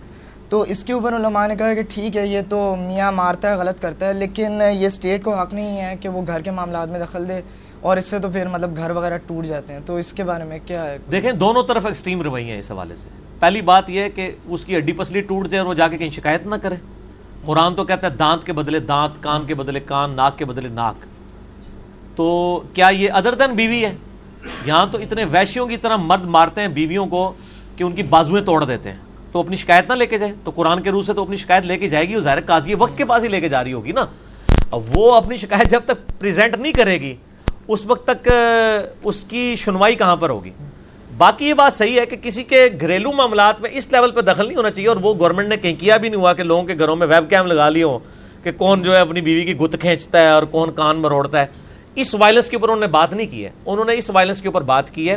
تو اس کے اوپر علماء نے کہا کہ ٹھیک ہے، یہ تو میاں مارتا ہے، غلط کرتا ہے، لیکن یہ اسٹیٹ کو حق نہیں ہے کہ وہ گھر کے معاملات میں دخل دے اور اس سے تو پھر مطلب گھر وغیرہ ٹوٹ جاتے ہیں۔ تو اس کے بارے میں کیا ہے؟ دیکھیں، دونوں طرف ایکسٹریم رویے ہیں اس حوالے سے۔ پہلی بات یہ ہے کہ اس کی ہڈی پسلی ٹوٹ جائے اور وہ جا کے کہیں شکایت نہ کرے۔ قرآن تو کہتا ہے دانت کے بدلے دانت، کان کے بدلے کان، ناک کے بدلے ناک۔ تو کیا یہ ادر دین بیوی ہے؟ یہاں تو اتنے ویشیوں کی طرح مرد مارتے ہیں بیویوں کو کہ ان کی بازویں توڑ دیتے ہیں۔ تو اپنی شکایت نہ لے کے جائے۔ تو قرآن کے روح سے تو اپنی شکایت لے کے جائے گی۔ وہ ظاہر قاضی وقت کے پاس ہی لے کے جا رہی ہوگی نا۔ اب وہ اپنی شکایت جب تک پریزنٹ نہیں کرے گی، اس وقت تک اس کی سنوائی کہاں پر ہوگی؟ باقی یہ بات صحیح ہے کہ کسی کے گھریلو معاملات میں اس لیول پہ دخل نہیں ہونا چاہیے۔ اور وہ گورنمنٹ نے کہیں کیا بھی نہیں ہوا کہ لوگوں کے گھروں میں ویب کیم لگا لیے ہوں کہ کون جو ہے اپنی بیوی کی گت کھینچتا ہے اور کون کان مروڑتا ہے۔ اس وائلنس کے اوپر انہوں نے بات نہیں کی ہے۔ انہوں نے اس وائلنس کے اوپر بات کی ہے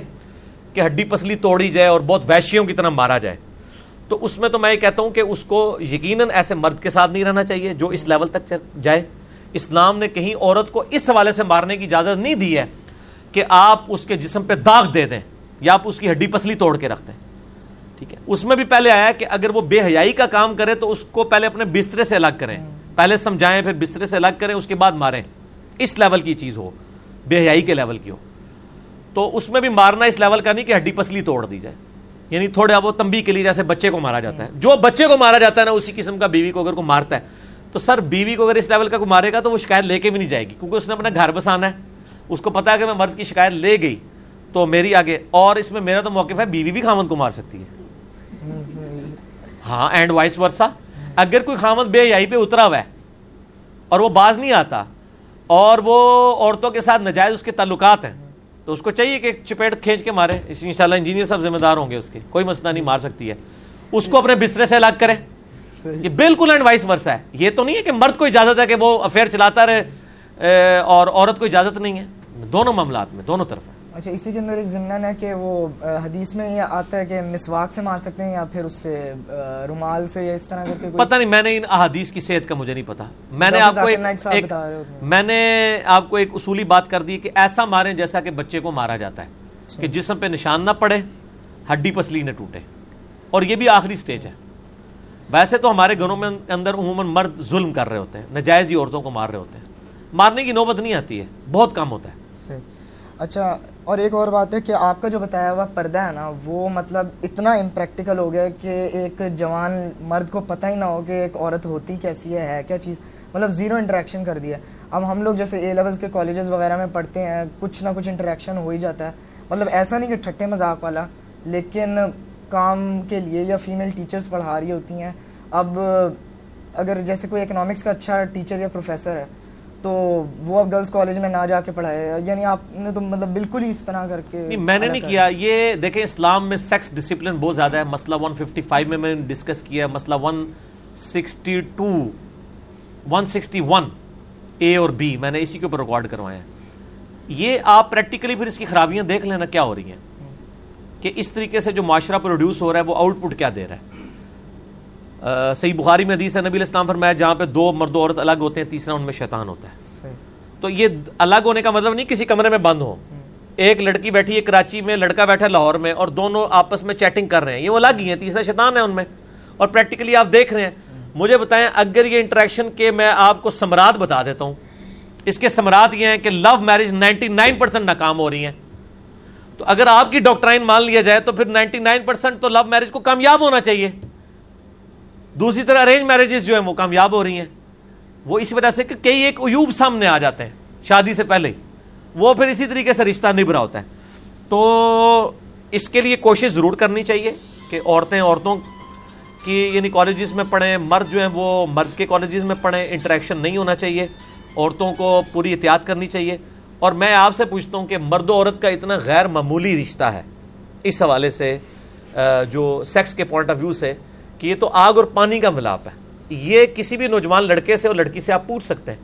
کہ ہڈی پسلی توڑی جائے اور بہت ویشیوں کی طرح مارا جائے۔ تو اس میں تو میں یہ کہتا ہوں کہ اس کو یقیناً ایسے مرد کے ساتھ نہیں رہنا چاہیے جو اس لیول تک جائے۔ اسلام نے کہیں عورت کو اس حوالے سے مارنے کی اجازت نہیں دی ہے کہ آپ اس کے جسم پہ داغ دے دیں یا آپ اس کی ہڈی پسلی توڑ کے رکھ دیں۔ ٹھیک ہے۔ اس میں بھی پہلے آیا کہ اگر وہ بے حیائی کا کام کرے تو اس کو پہلے اپنے بسترے سے الگ کریں۔ پہلے سمجھائیں، پھر بسترے سے الگ کریں، اس کے بعد ماریں۔ اس لیول کی چیز ہو، بے حیائی کے لیول کی ہو۔ تو اس میں بھی مارنا اس لیول کا نہیں کہ ہڈی پسلی توڑ دی جائے۔ یعنی تھوڑا وہ تمبی کے لیے جیسے بچے کو مارا جاتا ہے۔ جو بچے کو مارا جاتا ہے نا، اسی قسم کا بیوی کو اگر کو مارتا ہے، تو سر بیوی کو اگر اس لیول کا کو مارے گا، تو وہ شکایت لے کے بھی نہیں جائے گی۔ کیونکہ اس نے اپنا گھر بسانا ہے۔ اس کو پتا ہے کہ میں مرد کی شکایت لے گئی، تو میری آگے، اور اس میں میرا تو موقف ہے، بیوی بھی خامد کو مار سکتی ہے۔ ہاں اینڈ وائس ورسا اگر کوئی خامد بے یہی پہ اترا ہوا ہے اور وہ باز نہیں آتا، اور وہ عورتوں کے ساتھ نجائز اس کے تعلقات ہیں تو اس کو چاہیے کہ چپیٹ کھینچ کے مارے۔ ان شاء اللہ انجینئر سب ذمہ دار ہوں گے اس کے۔ کوئی مسئلہ نہیں مار سکتی ہے۔ اس کو اپنے بسترے سے الگ کرے یہ بالکل اینڈ وائس ورسا ہے۔ یہ تو نہیں ہے کہ مرد کو اجازت ہے کہ وہ افیئر چلاتا رہے اور عورت کو اجازت نہیں ہے۔ دونوں معاملات میں دونوں طرف اچھا اسی کے اندر ایک ضمن ہے کہ وہ حدیث میں یہ آتا ہے کہ مسواک سے مار سکتے ہیں یا پھر اس سے رومال سے یا اس طرح کر کے پتہ نہیں میں نے ان احادیث کی صحت کا مجھے نہیں پتا میں نے آپ کو ایک میں نے آپ کو ایک اصولی بات کر دی کہ ایسا ماریں جیسا کہ بچے کو مارا جاتا ہے اچھا۔ کہ جسم پہ نشان نہ پڑے ہڈی پسلی نہ ٹوٹے۔ اور یہ بھی آخری سٹیج ہے۔ ویسے تو ہمارے گھروں میں اندر عموماً مرد ظلم کر رہے ہوتے ہیں نجائز ہی عورتوں کو مار رہے ہوتے ہیں۔ مارنے کی نوبت نہیں آتی ہے بہت کم ہوتا ہے۔ اچھا اور ایک اور بات ہے کہ آپ کا جو بتایا ہوا پردہ ہے نا، وہ مطلب اتنا امپریکٹیکل ہو گیا کہ ایک جوان مرد کو پتہ ہی نہ ہو کہ ایک عورت ہوتی کیسی ہے ہے کیا چیز؟ مطلب زیرو انٹریکشن کر دیا۔ اب ہم لوگ جیسے اے لیولس کے کالجز وغیرہ میں پڑھتے ہیں، کچھ نہ کچھ انٹریکشن ہو ہی جاتا ہے۔ مطلب ایسا نہیں کہ ٹھٹے مذاق والا، لیکن کام کے لیے یا فیمیل ٹیچرز پڑھا رہی ہوتی ہیں۔ اب اگر جیسے کوئی اکنامکس کا اچھا ٹیچر یا پروفیسر ہے تو وہ اب گرلس کالج میں نہ جا کے پڑھائے یعنی آپ نے تو مطلب بالکل ہی اس طرح کر کے نہیں میں نے نہیں کیا یہ دیکھیں اسلام میں سیکس ڈسپلن بہت زیادہ ہے۔ مسئلہ 155 میں میں نے ڈسکس کیا ہے مسئلہ 162 161 اے اور بی میں نے اسی کے اوپر ریکارڈ کروائے ہیں۔ یہ آپ پریکٹیکلی پھر اس کی خرابیاں دیکھ لینا کیا ہو رہی ہیں۔ کہ اس طریقے سے جو معاشرہ پروڈیوس ہو رہا ہے وہ آؤٹ پٹ کیا دے رہا ہے؟ صحیح بخاری میں حدیث ہے نبی الاسلام فرمایا جہاں پہ دو مرد عورت الگ ہوتے ہیں تیسرا ان میں شیطان ہوتا ہے۔ تو یہ الگ ہونے کا مطلب نہیں کسی کمرے میں بند ہو۔ ایک لڑکی بیٹھی ہے کراچی میں لڑکا بیٹھا لاہور میں اور دونوں آپس میں چیٹنگ کر رہے ہیں۔ یہ وہ الگ ہی ہیں تیسرا شیطان ہے ان میں۔ اور پریکٹیکلی آپ دیکھ رہے ہیں۔ مجھے بتائیں اگر یہ انٹریکشن کے میں آپ کو سمرات بتا دیتا ہوں اس کے سمرات یہ ہیں کہ love marriage ninety nine percent ناکام ہو رہی ہیں۔ تو اگر آپ کی ڈاکٹرائن مان لیا جائے تو پھر نائنٹی نائن پرسینٹ تو لو میرج کو کامیاب ہونا چاہیے۔ دوسری طرح ارینج میرجز جو ہیں وہ کامیاب ہو رہی ہیں۔ وہ اس وجہ سے کہ کئی ایک عیوب سامنے آ جاتے ہیں شادی سے پہلے ہی۔ وہ پھر اسی طریقے سے رشتہ نبھرا ہوتا ہے۔ تو اس کے لیے کوشش ضرور کرنی چاہیے کہ عورتیں عورتوں کی یعنی کالجز میں پڑھیں، مرد جو ہیں وہ مرد کے کالجز میں پڑھیں انٹریکشن نہیں ہونا چاہیے۔ عورتوں کو پوری احتیاط کرنی چاہیے۔ اور میں آپ سے پوچھتا ہوں کہ مرد و عورت کا اتنا غیر معمولی رشتہ ہے۔ اس حوالے سے جو سیکس کے پوائنٹ آف ویو سے کہ یہ تو آگ اور پانی کا ملاپ ہے۔ یہ کسی بھی نوجوان لڑکے سے اور لڑکی سے آپ پوچھ سکتے ہیں۔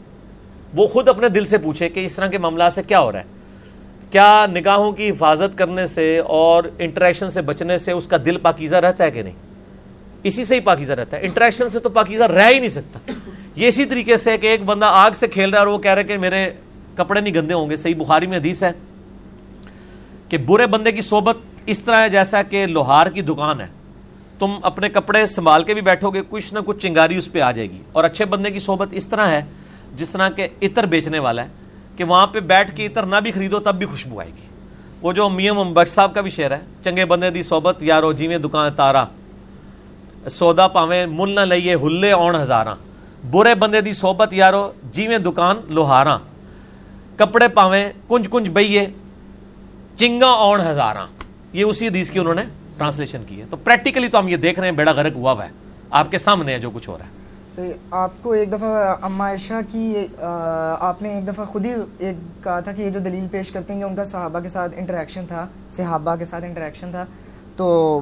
وہ خود اپنے دل سے پوچھے کہ اس طرح کے معاملات سے کیا ہو رہا ہے۔ کیا نگاہوں کی حفاظت کرنے سے اور انٹریکشن سے بچنے سے اس کا دل پاکیزہ رہتا ہے کہ نہیں؟ اسی سے ہی پاکیزہ رہتا ہے۔ انٹریکشن سے تو پاکیزہ رہ ہی نہیں سکتا۔ یہ اسی طریقے سے کہ ایک بندہ آگ سے کھیل رہا ہے اور وہ کہہ رہا ہے کہ میرے کپڑے نہیں گندے ہوں گے۔ صحیح بخاری میں حدیث ہے کہ برے بندے کی صحبت اس طرح ہے جیسا کہ لوہار کی دکان ہے۔ تم اپنے کپڑے سنبھال کے بھی بیٹھو گے، کچھ نہ کچھ چنگاری اس پہ آ جائے گی۔ اور اچھے بندے کی صحبت اس طرح ہے، جس طرح کے عطر بیچنے والا ہے، کہ وہاں پہ بیٹھ کے عطر نہ بھی خریدو تب بھی خوشبو آئے گی۔ وہ جو میم بخش صاحب کا بھی شعر ہے، چنگے بندے دی صحبت، یارو جیویں دکان تارا۔ سودا پاویں مل نہ لئیے ہلے اون ہزاراں۔ برے بندے دی صحبت، یارو جیویں دکان لوہاراں۔ کپڑے پاویں کنج کنج بئیے چنگا اون ہزاراں۔ یہ اسی حدیث کی انہوں نے ٹرانسلیشن کی ہے۔ تو پریکٹیکلی تو ہم یہ دیکھ رہے ہیں بیڑا غرق ہوا ہوا ہے۔ آپ کے سامنے ہے جو کچھ ہو رہا ہے۔ صحیح آپ کو ایک دفعہ اما عائشہ کی آپ نے ایک دفعہ خود ہی ایک کہا تھا کہ یہ جو دلیل پیش کرتے ہیں کہ ان کا صحابہ کے ساتھ انٹریکشن تھا صحابہ کے ساتھ انٹریکشن تھا۔ تو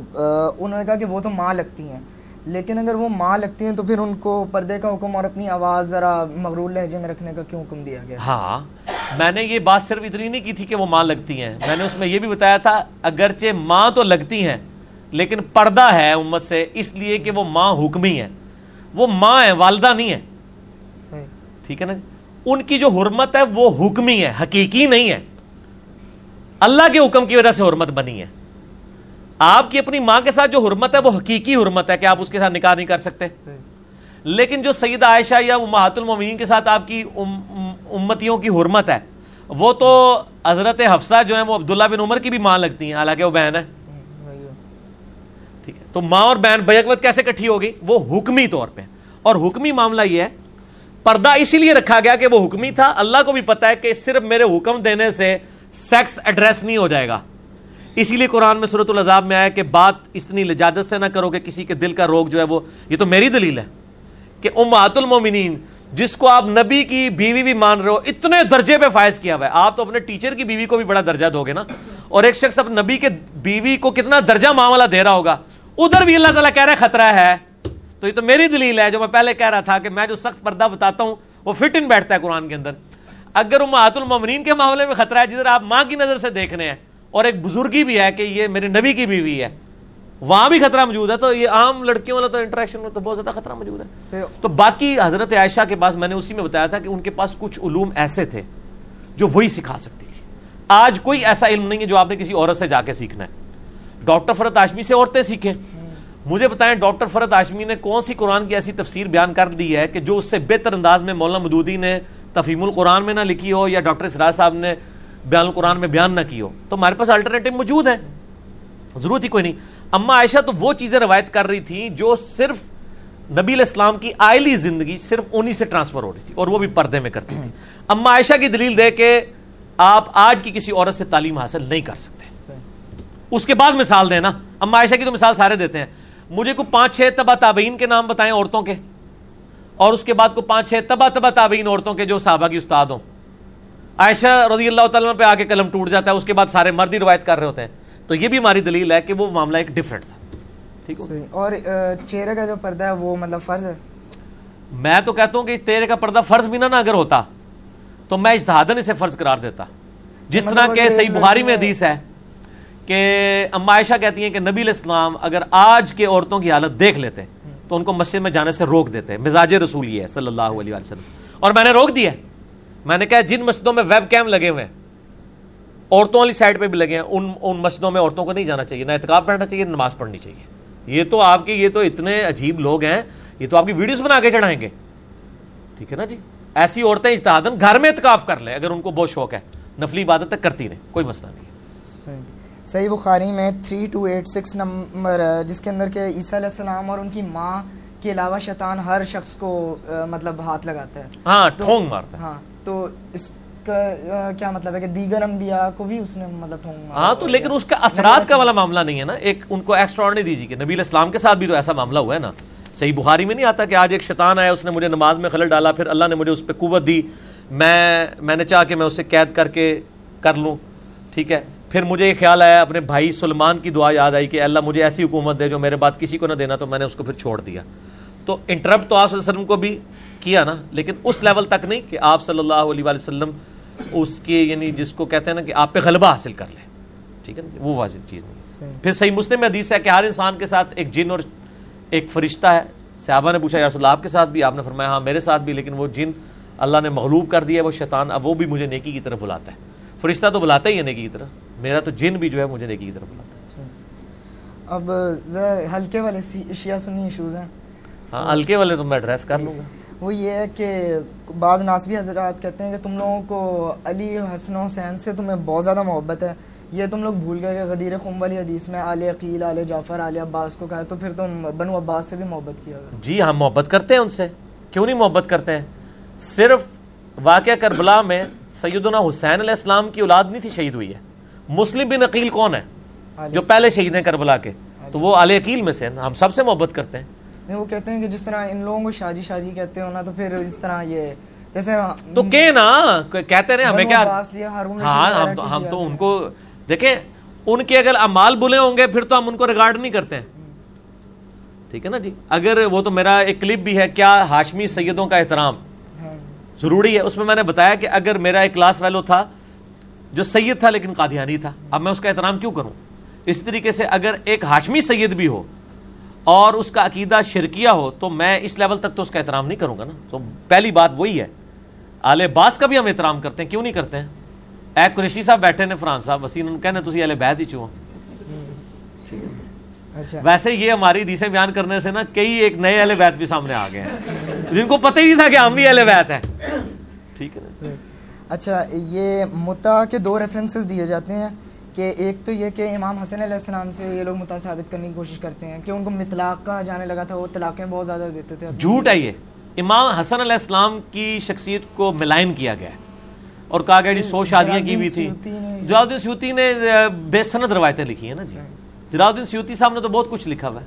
انہوں نے کہا کہ وہ تو ماں لگتی ہیں۔ لیکن اگر وہ ماں لگتی ہیں تو پھر ان کو پردے کا حکم اور اپنی آواز ذرا مغرور لہجے میں رکھنے کا کیوں حکم دیا گیا؟ ہاں میں نے یہ بات صرف اتنی نہیں کی تھی کہ وہ ماں لگتی ہیں۔ میں نے اس میں یہ بھی بتایا تھا اگرچہ ماں تو لگتی ہیں لیکن پردہ ہے امت سے اس لیے کہ وہ ماں حکمی ہے۔ وہ ماں ہے والدہ نہیں ہے۔ صحیح ٹھیک ہے نا؟ ان کی جو حرمت ہے وہ حکمی ہے حقیقی نہیں ہے۔ اللہ کے حکم کی وجہ سے حرمت بنی ہے۔ آپ کی اپنی ماں کے ساتھ جو حرمت ہے وہ حقیقی حرمت ہے کہ آپ اس کے ساتھ نکاح نہیں کر سکتے۔ لیکن جو سید عائشہ یا محات المومنین کے ساتھ آپ کی ام ام- امتیوں کی حرمت ہے وہ تو حضرت حفصہ جو ہیں وہ عبداللہ بن عمر کی بھی ماں لگتی ہیں حالانکہ وہ بہن ہے۔ ٹھیک ہے تو ماں اور بہن بیک کیسے کٹھی ہوگی وہ حکمی طور پہ۔ اور حکمی معاملہ یہ ہے، پردہ اسی لیے رکھا گیا کہ وہ حکمی تھا۔ اللہ کو بھی پتا ہے کہ صرف میرے حکم دینے سے سیکس ایڈریس نہیں ہو جائے گا۔ اسی لیے قرآن میں صورت العذاب میں آیا کہ بات اتنی لجادت سے نہ کرو کہ کسی کے دل کا روگ جو ہے وہ، یہ تو میری دلیل ہے کہ امہات المومنین، جس کو آپ نبی کی بیوی بھی مان رہے ہو، اتنے درجے پہ فائز کیا ہوا ہے۔ آپ تو اپنے ٹیچر کی بیوی کو بھی بڑا درجہ دو گے نا۔ اور ایک شخص اپنے نبی کے بیوی کو کتنا درجہ معاملہ دے رہا ہوگا۔ ادھر بھی اللہ تعالیٰ کہہ رہا ہے خطرہ ہے۔ تو یہ تو میری دلیل ہے جو میں پہلے کہہ رہا تھا کہ میں جو سخت پردہ بتاتا ہوں وہ فٹ ان بیٹھتا ہے قرآن کے اندر۔ اگر امہات المومنین کے معاملے میں خطرہ ہے جدھر آپ ماں کی نظر سے دیکھ رہے ہیں اور ایک بزرگی بھی ہے کہ یہ میرے نبی کی بیوی ہے وہاں بھی خطرہ موجود ہے۔ تو یہ عام لڑکیوں والا تو انٹریکشن میں تو بہت زیادہ خطرہ موجود ہے۔ تو باقی حضرت عائشہ کے پاس میں نے اسی میں بتایا تھا کہ ان کے پاس کچھ علوم ایسے تھے جو وہی سکھا سکتی تھی۔ آج کوئی ایسا علم نہیں ہے جو آپ نے کسی عورت سے جا کے سیکھنا ہے۔ ڈاکٹر فرت آشمی سے عورتیں سیکھیں۔ مجھے بتائیں ڈاکٹر فرت آشمی نے کون سی قرآن کی ایسی تفسیر بیان کر دی ہے کہ جو اس سے بہتر انداز میں مولانا مدودی نے تفہیم القرآن میں نہ لکھی ہو یا ڈاکٹر اسرار صاحب نے بیان القرآن میں بیان نہ کی ہو؟ تو ہمارے پاس الٹرنیٹو موجود ہے ضرورت ہی کوئی نہیں۔ اما عائشہ تو وہ چیزیں روایت کر رہی تھی جو صرف نبی علیہ السلام کی آئلی زندگی صرف انہی سے ٹرانسفر ہو رہی تھی اور وہ بھی پردے میں کرتی تھی۔ اما عائشہ کی دلیل دے کہ آپ آج کی کسی عورت سے تعلیم حاصل نہیں کر سکتے۔ اس کے بعد مثال دیں نا اما عائشہ کی تو مثال سارے دیتے ہیں۔ مجھے کو پانچ چھ تبا تابعین کے نام بتائیں عورتوں کے۔ اور اس کے بعد کو پانچ چھ تبا تبا تابعین عورتوں کے جو صحابہ کی استاد ہوں۔ عائشہ رضی اللہ تعالیٰ پہ آگے قلم ٹوٹ جاتا ہے اس کے بعد سارے مرد ہی روایت کر رہے ہوتے ہیں۔ تو یہ بھی ہماری دلیل ہے کہ وہ معاملہ ایک ڈفرینٹ تھا۔ ٹھیک اور آ، چہرے کا جو پردہ ہے وہ مطلب فرض ہے؟ میں تو کہتا ہوں کہ تیرے کا پردہ فرض بھی نہ اگر ہوتا تو میں اجتہادن اسے فرض قرار دیتا۔ جس مطلب طرح کہ صحیح بخاری میں حدیث ہے۔ کہ اما عائشہ کہتی ہیں کہ نبی علیہ السلام اگر آج کے عورتوں کی حالت دیکھ لیتے تو ان کو مسجد میں جانے سے روک دیتے، مزاج رسول یہ ہے صلی اللہ علیہ وسلم۔ اور میں نے روک دیا میں نے کہا جن مسجدوں میں ویب کیم لگے ہوئے ہیں، عورتوں والی سائڈ پہ بھی لگے ہیں، ان ان مسجدوں میں عورتوں کو نہیں جانا چاہیے، نہ اعتکاب پڑھنا چاہیے، نہ نماز پڑھنی چاہیے۔ یہ تو آپ کے، یہ تو اتنے عجیب لوگ ہیں، یہ تو آپ کی ویڈیوز بنا کے چڑھائیں گے۔ ٹھیک ہے نا جی؟ ایسی عورتیں اجتہادن گھر میں اعتکاف کر لیں، اگر ان کو بہت شوق ہے۔ نفلی عبادت تک کرتی رہیں کوئی مسئلہ نہیں ہے۔ صحیح بخاری میں 3286 نمبر ہے جس کے اندر کہ عیسیٰ علیہ السلام اور ان کی ماں کے علاوہ شیطان ہر شخص کو مطلب ہاتھ لگاتا ہے۔ ہاں ٹھونگ مارتا ہے۔ ہاں تو اس کیا مطلب ہے کہ دیگر انبیاء کو بھی اس نے مطلب ٹھونگ ہاں تو لیکن اس کا اثرات کا والا معاملہ نہیں ہے نا۔ ایک ان کو ایکسٹرا نہیں دیجیے کہ نبی علیہ السلام کے ساتھ بھی تو ایسا معاملہ ہوا ہے نا۔ صحیح بخاری میں نہیں آتا کہ آج ایک شیطان آیا اس نے مجھے نماز میں خلل ڈالا پھر اللہ نے مجھے اس پہ قوت دی۔ میں میں نے چاہا کہ میں اسے قید کر کے کر لوں۔ ٹھیک ہے؟ پھر مجھے یہ خیال آیا اپنے بھائی سلمان کی دعا یاد آئی کہ اللہ مجھے ایسی حکومت دے جو میرے بعد کسی کو نہ دینا تو میں نے اس کو پھر چھوڑ دیا۔ تو انٹرپٹ تو آپ صلی اللہ علیہ وسلم کو بھی کیا نا لیکن اس لیول تک نہیں کہ آپ صلی اللہ علیہ وسلم اس کے یعنی جس کو کہتے ہیں نا کہ آپ پہ غلبہ حاصل کر لیں ٹھیک ہے نا وہ واضح چیز نہیں پھر صحیح مسلم میں حدیث ہے کہ ہر انسان کے ساتھ ایک جن اور ایک فرشتہ ہے۔ صحابہ نے پوچھا یا رسول اللہ آپ کے ساتھ بھی؟ آپ نے فرمایا ہاں میرے ساتھ بھی لیکن وہ جن اللہ نے مغلوب کر دیا ہے وہ شیطان اب وہ بھی مجھے نیکی کی طرف بلاتا ہے۔ فرشتہ تو بلاتا ہی ہے نیکی کی طرف۔ میرا تو جن بھی جو ہے مجھے نیکی کی طرف بلاتا ہے۔ صحیح۔ اب ذرا ہلکے والے شیعہ سنی ایشوز ہیں۔ ہاں ہلکے والے تو میں ایڈریس کر لوں گا۔ وہ یہ ہے کہ بعض ناسبی حضرات کہتے ہیں کہ تم لوگوں کو علی حسن و حسین سے تمہیں بہت زیادہ محبت ہے۔ یہ تم لوگ بھول گئے کہ غدیر خم والی حدیث میں آل عقیل آل جعفر آل عباس کو کہا تو پھر تم بنو عباس سے بھی محبت کیا۔ گا جی ہم محبت کرتے ہیں ان سے۔ کیوں نہیں محبت کرتے ہیں؟ صرف واقعہ کربلا میں سیدنا حسین علیہ السلام کی اولاد نہیں تھی شہید ہوئی ہے۔ مسلم بن عقیل کون ہے؟ جو پہلے شہید ہیں کربلا کے۔ تو وہ علی عقیل میں سے ہیں۔ ہم سب سے محبت کرتے ہیں۔ نہیں وہ کہتے ہیں کہ جس طرح ان لوگوں کو شادی شادی کہتے ہو نا تو پھر اس طرح یہ جیسے تو کہ نا کہتے رہے ہمیں کیا؟ ہاں ہم تو؟ ان کو دیکھیں ان کے اگر امال بلے ہوں گے پھر تو ہم ان کو ریگارڈ نہیں کرتے۔ ہیں ٹھیک ہے نا جی؟ اگر وہ تو میرا ایک کلپ بھی ہے کیا ہاشمی سیدوں کا احترام؟ ضروری ہے۔ اس میں میں نے بتایا کہ اگر میرا ایک کلاس ویلو تھا جو سید تھا لیکن قادیانی تھا، اب میں اس کا احترام کیوں کروں؟ اس طریقے سے اگر ایک ہاشمی سید بھی ہو اور اس کا عقیدہ شرکیہ ہو، تو میں اس لیول تک تو اس کا احترام نہیں کروں گا نا۔ تو پہلی بات وہی ہے۔ آل باس کا بھی ہم احترام کرتے ہیں، کیوں نہیں کرتے ہیں؟ اے قریشی صاحب بیٹھے نے فران صاحب، وسیم ان کہنے تسی اہل بیت ہی چوں ویسے یہ ہماری حدیثیں بیان کرنے سے نا کئی ایک نئے اہل بیت بھی سامنے آ گئے ہیں۔ جن کو پتہ ہی نہیں تھا کہ ہم بھی اہل بیت ہیں۔ ٹھیک ہے نا؟ اچھا یہ متا کے دو ریفرنسز دیے جاتے ہیں کہ ایک تو یہ کہ امام حسن علیہ السلام سے یہ لوگ متا ثابت کرنے کی کوشش کرتے ہیں کہ ان کو مطلاق کا جانے لگا تھا وہ طلاقیں بہت زیادہ دیتے تھے۔ جھوٹ ہے یہ۔ امام حسن علیہ السلام کی شخصیت کو ملائن کیا گیا ہے۔ اور کہا گیا جی سو شادیاں کی ہوئی تھی۔ الدین سیوتی نے۔ بے سند روایتیں لکھی ہیں نا جی۔ جلال الدین سیوتی صاحب نے تو بہت کچھ لکھا ہوا ہے۔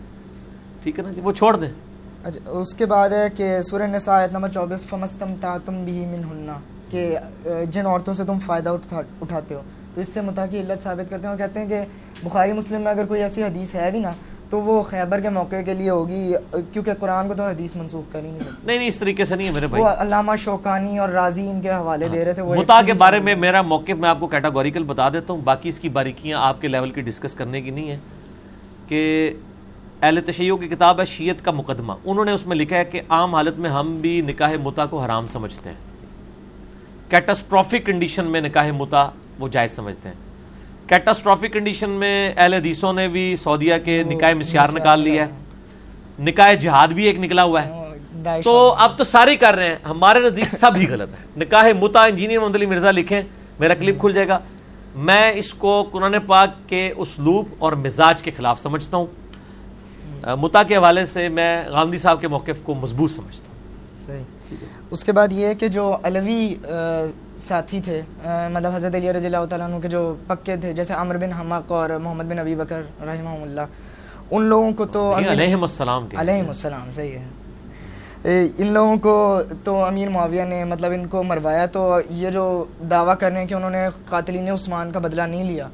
ٹھیک ہے نا جی؟ وہ چھوڑ دیں۔ اچھا اس کے بعد ہے کہ سورہ نساء آیت نمبر چوبیس، فمستم تا تم بھی من ہننا کہ جن عورتوں سے تم فائدہ اٹھا، اٹھاتے ہو۔ تو اس سے متا علت ثابت کرتے ہیں اور کہتے ہیں کہ بخاری مسلم میں اگر کوئی ایسی حدیث ہے بھی نا تو وہ خیبر کے موقع کے لیے ہوگی کیونکہ قرآن کو تو حدیث منسوخ کر ہی نہیں سکتے۔ نہیں نہیں اس طریقے سے نہیں ہے میرے بھائی۔ وہ علامہ شوکانی اور راضی ان کے حوالے دے رہے تھے وہ متا کے بارے۔ میں میرا موقف میں آپ کو کیٹاگوریکل بتا دیتا ہوں۔ باقی اس کی باریکیاں آپ کے لیول کی ڈسکس کرنے کی نہیں ہے کہ اہل تشیعوں کی کتاب ہے شیعت کا مقدمہ۔ انہوں نے اس میں لکھا ہے کہ عام حالت میں ہم بھی نکاح متا کو حرام سمجھتے ہیں۔ کیٹاسٹرافک کنڈیشن میں نکاح متا وہ جائز سمجھتے ہیں۔ کیٹاسٹرافک کنڈیشن میں اہل حدیثوں نے بھی سعودیہ کے نکاح مسیار نکال لیا ہے۔ نکاح جہاد بھی ایک نکلا ہوا ہے۔ تو اب تو سارے کر رہے ہیں۔ ہمارے نزدیک سب ہی غلط ہے نکاح متا انجینئر محمد علی مرزا لکھیں۔ میرا کلپ کھل جائے گا۔ میں اس کو قرآن پاک کے اسلوب اور مزاج کے خلاف سمجھتا ہوں۔ متا کے حوالے سے میں غامدی صاحب کے موقف کو مضبوط سمجھتا ہوں۔ صحیح۔ اس کے بعد یہ ہے کہ جو علوی ساتھی تھے مطلب حضرت علی رضی اللہ تعالیٰ عنہ کے جو پکے تھے جیسے عمر بن حمق اور محمد بن ابی بکر رحمہ اللہ ان لوگوں کو تو امیر- علیہ السلام کے۔ علیہ السلام صحیح ہے۔ ان لوگوں کو تو امیر معاویہ نے مطلب ان کو مروایا تو یہ جو دعویٰ کر رہے ہیں کہ انہوں نے قاتلین عثمان کا بدلہ نہیں لیا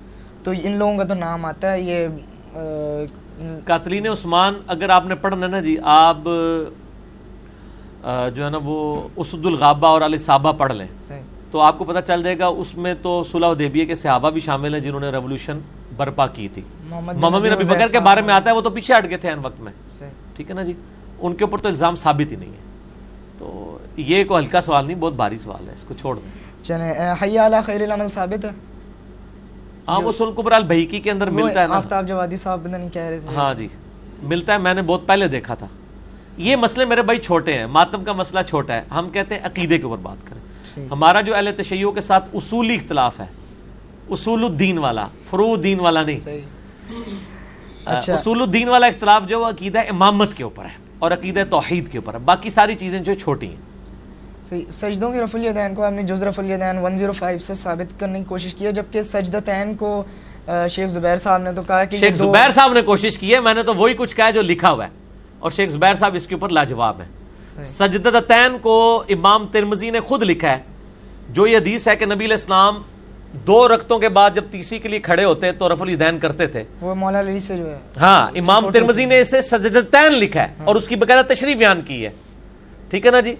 تو ان لوگوں کا تو نام آتا ہے یہ قاتلین عثمان اگر آپ نے پڑھنا نا جی آپ جو ہے نا وہ اسد الغابہ اور علی صحابہ پڑھ لیں۔ تو آپ کو پتہ چل جائے گا اس میں تو صلح حدیبیہ کے صحابہ بھی شامل ہیں جنہوں نے ریولوشن برپا کی تھی۔ محمد بن ابی بکر کے بارے میں آتا ہے وہ تو پیچھے ہٹ گئے تھے ان وقت میں۔ ٹھیک ہے نا جی؟ ان کے اوپر تو الزام ثابت ہی نہیں ہے۔ تو یہ کوئی ہلکا سوال نہیں بہت بھاری سوال ہے اس کو چھوڑ دیں۔ چلیں اہ، حی علی خیر العمل ثابت۔ ہے ہاں وہ سن قبر البحیقی کے اندر ملتا ہے نا۔ آفتاب جوادی صاحب پتہ نہیں کہہ رہے تھے۔ ہاں جی ملتا ہے میں نے بہت پہلے دیکھا تھا۔ یہ مسئلے میرے بھائی چھوٹے ہیں ماتم کا مسئلہ چھوٹا ہے۔ ہم کہتے ہیں عقیدے کے اوپر بات کریں۔ ہمارا جو اہل تشیعوں کے ساتھ اصولی اختلاف ہے اصول الدین والا فرو الدین والا نہیں۔ اچھا۔ اصول الدین والا اختلاف جو عقیدہ امامت کے اوپر ہے اور عقیدہ توحید کے اوپر ہے۔ باقی ساری چیزیں جو چھوٹی ہیں۔ سجدوں کی رفع الیدین کو ہم نے جز رفع الیدین 105 سے ثابت کرنے کی کوشش کی ہے جبکہ سجدتین کو شیخ زبیر صاحب نے تو کہا کہ شیخ زبیر صاحب نے کوشش کی ہے میں نے تو وہی کچھ کہا جو لکھا ہوا ہے۔ اور شیخ زبیر صاحب اس کے اوپر لاجواب ہیں۔ سجدتین کو امام ترمزی نے خود لکھا ہے۔ جو یہ حدیث ہے کہ نبی علیہ السلام دو رکتوں کے بعد جب تیسری کے لیے کھڑے ہوتے تو رف الدین کرتے تھے۔ وہ مولا علی سے جو ہے۔ ہاں امام ترمزی نے اسے سجدتین لکھا ہے اور اس کی باقاعدہ تشریح بیان کی ہے۔ ٹھیک ہے نا جی؟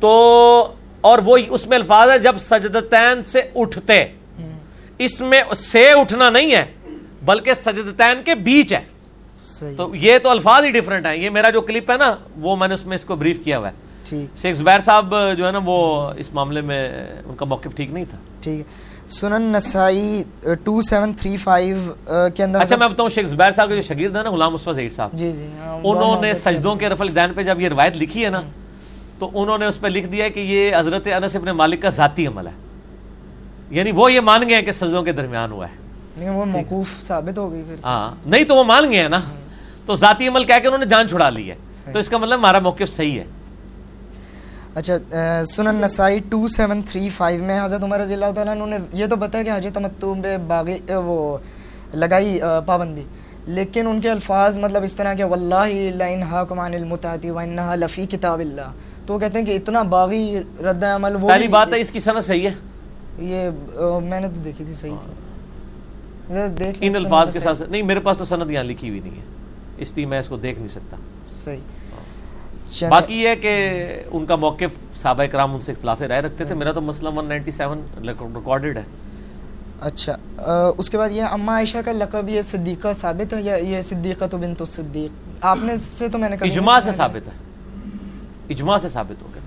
تو اور وہ اس میں الفاظ ہے جب سجدتین سے اٹھتے۔ ہم، اس میں سے اٹھنا نہیں ہے بلکہ سجدتین کے بیچ ہے۔ تو یہ تو الفاظ ہی ڈیفرنٹ ہیں. یہ میرا جو کلپ ہے نا وہ میں نے اس میں اس کو بریف کیا ہوا ہے. شیخ زبیر صاحب جو ہے نا وہ اس معاملے میں ان کا موقف ٹھیک نہیں تھا. ٹھیک ہے. سنن نسائی 2735 کے اندر اچھا میں بتاؤں شیخ زبیر صاحب کے جو شاگرد ہیں نا غلام مصطفیٰ ظہیر صاحب. جی جی ہاں، انہوں نے سجدوں کے رفل دین پہ جب یہ روایت لکھی ہے نا تو انہوں نے اس پہ لکھ دیا کہ یہ حضرت انس ابن مالک کا ذاتی عمل ہے۔ یعنی وہ یہ مان گئے ہیں کہ سجدوں کے درمیان ہوا ہے۔ لیکن وہ موقوف ثابت ہو گئی پھر۔ ہاں نہیں تو وہ مان گئے ہیں نا۔ تو ذاتی عمل کہہ کے انہوں نے جان چھڑا لی ہے۔ تو اس کا مطلب ہمارا موقف صحیح ہے۔ اچھا سنن نسائی ٹو سیون تھری فائیو میں حضرت عمر رضی اللہ تعالیٰ عنہ نے یہ تو بتایا کہ حج تمتع پہ باغی وہ لگائی پابندی۔ لیکن ان کے الفاظ مطلب اس طرح کہ واللہ لئن حاکم عن المتعتی وانہا لفی کتاب اللہ۔ تو کہتے ہیں کہ اتنا باغی رد عمل وہ پہلی بات ہے اس کی صنعت صحیح ہے۔ یہ میں نے تو دیکھی تھی صحیح۔ لیں ان الفاظ کے۔ ساتھ نہیں میرے پاس تو سند یہاں لکھی ہوئی نہیں ہے۔ اس لیے میں اس کو دیکھ نہیں سکتا۔ صحیح۔ چلیں- باقی یہ کہ ان کا موقف صحابہ کرام ان سے اختلاف رائے رکھتے تھے میرا تو مسئلہ 197 ریکارڈڈ ہے۔ اچھا۔ اس کے بعد یہ اما عائشہ کا لقب یہ صدیقہ ثابت ہے یا یہ صدیقہ تو بنت الصدیق؟ آپ نے سے تو میں نے اجماع سے ثابت ہے۔ اجماع سے ثابت ہو گیا۔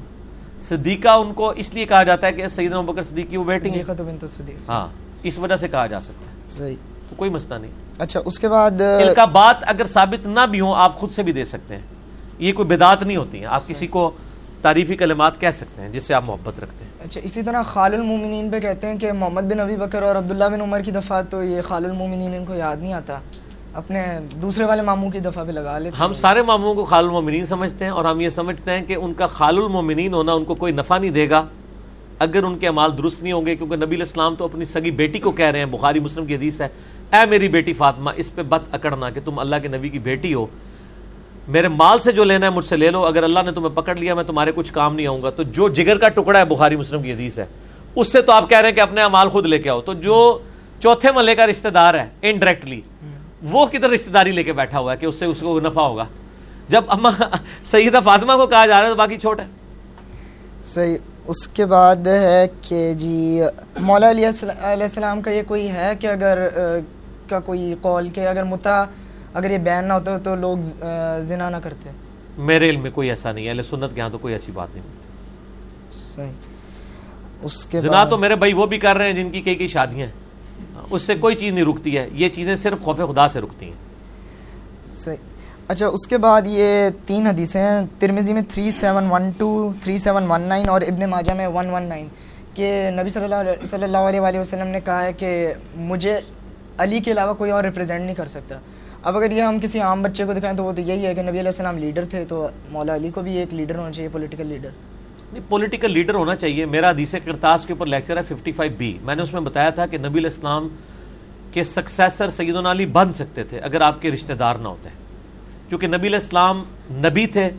صدیقہ ان کو اس لیے کہا جاتا ہے کہ سیدنا ابوبکر صدیق کی وہ بیٹنگ ہے۔ صدیقہ تو بنت الصدیق۔ ہاں اس وجہ سے کہا جا سکتا ہے۔ صحیح۔ تو کوئی مسئلہ نہیں۔ اچھا اس کے بعد القابات اگر ثابت نہ بھی ہوں آپ خود سے بھی دے سکتے ہیں۔ یہ کوئی بدعت نہیں ہوتی ہیں۔ آپ کسی کو تعریفی کلمات کہہ سکتے ہیں جس سے آپ محبت رکھتے ہیں۔ اچھا اسی طرح خال المومنین پہ کہتے ہیں کہ محمد بن ابی بکر اور عبداللہ بن عمر کی دفعہ تو یہ خال المومنین ان کو یاد نہیں آتا۔ اپنے دوسرے والے ماموں کی دفعہ پہ لگا لیتے ہم۔ سارے ماموں کو خال المومنین سمجھتے ہیں اور ہم یہ سمجھتے ہیں کہ ان کا خال المومنین ہونا ان کو کوئی نفع نہیں دے گا۔ اگر ان کے اعمال درست نہیں ہوں گے، کیونکہ نبی علیہ السلام تو اپنی سگی بیٹی کو کہہ رہے ہیں، بخاری مسلم کی حدیث ہے، اے میری بیٹی فاطمہ، اس پہ بت اکڑنا کہ تم اللہ کے نبی کی بیٹی ہو۔ میرے مال سے جو لینا ہے مجھ سے لے لو، اگر اللہ نے تمہیں پکڑ لیا، میں تمہارے کچھ کام نہیں آؤں گا۔ تو جو جگر کا ٹکڑا ہے، بخاری مسلم کی حدیث ہے۔ اس سے تو آپ کہہ رہے ہیں کہ اپنے اعمال خود لے کے آؤ۔ تو جو چوتھے ملے کا رشتہ دار ہے انڈائریکٹلی وہ کدھر رشتہ داری لے کے بیٹھا ہوا ہے کہ اس سے اس کو نفع ہوگا؟ جب اما سیدہ فاطمہ کو کہا جا رہا ہے تو باقی چھوٹ ہے۔ صحیح۔ اس کے بعد ہے کہ جی مولا علیہ السل- علیہ السلام کا یہ کوئی ہے کہ اگر کا کوئی قول کہ اگر متا اگر یہ بین نہ ہوتا تو لوگ زنا نہ کرتے؟ میرے علم میں کوئی ایسا نہیں ہے سنت کے ہاں تو کوئی ایسی بات نہیں ملتی صحیح۔ اس کے زنا تو میرے بھائی وہ بھی کر رہے ہیں جن کی کئی کئی شادیاں ہیں۔ اس سے کوئی چیز نہیں رکتی ہے یہ چیزیں صرف خوف خدا سے رکتی ہیں۔ صحیح۔ اچھا اس کے بعد یہ تین حدیثیں ہیں ترمیزی میں three seven one two three seven one nine اور ابن ماجہ میں ون ون نائن کہ نبی صلی اللہ علیہ صلی اللہ علیہ وآلہ وسلم نے کہا ہے کہ مجھے علی کے علاوہ کوئی اور ریپرزینٹ نہیں کر سکتا۔ اب اگر یہ ہم کسی عام بچے کو دکھائیں تو وہ تو یہی ہے کہ نبی علیہ السلام لیڈر تھے، تو مولا علی کو بھی ایک لیڈر ہونا چاہیے پولیٹیکل لیڈر نہیں پولیٹیکل لیڈر ہونا چاہیے۔ میرا حدیث کرتاس کے اوپر لیکچر ہے 55 بی میں نے اس میں بتایا تھا کہ نبی علیہ السلام کے سکسیسر سیدنا علی بن سکتے تھے اگر آپ کے رشتہ دار نہ ہوتے۔ کیونکہ نبی علیہ السلام نبی تھے،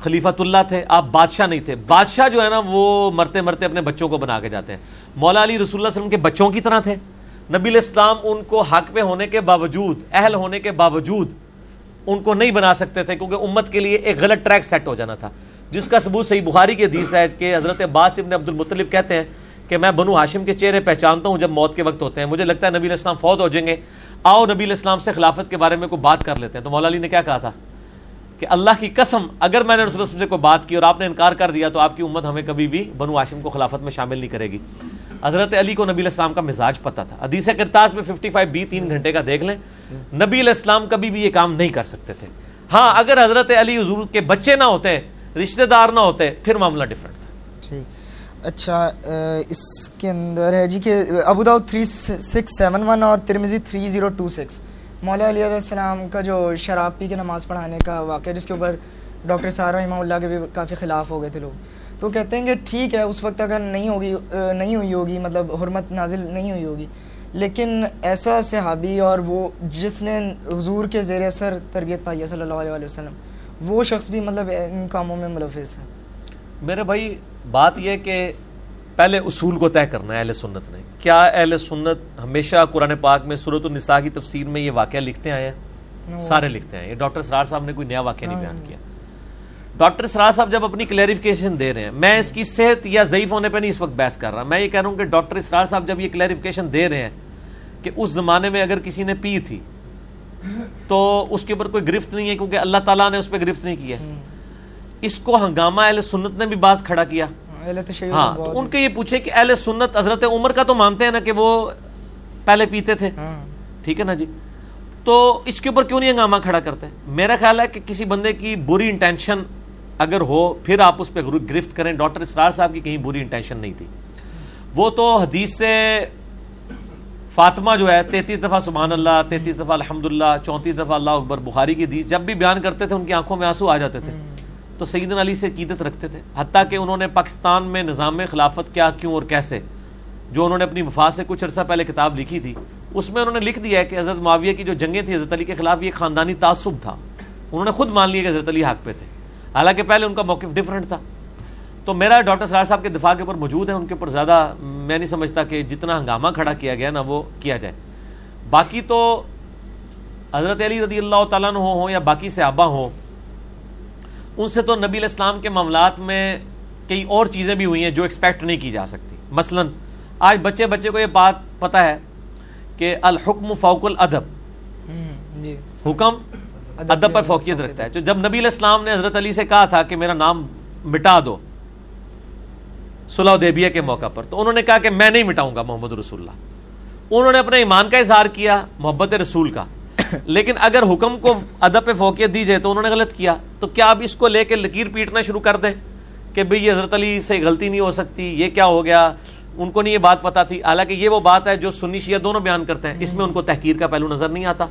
خلیفۃ اللہ تھے، آپ بادشاہ نہیں تھے۔ بادشاہ جو ہے نا، وہ مرتے مرتے اپنے بچوں کو بنا کے جاتے ہیں۔ مولا علی رسول اللہ علیہ وسلم کے بچوں کی طرح تھے۔ نبی علیہ السلام ان کو حق پہ ہونے کے باوجود، اہل ہونے کے باوجود ان کو نہیں بنا سکتے تھے، کیونکہ امت کے لیے ایک غلط ٹریک سیٹ ہو جانا تھا۔ جس کا ثبوت صحیح بخاری کی حدیث ہے کہ حضرت عباس ابن عبد المطلب کہتے ہیں کہ میں بنو ہاشم کے چہرے پہچانتا ہوں جب موت کے وقت ہوتے ہیں۔ مجھے لگتا ہے نبی علیہ السلام فوت ہو جائیں گے۔ آؤ نبی علیہ السلام سے خلافت کے بارے میں کوئی بات کر لیتے ہیں۔ تو مولا علی نے کیا کہا تھا؟ کہ اللہ کی قسم، اگر میں نے رسول اللہ سے کوئی بات کی اور آپ نے انکار کر دیا تو آپ کی امت ہمیں کبھی بھی بنو ہاشم کو خلافت میں شامل نہیں کرے گی۔ حضرت علی کو نبی علیہ السلام کا مزاج پتہ تھا۔ حدیث کرتاس میں 55 بی تین گھنٹے کا دیکھ لیں۔ نبی علیہ السلام کبھی بھی یہ کام نہیں کر سکتے تھے۔ ہاں اگر حضرت علی حضور کے بچے نہ ہوتے، رشتہ دار نہ ہوتے، پھر معاملہ ڈفرنٹ تھا۔ ٹھیک۔ اچھا اس کے اندر ہے جی کہ ابو داؤد تھری سکس سیون ون اور ترمیزی تھری زیرو ٹو سکس مولا علیہ السلام کا جو شراب پی کے نماز پڑھانے کا واقعہ جس کے اوپر ڈاکٹر سارا رحمہ اللہ کے بھی کافی خلاف ہو گئے تھے لوگ۔ تو کہتے ہیں کہ ٹھیک ہے، اس وقت اگر نہیں ہوگی نہیں ہوئی ہوگی مطلب حرمت نازل نہیں ہوئی ہوگی۔ لیکن ایسا صحابی اور وہ جس نے حضور کے زیر اثر تربیت پائی ہے صلی اللہ علیہ وسلم، وہ شخص بھی مطلب ان کاموں میں ملوث ہے۔ میرے بھائی بات یہ کہ پہلے اصول کو طے کرنا ہے اہل سنت نے۔ کیا اہل سنت ہمیشہ قرآن پاک میں صورت النساء کی تفسیر میں یہ واقعہ لکھتے آئے ہیں؟ سارے لکھتے ہیں۔ یہ ڈاکٹر سرار صاحب نے کوئی نیا واقعہ نہیں بیان کیا۔ ڈاکٹر سرار صاحب جب اپنی کلیریفیکیشن دے رہے ہیں میں اس کی صحت یا ضعیف ہونے پہ نہیں اس وقت بحث کر رہا۔ میں یہ کہہ رہا ہوں کہ ڈاکٹر سرار صاحب جب یہ کلیریفیکیشن دے رہے ہیں کہ اس زمانے میں اگر کسی نے پی تھی تو اس کے اوپر کوئی گرفت نہیں ہے کیونکہ اللہ تعالیٰ نے اس پہ گرفت نہیں کیا اس کو ہنگامہ اہل سنت نے بھی باز کھڑا کیا۔ ہاں تو ان کے یہ پوچھے کہ اہل سنت حضرت عمر کا تو مانتے ہیں نا کہ وہ پہلے پیتے تھے۔ ہاں۔ ٹھیک ہے نا جی؟ تو اس کے اوپر کیوں نہیں ہنگامہ کھڑا کرتے؟ میرا خیال ہے کہ کسی بندے کی بری انٹینشن اگر ہو پھر آپ اس پہ گرفت کریں۔ ڈاکٹر اسرار صاحب کی کہیں بری انٹینشن نہیں تھی۔ وہ تو حدیث سے فاطمہ جو ہے تینتیس دفعہ سبحان اللہ تینتیس دفعہ الحمد للہ چونتیس دفعہ اللہ اکبر بخاری کی حدیث جب بھی بیان کرتے تھے ان کی آنکھوں میں آنسو آ جاتے تھے۔ تو سیدنا علی سے عقیدت رکھتے تھے، حتیٰ کہ انہوں نے پاکستان میں نظام خلافت کیا کیوں اور کیسے؟ جو انہوں نے اپنی وفا سے کچھ عرصہ پہلے کتاب لکھی تھی، اس میں انہوں نے لکھ دیا ہے کہ حضرت معاویہ کی جو جنگیں تھیں، حضرت علی کے خلاف یہ خاندانی تعصب تھا۔ انہوں نے خود مان لیا کہ حضرت علی حق پہ تھے۔ حالانکہ پہلے ان کا موقف ڈفرینٹ تھا۔ تو میرا ڈاکٹر سرار صاحب کے دفاع کے اوپر موجود ہے ان کے اوپر زیادہ میں نہیں سمجھتا کہ جتنا ہنگامہ کھڑا کیا گیا نا وہ کیا جائے۔ باقی تو حضرت علی رضی اللہ تعالیٰ عنہ ہوں یا باقی صحابہ ہوں ان سے تو نبی علیہ السلام کے معاملات میں کئی اور چیزیں بھی ہوئی ہیں جو ایکسپیکٹ نہیں کی جا سکتی۔ مثلا آج بچے بچے کو یہ بات پتہ ہے کہ الحکم فوق الادب۔ جی۔ حکم ادب پر فوقیت رکھتا ہے۔ جو جب نبی علیہ السلام نے حضرت علی سے کہا تھا کہ میرا نام مٹا دو صلح دیبیہ کے موقع پر تو انہوں نے کہا کہ میں نہیں مٹاؤں گا محمد رسول اللہ۔ انہوں نے اپنے ایمان کا اظہار کیا محبت رسول کا۔ لیکن اگر حکم کو ادب پہ فوقیت دی جائے تو انہوں نے غلط کیا، تو کیا اب اس کو لے کے لکیر پیٹنا شروع کر دے کہ بھئی یہ حضرت علی سے غلطی نہیں ہو سکتی، یہ کیا ہو گیا؟ ان کو نہیں یہ بات پتا تھی۔ حالانکہ یہ وہ بات ہے جو سنی شیعہ دونوں بیان کرتے ہیں۔ اس میں ان کو تحقیر کا پہلو نظر نہیں آتا۔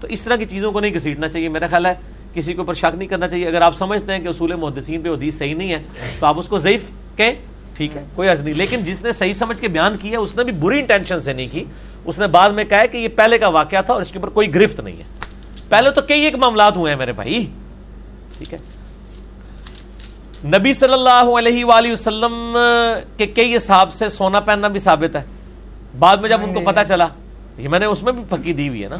تو اس طرح کی چیزوں کو نہیں گھسیٹنا چاہیے۔ میرا خیال ہے کسی کے اوپر شک نہیں کرنا چاہیے۔ اگر آپ سمجھتے ہیں کہ اصول محدثین پہ حدیث صحیح نہیں ہے، تو آپ اس کو ضعیف کہیں۔ ٹھیک ہے کوئی عرض نہیں۔ لیکن جس نے صحیح سمجھ کے بیان کیا اس نے بھی بری انٹینشن سے نہیں کی۔ اس نے بعد میں کہا کہ یہ پہلے کا واقعہ تھا اور اس کے اوپر کوئی گرفت نہیں ہے۔ پہلے تو کئی ایک معاملات ہوئے ہیں میرے بھائی۔ ٹھیک ہے۔ نبی صلی اللہ علیہ وآلہ وسلم کے کئی حساب سے سونا پہننا بھی ثابت ہے۔ بعد میں جب ان کو پتا چلا یہ میں نے اس میں بھی پکی دی ہوئی ہے نا۔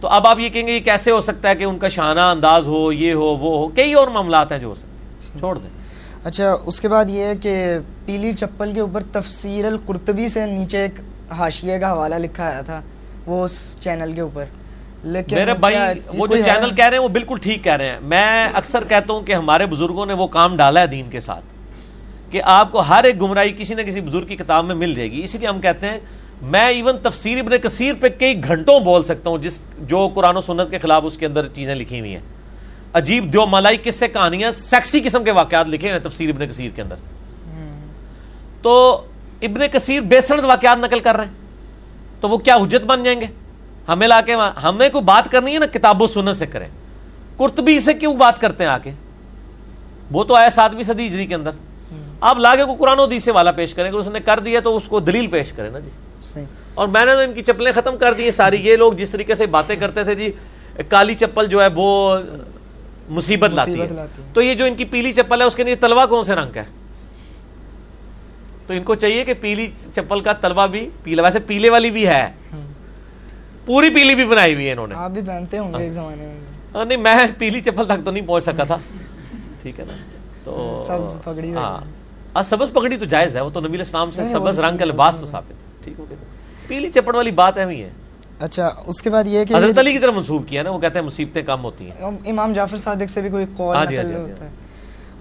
تو اب آپ یہ کہیں گے یہ کیسے ہو سکتا ہے کہ ان کا شانہ انداز ہو یہ ہو وہ ہو کئی اور معاملات ہیں جو ہو سکتے ہیں۔ چھوڑ دیں۔ اچھا اس کے بعد یہ ہے کہ پیلی چپل کے اوپر تفسیر القرطبی سے نیچے ایک حاشیے کا حوالہ لکھا آیا تھا وہ اس چینل کے اوپر۔ لیکن میرے بھائی وہ جو؟ چینل کہہ رہے ہیں وہ بالکل ٹھیک کہہ رہے ہیں۔ میں اکثر کہتا ہوں کہ ہمارے بزرگوں نے وہ کام ڈالا ہے دین کے ساتھ کہ آپ کو ہر ایک گمراہی کسی نہ کسی بزرگ کی کتاب میں مل جائے گی۔ اسی لیے ہم کہتے ہیں میں ایون تفسیر ابن کثیر پہ کئی گھنٹوں بول سکتا ہوں جس جو قرآن و سنت کے خلاف اس کے اندر چیزیں لکھی ہوئی ہیں۔ عجیب دو ملائی قصے کہانیاں سیکسی قسم کے واقعات لکھے ہیں تفسیر ابن کثیر کے اندر۔ تو ابن کثیر بے سند واقعات نقل کر رہے ہیں۔ تو وہ کیا حجت بن جائیں گے؟ ہمیں لا کے ہمیں کوئی بات کرنی ہے نا کتاب و سنت سے کریں۔ قرطبی سے کیوں بات کرتے ہیں آ کے وہ تو آیا ساتویں صدی ہجری کے اندر۔ آپ لاگے کو قرآن و حدیث سے والا پیش کریں۔ اگر اس نے کر دیا تو اس کو دلیل پیش کریں نا جی۔ صحیح۔ اور میں نے تو ان کی چپلیں ختم کر دی ساری یہ لوگ جس طریقے سے باتیں کرتے تھے جی کالی چپل جو ہے وہ مصیبت لاتی ہے۔ ہے۔ تو یہ جو ان کی پیلی چپل ہے اس کے نیچے تلوا کون سے رنگ کا ہے؟ تو ان کو چاہیے کہ پیلی چپل کا تلوا بھی پیلا ویسے پیلے والی بھی ہے۔ پوری پیلی بھی بنائی ہوئی ہے انہوں نے۔ آپ بھی پہنتے ہوں گے ایک زمانے میں۔ ہاں، نہیں میں پیلی چپل تک تو نہیں پہنچ سکا تھا۔ ٹھیک ہے نا؟ تو سبز پگڑی ہاں۔ ہاں سبز پگڑی تو جائز ہے وہ تو نبی علیہ السلام سے سبز رنگ کا ہے، لباس اس تو ثابت ہے۔ ٹھیک ہو گیا۔ پیلی چپڑ والی بات اہم ہی ہے۔ اچھا اس کے بعد یہ کہ حضرت علی کی طرف منسوب کیا نا وہ کہتے ہیں مصیبتیں کم ہوتی ہیں۔ امام جعفر صادق سے بھی کوئی قول ہاں جی، ہاں جی، ہاں جی، ہوتا ہے۔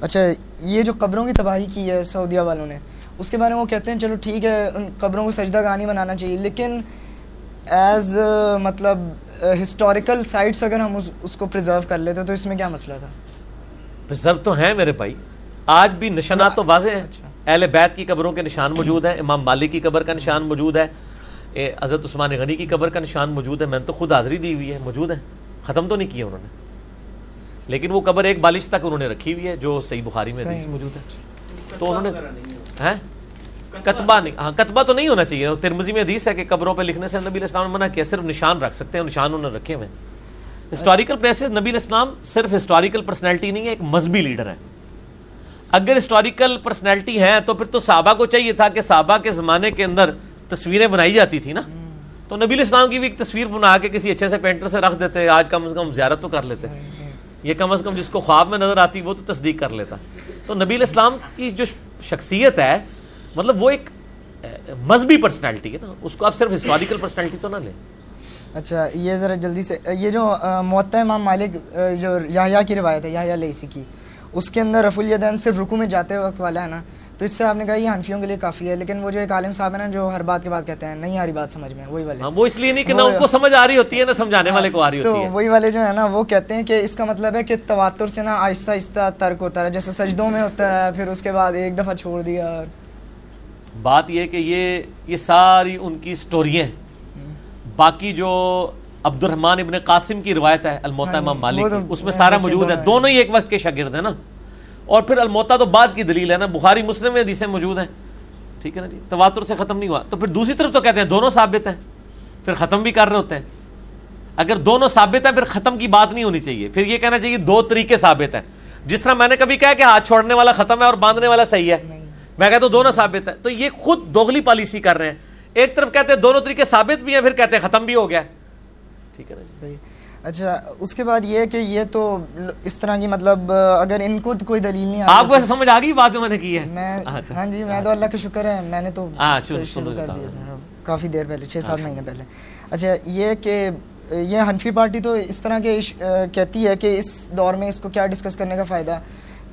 اچھا یہ جو قبروں کی تباہی کی ہے سعودیہ والوں نے اس کے بارے میں وہ کہتے ہیں چلو ٹھیک ہے ان قبروں کو سجدہ گاہ نہیں بنانا چاہیے لیکن ایز مطلب ہسٹوریکل سائٹس اگر ہم اس کو پرزرو کر لیتے تو اس میں کیا مسئلہ تھا؟ پرزرو تو ہیں میرے بھائی آج بھی نشانات تو واضح ہیں۔ اچھا۔ اہل بیت کی قبروں کے نشان موجود ہیں امام مالک کی قبر کا نشان موجود ہے۔ حضرت عثمان غنی کی قبر کا نشان موجود ہے میں نے تو خود حاضری دی ہوئی ہے موجود ہے ختم تو نہیں کیا انہوں نے۔ لیکن وہ قبر ایک بالش تک انہوں نے رکھی ہوئی ہے جو صحیح بخاری میں حدیث۔ موجود ہے۔ تو انہوں نے ہیں؟ کتبہ نہیں ہاں کتبہ تو نہیں ہونا چاہیے۔ ترمزی میں حدیث ہے کہ قبروں پہ لکھنے سے نبی علیہ السلام نے منع کیا صرف نشان رکھ سکتے ہیں نشان انہوں نے رکھے ہوئے ہسٹوریکل پلیسز نبی علیہ السلام صرف ہسٹوریکل پرسنالٹی نہیں ہے ایک مذہبی لیڈر ہے اگر ہسٹوریکل پرسنالٹی ہے تو پھر تو صحابہ کو چاہیے تھا کہ صحابہ کے زمانے کے اندر تصویریں بنائی جاتی تھی نا۔ تو نبی علیہ السلام کی بھی ایک تصویر بنا کے کسی اچھے سے پینٹر سے رکھ دیتے، آج کم از کم زیارت تو کر لیتے۔ یہ کم از کم جس کو خواب میں نظر آتی، وہ تو تصدیق کر لیتا۔ تو نبی علیہ السلام کی جو شخصیت ہے مطلب وہ ایک مذہبی پرسنالٹی ہے نا۔ اس کو آپ صرف ہسٹوریکل پرسنالٹی تو نہ لیں۔ اچھا یہ ذرا جلدی سے، یہ جو معطا امام مالک جو یحییٰ کی روایت ہے، یحییٰ لیسی کی اس کے اندر رفع الیدین صرف رکو میں جاتے وقت والا ہے نا۔ تو اس سے آپ نے کہا یہ حنفیوں کے لیے کافی ہے لیکن وہ جو ایک عالم صاحب ہے نا جو ہر بات کے بعد کہتے ہیں نہیں آ رہی بات سمجھ میں وہی والے۔ ہاں وہ اس لیے نہیں کہ نہ ان کو سمجھ آ رہی ہوتی ہے نہ سمجھانے والے کو آ رہی ہوتی ہے۔ وہی والے جو ہے نا وہ کہتے ہیں کہ اس کا مطلب ہے کہ تواتر سے نا آہستہ آہستہ ترک ہوتا ہے جیسے سجدوں میں ہوتا ہے پھر اس کے بعد ایک دفعہ چھوڑ دیا۔ اور بات یہ کہ یہ یہ ساری ان کی سٹوریاں ہیں۔ باقی جو عبد الرحمن ابن قاسم کی روایت ہے الموتا ہاں جی، امام وہ مالک اس میں سارا موجود ہے۔ دونوں ہی ایک وقت کے شاگرد ہیں نا۔ اور پھر الموتا تو بعد کی دلیل ہے نا بخاری مسلم میں حدیثیں موجود ہیں۔ ٹھیک ہے نا جی؟ تواتر سے ختم نہیں ہوا۔ تو پھر دوسری طرف تو کہتے ہیں دونوں ثابت ہیں۔ پھر ختم بھی کر رہے ہوتے ہیں۔ اگر دونوں ثابت ہیں پھر ختم کی بات نہیں ہونی چاہیے۔ پھر یہ کہنا چاہیے دو طریقے ثابت ہیں۔ جس طرح میں نے کبھی کہا کہ ہاتھ چھوڑنے والا ختم ہے اور باندھنے والا صحیح ہے۔ میں کہتا ہوں دونوں ثابت ہے تو یہ خود دوگلی پالیسی کر رہے ہیں۔ ایک طرف کہتے ہیں دونوں طریقے ثابت بھی ہیں پھر کہتے ہیں ختم بھی ہو گیا۔ ٹھیک ہے نا جی؟ اچھا اس کے بعد یہ کہ یہ تو اس طرح کی مطلب اگر ان کو کوئی دلیل نہیں آپ کو ایسا سمجھ آ گئی بات جو میں نے کی ہے؟ میں اچھا۔ ہاں جی میں تو اللہ کا شکر ہے میں نے تو ہاں، شروع- کر دیا۔ کافی دیر پہلے چھ سات مہینے پہلے۔ اچھا یہ کہ یہ حنفی پارٹی تو اس طرح کے کہتی ہے کہ اس دور میں اس کو کیا ڈسکس کرنے کا فائدہ ہے؟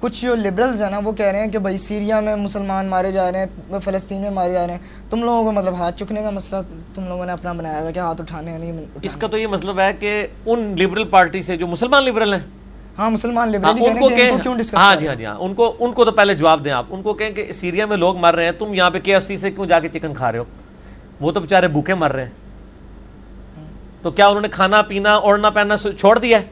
کچھ جو لبرلز ہیں نا وہ کہہ رہے ہیں کہ بھائی سیریا میں مسلمان مارے جا رہے ہیں فلسطین میں مارے جا رہے ہیں۔ تم لوگوں کو مطلب ہاتھ چکنے کا مسئلہ تم لوگوں نے اپنا بنایا ہوا ہے کہ ہاتھ اٹھانے نہیں اٹھانے۔ اس کا تو یہ مطلب ہے کہ ان لبرل پارٹی سے جو مسلمان لبرل ہیں۔ ہاں مسلمان ہاں، لبرل ان کو ہیں کہ ان کو کیوں ڈسکس ہاں جی ہاں جی ہاں۔ ان کو ان کو تو پہلے جواب دیں آپ۔ ان کو کہیں کہ سیریا میں لوگ مر رہے ہیں تم یہاں پہ کے ایف سی سے کیوں جا کے چکن کھا رہے ہو؟ وہ تو بےچارے بھوکے مر رہے ہیں۔ تو کیا انہوں نے کھانا پینا اوڑھنا پہننا چھوڑ دیا ہے؟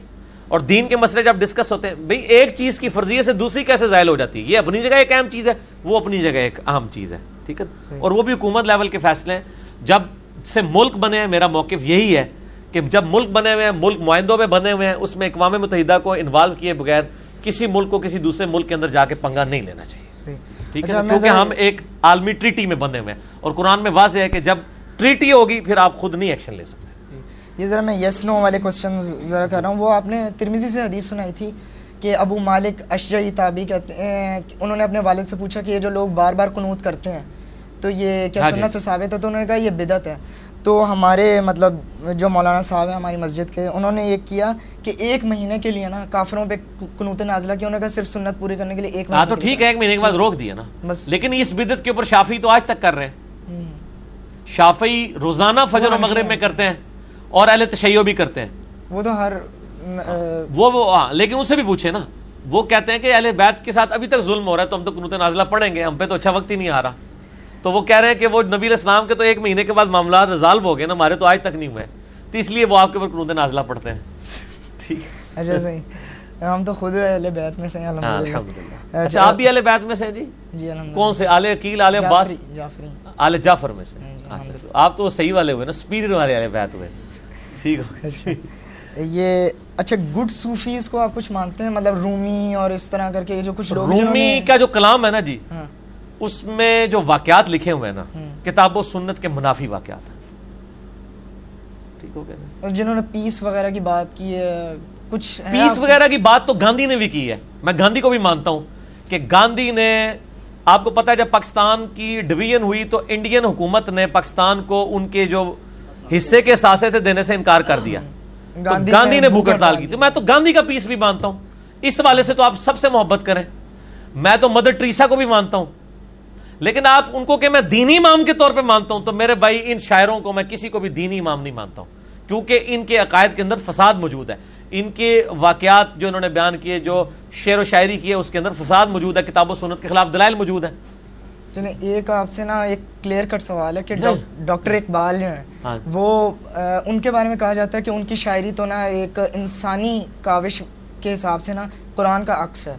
اور دین کے مسئلے جب ڈسکس ہوتے ہیں بھئی ایک چیز کی فرضیے سے دوسری کیسے زائل ہو جاتی ہے؟ یہ اپنی جگہ ایک اہم چیز ہے وہ اپنی جگہ ایک اہم چیز ہے ٹھیک ہے۔ اور وہ بھی حکومت لیول کے فیصلے ہیں۔ جب سے ملک بنے ہیں میرا موقف یہی ہے کہ جب ملک بنے ہوئے ہیں ملک معاہدوں میں بنے ہوئے ہیں اس میں اقوام متحدہ کو انوالو کیے بغیر کسی ملک کو کسی دوسرے ملک کے اندر جا کے پنگا نہیں لینا چاہیے۔ ٹھیک ہے؟ اچھا، کیونکہ ہم ایک عالمی ٹریٹی میں بنے ہوئے ہیں۔ اور قرآن میں واضح ہے کہ جب ٹریٹی ہوگی پھر آپ خود نہیں ایکشن لے سکتے۔ یہ ذرا میں یس نو والے کوشچن ذرا کر رہا ہوں۔ وہ آپ نے ترمیزی سے حدیث سنائی تھی کہ ابو مالک اشجعی تابی کہتے ہیں انہوں نے اپنے والد سے پوچھا کہ یہ جو لوگ بار بار قنوت کرتے ہیں تو یہ کیا ہاں جی۔ سنت سے ثابت ہے؟ تو انہوں نے کہا یہ بدعت ہے۔ تو ہمارے مطلب جو مولانا صاحب ہیں ہماری مسجد کے انہوں نے یہ کیا کہ ایک مہینے کے لیے نا کافروں پہ قنوت نازلہ کیا۔ انہوں نے کہا صرف سنت پوری کرنے کے لیے ایک ہاں تو ٹھیک ہے ایک مہینے کے بعد روک دیا نا۔ بس۔ لیکن اس بدت کے اوپر شافی تو آج تک کر رہے ہیں۔ ہوں۔ شافعی روزانہ فجر و مغرب میں کرتے ہیں۔ اور اہل تشیع بھی کرتے ہیں۔ وہ تو ہر وہ وہ ہاں لیکن ان سے بھی پوچھے نا۔ وہ کہتے ہیں کہ اہل بیت کے ساتھ ابھی تک ظلم ہو رہا ہے تو ہم تو قنوت نازلہ پڑھیں گے ہم پہ تو اچھا وقت ہی نہیں آ رہا۔ تو وہ کہہ رہے ہیں کہ وہ نبی علیہ السلام کے تو ایک مہینے کے بعد معاملات ریزالو ہو گئے نا ہمارے تو آج تک نہیں ہوئے۔ تو اس لیے وہ آپ کے اوپر قنوت نازلہ پڑھتے ہیں۔ ٹھیک۔ اچھا صحیح۔ ہم تو خود اہل بیت میں سے ہیں ہاں الحمدللہ۔ الحمدللہ اچھا آپ بھی اہل بیت میں سے ہیں جی؟ جی الحمدللہ۔ کون سے؟ آل عقیل آل عباس؟ آل جعفر میں سے۔ ہاں اچھا آپ تو صحیح والے ہوئے نا سپیریئر والے والے بیت ہوئے۔ ٹھیک ہو اچھا۔ یہ اچھا گڈ صوفیز کو آپ کچھ مانتے ہیں؟ مطلب رومی اور اس طرح کر کے جو کچھ لوگ رومی نے- کا جو کلام ہے نا جی ہاں۔ اس میں جو واقعات لکھے ہوئے ہیں نا ہوں۔ کتاب و سنت کے منافی واقعات ہیں۔ ٹھیک ہو گیا نا۔ اور جنہوں نے پیس وغیرہ کی بات کی ہے کچھ ہے پیس وغیرہ کی بات تو گاندھی نے بھی کی ہے۔ میں گاندھی کو بھی مانتا ہوں کہ گاندھی نے آپ کو پتا ہے جب پاکستان کی ڈویژن ہوئی تو انڈین حکومت نے پاکستان کو ان کے جو حصے کے ساسے تھے دینے سے انکار کر دیا۔ تو گاندھی نے بھوک ہڑتال کی تھی۔ میں تو گاندھی کا پیس بھی مانتا ہوں۔ اس حوالے سے تو آپ سب سے محبت کریں۔ میں تو مدر ٹریسا کو بھی مانتا ہوں۔ لیکن آپ ان کو کہ میں دینی امام کے طور پہ مانتا ہوں تو میرے بھائی ان شاعروں کو میں کسی کو بھی دینی امام نہیں مانتا ہوں۔ کیونکہ ان کے عقائد کے اندر فساد موجود ہے۔ ان کے واقعات جو انہوں نے بیان کیے جو شعر و شاعری کی ہے اس کے اندر فساد موجود ہے کتاب و سنت کے خلاف دلائل موجود ہے چلیں ایک آپ سے نا ایک کلیئر کٹ سوال ہے کہ۔ ڈاکٹر اقبال جو ہیں. ہاں۔ وہ ان کے بارے میں کہا جاتا ہے کہ ان کی شاعری تو نا ایک انسانی کاوش کے حساب سے نا قرآن کا عکس ہے.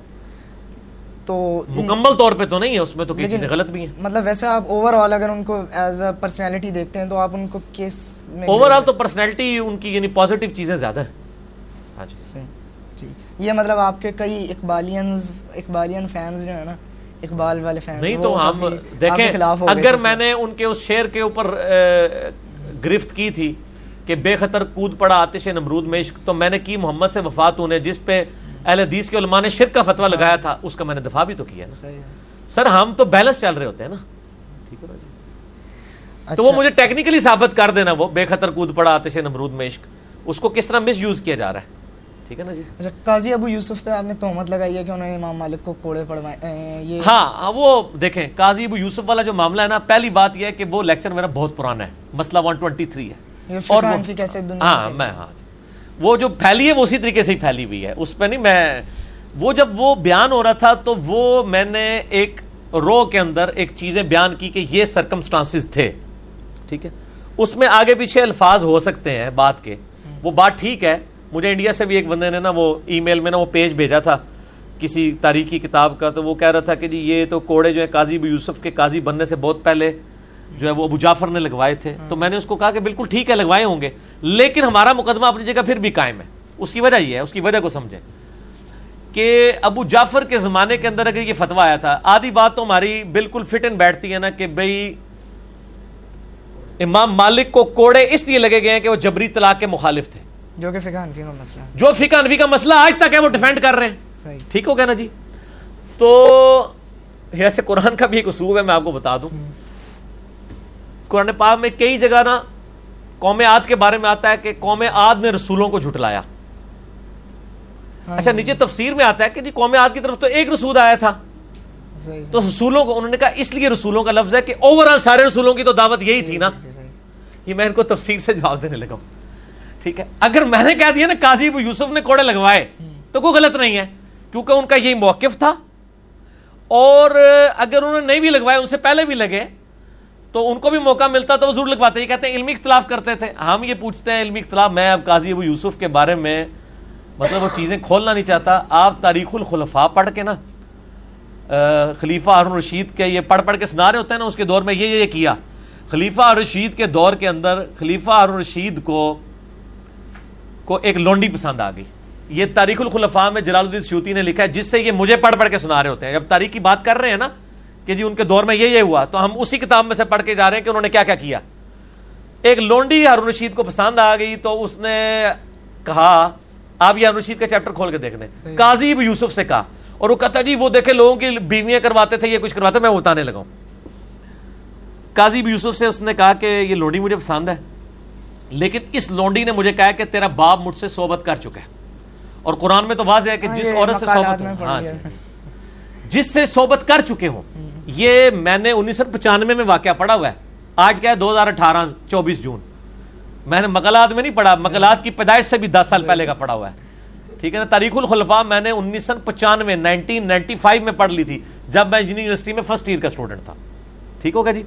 تو مکمل طور پہ تو نہیں ہے اس میں تو کئی چیزیں غلط بھی ہیں. مطلب ویسے آپ اوور آل اگر ان کو ایز اے پرسنالٹی دیکھتے ہیں تو آپ ان کو کس میں اوور آل تو پرسنالٹی ان کی یعنی پازیٹیو چیزیں زیادہ ہیں. ہاں جی. جی. یہ مطلب آپ کے کئی اقبالینز اقبالین فینز جو ہیں نا اقبال والے فینز نہیں تو ہم دیکھیں اگر میں نے ان کے اس شعر کے اوپر گرفت کی تھی کہ بے خطر کود پڑا آتش نمرود میں عشق تو میں نے کی محمد سے وفات انہیں جس پہ اہل حدیث کے علماء نے شرک کا فتویٰ لگایا تھا اس کا میں نے دفاع بھی تو کیا۔ نا سر ہم تو بیلنس چل رہے ہوتے ہیں نا۔ ٹھیک ہے نا جی تو وہ مجھے ٹیکنیکلی ثابت کر دینا وہ بے خطر کود پڑا آتش نمرود میں عشق اس کو کس طرح مس یوز کیا جا رہا ہے؟ ٹھیک ہے نا جی؟ اچھا قاضی ابو یوسف پہ آپ نے تہمت لگائی ہے کہ انہوں نے امام مالک کو کوڑے پڑوائے ہاں ہاں، وہ دیکھیں قاضی ابو یوسف والا جو معاملہ ہے نا پہلی بات یہ ہے کہ وہ لیکچر میرا بہت پرانا ہے مسئلہ 123 ہے۔ اور ہاں میں میں ہاں جی۔ وہ جو پھیلی ہے وہ اسی طریقے سے ہی پھیلی ہوئی ہے۔ اس پہ نہیں میں وہ جب وہ بیان ہو رہا تھا تو وہ میں نے ایک رو کے اندر ایک چیزیں بیان کی کہ یہ سرکمسٹانسز تھے۔ ٹھیک ہے؟ اس میں آگے پیچھے الفاظ ہو سکتے ہیں بات کے۔ وہ بات ٹھیک ہے مجھے انڈیا سے بھی ایک بندے نے نا وہ ای میل میں نا وہ پیج بھیجا تھا کسی تاریخی کتاب کا، تو وہ کہہ رہا تھا کہ جی یہ تو کوڑے جو ہے قاضی یوسف کے قاضی بننے سے بہت پہلے جو ہے وہ ابو جعفر نے لگوائے تھے۔ تو میں نے اس کو کہا کہ بالکل ٹھیک ہے، لگوائے ہوں گے۔ لیکن ہمارا مقدمہ اپنی جگہ پھر بھی قائم ہے۔ اس کی وجہ یہ ہے، اس کی وجہ کو سمجھیں۔ کہ ابو جعفر کے زمانے کے اندر اگر یہ فتوا آیا تھا، آدھی بات تو ہماری بالکل فٹ اینڈ بیٹھتی ہے نا کہ بھائی امام مالک کو کوڑے اس لیے لگے گئے ہیں کہ وہ جبری طلاق کے مخالف تھے۔ جو کہ فقہ انفی کا مسئلہ جو فقہ انفی کا مسئلہ آج تک ہے وہ ڈیفینڈ کر رہے ہیں۔ ٹھیک ہو گیا نا جی؟ تو ایسے قرآن کا بھی ایک اصول ہے میں آپ کو بتا دوں۔ قرآن پاک میں کئی جگہ نا قوم عاد کے بارے میں آتا ہے کہ قوم عاد نے رسولوں کو جھٹلایا۔ ہاں۔ اچھا نیچے تفسیر میں آتا ہے کہ جی قوم عاد کی طرف تو ایک رسول آیا تھا۔ تو رسولوں کو انہوں نے کہا اس لیے رسولوں کا لفظ ہے کہ اوور آل سارے رسولوں کی تو دعوت یہی تھی نا۔ یہ میں ان کو تفسیر سے جواب دینے لگا ہوں۔ ٹھیک ہے۔ اگر میں نے کہہ دیا نا قاضی ابو یوسف نے کوڑے لگوائے، تو کوئی غلط نہیں ہے، کیونکہ ان کا یہی موقف تھا۔ اور اگر انہوں نے نہیں بھی لگوائے، ان سے پہلے بھی لگے، تو ان کو بھی موقع ملتا تو وہ ضرور لگواتے۔ یہ کہتے ہیں، علمی اختلاف کرتے تھے۔ ہم یہ پوچھتے ہیں، علمی اختلاف، میں اب قاضی ابو یوسف کے بارے میں مطلب وہ چیزیں کھولنا نہیں چاہتا۔ آپ تاریخ الخلفاء پڑھ کے نا خلیفہ ہارون رشید کے یہ پڑھ پڑھ کے سنا رہے ہوتے ہیں نا، اس کے دور میں یہ یہ کیا۔ خلیفہ رشید کے دور کے اندر، خلیفہ ہارون رشید کو کو ایک لونڈی پسند آ گئی۔ یہ تاریخ الخلفاء میں جلال الدین سیوتی نے لکھا ہے جس سے یہ مجھے پڑھ پڑھ کے سنا رہے ہوتے ہیں۔ جب تاریخ کی بات کر رہے ہیں نا کہ جی ان کے دور میں یہ یہ ہوا تو ہم اسی کتاب میں سے پڑھ کے جا رہے ہیں کہ انہوں نے کیا کیا کیا۔ ایک لونڈی ہارون رشید کو پسند آ گئی تو اس نے کہا آپ یہ ہارون رشید کا چیپٹر کھول کے دیکھ لیں۔ قاضی یوسف سے کہا اور وہ کہتا جی وہ دیکھے لوگوں کی بیویاں کرواتے تھے یہ کچھ کرواتے میں بتانے لگا ہوں۔ قاضی ابو یوسف سے اس نے کہا کہ یہ لونڈی مجھے پسند ہے۔ لیکن اس لونڈی نے مجھے کہا کہ تیرا باپ مجھ سے صحبت کر چکا ہے۔ اور قرآن میں تو واضح ہے کہ جس عورت سے صحبت ہو ہاں جی۔ جس سے صحبت کر چکے ہوں یہ میں نے انیس سو پچانوے میں واقعہ پڑھا ہوا ہے۔ آج کیا ہے؟ دو ہزار اٹھارہ چوبیس جون۔ میں نے مقالات میں نہیں پڑھا مقالات کی پیدائش سے بھی دس سال پہلے کا پڑھا ہوا ہے۔ ٹھیک ہے نا؟ تاریخ الخلفاء میں نے انیس سو پچانوے نائنٹین نائنٹی فائیو میں پڑھ لی تھی جب میں انجینئرنگ یونیورسٹی میں فرسٹ ایئر کا اسٹوڈنٹ تھا۔ ٹھیک ہوگا جی؟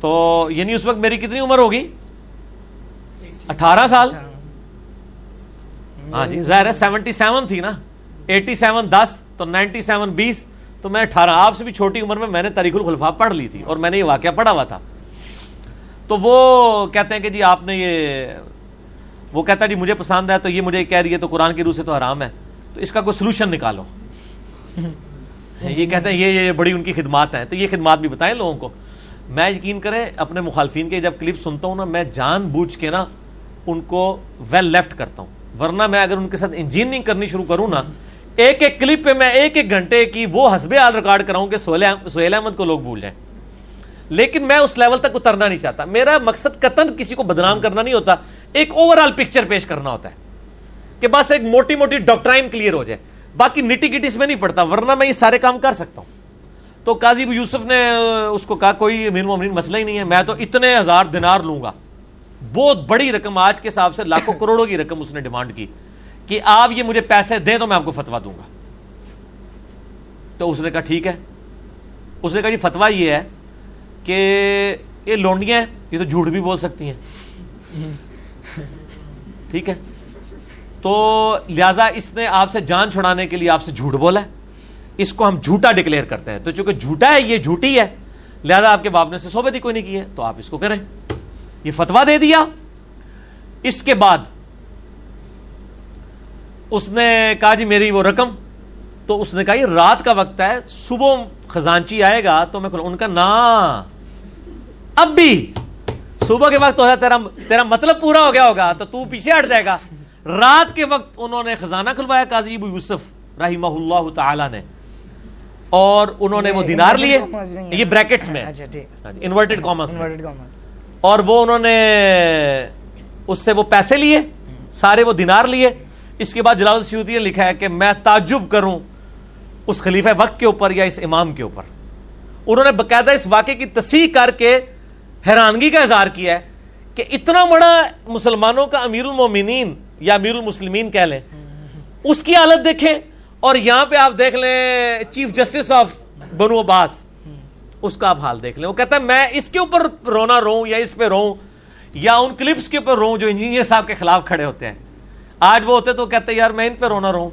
تو یعنی اس وقت میری کتنی عمر ہوگی؟ اٹھارہ سال؟ ہاں جی ظاہر ہے سیونٹی سیون تھی نا۔ ایٹی سیون دس تو نائنٹی سیون بیس۔ تو میں اٹھارہ آپ سے بھی چھوٹی عمر میں میں نے تاریخ الخلفاء پڑھ لی تھی اور میں نے یہ واقعہ پڑھا ہوا تھا۔ تو وہ کہتے ہیں کہ جی آپ نے یہ وہ کہتا ہے جی مجھے پسند ہے تو یہ مجھے کہہ رہی ہے تو قرآن کی روح سے تو حرام ہے۔ تو اس کا کوئی سلوشن نکالو۔ یہ کہتے ہیں یہ یہ بڑی ان کی خدمات ہیں۔ تو یہ خدمات بھی بتائیں لوگوں کو۔ میں یقین کریں اپنے مخالفین کے جب کلپ سنتا ہوں نا میں جان بوجھ کے نا ان کو ویل لیفٹ کرتا ہوں۔ ورنہ میں اگر ان کے ساتھ انجینئرنگ کرنی شروع کروں نا، ایک ایک کلپ پہ میں ایک ایک گھنٹے کی وہ حسب حال ریکارڈ کراؤں کہ سہیل احمد- کو لوگ بھول جائیں۔ لیکن میں اس لیول تک اترنا نہیں چاہتا۔ میرا مقصد قطن کسی کو بدنام کرنا نہیں ہوتا، ایک اوور آل پکچر پیش کرنا ہوتا ہے کہ بس ایک موٹی موٹی ڈاکٹرائن کلیئر ہو جائے۔ باقی نٹی گٹی اس میں نہیں پڑتا، ورنہ میں یہ سارے کام کر سکتا ہوں۔ تو قاضی یوسف نے، اس کو کہا، کوئی امیر مومنین مسئلہ ہی نہیں ہے، میں تو اتنے ہزار دینار لوں گا۔ بہت بڑی رقم آج کے حساب سے لاکھوں کروڑوں کی رقم اس نے ڈیمانڈ کی کہ آپ یہ مجھے پیسے دیں تو میں آپ کو فتوا دوں گا۔ تو اس نے کہا ٹھیک ہے۔ اس نے کہا جی فتوا یہ ہے کہ یہ لونڈیاں ہیں، یہ تو جھوٹ بھی بول سکتی ہیں۔ ٹھیک ہے۔ تو لہذا اس نے آپ سے جان چھڑانے کے لیے آپ سے جھوٹ بولا۔ ہے اس کو ہم جھوٹا ڈکلیئر کرتے ہیں۔ تو چونکہ جھوٹا ہے، یہ جھوٹی ہے، لہذا آپ کے باپ نے سے صحبت ہی کوئی نہیں کی ہے، تو آپ اس کو کریں۔ یہ فتوا دے دیا۔ اس کے بعد اس نے کہا جی میری وہ رقم۔ تو اس نے کہا یہ رات کا وقت ہے صبح خزانچی آئے گا تو میں ان کا نا اب بھی صبح کے وقت ہو تیرا تیرا مطلب پورا ہو گیا ہوگا تو تو پیچھے ہٹ جائے گا۔ رات کے وقت انہوں نے خزانہ کھلوایا قاضی ابو یوسف رحمہ اللہ تعالی نے۔ اور انہوں نے وہ دینار لیے۔ یہ بریکٹس میں اچھا انورٹڈ کامرس میں۔ Inverted commas۔ اور وہ انہوں نے اس سے وہ پیسے لیے، سارے وہ دینار لیے۔ اس کے بعد جلال سیوتی نے لکھا ہے کہ میں تعجب کروں اس خلیفہ وقت کے اوپر یا اس امام کے اوپر۔ انہوں نے باقاعدہ اس واقعے کی تصحیح کر کے حیرانگی کا اظہار کیا ہے کہ اتنا بڑا مسلمانوں کا امیر المومنین یا امیر المسلمین کہہ لیں، اس کی حالت دیکھیں اور یہاں پہ آپ دیکھ لیں، چیف جسٹس آف بنو عباس۔ اس کا آپ حال دیکھ لیں۔ وہ کہتا ہے میں اس کے اوپر رونا رو یا اس پہ رو یا ان کلپس کے اوپر رو جو انجینئر صاحب کے خلاف کھڑے ہوتے ہیں۔ آج وہ ہوتے تو کہتے ہیں یار میں ان پہ رونا رو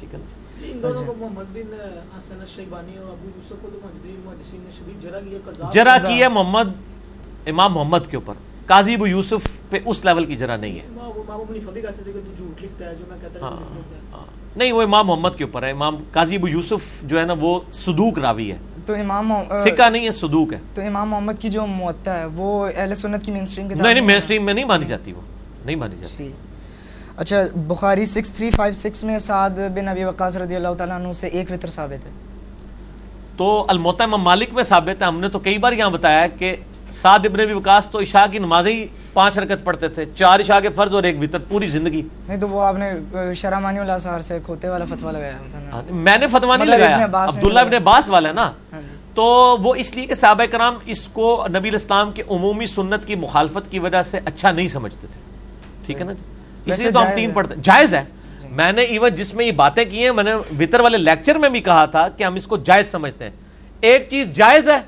ٹھیک ہے جرا کی ہے محمد امام محمد کے اوپر۔ قاضی ابو یوسف پہ اس لیول کی جرا نہیں ہے۔ امام امام ابو حنیفہ بھی کہتے تھے کہ تو جھوٹ لکھتا ہے جو میں کہتا ہاں ہاں۔ نہیں وہ امام محمد کے اوپر ہے۔ امام قاضی ابو یوسف جو ہے نا وہ صدوق راوی ہے۔ تو امام سکہ نہیں ہے صدوق ہے۔ تو امام محمد کی جو معطا ہے وہ اہل سنت کی مین سٹریم نہیں نہیں مین سٹریم میں نہیں مانی جاتی وہ۔ نہیں مانی جاتی۔ جی۔ اچھا بخاری 6356 میں سعد بن ابی وقاص رضی اللہ تعالیٰ عنہ سے ایک وطر ثابت ہے۔ تو الموتا امام مالک میں ثابت ہے۔ ہم نے تو کئی بار یہاں بتایا ہے کہ سعد ابن ابی وقاص تو عشاء کی نمازیں ہی پانچ حرکت پڑھتے تھے چار عشاء کے فرض اور ایک وطر پوری زندگی نہیں تو وہ آپ نے شرح مانی الاثار سے کھوتے والا فتویٰ لگایا ہاں، میں نے فتوا نہیں مطلب لگایا عبداللہ ابن۔ عباس والا ہے نا ہاں جی۔ تو وہ اس لیے کہ صحابہ کرام اس کو نبی الاسلام کے عمومی سنت کی مخالفت کی وجہ سے اچھا نہیں سمجھتے تھے ٹھیک ہے نا جی اس لیے تو ہم تین۔ پڑھتے جائز ہے جی۔ میں نے ایون جس میں یہ باتیں کی ہیں میں نے وطر والے لیکچر میں بھی کہا تھا کہ ہم اس کو جائز سمجھتے ہیں ایک چیز جائز ہے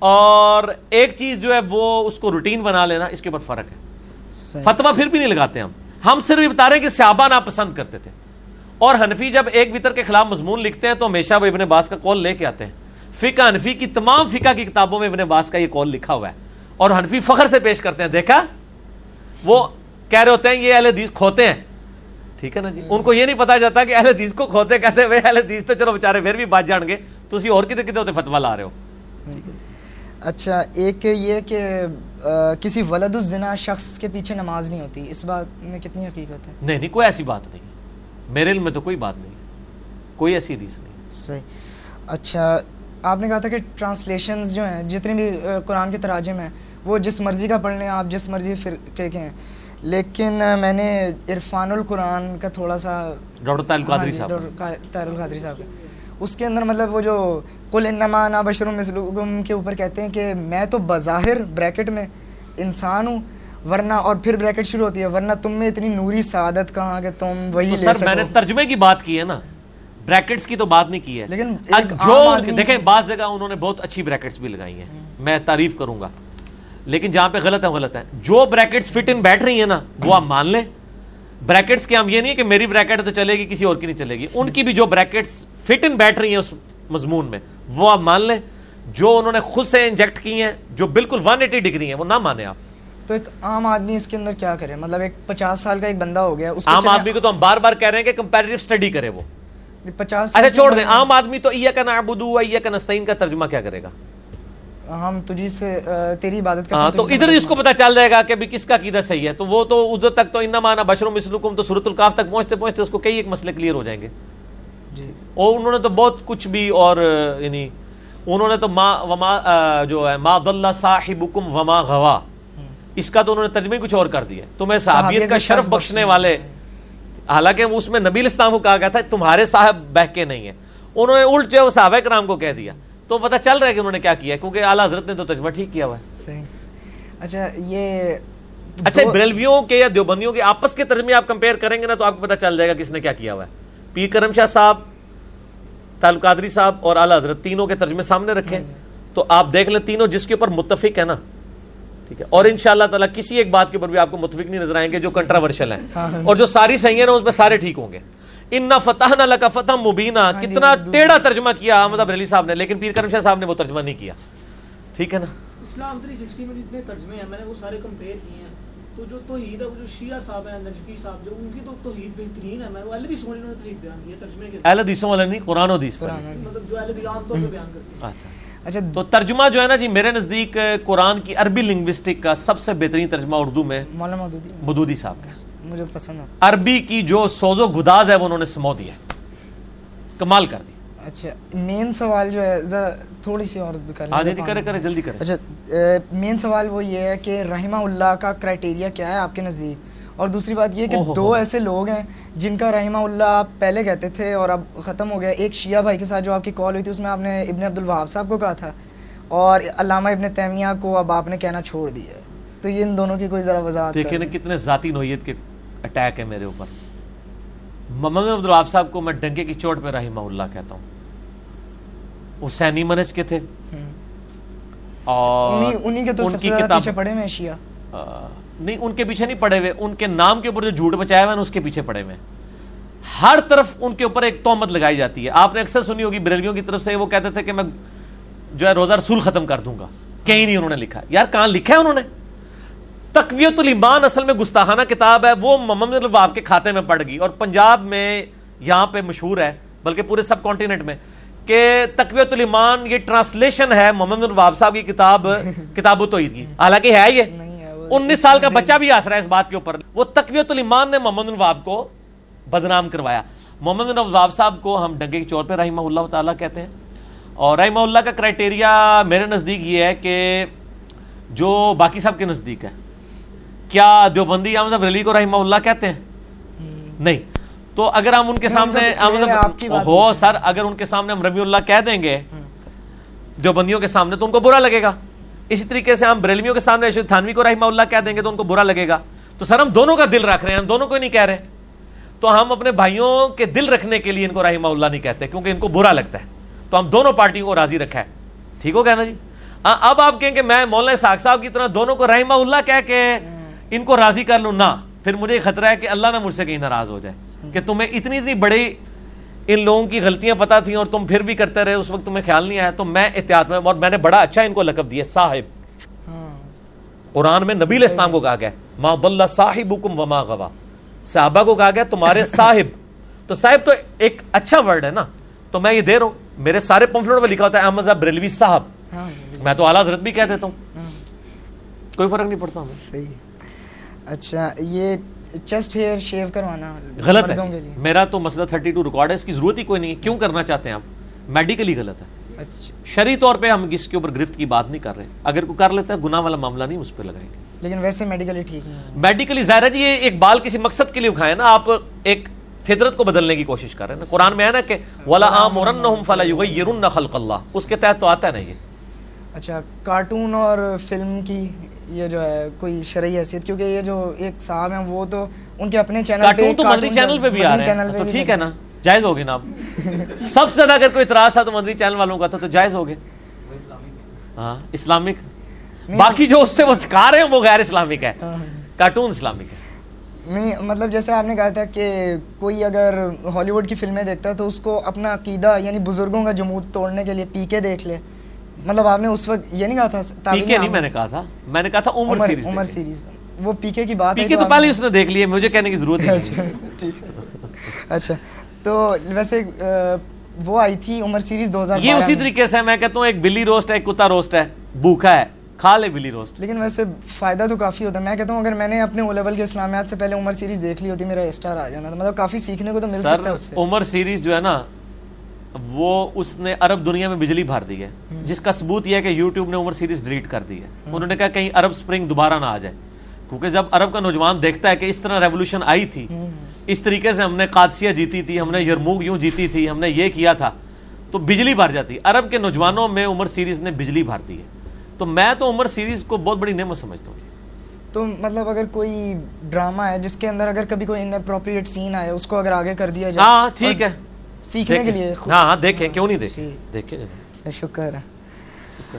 اور ایک چیز جو ہے وہ اس کو روٹین بنا لینا اس کے اوپر فرق ہے۔ فتوا پھر بھی نہیں لگاتے ہم۔ ہم صرف یہ بتا رہے ہیں کہ صحابہ ناپسند کرتے تھے۔ اور حنفی جب ایک وطر کے خلاف مضمون لکھتے ہیں تو ہمیشہ وہ ابن باس کا کال لے کے آتے ہیں۔ فقہ حنفی کی تمام فقہ کی کتابوں میں ابن باس کا یہ کال لکھا ہوا ہے۔ اور حنفی فخر سے پیش کرتے ہیں۔ دیکھا؟ وہ کہہ رہے ہوتے ہیں یہ اہل حدیث کھوتے ہیں۔ ٹھیک ہے نا جی؟ ان کو یہ نہیں پتا جاتا کہ اہل حدیث کو کھوتے کہتے ہوئے اہل حدیث تو چلو بےچارے پھر بھی بات جان گے۔ تو اسی اور کتنے کتنے ہوتے فتوا لا رہے ہو۔ اچھا ایک یہ کہ کسی ولد الزنا شخص کے پیچھے نماز نہیں ہوتی اس بات میں کتنی حقیقت ہے؟ نہیں نہیں کوئی ایسی بات نہیں۔ میرے علم میں تو کوئی بات نہیں کوئی ایسی حدیث نہیں۔ صحیح۔ اچھا آپ نے کہا تھا کہ ٹرانسلیشنز جو ہیں جتنے بھی قرآن کے تراجم ہیں وہ جس مرضی کا پڑھ لیں آپ جس مرضی فرقے کے ہیں۔ لیکن میں نے عرفان القرآن کا تھوڑا سا ڈاکٹر طاہر ہاں قادری جی، صاحب۔ ڈاکٹر طاہر القادری صاحب۔ اس کے اندر مطلب وہ جو کل انما انا بشر مثلکم کے اوپر کہتے ہیں کہ میں تو بظاہر بریکٹ میں انسان ہوں ورنہ اور پھر بریکٹ شروع ہوتی ہے ورنہ تم میں اتنی نوری سعادت کہاں کہ تم وہی سر میں نے ترجمے کی بات کی ہے نا بریکٹس کی تو بات نہیں کی ہے۔ لیکن جو دیکھیں بعض جگہ انہوں نے بہت اچھی بریکٹس بھی لگائی ہیں میں تعریف کروں گا۔ لیکن جہاں پہ غلط ہے غلط ہے۔ جو بریکٹس فٹ ان بیٹھ رہی ہیں نا وہ آپ مان لیں۔ بریکٹس کے ہم یہ نہیں کہ میری بریکٹ تو چلے گی کسی اور کی نہیں چلے گی۔ ان کی بھی جو بریکٹس فٹ ان بیٹھ رہی ہیں اس مضمون میں وہ آپ مان لیں جو انہوں نے خود سے انجیکٹ کی ہیں جو بالکل 180 ڈگری ہیں وہ نہ مانے آپ۔ تو ایک عام آدمی اس کے اندر کیا کرے؟ مطلب ایک پچاس سال کا ایک بندہ ہو گیا عام آدمی کو تو ہم بار بار کہہ رہے ہیں کہ کمپیریٹو اسٹڈی کرے وہ۔ پچاس اچھا چھوڑ دیں۔ عام آدمی تو ایا کا نعبدو ایا کا نستعین کا ترجمہ کیا کرے گا؟ ہم تجھی سے تیری عبادت کرتے ہاں ہیں، تو ادھر اس کو پتا چل جائے گا کہ بھی کس کا عقیدہ صحیح ہے۔ تو وہ تو ادھر تک تو انما انا بشر مثلکم تو سورۃ الکاف تک پہنچتے پہنچتے اس کو کئی ایک مسئلے کلیئر ہو جائیں گے۔ جی۔ اور انہوں نے تو بہت کچھ بھی اور یعنی انہوں نے تو ما وما جو ہے ما ضل صاحبکم وما غوا۔ اس کا تو انہوں نے ترجمہ کچھ اور کر دیا تمہیں صحابیت کا شرف بخشنے بخشنے والے حالانکہ اس میں نبی اسلام کو کہا گیا تھا تمہارے صاحب بہکے نہیں ہیں۔ انہوں نے الٹ جو ہے وہ صحابہ کرام کو کہہ دیا۔ تو پتہ چل رہا ہے کہ انہوں نے کیا کیا ہے کیونکہ اعلیٰ حضرت نے تو ترجمہ ٹھیک کیا ہوا ہے۔ اچھا یہ اچھا بریلویوں کے یا دیوبندیوں کے آپس کے ترجمے آپ کمپیئر کریں گے نا تو آپ کو پتہ چل جائے گا کس نے کیا کیا ہوا ہے۔ پیر کرم شاہ صاحب تعلق قادری صاحب اور اعلیٰ حضرت تینوں کے ترجمے سامنے رکھے تو آپ دیکھ لیں تینوں جس کے اوپر متفق ہے نا ٹھیک ہے۔ اور ان شاء اللہ تعالیٰ کسی ایک بات کے اوپر بھی آپ کو متفق نہیں نظر آئیں گے جو کنٹراورشل ہیں۔ ہاں۔ اور جو ساری صحیح ہیں نا اس میں سارے ٹھیک ہوں گے۔ ان فتح نہ لگا فتح مبینہ کتنا ٹیڑھا ترجمہ کیا احمد ابر علی صاحب نے لیکن پیر کرم شاہ صاحب نے وہ ترجمہ نہیں کیا۔ ٹھیک ہے نا؟ اسلام 360 میں جتنے ترجمے ہیں میں نے وہ سارے کمپیئر کیے ہیں۔ تو جو توحید ہے وہ جو شیعہ صاحب ہیں نجفی صاحب جو ان کی تو توحید بہترین ہے۔ میں وہ الدی سونی نے توحید بیان کی ہے ترجمے کے اہل حدیثوں والا نہیں قرآن و حدیث پر مطلب جو الدی عام طور پہ بیان کرتے ہیں۔ اچھا اچھا۔ تو ترجمہ جو ہے نا جی میرے نزدیک قرآن کی عربی لنگوسٹک کا سب سے بہترین ترجمہ اردو میں مولانا مدودی صاحب کا۔ ہے مجھے پسند ہے۔ عربی کی جو سوز و گداز ہے وہ انہوں نے سمو دیا کمال کر دی۔ اچھا مین سوال جو ہے ذرا تھوڑی سی اور بھی کر لیں ہاں جی جی، کرے کرے جلدی کرے۔ اچھا مین سوال وہ یہ ہے کہ رحمہ اللہ کا کرائٹیریا کیا ہے آپ کے نزدیک؟ اور دوسری بات یہ کہ دو۔ ایسے لوگ ہیں جن کا رحمہ اللہ آپ پہلے کہتے تھے اور اب ختم ہو گیا۔ ایک شیعہ بھائی کے ساتھ جو آپ کی کال ہوئی تھی اس میں آپ نے ابن عبد الوہاب صاحب کو کہا تھا اور علامہ ابن تیمیہ کو اب آپ نے کہنا چھوڑ دیا ہے۔ تو یہ ان دونوں کی کوئی ذرا وضاحت دیکھیں نا۔ کتنے ذاتی نوعیت کے اٹیک ہے میرے اوپر۔ محمد عبد الوہاب صاحب کو میں ڈنکے کی چوٹ پہ رحمہ اللہ کہتا ہوں۔ وہ سینی منج کے تھے۔ اور انہی کے تو ان کی کتاب ہوئے ہیں شیعہ۔ نہیں ان کے پیچھے نہیں پڑے ہوئے۔ ان کے نام کے اوپر جو جھوٹ بچایا ہوا ہے اس کے پیچھے پڑے ہوئے ہر طرف ان کے اوپر ایک تومت لگائی جاتی ہے۔ آپ نے اکثر سنی ہوگی بریلویوں کی طرف سے وہ کہتے تھے کہ میں جو ہے روزہ رسول ختم کر دوں گا۔ کہیں نہیں انہوں نے لکھا۔ یار کہاں لکھا ہے انہوں نے؟ تقویت الایمان اصل میں گستاخانہ کتاب ہے وہ محمد الواب کے کھاتے میں پڑ گئی۔ اور پنجاب میں یہاں پہ مشہور ہے بلکہ پورے سب کانٹیننٹ میں کہ تقویت الایمان یہ ٹرانسلیشن ہے محمد الواب صاحب کی کتاب کتاب و توحید کی۔ حالانکہ ہے یہ۔ انیس سال کا بچہ بھی آس رہا ہے اس بات کے اوپر۔ وہ تقویت الایمان نے محمد الواب کو بدنام کروایا۔ محمد الواب صاحب کو ہم ڈنگے کے چور پہ رحمہ اللہ تعالیٰ کہتے ہیں۔ اور رحمہ اللہ کا کرائٹیریا میرے نزدیک یہ ہے کہ جو باقی سب کے نزدیک ہے۔ کیا دیوبندی احمد صاحب علی کو رحمہ اللہ کہتے ہیں؟ نہیں۔ تو اگر ہم ان کے سامنے ہو۔ سر اگر ان کے سامنے ہم ربی اللہ کہہ دیں گے ہم، جو بندیوں کے سامنے تو ان کو برا لگے گا۔ اسی طریقے سے ہم بریلویوں کے سامنے ارشد تھانوی کو رحمہ اللہ کہہ دیں گے تو ان کو برا لگے گا۔ تو سر ہم دونوں کا دل رکھ رہے ہیں ہم دونوں کو ہی نہیں کہہ رہے۔ تو ہم اپنے بھائیوں کے دل رکھنے کے لیے ان کو رحمہ اللہ نہیں کہتے کیونکہ ان کو برا لگتا ہے۔ تو ہم دونوں پارٹیوں کو راضی رکھا ہے۔ ٹھیک ہو گیا نا جی؟ ہاں، اب آپ کہیں کہ میں مولانا ساق صاحب کی طرح دونوں کو رحمہ اللہ کہہ کے ان کو راضی کر لوں نہ۔ پھر مجھے خطرہ ہے کہ اللہ نہ مجھ سے کہیں ناراض ہو جائے۔ کہ تمہیں اتنی اتنی بڑی ان لوگوں کی غلطیاں پتا تھیں اور تم پھر بھی کرتے رہے اس وقت تمہیں خیال نہیں آیا تو میں احتیاط میں اور میں نے بڑا اچھا ان کو لقب دیا صاحب۔ ہاں۔ قرآن میں نبی علیہ السلام کو کہا گیا ما ضل صاحبکم وما غوا صحابہ کو کہا گیا تمہارے صاحب تو صاحب تو ایک اچھا ورڈ ہے نا۔ تو میں یہ دے رہا ہوں میرے سارے پمفلٹ میں لکھا ہوتا ہے احمد صاحب بریلوی صاحب ہاں میں تو اعلیٰ حضرت بھی کہہ دیتا ہوں۔ ہاں، کوئی فرق نہیں پڑتا صحیح۔ اچھا یہ چیسٹ ہیئر شیو کروانا غلط ہے جی۔ میرا تو مسئلہ 32 ریکارڈ ہے اس کی ضرورت ہی کوئی نہیں ہے۔ کیوں کرنا چاہتے ہیں آپ؟ میڈیکلی غلط ہے۔ اچھا۔ شرعی طور پہ ہم اس کے اوپر گرفت کی بات نہیں کر رہے۔ کوئی کوئی کر لیتا ہے گناہ والا معاملہ نہیں اس پہ لگائیں گے۔ لیکن ویسے میڈیکلی ٹھیک نہیں میڈیکلی ظاہر ہے جی یہ ایک بال کسی مقصد کے لیے اٹھائے نا آپ ایک فطرت کو بدلنے کی کوشش کر رہے ہیں۔ قرآن میں ہے نا کہ ولا امرنہم فلا یغیرن خلق اللہ اس کے تحت تو آتا ہے۔ نا یہ اچھا کارٹون اور فلم کی یہ جو ہے کوئی شرعی حیثیت؟ کیونکہ یہ جو ایک صاحب ہیں وہ تو ان کے اپنے چینل کارٹون تو مدری چینل پہ بھی آ رہے ہیں۔ تو ٹھیک ہے نا جائز ہوگی نا۔ آپ سب سے زیادہ اگر کوئی اعتراض تھا تو مدری چینل والوں کا تھا تو جائز ہوگے ہاں اسلامک۔ باقی جو اس سے وہ سکھا رہے ہیں وہ غیر اسلامک ہے۔ ہاں۔ کارٹون اسلامک ہے۔ نہیں مطلب جیسے آپ نے کہا تھا کہ کوئی اگر ہالی ووڈ کی فلمیں دیکھتا ہے تو اس کو اپنا عقیدہ یعنی بزرگوں کا جمود توڑنے کے لیے پی کے دیکھ لے۔ مطلب آپ نے اس وقت یہ نہیں کہا تھا پی کے نہیں میں نے کہا تھا میں نے کہا تھا عمر سیریز عمر۔ سیریز۔ وہ پی کے کی بات پی ہے کے تو پہلے اس نے دیکھ لیے مجھے کہنے کی ضرورت نہیں۔ اچھا ہے اچھا تو ویسے وہ آئی تھی عمر سیریز دو ہزار یہ اسی طریقے سے میں کہتا ہوں ایک بلی روسٹ ہے ایک کتا روسٹ ہے بھوکا ہے کھا لے بلی روسٹ۔ لیکن ویسے فائدہ تو کافی ہوتا ہے۔ میں کہتا ہوں اگر میں نے اپنے او لیول کے اسلامیات سے پہلے عمر سیریز دیکھ لی ہوتی میرا اسٹار آ جانا تھا مطلب کافی سیکھنے کو تو مل سکتا ہے اس سے۔ عمر سیریز جو ہے نا وہ اس نے عرب دنیا میں بجلی بھر دی ہے۔ جس کا ثبوت یہ ہے کہ یوٹیوب نے عمر سیریز ڈیلیٹ کر دی ہے۔ انہوں نے کہا کہیں عرب سپرنگ دوبارہ نہ آ جائے۔ کیونکہ جب عرب کا نوجوان دیکھتا ہے کہ اس طرح ریولوشن آئی تھی۔ اس طریقے سے ہم نے قادسیہ جیتی تھی ہم نے یرموگ یوں جیتی تھی ہم نے یہ کیا تھا تو بجلی بھر جاتی۔ عرب کے نوجوانوں میں عمر سیریز نے بجلی بھر دی ہے۔ تو میں تو عمر سیریز کو بہت بڑی نعمت سمجھتا ہوں۔ تو مطلب اگر کوئی ڈرامہ ہے جس کے اندر اگر کبھی کوئی ان اپروپریٹ سین آئے اس کو اگر آگے کر دیا جائے۔ ہاں ٹھیک ہے۔ سیکھنے کے۔ لیے ہاں ہاں دیکھیں کیوں نہیں دیکھیں؟ جی۔ دیکھیں۔ شکر۔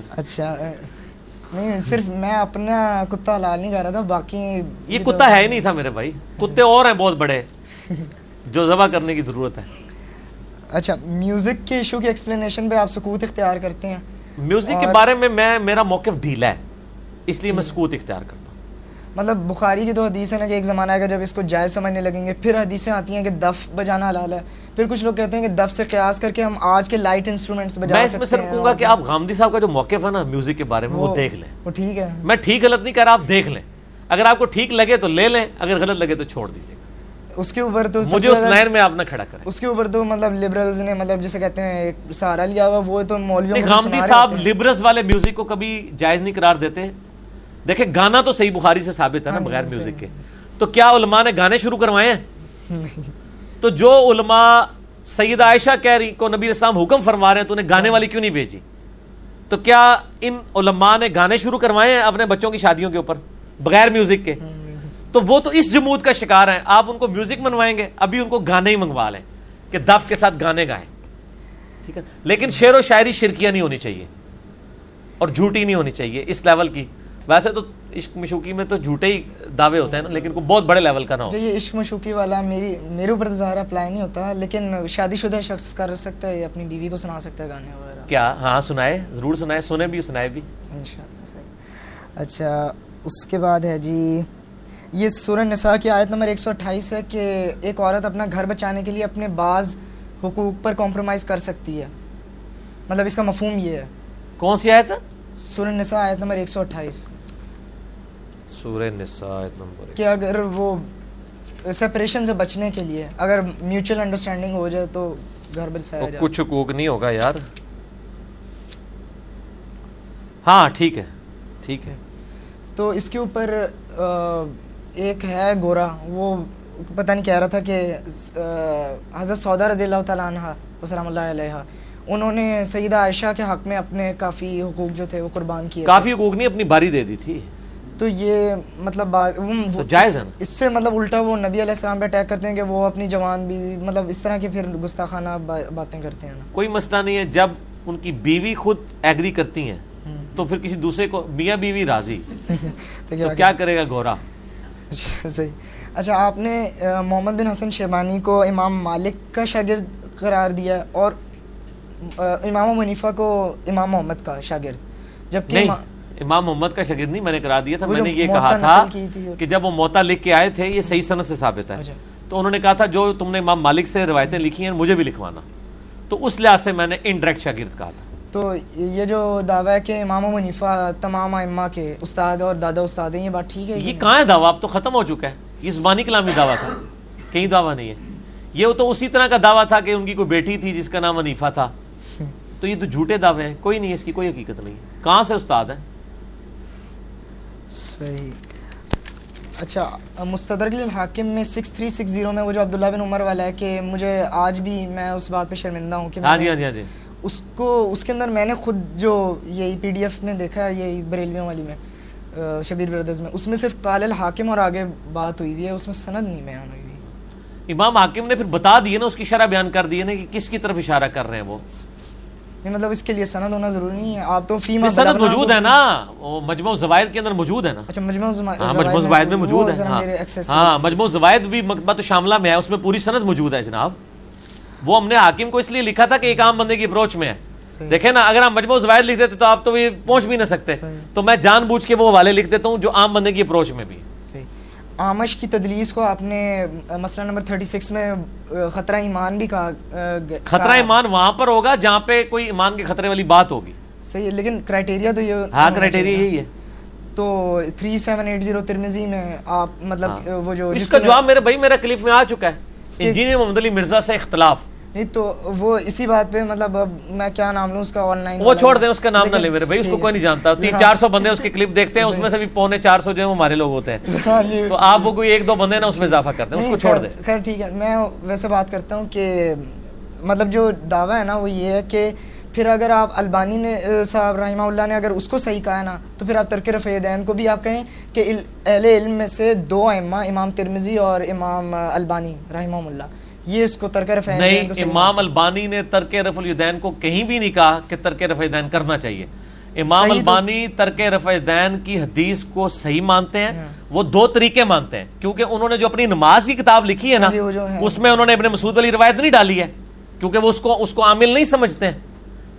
اچھا نہیں صرف میں اپنا کتا حلال نہیں کر رہا تھا باقی یہ کتا ہے ہی نہیں تھا میرے بھائی۔ کتے اور ہیں بہت بڑے۔ جو ذبح کرنے کی ضرورت ہے۔ اچھا میوزک کے ایشو کی ایکسپلینیشن پہ آپ سکوت اختیار کرتے ہیں۔ میوزک کے بارے میں میں میرا موقف ڈھیلا ہے۔ اس لیے میں سکوت اختیار کرتا ہوں۔ مطلب بخاری کی تو حدیث ہے نا کہ ایک زمانہ آئے گا جب اس کو جائز سمجھنے لگیں گے پھر حدیثیں آتی ہیں کہ دف بجانا حلال ہے۔ پھر کچھ لوگ کہتے ہیں کہ دف سے قیاس کر کے ہم آج کے لائٹ انسٹرومنٹس بجا میں اس میں صرف کہوں گا کہ آپ غامدی صاحب کا جو موقف ہے نا میوزک کے بارے میں وہ دیکھ لیں۔ وہ ٹھیک ہے۔ میں ٹھیک غلط نہیں کہہ رہا آپ دیکھ لیں۔ اگر آپ کو ٹھیک لگے تو لے لیں اگر غلط لگے تو چھوڑ دیجیے گا اس کے اوپر تو مجھے اس لائن میں آپ نہ کھڑا کریں۔ اس کے اوپر تو مطلب لبرلز نے مطلب جسے کہتے ہیں ایک سہارا لیا ہوا وہ تو مولویوں غامدی صاحب۔ لبرس والے میوزک کو کبھی جائز نہیں قرار دیتے۔ دیکھیں گانا تو صحیح بخاری سے ثابت ہے نا ہاں، بغیر صحیح۔ میوزک کے۔ تو کیا علماء نے گانے شروع کروائے ہیں؟ تو جو علماء سیدہ عائشہ کہہ رہی کو نبی اسلام حکم فرما رہے ہیں تو انہیں گانے والی کیوں نہیں بھیجی؟ تو کیا ان علماء نے گانے شروع کروائے ہیں اپنے بچوں کی شادیوں کے اوپر؟ بغیر میوزک کے۔ تو وہ تو اس جمود کا شکار ہیں۔ آپ ان کو میوزک منوائیں گے ابھی ان کو گانے ہی منگوا لیں کہ دف کے ساتھ گانے گائیں۔ ٹھیک ہے۔ لیکن شعر و شاعری شرکیاں نہیں ہونی چاہیے اور جھوٹی نہیں ہونی چاہیے اس لیول کی۔ ویسے تو عشق مشوقی میں تو جھوٹے ہی دعوے ہوتے ہیں نا لیکن کوئی بہت بڑے لیول کا نہ ہو۔ یہ عشق مشوقی والا میری میرے اوپر ظاہر اپلائی نہیں ہوتا لیکن شادی شدہ شخص کر سکتا ہے اپنی بیوی کو سنا سکتا ہے گانے وغیرہ۔ کیا؟ ہاں سنائے ضرور سنائے سنے بھی سنائے بھی۔ انشاءاللہ صحیح۔ اچھا اس کے بعد ہے جی یہ سورہ نساء کی آیت نمبر 128 ہے کہ ایک عورت اپنا گھر بچانے کے لیے اپنے بعض حقوق پر کمپرومائز کر سکتی ہے۔ مطلب اس کا مفہوم یہ ہے۔ کون سی آیت؟ سورہ نساء آیت نمبر 128 سورہ نساء آیت نمبر کہ اگر وہ سپریشن سے بچنے کے لیے اگر میوچل انڈرسٹینڈنگ ہو جائے تو گھر بچایا وہ جائے۔ کچھ حقوق نہیں ہوگا یار۔ ہاں ٹھیک ہے ٹھیک ہے۔ تو اس کے اوپر ایک ہے گورا وہ پتہ نہیں کہہ رہا تھا کہ حضرت سودا رضی اللہ تعالیٰ عنہ وسلم اللہ علیہ انہوں نے سیدہ عائشہ کے حق میں اپنے کافی حقوق جو تھے وہ قربان کیے کافی حقوق نہیں اپنی باری دے دی تھی۔ تو یہ مطلب تو جائز ہے؟ اس سے مطلب الٹا وہ نبی علیہ السلام پہ اٹیک کرتے ہیں کہ وہ اپنی جوان بھی مطلب اس طرح کی پھر گستاخانہ با- باتیں کرتے ہیں کوئی مسئلہ نہیں ہے۔ جب ان کی بیوی خود ایگری کرتی ہیں تو پھر کسی دوسرے کو میاں بیوی راضی۔ تو کیا کرے گا گورا؟ صحیح۔ اچھا آپ نے محمد بن حسن شیبانی کو امام مالک کا شاگرد قرار دیا اور امام منیفہ کو امام محمد کا شاگرد۔ جبکہ امام محمد کا شاگرد نہیں میں نے کرا دیا تھا میں نے یہ کہا تھا کہ جب وہ موتا لکھ کے آئے تھے یہ صحیح صنعت سے ثابت ہے۔ اچھا۔ تو انہوں نے کہا تھا جو تم نے امام مالک سے روایتیں لکھی ہیں مجھے بھی لکھوانا۔ تو اس لحاظ سے میں نے انڈائریکٹ شاگرد کہا تھا۔ تو یہ جو دعویٰ ہے کہ امام منیفہ تمام ائمہ کے استاد اور دادا استاد ہیں یہ بات ٹھیک ہے یہ کہاں ہے دعویٰ؟ اب تو ختم ہو چکا ہے۔ یہ زبانی کلامی دعویٰ تھا۔ کہیں دعویٰ نہیں ہے۔ یہ تو اسی طرح کا دعویٰ تھا کہ ان کی کوئی بیٹی تھی جس کا نام ونیفہ تھا۔ تو یہ تو جھوٹے دعوے ہیں۔ کوئی نہیں ہے اس کی کوئی حقیقت نہیں ہے۔ کہاں سے استاد ہے صحیح۔ اچھا مستدرک الحاکم میں سکس تھری سکس زیرو میں وہ جو عبداللہ بن عمر والا ہے کہ مجھے آج بھی میں اس بات پہ شرمندہ ہوں کہ ہاں جی ہاں جی ہاں جی۔ اس کو اس کے اندر میں نے خود جو یہی پی ڈی ایف میں دیکھا ہے یہی بریلویوں والی میں شبیر بردرز میں اس میں صرف قال الحاکم اور آگے بات ہوئی ہوئی ہے اس میں سند نہیں بیان ہوئی ہوئی۔ امام حاکم نے پھر بتا دیے نا اس کی شرح بیان کر دیے نا کہ کس کی طرف اشارہ کر رہے ہیں وہ۔ نہیں مطلب اس کے لیے سند ہونا ضروری نہیں ہے۔ آپ تو فیما سند موجود ہے نا۔ وہ مجموع زوائد کے اندر موجود ہے نا۔ اچھا مجموع ہاں زوائد مجموع زوائد میں موجود ہے ہاں۔ ہاں مجموع زوائد بھی مکتبہ شاملہ میں ہے اس میں پوری سند موجود ہے جناب۔ وہ ہم نے حاکم کو اس لیے لکھا تھا کہ ایک عام بندے کی اپروچ میں ہے۔ دیکھیں نا اگر ہم مجموع زوائد لکھ دیتے تو آپ تو یہ پہنچ بھی نہ سکتے۔ تو میں جان بوجھ کے وہ حوالے لکھ دیتا ہوں جو عام بندے کی اپروچ میں بھی ہے۔ آمش کی تدلیس کو آپ نے مسئلہ نمبر 36 میں خطرہ ایمان بھی کہا خطرہ ایمان وہاں پر ہوگا جہاں پہ کوئی ایمان کے خطرے والی بات ہوگی۔ صحیح ہے لیکن کرائٹیریا تو یہ ہاں کرائٹیریا یہی ہے۔ تو 3780 ترمزی میں آپ مطلب ہاں۔ وہ جو اس کا جواب میرے بھائی میرا کلپ میں آ چکا ہے۔ کہ- انجینئر محمد علی مرزا سے اختلاف۔ نہیں تو وہ اسی بات پہ مطلب میں کیا نام لوں اس کا آن لائن وہ چھوڑ دیں اس کا نام نہ لے میرے بھائی اس کو کوئی نہیں جانتا۔ تین ہاں۔ چار سو بندے اس کے کلپ دیکھتے ہیں اس میں سے بھی پونے چار سو جو ہے وہ ہمارے لوگ ہوتے ہیں۔ ہاں، تو آپ وہ کوئی ایک دو بندے نا اس میں اضافہ کرتے ہیں اس کو چھوڑ دیں۔ خیر ٹھیک ہے۔ میں ویسے بات کرتا ہوں کہ مطلب جو دعویٰ ہے نا وہ یہ ہے کہ پھر اگر آپ البانی نے صاحب رحمہ اللہ نے اگر اس کو صحیح کہا نا تو پھر آپ ترک رفع دین کو بھی آپ کہیں کہ اہل علم میں سے دو ائمہ امام ترمزی اور امام البانی رحمہ اللہ۔ یہ اس کو ترک رفع نہیں امام البانی نے ترک رفع الدین کو کہیں بھی نہیں کہا کہ ترک رفع دین کرنا چاہیے۔ امام البانی ترک رفع دین کی حدیث کو صحیح مانتے ہیں ہاں۔ وہ دو طریقے مانتے ہیں۔ کیونکہ انہوں نے جو اپنی نماز کی کتاب لکھی ہے نا ہاں جی،۔ اس میں انہوں نے ابن مسعود والی روایت نہیں ڈالی ہے۔ کیونکہ وہ اس کو اس کو عامل نہیں سمجھتے ہیں۔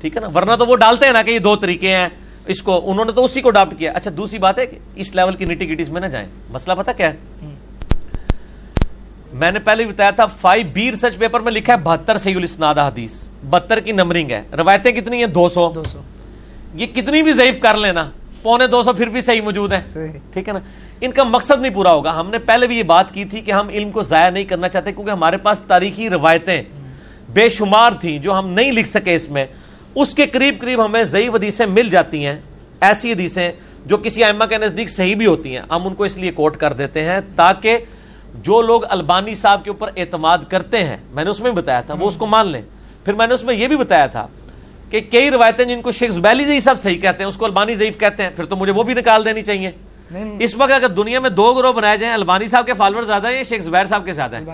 ٹھیک ہے نا؟ ورنہ تو وہ ڈالتے ہیں نا کہ یہ دو طریقے ہیں۔ اس کو انہوں نے تو اسی کو اڈاپٹ کیا۔ اچھا دوسری بات ہے کہ اس لیول کی نیٹی گٹیز میں نہ جائیں۔ مسئلہ پتہ کیا ہے؟ ہوں۔ میں نے پہلے بتایا تھا فائیو بی ریسرچ پیپر میں لکھا ہے بہتر صحیح الاسناد حدیث۔ بہتر کی نمبرنگ ہے۔ روایتیں کتنی ہیں؟ دو سو۔ دو سو۔ یہ کتنی بھی ضعیف کر لینا پونے دو سو پھر بھی صحیح موجود صحیح۔ ٹھیک ہے نا؟ ان کا مقصد نہیں پورا ہوگا۔ ہم نے پہلے بھی یہ بات کی تھی کہ ہم علم کو ضائع نہیں کرنا چاہتے کیونکہ ہمارے پاس تاریخی روایتیں بے شمار تھیں جو ہم نہیں لکھ سکے اس میں۔ اس کے قریب قریب ہمیں ضعیف حدیثیں مل جاتی ہیں۔ ایسی حدیثیں جو کسی ائمہ کے نزدیک صحیح بھی ہوتی ہیں۔ ہم ان کو اس لیے کوٹ کر دیتے ہیں تاکہ جو لوگ البانی صاحب کے اوپر اعتماد کرتے ہیں میں نے اس میں بتایا تھا وہ اس کو مان لیں۔ پھر میں نے اس میں یہ بھی بتایا تھا کہ کئی روایتیں جن کو شیخ زبیلی ضعیف صاحب صحیح کہتے ہیں اس کو البانی ضعیف کہتے ہیں پھر تو مجھے وہ بھی نکال دینی چاہیے۔ اس وقت اگر دنیا میں دو گروہ بنائے جائیں البانی صاحب کے فالوور زیادہ ہیں یا شیخ زبیر صاحب کے زیادہ ہیں؟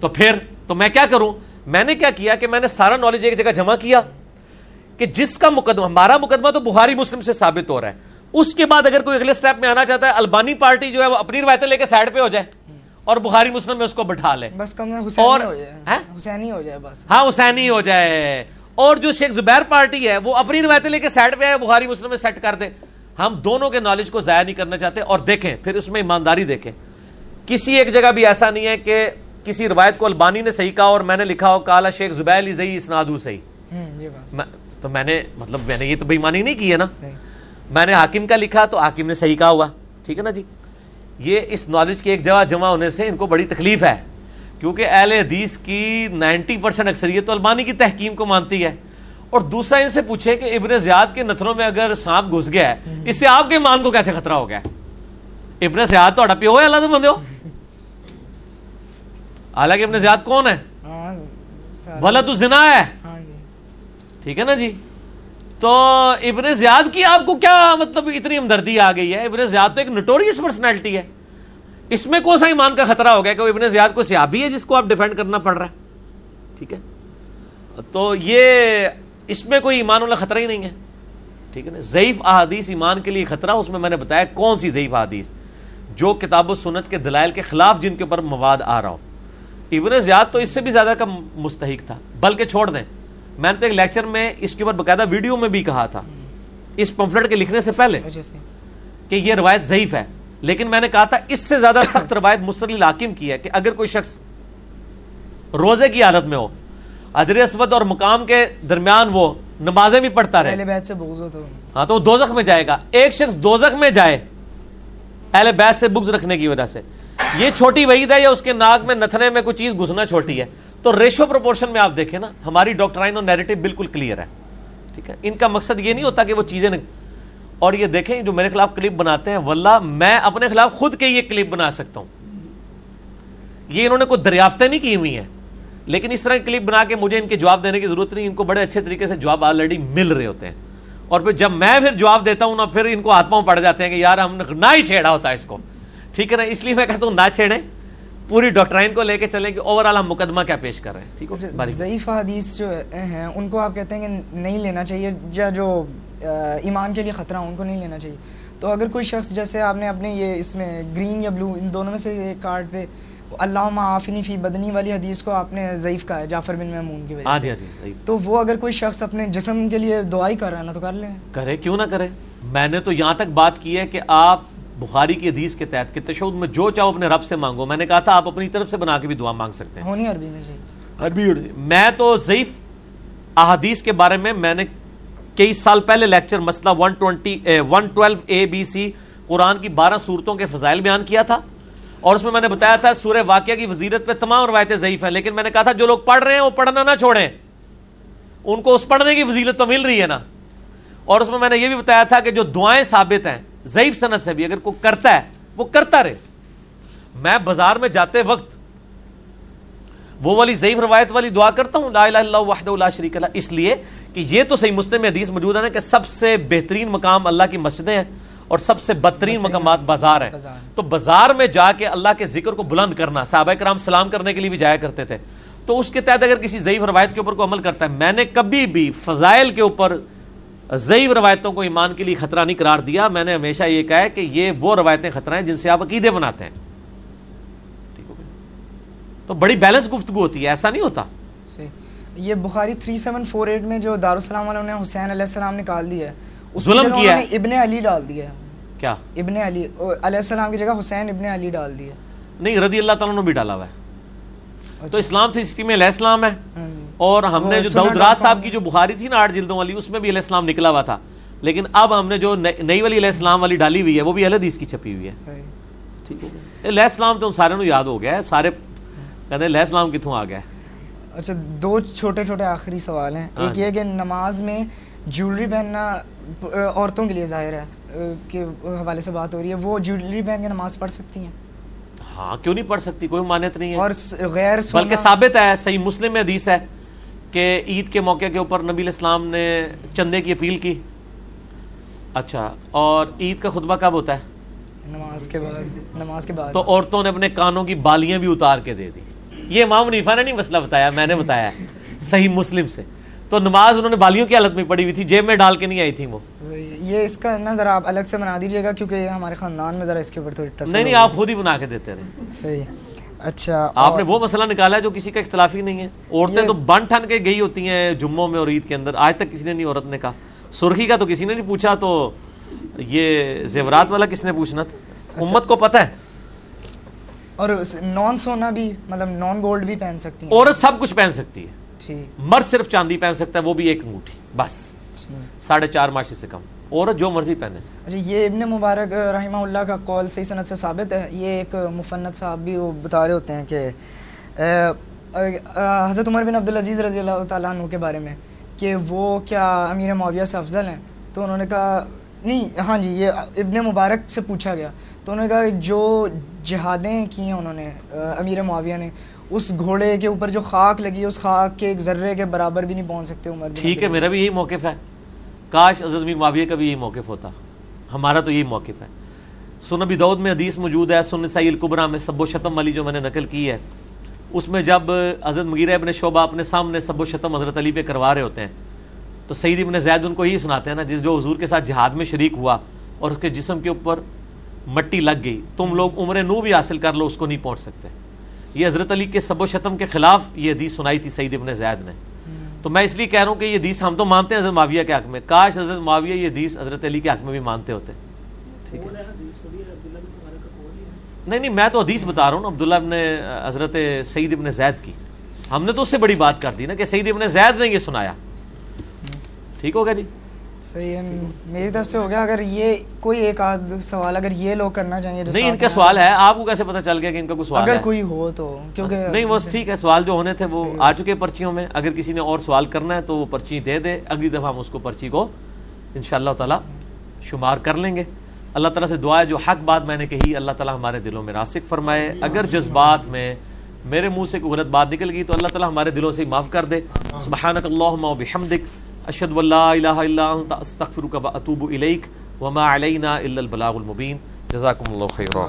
تو پھر تو میں کیا کروں؟ میں نے کیا کیا کہ میں نے سارا نالج ایک جگہ جمع کیا کہ جس کا مقدمہ ہمارا مقدمہ تو بخاری مسلم سے ثابت ہو رہا ہے۔ اس کے بعد اگر کوئی اگلے سٹیپ میں آنا چاہتا ہے البانی پارٹی جو ہے وہ اپنی روایتیں لے کے سائڈ پہ ہو جائے۔ اور بخاری مسلم میں اس کو بٹھا لے۔ بس کم اور- ہو جائے؟ حسینی ہو جائے بس۔ ہاں حسینی ہو جائے۔ اور جو شیخ زبیر پارٹی ہے وہ اپنی روایتیں لے کے سائڈ پہ آئے بخاری مسلم میں سیٹ کر دے۔ ہم دونوں کے نالج کو ضائع نہیں کرنا چاہتے اور دیکھیں پھر اس میں ایمانداری دیکھیں۔ کسی ایک جگہ بھی ایسا نہیں ہے کہ کسی روایت کو البانی نے صحیح کہا اور میں نے لکھا ہو کالا شیخ زبیر علی زئی اسنادو صحیح۔ تو میں نے مطلب میں نے یہ تو بےمانی نہیں کی ہے نا۔ میں نے حاکم کا لکھا تو حاکم نے صحیح کہا ہوا۔ ٹھیک ہے نا جی؟ یہ اس نالج کی ایک جگہ جمع ہونے سے ان کو بڑی تکلیف ہے۔ کیونکہ اہل حدیث کی نائنٹی پرسینٹ اکثریت تو البانی کی تحکیم کو مانتی ہے۔ اور دوسرا ان سے پوچھے کہ ابن زیاد کے نتھروں میں اگر سانپ گھس گیا ہے اس سے آپ کے مان کو کیسے خطرہ ہو گیا؟ ہے ابن زیاد تو پیو ہے اللہ تو بندے ہو۔ حالانکہ ابن زیاد کون ہے؟ سارا- ولد الزنا ہے۔ ہاں جی۔ ٹھیک ہے نا جی؟ تو ابن زیاد کی آپ کو کیا مطلب اتنی ہمدردی آ گئی ہے؟ ابن زیاد تو ایک نٹوریس پرسنالٹی ہے۔ اس میں کون سا ایمان کا خطرہ ہو گیا کہ وہ ابن زیاد کو سیابی ہے جس کو آپ ڈیفینڈ کرنا پڑ رہا ہے۔ ٹھیک ہے؟ تو یہ اس میں کوئی ایمان والا خطرہ ہی نہیں ہے۔ ٹھیک ہے نا؟ ضعیف احادیث ایمان کے لیے خطرہ، اس میں میں نے بتایا کون سی ضعیف احادیث؟ جو کتاب و سنت کے دلائل کے خلاف جن کے اوپر مواد آ رہا ہو۔ ابن زیاد تو اس سے بھی زیادہ کا مستحق تھا، بلکہ چھوڑ دیں۔ میں نے تو ایک لیکچر میں اس کے اوپر باقاعدہ ویڈیو میں بھی کہا تھا۔ اس پمفلٹ کے لکھنے سے پہلے کہ یہ روایت ضعیف ہے۔ لیکن میں نے کہا تھا اس سے زیادہ سخت روایت مستقل الحاکم کی ہے کہ اگر کوئی شخص روزے کی حالت میں ہو اجر اسود اور مقام کے درمیان وہ نمازیں بھی پڑھتا رہے۔ ہاں تو وہ دوزخ میں جائے گا۔ ایک شخص دوزخ میں جائے اہل بیت سے بغض رکھنے کی وجہ سے۔ یہ چھوٹی وعید ہے یا اس کے ناک میں نتھنے میں کوئی چیز گھسنا چھوٹی ہے؟ تو ریشو پروپورشن میں آپ دیکھیں نا، ہماری ڈاکٹرائن اور نیریٹو بالکل کلیئر ہے۔ ٹھیک ہے؟ ان کا مقصد یہ نہیں ہوتا کہ وہ چیزیں اور یہ دیکھیں، جو میرے خلاف کلپ بناتے ہیں، واللہ میں اپنے خلاف خود کے یہ کلپ بنا سکتا ہوں۔ یہ انہوں نے کوئی دریافتیں نہیں کی ہوئی ہیں۔ لیکن اس طرح کلپ بنا کے مجھے ان کے جواب دینے کی ضرورت نہیں، ان کو بڑے اچھے طریقے سے جواب آلریڈی مل رہے ہوتے ہیں۔ اور پھر جب میں پھر جواب دیتا ہوں نا پھر ان کو ہاتھ پاؤں پڑ جاتے ہیں کہ یار ہم نے نہ ہی چھیڑا ہوتا ہے اس کو۔ ٹھیک ہے نا؟ اس لیے میں کہتا ہوں نہ چھیڑیں۔ پوری ڈاکٹرائن کو لے کے چلیں کہ اوور آل ہم مقدمہ کیا پیش کر رہے ہیں۔ ٹھیک ہے باریک ضعیف حدیث جو ہیں ان کو آپ کہتے ہیں کہ نہیں لینا چاہیے یا جو ایمان کے لیے خطرہ ان کو نہیں لینا چاہیے۔ تو اگر کوئی شخص جیسے آپ نے اپنے یہ اس میں گرین یا بلو ان دونوں میں سے ایک کارڈ پہ اللہ معافنی فی بدنی والی حدیث کو آپ نے ضعیف کہا ہے جعفر بن محمون کی وجہ ہاں سے۔ جی ہاں جی صحیح تو وہ اگر کوئی شخص اپنے جسم کے لیے دعائی کر رہا ہے نا تو کر لیں۔ کرے کیوں نہ کرے؟ میں نے تو یہاں تک بات کی ہے کہ آپ بخاری کی حدیث کے تحت کہ تشہد میں جو چاہو اپنے رب سے مانگو۔ میں نے کہا تھا آپ اپنی طرف سے بنا کے بھی دعا مانگ سکتے ہیں۔ ہونی عربی میں چاہیے عربی میں تو ضعیف احادیث کے بارے میں میں نے کئی سال پہلے لیکچر مسئلہ 120 112 اے بی سی قرآن کی بارہ صورتوں کے فضائل بیان کیا تھا۔ اور اس میں میں نے بتایا تھا سورہ واقعہ کی وزیرت پہ تمام روایتیں ضعیف ہیں، لیکن میں نے کہا تھا جو لوگ پڑھ رہے ہیں وہ پڑھنا نہ چھوڑیں۔ ان کو اس پڑھنے کی وزیرت تو مل رہی ہے نا۔ اور اس میں میں نے یہ بھی بتایا تھا کہ جو دعائیں ثابت ہیں، ضعیف صنعت سے بھی اگر کوئی کرتا ہے، وہ کرتا رہے۔ میں بازار میں جاتے وقت وہ والی ضعیف روایت والی دعا کرتا ہوں، لا الہ الا اللہ وحدہ لا شریک لہ اس لیے کہ یہ تو صحیح مسلم حدیث موجود ہے نا کہ سب سے بہترین مقام اللہ کی مسجدیں ہیں۔ اور سب سے بدترین مقامات بازار ہیں۔ تو بازار میں جا کے اللہ کے ذکر کو بلند کرنا صحابہ کرام سلام کرنے کے لیے بھی جایا کرتے تھے۔ تو اس کے تحت اگر کسی ضعیف روایت کے اوپر کو عمل کرتا ہے میں نے کبھی بھی فضائل کے اوپر ضعیف روایتوں کو ایمان کے لیے خطرہ نہیں قرار دیا۔ میں نے ہمیشہ یہ کہا ہے کہ یہ وہ روایتیں خطرہ ہیں جن سے آپ عقیدے بناتے ہیں۔ ٹھیک ہو گیا؟ تو بڑی بیلنس گفتگو ہوتی ہے ایسا نہیں ہوتا۔ یہ بخاری 3748 میں جو دارالسلام والوں نے حسین علیہ السلام نکال دیا ہے ظلم کیا ہے۔ ابن علی ڈال دیا کیا؟ ابن علی علیہ السلام کی جگہ حسین ابن علی ڈال دیا نہیں رضی اللہ تعالیٰ نے بھی ڈالا ہوا ہے۔ تو اسلام تھی ہسٹری میں علیہ السلام ہے۔ اور ہم نے جو داؤد راز صاحب کی جو بخاری تھی نا آٹھ جلدوں والی اس میں بھی علیہ السلام نکلا ہوا تھا۔ لیکن اب ہم نے جو نئی والی علیہ السلام والی ڈالی ہوئی ہے وہ بھی اہل حدیث کی چھپی ہوئی ہے۔ ٹھیک ہے۔ علیہ السلام تو سارے یاد ہو گیا ہے سارے کہتے ہیں علیہ السلام کتوں آ گیا ہے اچھا دو چھوٹے چھوٹے آخری سوال ہیں۔ ہاں ایک جی۔ یہ کہ نماز میں جیولری پہننا عورتوں کے لیے ظاہر ہے کے حوالے سے بات ہو رہی ہے وہ جیولری پہن کے نماز پڑھ سکتی ہیں۔ ہاں کیوں نہیں پڑھ سکتی؟ کوئی مانت نہیں ہے۔ اور غیر بلکہ ثابت ہے صحیح مسلم میں حدیث ہے کہ عید کے موقع کے اوپر نبی علیہ السلام نے چندے کی اپیل کی۔ اچھا اور عید کا خطبہ کب ہوتا ہے؟ نماز کے بعد نماز کے بعد۔ تو عورتوں نے اپنے کانوں کی بالیاں بھی اتار کے دے دی۔ یہ امام منیفا نے نہیں مسئلہ بتایا میں نے بتایا صحیح مسلم سے۔ تو نماز انہوں نے بالیوں کی حالت میں پڑی ہوئی تھی جیب میں ڈال کے نہیں آئی تھی وہ۔ یہ اس کا نا ذرا آپ الگ سے بنا دیجیے گا کیونکہ ہمارے خاندان میں ذرا اس کے اوپر تھوڑی نہیں نہیں۔ آپ خود ہی بنا کے دیتے رہے۔ صحیح۔ اچھا آپ نے وہ مسئلہ نکالا ہے جو کسی کا اختلاف ہی نہیں ہے۔ عورتیں یہ- تو بن ٹھن کے گئی ہوتی ہیں جمعوں میں اور عید کے اندر۔ آج تک کسی نے نہیں عورت نے کہا۔ سرخی کا تو کسی نے نہیں پوچھا تو یہ زیورات والا کس نے پوچھنا تھا؟ اچھا۔ امت کو پتہ ہے۔ اور نان سونا بھی مطلب نان گولڈ بھی پہن سکتی ہیں۔ عورت سب کچھ پہن سکتی ہے۔ مرد صرف چاندی پہن سکتا ہے وہ بھی ایک انگوٹھی بس۔ ساڑھے چار ماشی سے کم۔ عورت جو مرضی پہنے۔ اچھا یہ ابن مبارک رحمہ اللہ کا قول صحیح صنعت سے ثابت ہے؟ یہ ایک مفنت صاحب بھی وہ بتا رہے ہوتے ہیں کہ حضرت عمر بن عبدالعزیز رضی اللہ تعالیٰ عنہ کے بارے میں کہ وہ کیا امیر معاویہ سے افضل ہیں؟ تو انہوں نے کہا نہیں ہاں جی یہ ابن مبارک سے پوچھا گیا۔ تو انہوں نے کہا کہ جو جہادیں کی ہیں انہوں نے امیر معاویہ نے اس گھوڑے کے اوپر جو خاک لگی ہے اس خاک کے ایک ذرے کے برابر بھی نہیں پہنچ سکتے عمر ٹھیک ہے۔ میرا بھی یہی موقف ہے۔ کاش حضرت امیر معاویہ کا بھی یہی موقف ہوتا۔ ہمارا تو یہی موقف ہے۔ سن ابی دعود میں حدیث موجود ہے سن سعی القبرہ میں سب و شتم والی جو میں نے نقل کی ہے۔ اس میں جب حضرت مغیرہ ابن شعبہ اپنے سامنے سب و شتم حضرت علی پہ کروا رہے ہوتے ہیں تو سعید ابن زید ان کو یہی سناتے ہیں نا جس جو حضور کے ساتھ جہاد میں شریک ہوا اور اس کے جسم کے اوپر مٹی لگ گئی۔ تم لوگ عمر نو بھی حاصل کر لو اس کو نہیں پہنچ سکتے۔ یہ حضرت علی کے سب و شتم کے خلاف یہ حدیث سنائی تھی سعید ابن زید نے۔ تو میں اس لیے کہہ رہا ہوں کہ یہ حدیث ہم تو مانتے ہیں حضرت معاویہ کے حق میں۔ کاش حضرت معاویہ یہ حدیث حضرت علی کے حق میں بھی مانتے ہوتے۔ ٹھیک ہے۔ نہیں نہیں میں تو حدیث بتا رہا ہوں عبداللہ ابن حضرت سعید ابن زید کی۔ ہم نے تو اس سے بڑی بات کر دی نا کہ سعید ابن زید نے یہ سنایا۔ ٹھیک ہوگا جی؟ صحیح ہے میری طرف سے ہو گیا اگر یہ کوئی ایک آدھ سوال اگر یہ لوگ کرنا چاہیں جو نہیں ان کا سوال ہے آپ کو کیسے پتہ چل گیا کہ ان کا کوئی سوال اگر کوئی ہو تو کیونکہ نہیں وہ ٹھیک ہے سوال جو ہونے تھے وہ آ چکے پرچیوں میں۔ اگر کسی نے اور سوال کرنا ہے تو وہ پرچی دے دے۔ اگلی دفعہ ہم اس کو پرچی کو ان شاء اللہ تعالیٰ شمار کر لیں گے۔ اللہ تعالیٰ سے دعا ہے جو حق بات میں نے کہی اللہ تعالیٰ ہمارے دلوں میں راسک فرمائے۔ اگر جذبات میں میرے منہ سے کوئی غلط بات نکل گئی تو اللہ تعالیٰ ہمارے دلوں سے ہی معاف کر دے۔ سبحانک اللہم و بحمدک۔ اشد ان لا الہ الا انت، استغفرک و اتوب الیک، وما علینا الا البلاغ المبین. جزاکم اللہ خیرہ